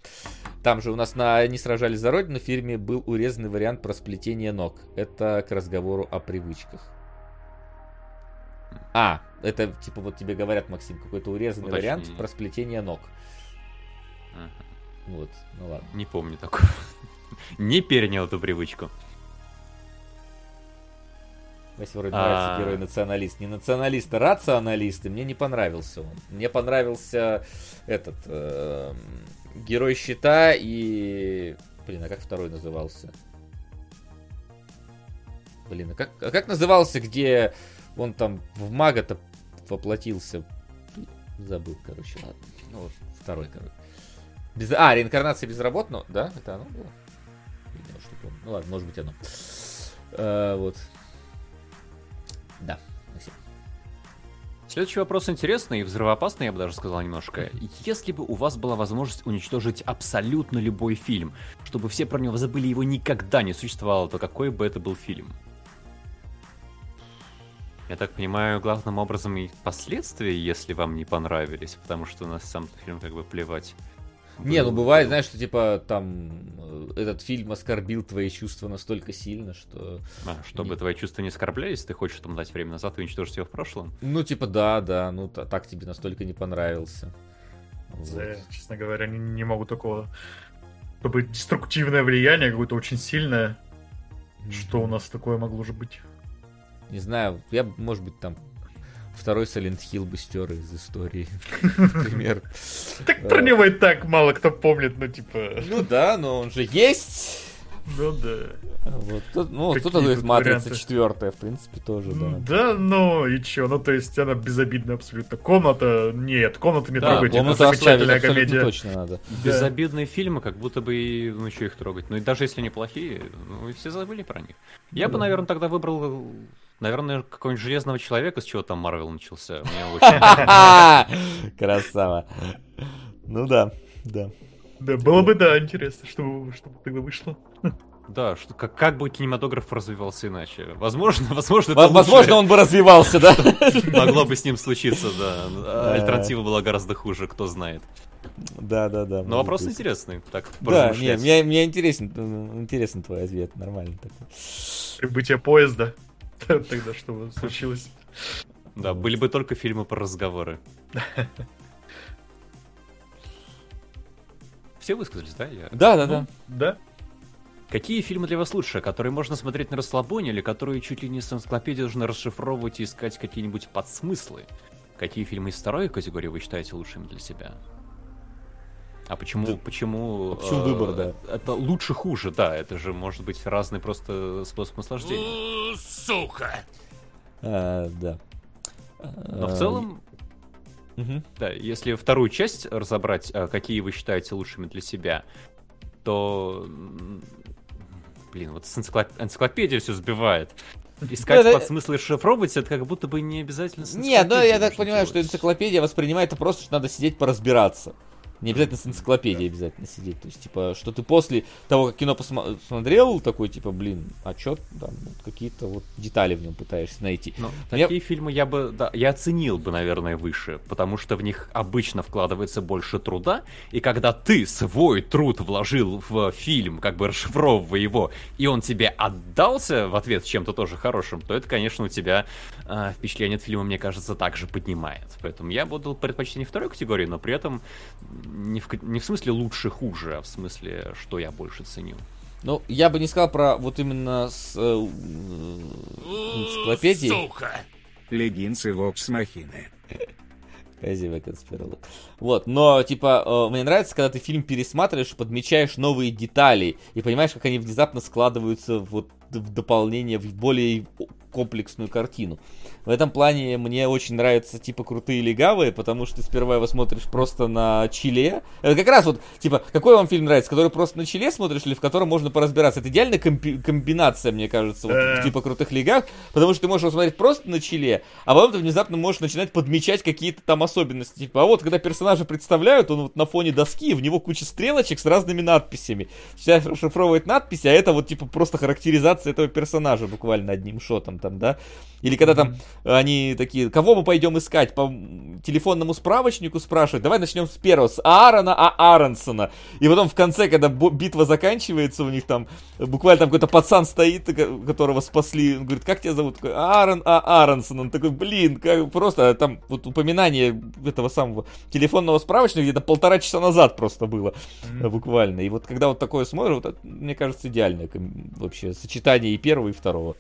Там же у нас на «Они сражались за Родину» в фильме был урезанный вариант про сплетение ног. Это к разговору о привычках. А, это типа вот тебе говорят, Максим, какой-то урезанный Уточнение. вариант про сплетение ног. Ага. Вот, ну ладно. Не помню такого. Не перенял эту привычку. Вася вроде нравится герой националист. Не националист, а рационалист. И мне не понравился он. Мне понравился этот э, герой щита и. Блин, а как второй назывался? Блин, а как, а как назывался, где он там в мага-то воплотился? Забыл, короче, ладно. Ну вот, второй, короче. Без... А, реинкарнация безработного? Да, это оно было? Ну ладно, может быть оно. А, вот. Да. Следующий вопрос интересный и взрывоопасный, я бы даже сказал немножко. Если бы у вас была возможность уничтожить абсолютно любой фильм, чтобы все про него забыли, его никогда не существовало, то какой бы это был фильм? Я так понимаю, главным образом и последствия, если вам не понравились, потому что у нас сам фильм как бы плевать. Не, ну бывает, знаешь, что типа там э, этот фильм оскорбил твои чувства настолько сильно, что... А, чтобы твои чувства не оскорблялись, ты хочешь там дать время назад и уничтожить его в прошлом? Ну, типа, да, да, ну так тебе настолько не понравился. Вот. Я, честно говоря, не, не могу такого... Чтобы деструктивное влияние какое-то очень сильное. Mm-hmm. Что у нас такое могло же быть? Не знаю, я, может быть, там второй Silent Hill бы стер из истории, например. Так про него и так мало кто помнит, ну типа... Ну да, но он же есть. Ну да. Вот. Ну, кто-то говорит, Матрица четвертая, в принципе, тоже, да. Да, ну и чё, ну то есть она безобидная абсолютно. Комната, нет, комната не да, трогайте, это замечательная комедия. точно надо. Безобидные фильмы, как будто бы и, ну еще их трогать. Ну и даже если они плохие, ну все забыли про них. Я бы, наверное, тогда выбрал Наверное, какого-нибудь железного человека, с чего там Марвел начался. Красава. Ну да, да. Да, было бы, да, интересно, что, что тогда вышло. Да, что, как, как бы кинематограф развивался иначе? Возможно, возможно, возможно, лучше... он бы развивался, да? Могло бы с ним случиться, да. Альтернатива была гораздо хуже, кто знает. Да, да, да. Но вопрос быть. интересный. Так, да, не, мне, мне интересен, интересен твой ответ, нормально такой. Прибытие поезда. Тогда что случилось? Да, были бы только фильмы про разговоры. Все высказались, да? Я... Да, да, да. Ну, да. Какие фильмы для вас лучше, которые можно смотреть на расслабоне, или которые чуть ли не с энциклопедией нужно расшифровывать и искать какие-нибудь подсмыслы? Какие фильмы из второй категории вы считаете лучшими для себя? А почему, да. почему, а почему э, выбор, да? Это лучше хуже, да. Это же может быть разный просто способ наслаждения. Сука. А, да. Но в целом, угу. да, если вторую часть разобрать, а, какие вы считаете лучшими для себя, то, блин, вот с энциклоп... энциклопедия все сбивает. Искать ну, подсмыслы шифровывать, это как будто бы не обязательно Нет, ну я так понимаю, делать. что энциклопедия воспринимает это просто, что надо сидеть поразбираться. Не обязательно с энциклопедией обязательно сидеть. То есть, типа, что ты после того, как кино посмотрел, такой, типа, блин, а чё там, вот, какие-то вот детали в нем пытаешься найти. Но Мне... такие фильмы я бы, да, я оценил бы, наверное, выше, потому что в них обычно вкладывается больше труда, и когда ты свой труд вложил в фильм, как бы расшифровывая его, и он тебе отдался в ответ чем-то тоже хорошим, то это, конечно, у тебя э, впечатление от фильма, мне кажется, также поднимает. Поэтому я буду предпочтение второй категории, но при этом не в, не в смысле лучше-хуже, а в смысле, что я больше ценю. Ну, я бы не сказал про вот именно с э, энциклопедии. Сука! Легинцы Вокс Махины. Спасибо, конспиролог. Вот, но, типа, э, мне нравится, когда ты фильм пересматриваешь, подмечаешь новые детали и понимаешь, как они внезапно складываются вот в дополнение, в более комплексную картину. В этом плане мне очень нравятся, типа, крутые легавые, потому что ты сперва его смотришь просто на чиле. Это как раз вот, типа, какой вам фильм нравится, который просто на чиле смотришь или в котором можно поразбираться? Это идеальная комби- комбинация, мне кажется, вот, в, типа, крутых легах, потому что ты можешь его смотреть просто на чиле, а потом ты внезапно можешь начинать подмечать какие-то там особенности. Типа, а вот, когда персонажа представляют, он вот на фоне доски, в него куча стрелочек с разными надписями. Сейчас расшифровывает надписи, а это вот, типа, просто характеризация этого персонажа буквально одним шотом там, да. Или когда там они такие, кого мы пойдем искать? По телефонному справочнику спрашивают. Давай начнем с первого, с Аарона А. Аронсона. И потом в конце, когда битва заканчивается, у них там буквально там какой-то пацан стоит, которого спасли. Он говорит, как тебя зовут? Такой, Аарон А. Аронсон. Он такой, блин, как просто а там вот упоминание этого самого телефонного справочника где-то полтора часа назад просто было. Mm-hmm. Буквально. И вот когда вот такое смотрю, вот, мне кажется, идеальное вообще сочетание и первого, и второго.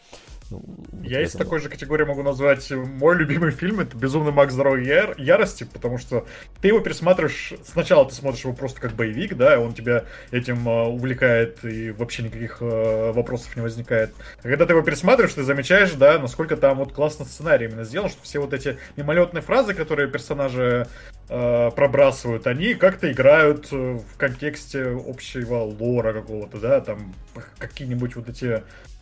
Ну, Я из такой же категории могу назвать мой любимый фильм, это «Безумный Макс Здоровой яр- ярости», потому что ты его пересматриваешь, сначала ты смотришь его просто как боевик, да, он тебя этим э, увлекает и вообще никаких э, вопросов не возникает. А когда ты его пересматриваешь, ты замечаешь, да, насколько там вот классно сценарий именно сделан, что все вот эти мимолетные фразы, которые персонажи э, пробрасывают, они как-то играют в контексте общего лора какого-то, да, там какие-нибудь вот эти Э,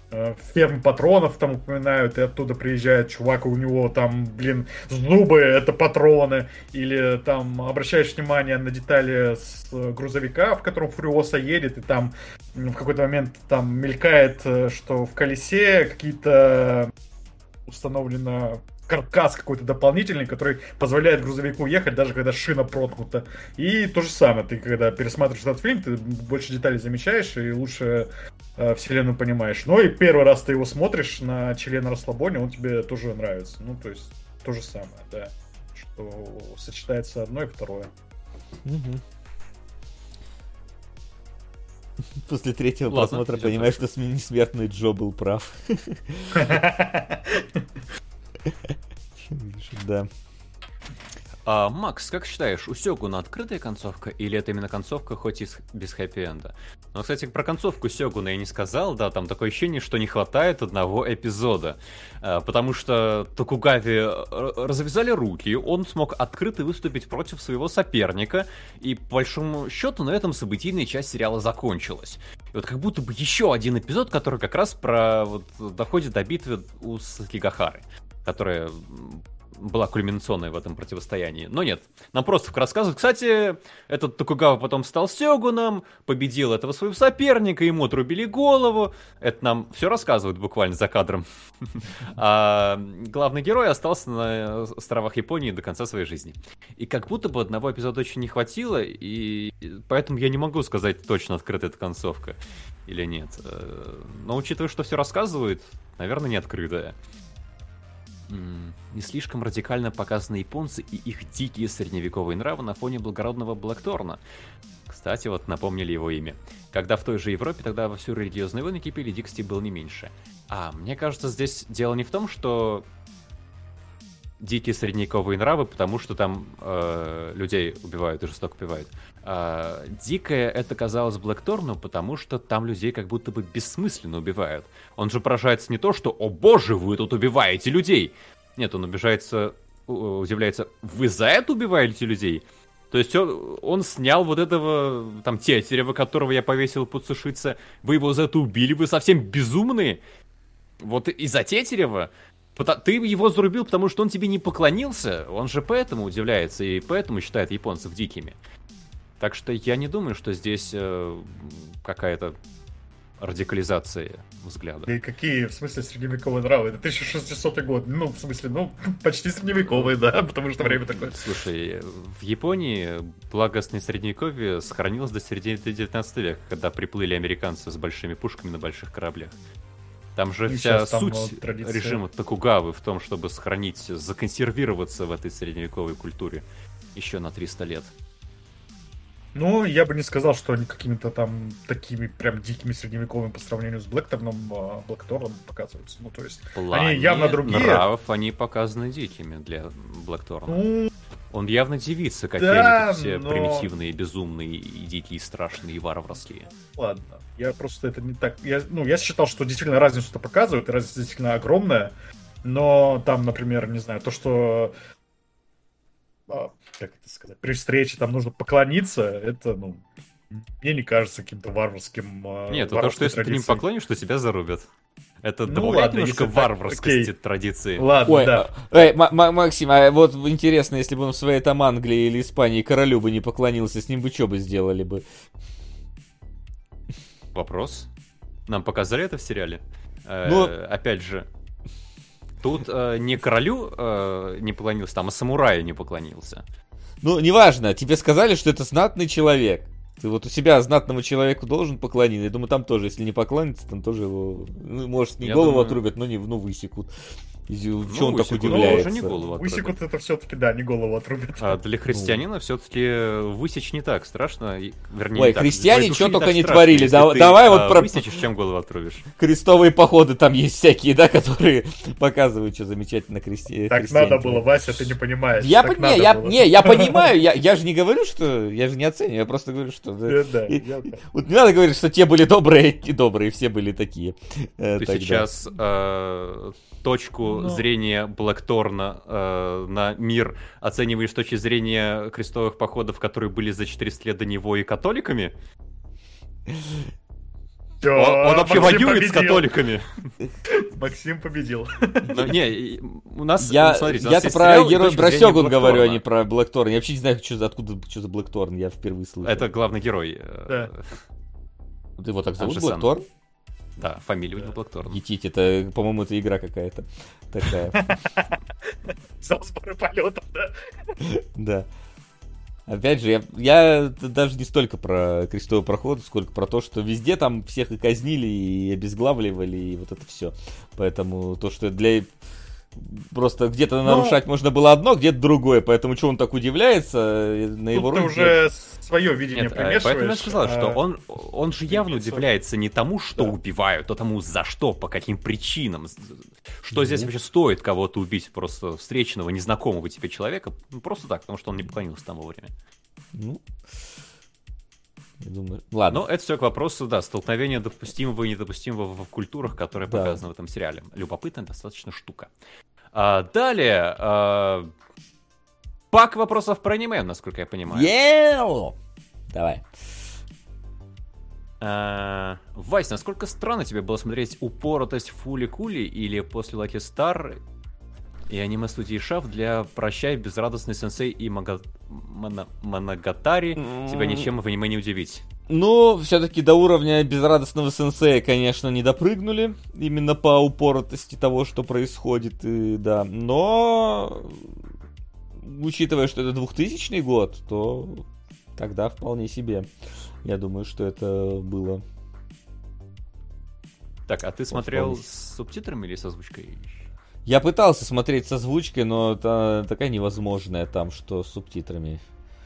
ферм патронов там упоминают, и оттуда приезжает чувак, и у него там, блин, зубы это патроны, или там обращаешь внимание на детали с э, грузовика, в котором Фуриоса едет, и там в какой-то момент там мелькает, э, что в колесе какие-то установлено каркас какой-то дополнительный, который позволяет грузовику ехать, даже когда шина проткнута. И то же самое, ты когда пересматриваешь этот фильм, ты больше деталей замечаешь и лучше э, вселенную понимаешь. Ну и первый раз ты его смотришь на члена расслабоне, он тебе тоже нравится. Ну, то есть, то же самое, да. Что сочетается одно и второе. Угу. После третьего Ладно, просмотра понимаешь, что несмертный Джо был прав. Да. А, Макс, как считаешь, у Сёгуна открытая концовка или это именно концовка, хоть и без хэппи-энда? Ну, кстати, про концовку Сёгуна я не сказал, да, там такое ощущение, что не хватает одного эпизода. А, потому что Токугави э, развязали руки, он смог открыто выступить против своего соперника, и по большому счету на этом событийная часть сериала закончилась. И вот как будто бы еще один эпизод, который как раз про вот, доходит до битвы у Сакигахары которая была кульминационной в этом противостоянии. Но нет, нам просто рассказывают. Кстати, этот Токугава потом стал Сёгуном, победил этого своего соперника, ему отрубили голову. Это нам все рассказывают буквально за кадром. А главный герой остался на островах Японии до конца своей жизни. И как будто бы одного эпизода очень не хватило, и поэтому я не могу сказать точно, открыта эта концовка или нет. Э, но учитывая, что все рассказывают, наверное, не открытая не слишком радикально показаны японцы и их дикие средневековые нравы на фоне благородного Блэкторна. Кстати, вот напомнили его имя. Когда в той же Европе тогда во всю религиозные войны кипели, дикости был не меньше. А, мне кажется, здесь дело не в том, что дикие средневековые нравы, потому что там э, людей убивают и жестоко убивают. А, дикое это казалось Блэкторну, потому что там людей как будто бы бессмысленно убивают. Он же поражается не то, что «О боже, вы тут убиваете людей!» Нет, он обижается, удивляется «Вы за это убиваете людей?» То есть он, он снял вот этого, там, тетерева, которого я повесил подсушиться. Вы его за это убили, вы совсем безумные. Вот из-за тетерева ты его зарубил, потому что он тебе не поклонился. Он же поэтому удивляется и поэтому считает японцев дикими. Так что я не думаю, что здесь э, какая-то радикализация взгляда. И какие, в смысле, средневековые нравы? Это 1600 год. Ну, в смысле, ну, почти средневековые, да, потому что время такое. Слушай, в Японии благостное средневековье сохранилось до середины 19 века, когда приплыли американцы с большими пушками на больших кораблях. Там же И вся суть там режима Токугавы в том, чтобы сохранить, законсервироваться в этой средневековой культуре еще на 300 лет. Ну, я бы не сказал, что они какими-то там такими прям дикими средневековыми по сравнению с Блэкторном, а, Блэкторном показываются. Ну, то есть, они явно другие. нравов они показаны дикими для Блэкторна. Ну, он явно девица, как да, все но... примитивные, безумные, и дикие, страшные, и варварские. Ладно, я просто это не так... Я, ну, я считал, что действительно разницу-то показывают, и разница действительно огромная. Но там, например, не знаю, то, что как это сказать, при встрече там нужно поклониться, это, ну, мне не кажется каким-то варварским. А, Нет, то, что если традицией. ты не поклонишь, то тебя зарубят. Это ну, добавляет ладно, немножко варварскости так, традиции. Ладно, Ой, да. А, эй, Максим, а вот интересно, если бы он в своей там Англии или Испании королю бы не поклонился, с ним бы что бы сделали бы? Вопрос. Нам показали это в сериале? Ну, э, опять же, Тут э, не королю э, не поклонился, там, а самураю не поклонился. Ну, неважно, тебе сказали, что это знатный человек. Ты вот у себя знатному человеку должен поклониться. Я думаю, там тоже, если не поклонится, там тоже его, ну, может, не Я голову думаю... отрубят, но не, ну, высекут. Ну, что он так удивляется? Уже не голову Высекут это все-таки, да, не голову отрубят. А для христианина ну. все-таки высечь не так страшно. Вернее, Ой, христиане что только не творили. Да, давай вот а, про... Высечешь, чем голову отрубишь. Крестовые походы там есть всякие, да, которые показывают, что замечательно кресте... Так надо было, Вася, ты не понимаешь. Я, так не, я, не, я понимаю, я, я же не говорю, что... Я же не оцениваю, я просто говорю, что... Да, да, и, я, вот не надо говорить, что те были добрые, и добрые, все были такие. Э, ты сейчас э, точку Но... зрения Блэкторна э, на мир оцениваешь с точки зрения крестовых походов, которые были за 400 лет до него и католиками? Все, он, он вообще Максим воюет победил. с католиками. Максим победил. Но, не, у нас, я, смотрите, я-то про герой про Сёгун говорю, а не про Блэкторн. Я вообще не знаю, что, откуда что за Блэкторн, я впервые слышу. Это главный герой. Э, да. Ты его так зовут, Блэкторн? Да, фамилия у него Блэкторн. Етить, это, по-моему, это игра какая-то такая. Зал сбора полетов, да? Да. Опять же, я, я даже не столько про крестовый проход, сколько про то, что везде там всех и казнили, и обезглавливали, и вот это все. Поэтому то, что для Просто где-то Но... нарушать можно было одно, где-то другое, поэтому что он так удивляется э, на его роль? уже свое видение Нет, примешиваешь. Поэтому я сказал, а... что он, он же явно удивляется не тому, что да. убивают, а тому, за что, по каким причинам. Что mm-hmm. здесь вообще стоит кого-то убить, просто встречного, незнакомого тебе человека, ну, просто так, потому что он не поклонился там вовремя. Ну, я думаю, ладно. Но это все к вопросу, да, столкновения допустимого и недопустимого в культурах, которые да. показаны в этом сериале. Любопытная достаточно штука. А, далее, а, пак вопросов про аниме, насколько я понимаю. Yeah! Давай. А, Вась, насколько странно тебе было смотреть упоротость Фули Кули или после Лаки Стар и аниме студии Шаф для «Прощай, безрадостный сенсей» и Мага... Мона... Моногатари тебя ничем в аниме не удивить. Ну, все-таки до уровня безрадостного сенсея, конечно, не допрыгнули. Именно по упоротости того, что происходит, и, да. Но, учитывая, что это 2000 год, то тогда вполне себе. Я думаю, что это было. Так, а ты смотрел с субтитрами или с озвучкой? Я пытался смотреть с озвучкой, но это такая невозможная там, что с субтитрами.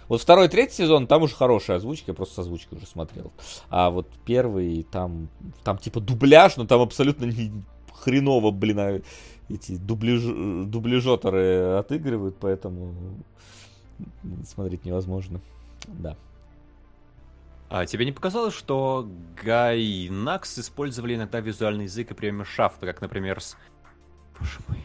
Вот второй, третий сезон, там уже хорошая озвучка, я просто с озвучкой уже смотрел. А вот первый, там, там типа дубляж, но там абсолютно не хреново, блин, а эти дубляж, дубляжоторы отыгрывают, поэтому смотреть невозможно. Да. А тебе не показалось, что Гай Накс использовали иногда визуальный язык и приемы шафта, как, например, с Боже мой.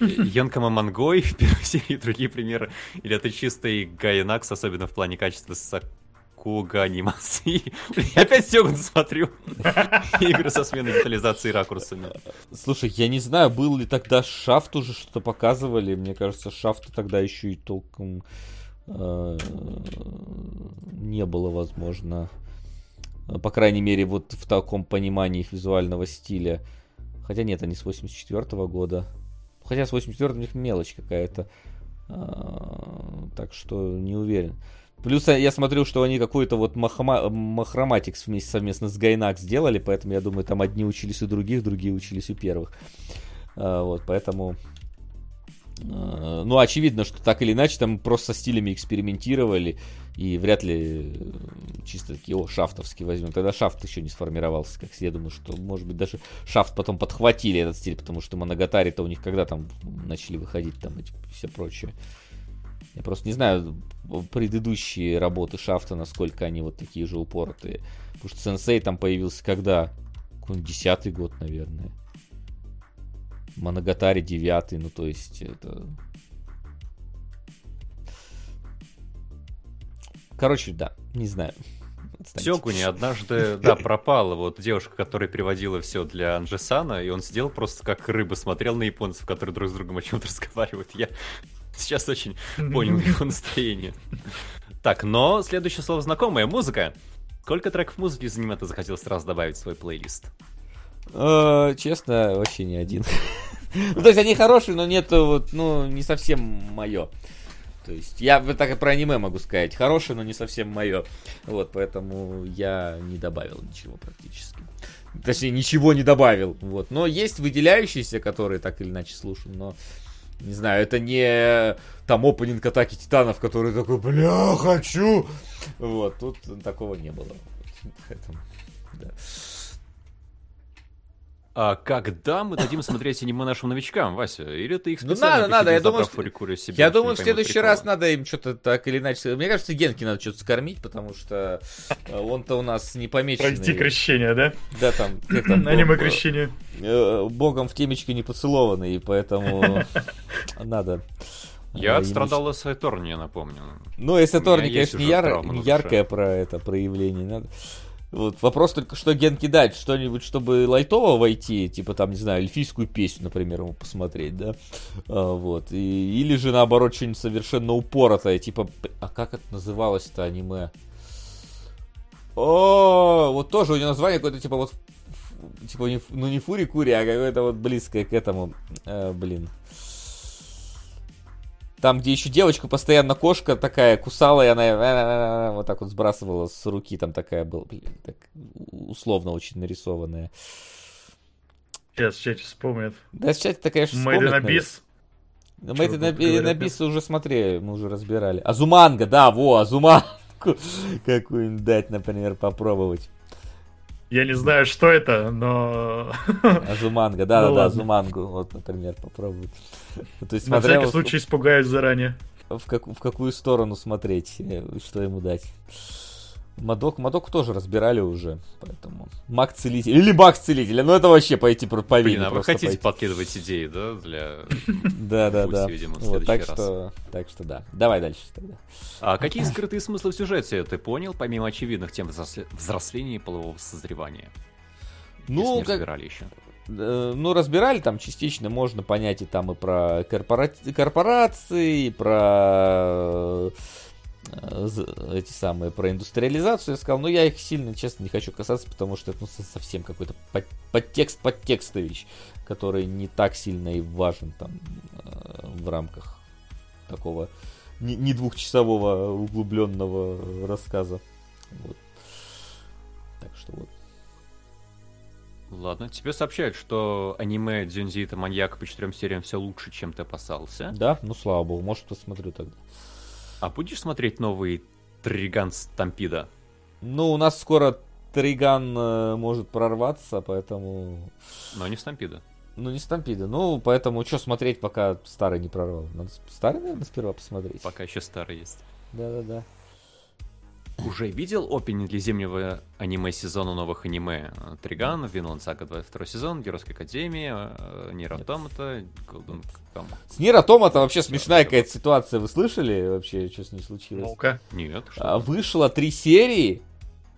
Йонкама Мангой в первой серии, другие примеры. Или это чистый Гайнакс, особенно в плане качества Сакуга анимации. Я опять Сёгун смотрю. Игры со сменой детализации ракурсами. Слушай, я не знаю, был ли тогда Шафт уже что-то показывали. Мне кажется, Шафта тогда еще и толком э, не было возможно. По крайней мере, вот в таком понимании их визуального стиля. Хотя нет, они с 84 -го года. Хотя с 84 у них мелочь какая-то. А, так что не уверен. Плюс я смотрю, что они какой-то вот махма, махроматикс вместе совместно с Гайнак сделали, поэтому я думаю, там одни учились у других, другие учились у первых. А, вот, поэтому Э, ну, очевидно, что так или иначе там просто стилями экспериментировали, и вряд ли чисто такие, о, шафтовский возьмем. Тогда шафт еще не сформировался, как я думаю, что, может быть, даже шафт потом подхватили этот стиль, потому что моногатари-то у них когда там начали выходить там эти все прочее. Я просто не знаю предыдущие работы шафта, насколько они вот такие же упоротые. Потому что сенсей там появился когда? Какой-нибудь десятый год, наверное. Моногатари 9, ну то есть это... Короче, да, не знаю. Сёгуни однажды, да, пропала вот девушка, которая переводила все для Анжесана, и он сидел просто как рыба, смотрел на японцев, которые друг с другом о чем-то разговаривают. Я сейчас очень понял его настроение. Так, но следующее слово знакомое, музыка. Сколько треков музыки из аниме ты захотел сразу добавить в свой плейлист? Э, честно, вообще не один. ну, то есть они хорошие, но нет, вот, ну, не совсем мое. То есть я так и про аниме могу сказать. Хорошее, но не совсем мое. Вот, поэтому я не добавил ничего практически. Точнее, ничего не добавил. Вот. Но есть выделяющиеся, которые так или иначе слушаю, но не знаю, это не там опенинг атаки титанов, который такой, бля, хочу. Вот, тут такого не было. Поэтому, да. А когда мы дадим смотреть аниме нашим новичкам, Вася? Или ты их ну, специально Ну надо, надо, я думаю, что... себе, я думаю, в следующий прикола. раз надо им что-то так или иначе... Мне кажется, Генки надо что-то скормить, потому что э, он-то у нас не помеченный. Пройти крещение, да? Да, там... там аниме крещение. Э, богом в темечко не поцелованный, поэтому надо... Я отстрадал с Эторни, я напомню. Ну, Эторни, конечно, не, яр... не яркое про это проявление. Надо... Вот, вопрос только, что Генки дать, что-нибудь, чтобы лайтово войти, типа там, не знаю, эльфийскую песню, например, ему посмотреть, да, а, вот, и, или же наоборот что-нибудь совершенно упоротое, типа, а как это называлось-то аниме? О, вот тоже у него название какое-то, типа, вот типа, ну не Фури Кури, а какое-то вот близкое к этому, э, блин. Там, где еще девочка постоянно кошка такая кусала, и она вот так вот сбрасывала с руки, там такая была, блин, так условно очень нарисованная. Сейчас в чате вспомнит. Да, в чате такая конечно, вспомнит. Made in Abyss. На, на Бис уже смотрели, мы уже разбирали. Азуманга, да, во, Азумангу какую-нибудь дать, например, попробовать. Я не знаю, что это, но... Азуманга, да, да, да, Азумангу, вот, например, попробовать. То есть, На всякий случай испугаюсь заранее. В, как, в какую сторону смотреть, э, что ему дать. Мадок, Мадок тоже разбирали уже, поэтому маг целитель или маг целителя, ну это вообще пойти по по Блин, а вы хотите пойти. подкидывать идеи, да, для да да да, вот так что так что да, давай дальше тогда. А какие скрытые смыслы в сюжете ты понял, помимо очевидных тем взросления и полового созревания? Ну, как... разбирали еще. Ну, разбирали там частично, можно понять и там и про корпора... корпорации, и про Э, эти самые про индустриализацию, я сказал, но я их сильно, честно, не хочу касаться, потому что это ну, совсем какой-то подтекст, подтекстович, который не так сильно и важен там э, в рамках такого не, не двухчасового углубленного рассказа. Вот. Так что вот. Ладно, тебе сообщают, что аниме Дзюнзита Маньяк по четырем сериям все лучше, чем ты опасался. Да, ну слава богу, может посмотрю тогда. А будешь смотреть новый Триган Стампида? Ну, у нас скоро Триган э, может прорваться, поэтому... Но не Стампида. Ну, не Стампида. Ну, поэтому что смотреть, пока старый не прорвал? Надо старый, наверное, сперва посмотреть. Пока еще старый есть. Да-да-да. Уже видел опенинг для зимнего аниме сезона новых аниме? Триган, Винланд Сага 22 сезон, Геройская Академия, э, Нир Автомата, Golden Kamuy. С Нир Автомата вообще смешная какая-то ситуация. Вы слышали вообще, что с ней случилось? Ну-ка. Нет. А, вышло три серии,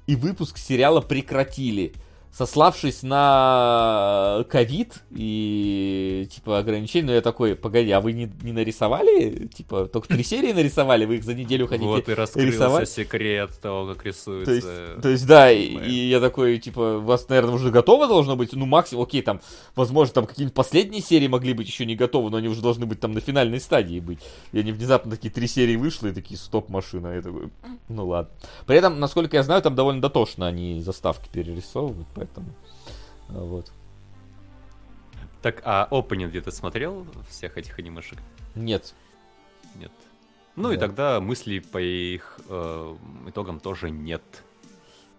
и выпуск сериала прекратили сославшись на ковид и типа ограничения, но я такой, погоди, а вы не, не нарисовали? Типа, только три серии нарисовали, вы их за неделю хотите Вот и раскрылся рисовать? секрет того, как рисуется. То есть, то есть да, и, и я такой, типа, у вас, наверное, уже готово должно быть, ну, максимум, окей, там, возможно, там какие-нибудь последние серии могли быть еще не готовы, но они уже должны быть там на финальной стадии быть. И они внезапно такие три серии вышли, и такие, стоп, машина, я такой, ну ладно. При этом, насколько я знаю, там довольно дотошно они заставки перерисовывают, поэтому вот. Так, а опенинг где-то смотрел всех этих анимешек? Нет. Нет. Ну да. и тогда мыслей по их э, итогам тоже нет.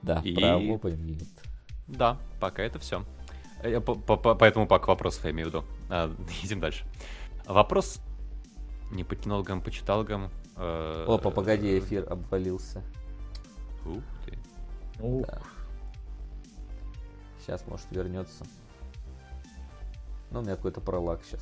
Да, и... про опенинг нет. Да, пока это все. Э, поэтому пока вопросов я имею в виду. А, идем дальше. Вопрос не по кинологам, по читалгам. Э, Опа, погоди, эфир обвалился. Ух ты. Ух. Да. Сейчас, может, вернется. Ну, у меня какой-то пролаг сейчас.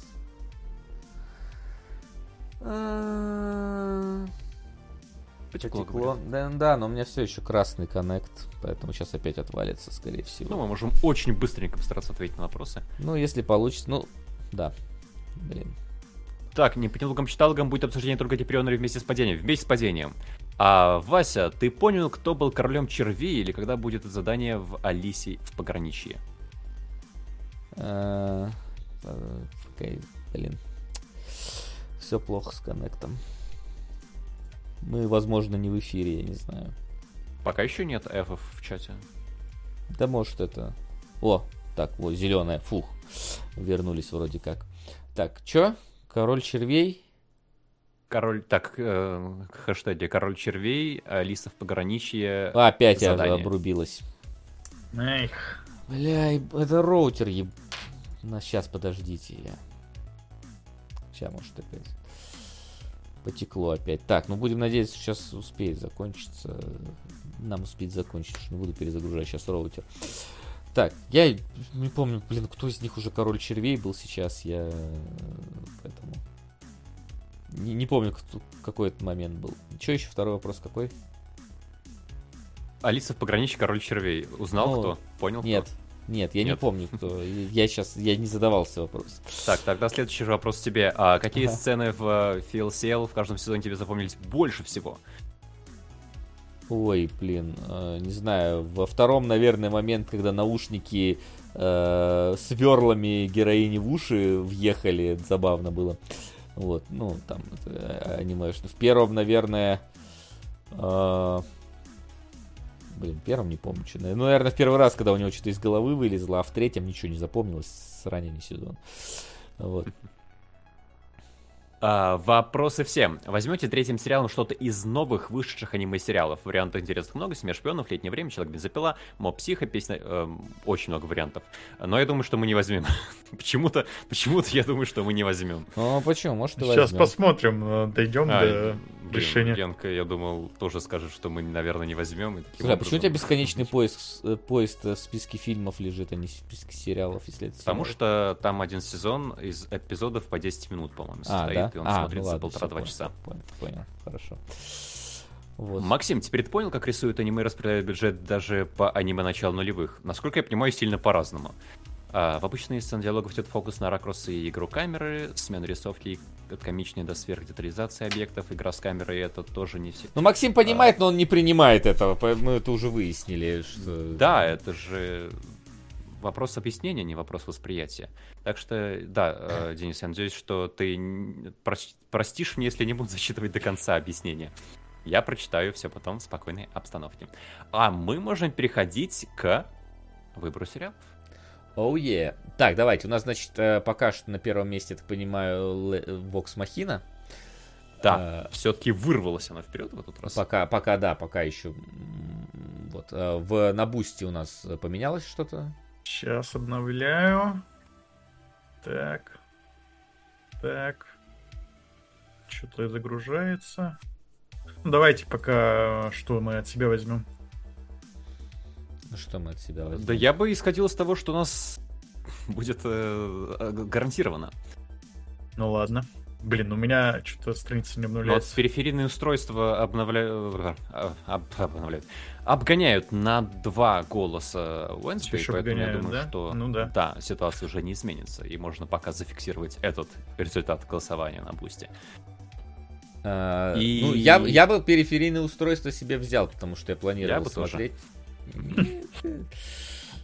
Потекло. Потекло. Да, да, но у меня все еще красный коннект, поэтому сейчас опять отвалится, скорее всего. Ну, мы можем очень быстренько постараться ответить на вопросы. Ну, если получится, ну, да. Блин. Так, не по нелугам читалгам будет обсуждение только Типрионера вместе с падением. Вместе с падением. А, Вася, ты понял, кто был королем червей или когда будет задание в Алисе в пограничье? А, блин. Все плохо с коннектом. Мы, возможно, не в эфире, я не знаю. Пока еще нет F в чате. Да может это... О, так, вот, зеленая, фух. Вернулись вроде как. Так, чё? Король червей? Король, так, э, хэштеги Король червей, Алиса в пограничье. Опять задание. обрубилась. Эх. Бля, это роутер еб... На, сейчас, подождите, я... Сейчас, может, опять потекло опять. Так, ну будем надеяться, сейчас успеет закончиться. Нам успеть закончить, не буду перезагружать сейчас роутер. Так, я не помню, блин, кто из них уже король червей был сейчас, я... Поэтому... Не, не помню, кто, какой этот момент был. Что еще второй вопрос какой? Алиса в пограничье король червей. Узнал ну, кто? Понял Нет. Кто? Нет, я Нет. не помню, кто. Я сейчас, я не задавался вопрос. Так, тогда следующий вопрос тебе. А какие ага. сцены в Фил Сел в каждом сезоне тебе запомнились больше всего? Ой, блин, э, не знаю. Во втором, наверное, момент, когда наушники э, сверлами героини в уши въехали, это забавно было. Вот, ну, там, это, анимешно. В первом, наверное, э, блин, первом не помню, что. Ну, наверное, в первый раз, когда у него что-то из головы вылезло, а в третьем ничего не запомнилось с ранними сезон. Вот. А, вопросы всем. Возьмете третьим сериалом что-то из новых вышедших аниме-сериалов? Вариантов интересных много. Семья шпионов, Летнее время, Человек бензопила, Моб Психо, песня... Э, очень много вариантов. Но я думаю, что мы не возьмем. почему-то, почему-то я думаю, что мы не возьмем. Ну, почему? Может, Сейчас посмотрим, э, дойдем а, до блин, решения. Янка, я думал, тоже скажет, что мы, наверное, не возьмем. Слушай, а почему у тебя бесконечный поиск, э, поезд в списке фильмов лежит, а не в списке сериалов, если это Потому что там один сезон из эпизодов по 10 минут, по-моему, а, состоит. Да? и он а, смотрится ну полтора-два часа. Понял, понял, хорошо. Вот. Максим, теперь ты понял, как рисуют аниме и распределяют бюджет даже по аниме начала нулевых? Насколько я понимаю, сильно по-разному. А, в обычной сцене диалогов идет фокус на ракурсы и игру камеры, смену рисовки от комичной до сверхдетализации объектов, игра с камерой, это тоже не все. Ну, Максим понимает, а... но он не принимает этого, мы это уже выяснили. Что... Да, это же вопрос объяснения, не вопрос восприятия. Так что, да, э, Денис, я надеюсь, что ты простишь мне, если не буду зачитывать до конца объяснения. Я прочитаю все потом в спокойной обстановке. А мы можем переходить к выбору сериалов. Оу, oh, yeah. Так, давайте. У нас, значит, э, пока что на первом месте, я так понимаю, Vox Machina. Да, а, все-таки вырвалась она вперед в этот раз. Пока, пока, да, пока еще. Вот. В, на бусте у нас поменялось что-то? Сейчас обновляю. Так. Так. Что-то загружается. Давайте пока что мы от себя возьмем. Ну что мы от себя возьмем? Да я бы исходил из того, что у нас будет э, гарантировано. Ну ладно. Блин, у меня что-то страница не обновляется. Вот периферийные устройства обновляют, э, об, обновляют, обгоняют на два голоса Wednesday, Еще поэтому обгоняют, я думаю, да? что ну, да. да, ситуация уже не изменится, и можно пока зафиксировать этот результат голосования на бусте. А, и... Ну, я, я бы периферийное устройство себе взял, потому что я планировал я бы смотреть.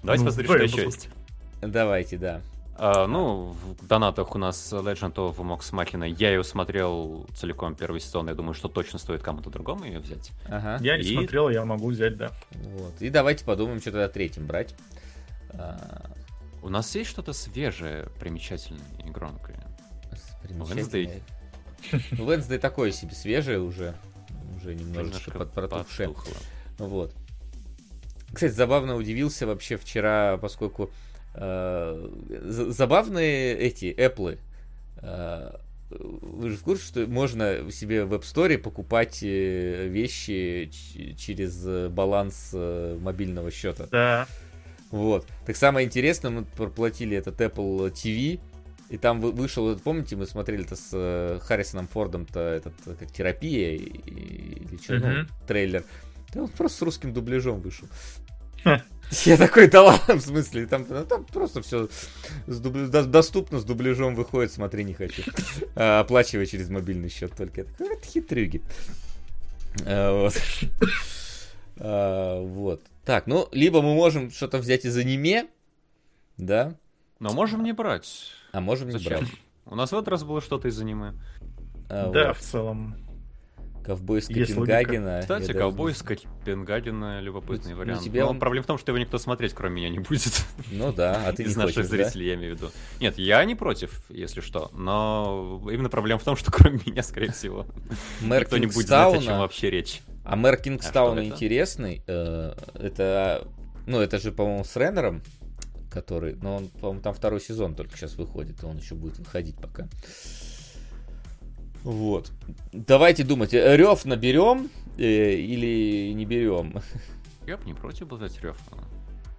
Давайте посмотрим, что еще есть. Давайте, да. Uh, ну, в донатах у нас Legend of Mox Machina. Я ее смотрел целиком первый сезон. Я думаю, что точно стоит кому-то другому ее взять. Ага. Я не и... смотрел, я могу взять, да. Вот. И давайте подумаем, что тогда третьим брать. Uh... У нас есть что-то свежее, примечательное и громкое? Примечательное. Wednesday. Wednesday такое себе свежее уже. Уже немножечко под протухшее. Вот. Кстати, забавно удивился вообще вчера, поскольку Э, забавные эти Apple. Э, вы же в курсе, что можно себе в App Store покупать э, вещи через баланс мобильного счета? Да. Вот. Так самое интересное, мы проплатили этот Apple TV, и там вышел, помните, мы смотрели это с Харрисоном Фордом-то, этот, как терапия или что, uh-huh. ну, трейлер. Да он просто с русским дубляжом вышел. Я такой, да ладно, в смысле, там, ну, там просто все с дубля... доступно, с дубляжом выходит, смотри, не хочу. А, оплачивай через мобильный счет только. Я такой, это хитрюги. А, вот. А, вот. Так, ну, либо мы можем что-то взять из аниме, да? Но можем не брать. А можем не Зачем? брать. У нас в этот раз было что-то из аниме. А, да, вот. в целом. Ковбой из Копенгагена. Кстати, даже... ковбой из Копенгагена любопытный ну, вариант. Тебе Но он... проблема в том, что его никто смотреть, кроме меня, не будет. Ну да, а ты Из не наших хочешь, зрителей, да? я имею в виду. Нет, я не против, если что. Но именно проблема в том, что кроме меня, скорее всего, никто не будет знать, о чем вообще речь. А мэр Кингстауна а интересный. Э, это, ну, это же, по-моему, с Реннером, который, но он, по-моему, там второй сезон только сейчас выходит, и он еще будет выходить пока. Вот. Давайте думать, э, рев наберем э, или не берем? Я бы не против был взять рев.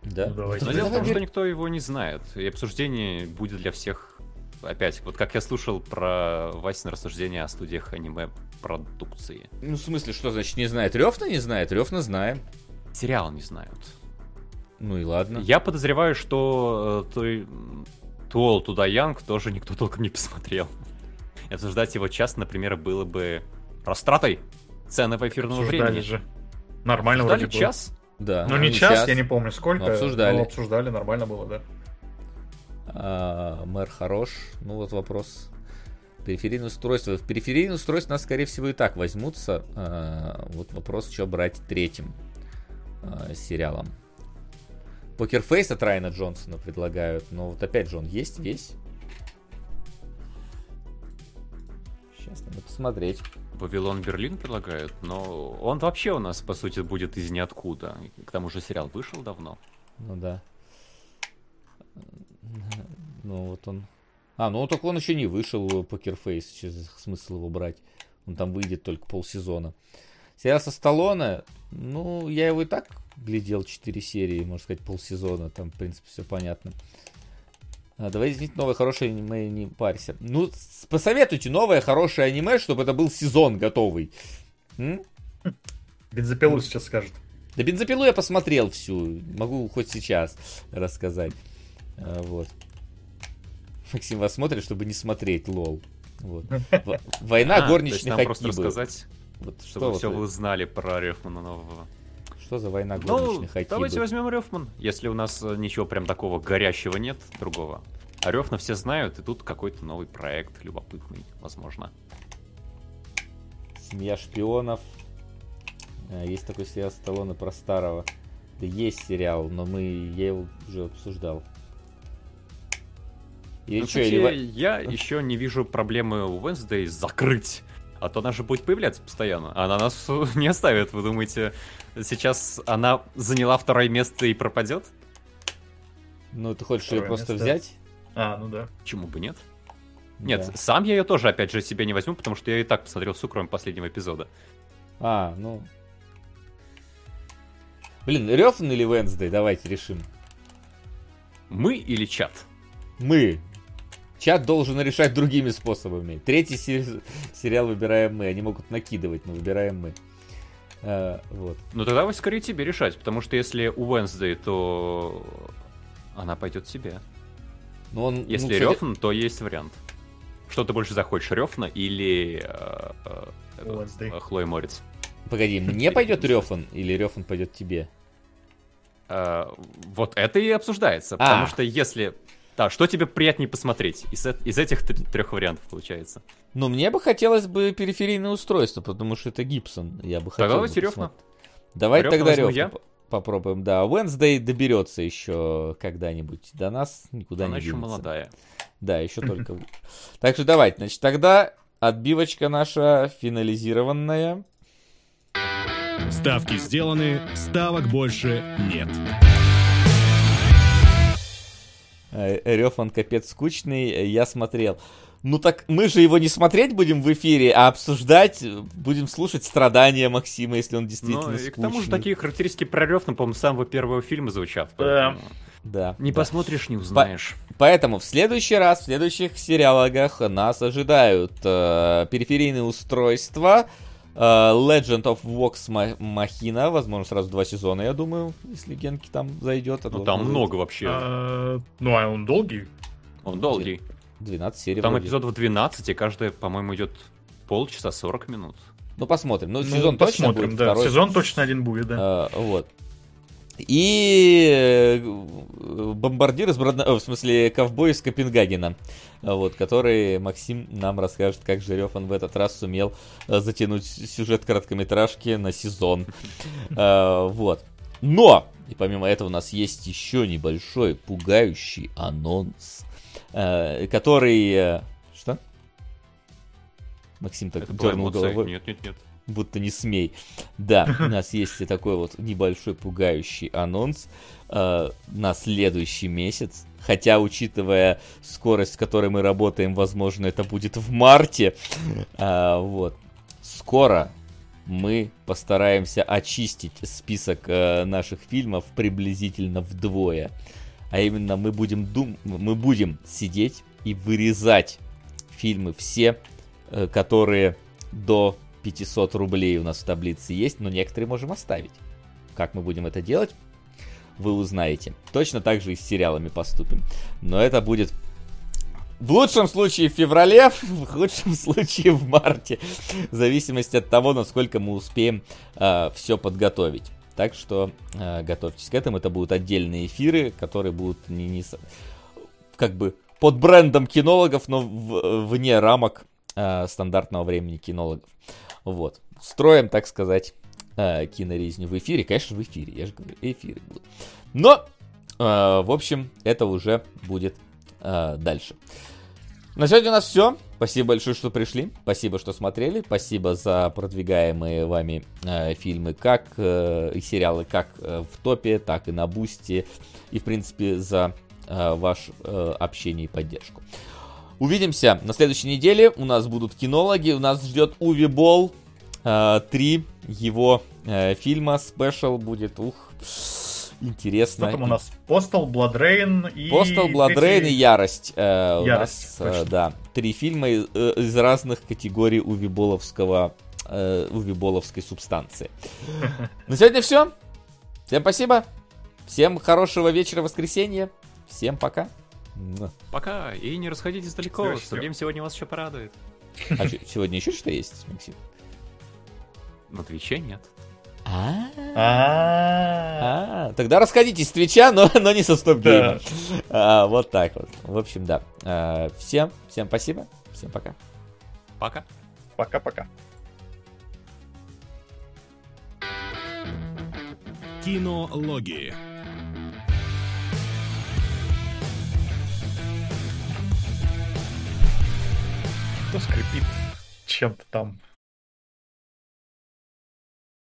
Да. Ну, давайте. Но дело в том, что никто его не знает. И обсуждение будет для всех опять, вот как я слушал про Васин рассуждение о студиях аниме-продукции. Ну, в смысле, что значит не знает? Ревна не знает, Ревна знаем. Сериал не знают. Ну и ладно. Я подозреваю, что э, той Туол Туда Янг тоже никто толком не посмотрел. Обсуждать его час, например, было бы растратой ценного эфирного обсуждали времени. же. Нормально обсуждали вроде час? Было. Да. Ну, не час, час, я не помню сколько. Но обсуждали. Но обсуждали, нормально было, да. А, мэр хорош. Ну вот вопрос. Периферийное устройство. В периферийное устройство нас, скорее всего, и так возьмутся. А, вот вопрос, что брать третьим а, сериалом. Покерфейс от Райана Джонсона предлагают. Но вот опять же, он есть весь. Сейчас надо посмотреть. Вавилон Берлин предлагают, но он вообще у нас, по сути, будет из ниоткуда. К тому же сериал вышел давно. Ну да. Ну вот он. А, ну так он еще не вышел, Poker Face. Сейчас смысл его брать. Он там выйдет только полсезона. Сериал со Сталлоне, ну, я его и так глядел 4 серии, можно сказать, полсезона. Там, в принципе, все понятно. А, давай извините, новое хорошее аниме, не парься. Ну, посоветуйте новое хорошее аниме, чтобы это был сезон готовый. М? Бензопилу сейчас скажет. Да бензопилу я посмотрел всю. Могу хоть сейчас рассказать. А, вот. Максим вас смотрит, чтобы не смотреть, лол. Вот. Война А, горничных то есть нам просто рассказать, Вот чтобы что все вот- вы знали про Рефмана нового. Что за война Ну, горничных Акибы? давайте возьмем Рефман. Если у нас э, ничего прям такого горящего нет, другого. А Рефна все знают, и тут какой-то новый проект, любопытный, возможно. Семья шпионов. А, Есть такой сериал Сталлоне про старого. Да есть сериал, но мы я его уже обсуждал. Или Ну, что, кстати, или я еще не вижу проблемы у Wednesday закрыть. А то она же будет появляться постоянно. Она нас не оставит. Вы думаете, сейчас она заняла второе место и пропадет? Ну, ты хочешь ее Второе просто место. взять? А, ну да. Почему бы нет? Нет, Да. сам я ее тоже, опять же, себе не возьму, потому что я и так посмотрел все, кроме последнего эпизода. А, ну. Блин, Рёфн или Венсдей? Давайте решим. Мы или чат? Мы. Чат должен решать другими способами. Третий се- сериал выбираем мы. Они могут накидывать, но выбираем мы. А, вот. Ну тогда скорее тебе решать, потому что если у Wednesday, то она пойдет себе. Но он, Если ну, кстати, Рёфн, то есть вариант. Что ты больше захочешь, Рёфна или э, э, Wednesday. э, Хлоя Морец? Погоди, мне пойдет Рёфан или Рёфан пойдет тебе? Э, вот это и обсуждается, А. потому что если... Да, что тебе приятнее посмотреть из, из этих трех вариантов получается? Ну, мне бы хотелось бы периферийное устройство, потому что это Гибсон. Я бы хотел. Тогда бы давайте Рёфна. посмотреть. Давай Рёфна тогда я. по- попробуем. Да, Wednesday доберется еще когда-нибудь до нас, никуда Она не еще денется. молодая. Да, еще только. Так что давайте, значит, тогда отбивочка наша финализированная. Ставки сделаны, ставок больше нет. Э, Рёфан капец скучный, э, я смотрел. Ну так мы же его не смотреть будем в эфире, а обсуждать, э, будем слушать страдания Максима, если он действительно Ну, и к тому же скучный. такие характеристики про Рёфна, по-моему, с самого первого фильма звучат. Да. поэтому Да. Не да. посмотришь, не узнаешь. Поэтому в следующий раз, в следующих сериалогах нас ожидают э, периферийные устройства, э, Legend of Vox Ma- Machina, возможно, сразу два сезона, я думаю, если Генки там зайдет. а Ну там много вообще. А, Ну, а он долгий? Он долгий. 12 серий Там вроде. эпизодов 12, и каждая, по-моему, идет полчаса 40 минут. Ну, посмотрим. Ну, Ну, сезон точно посмотрим, будет, да. второй. Сезон точно один будет, да. А, вот. И э, бомбардир из Бродна... о, в смысле, ковбой из Копенгагена, вот, который Максим нам расскажет, как Жерёфан в этот раз сумел э, затянуть сюжет короткометражки на сезон. А, Вот. Но, и помимо этого у нас есть еще небольшой пугающий анонс, э, который... э, Что? Максим так Это дернул головой Нет, нет, нет. Будто не смей. Да, у нас есть такой вот небольшой пугающий анонс э, на следующий месяц. Хотя, учитывая скорость, с которой мы работаем, возможно, это будет в марте. А, вот. Скоро мы постараемся очистить список э, наших фильмов приблизительно вдвое. А именно мы будем дум... мы будем сидеть и вырезать фильмы все, э, которые до 500 рублей у нас в таблице есть, но некоторые можем оставить. Как мы будем это делать, вы узнаете. Точно так же и с сериалами поступим. Но это будет в лучшем случае в феврале, в худшем случае в марте. В зависимости от того, насколько мы успеем все подготовить. Так что э, готовьтесь к этому. Это будут отдельные эфиры, которые будут не, не... как бы под брендом кинологов, но в, вне рамок э, стандартного времени кинологов. Вот. Строим, так сказать, э, кинорезню в эфире. Конечно, в эфире, я же говорю, эфиры будут. Но, э, в общем, это уже будет э, дальше. На сегодня у нас все. Спасибо большое, что пришли. Спасибо, что смотрели. Спасибо за продвигаемые вами э, фильмы, как э, и сериалы, как э, в топе, так и на бусте. И, в принципе, за э, ваше э, общение и поддержку. Увидимся на следующей неделе. У нас будут кинологи. У нас ждет Уви Болл. Э, три его э, фильма. Спешл будет. Ух. Интересно. Что там у нас? Blood Rain и... Blood Rain и Ярость. Э, Ярость, у нас, э, да. Три фильма из, э, разных категорий увиболовского, э, увиболовской субстанции. На сегодня все. Всем спасибо. Всем хорошего вечера воскресенья. Всем пока. Пока. И не расходитесь далеко. Сергей сегодня вас еще порадует. А сегодня еще что есть, Максим? На Твиче нет. А, а, тогда расходитесь с Твича, но, но не со стоп гейма. А, вот так вот. В общем, да. А, всем, всем спасибо. Всем пока. Пока. Пока-пока. Кинологии. Кто скрипит чем-то там?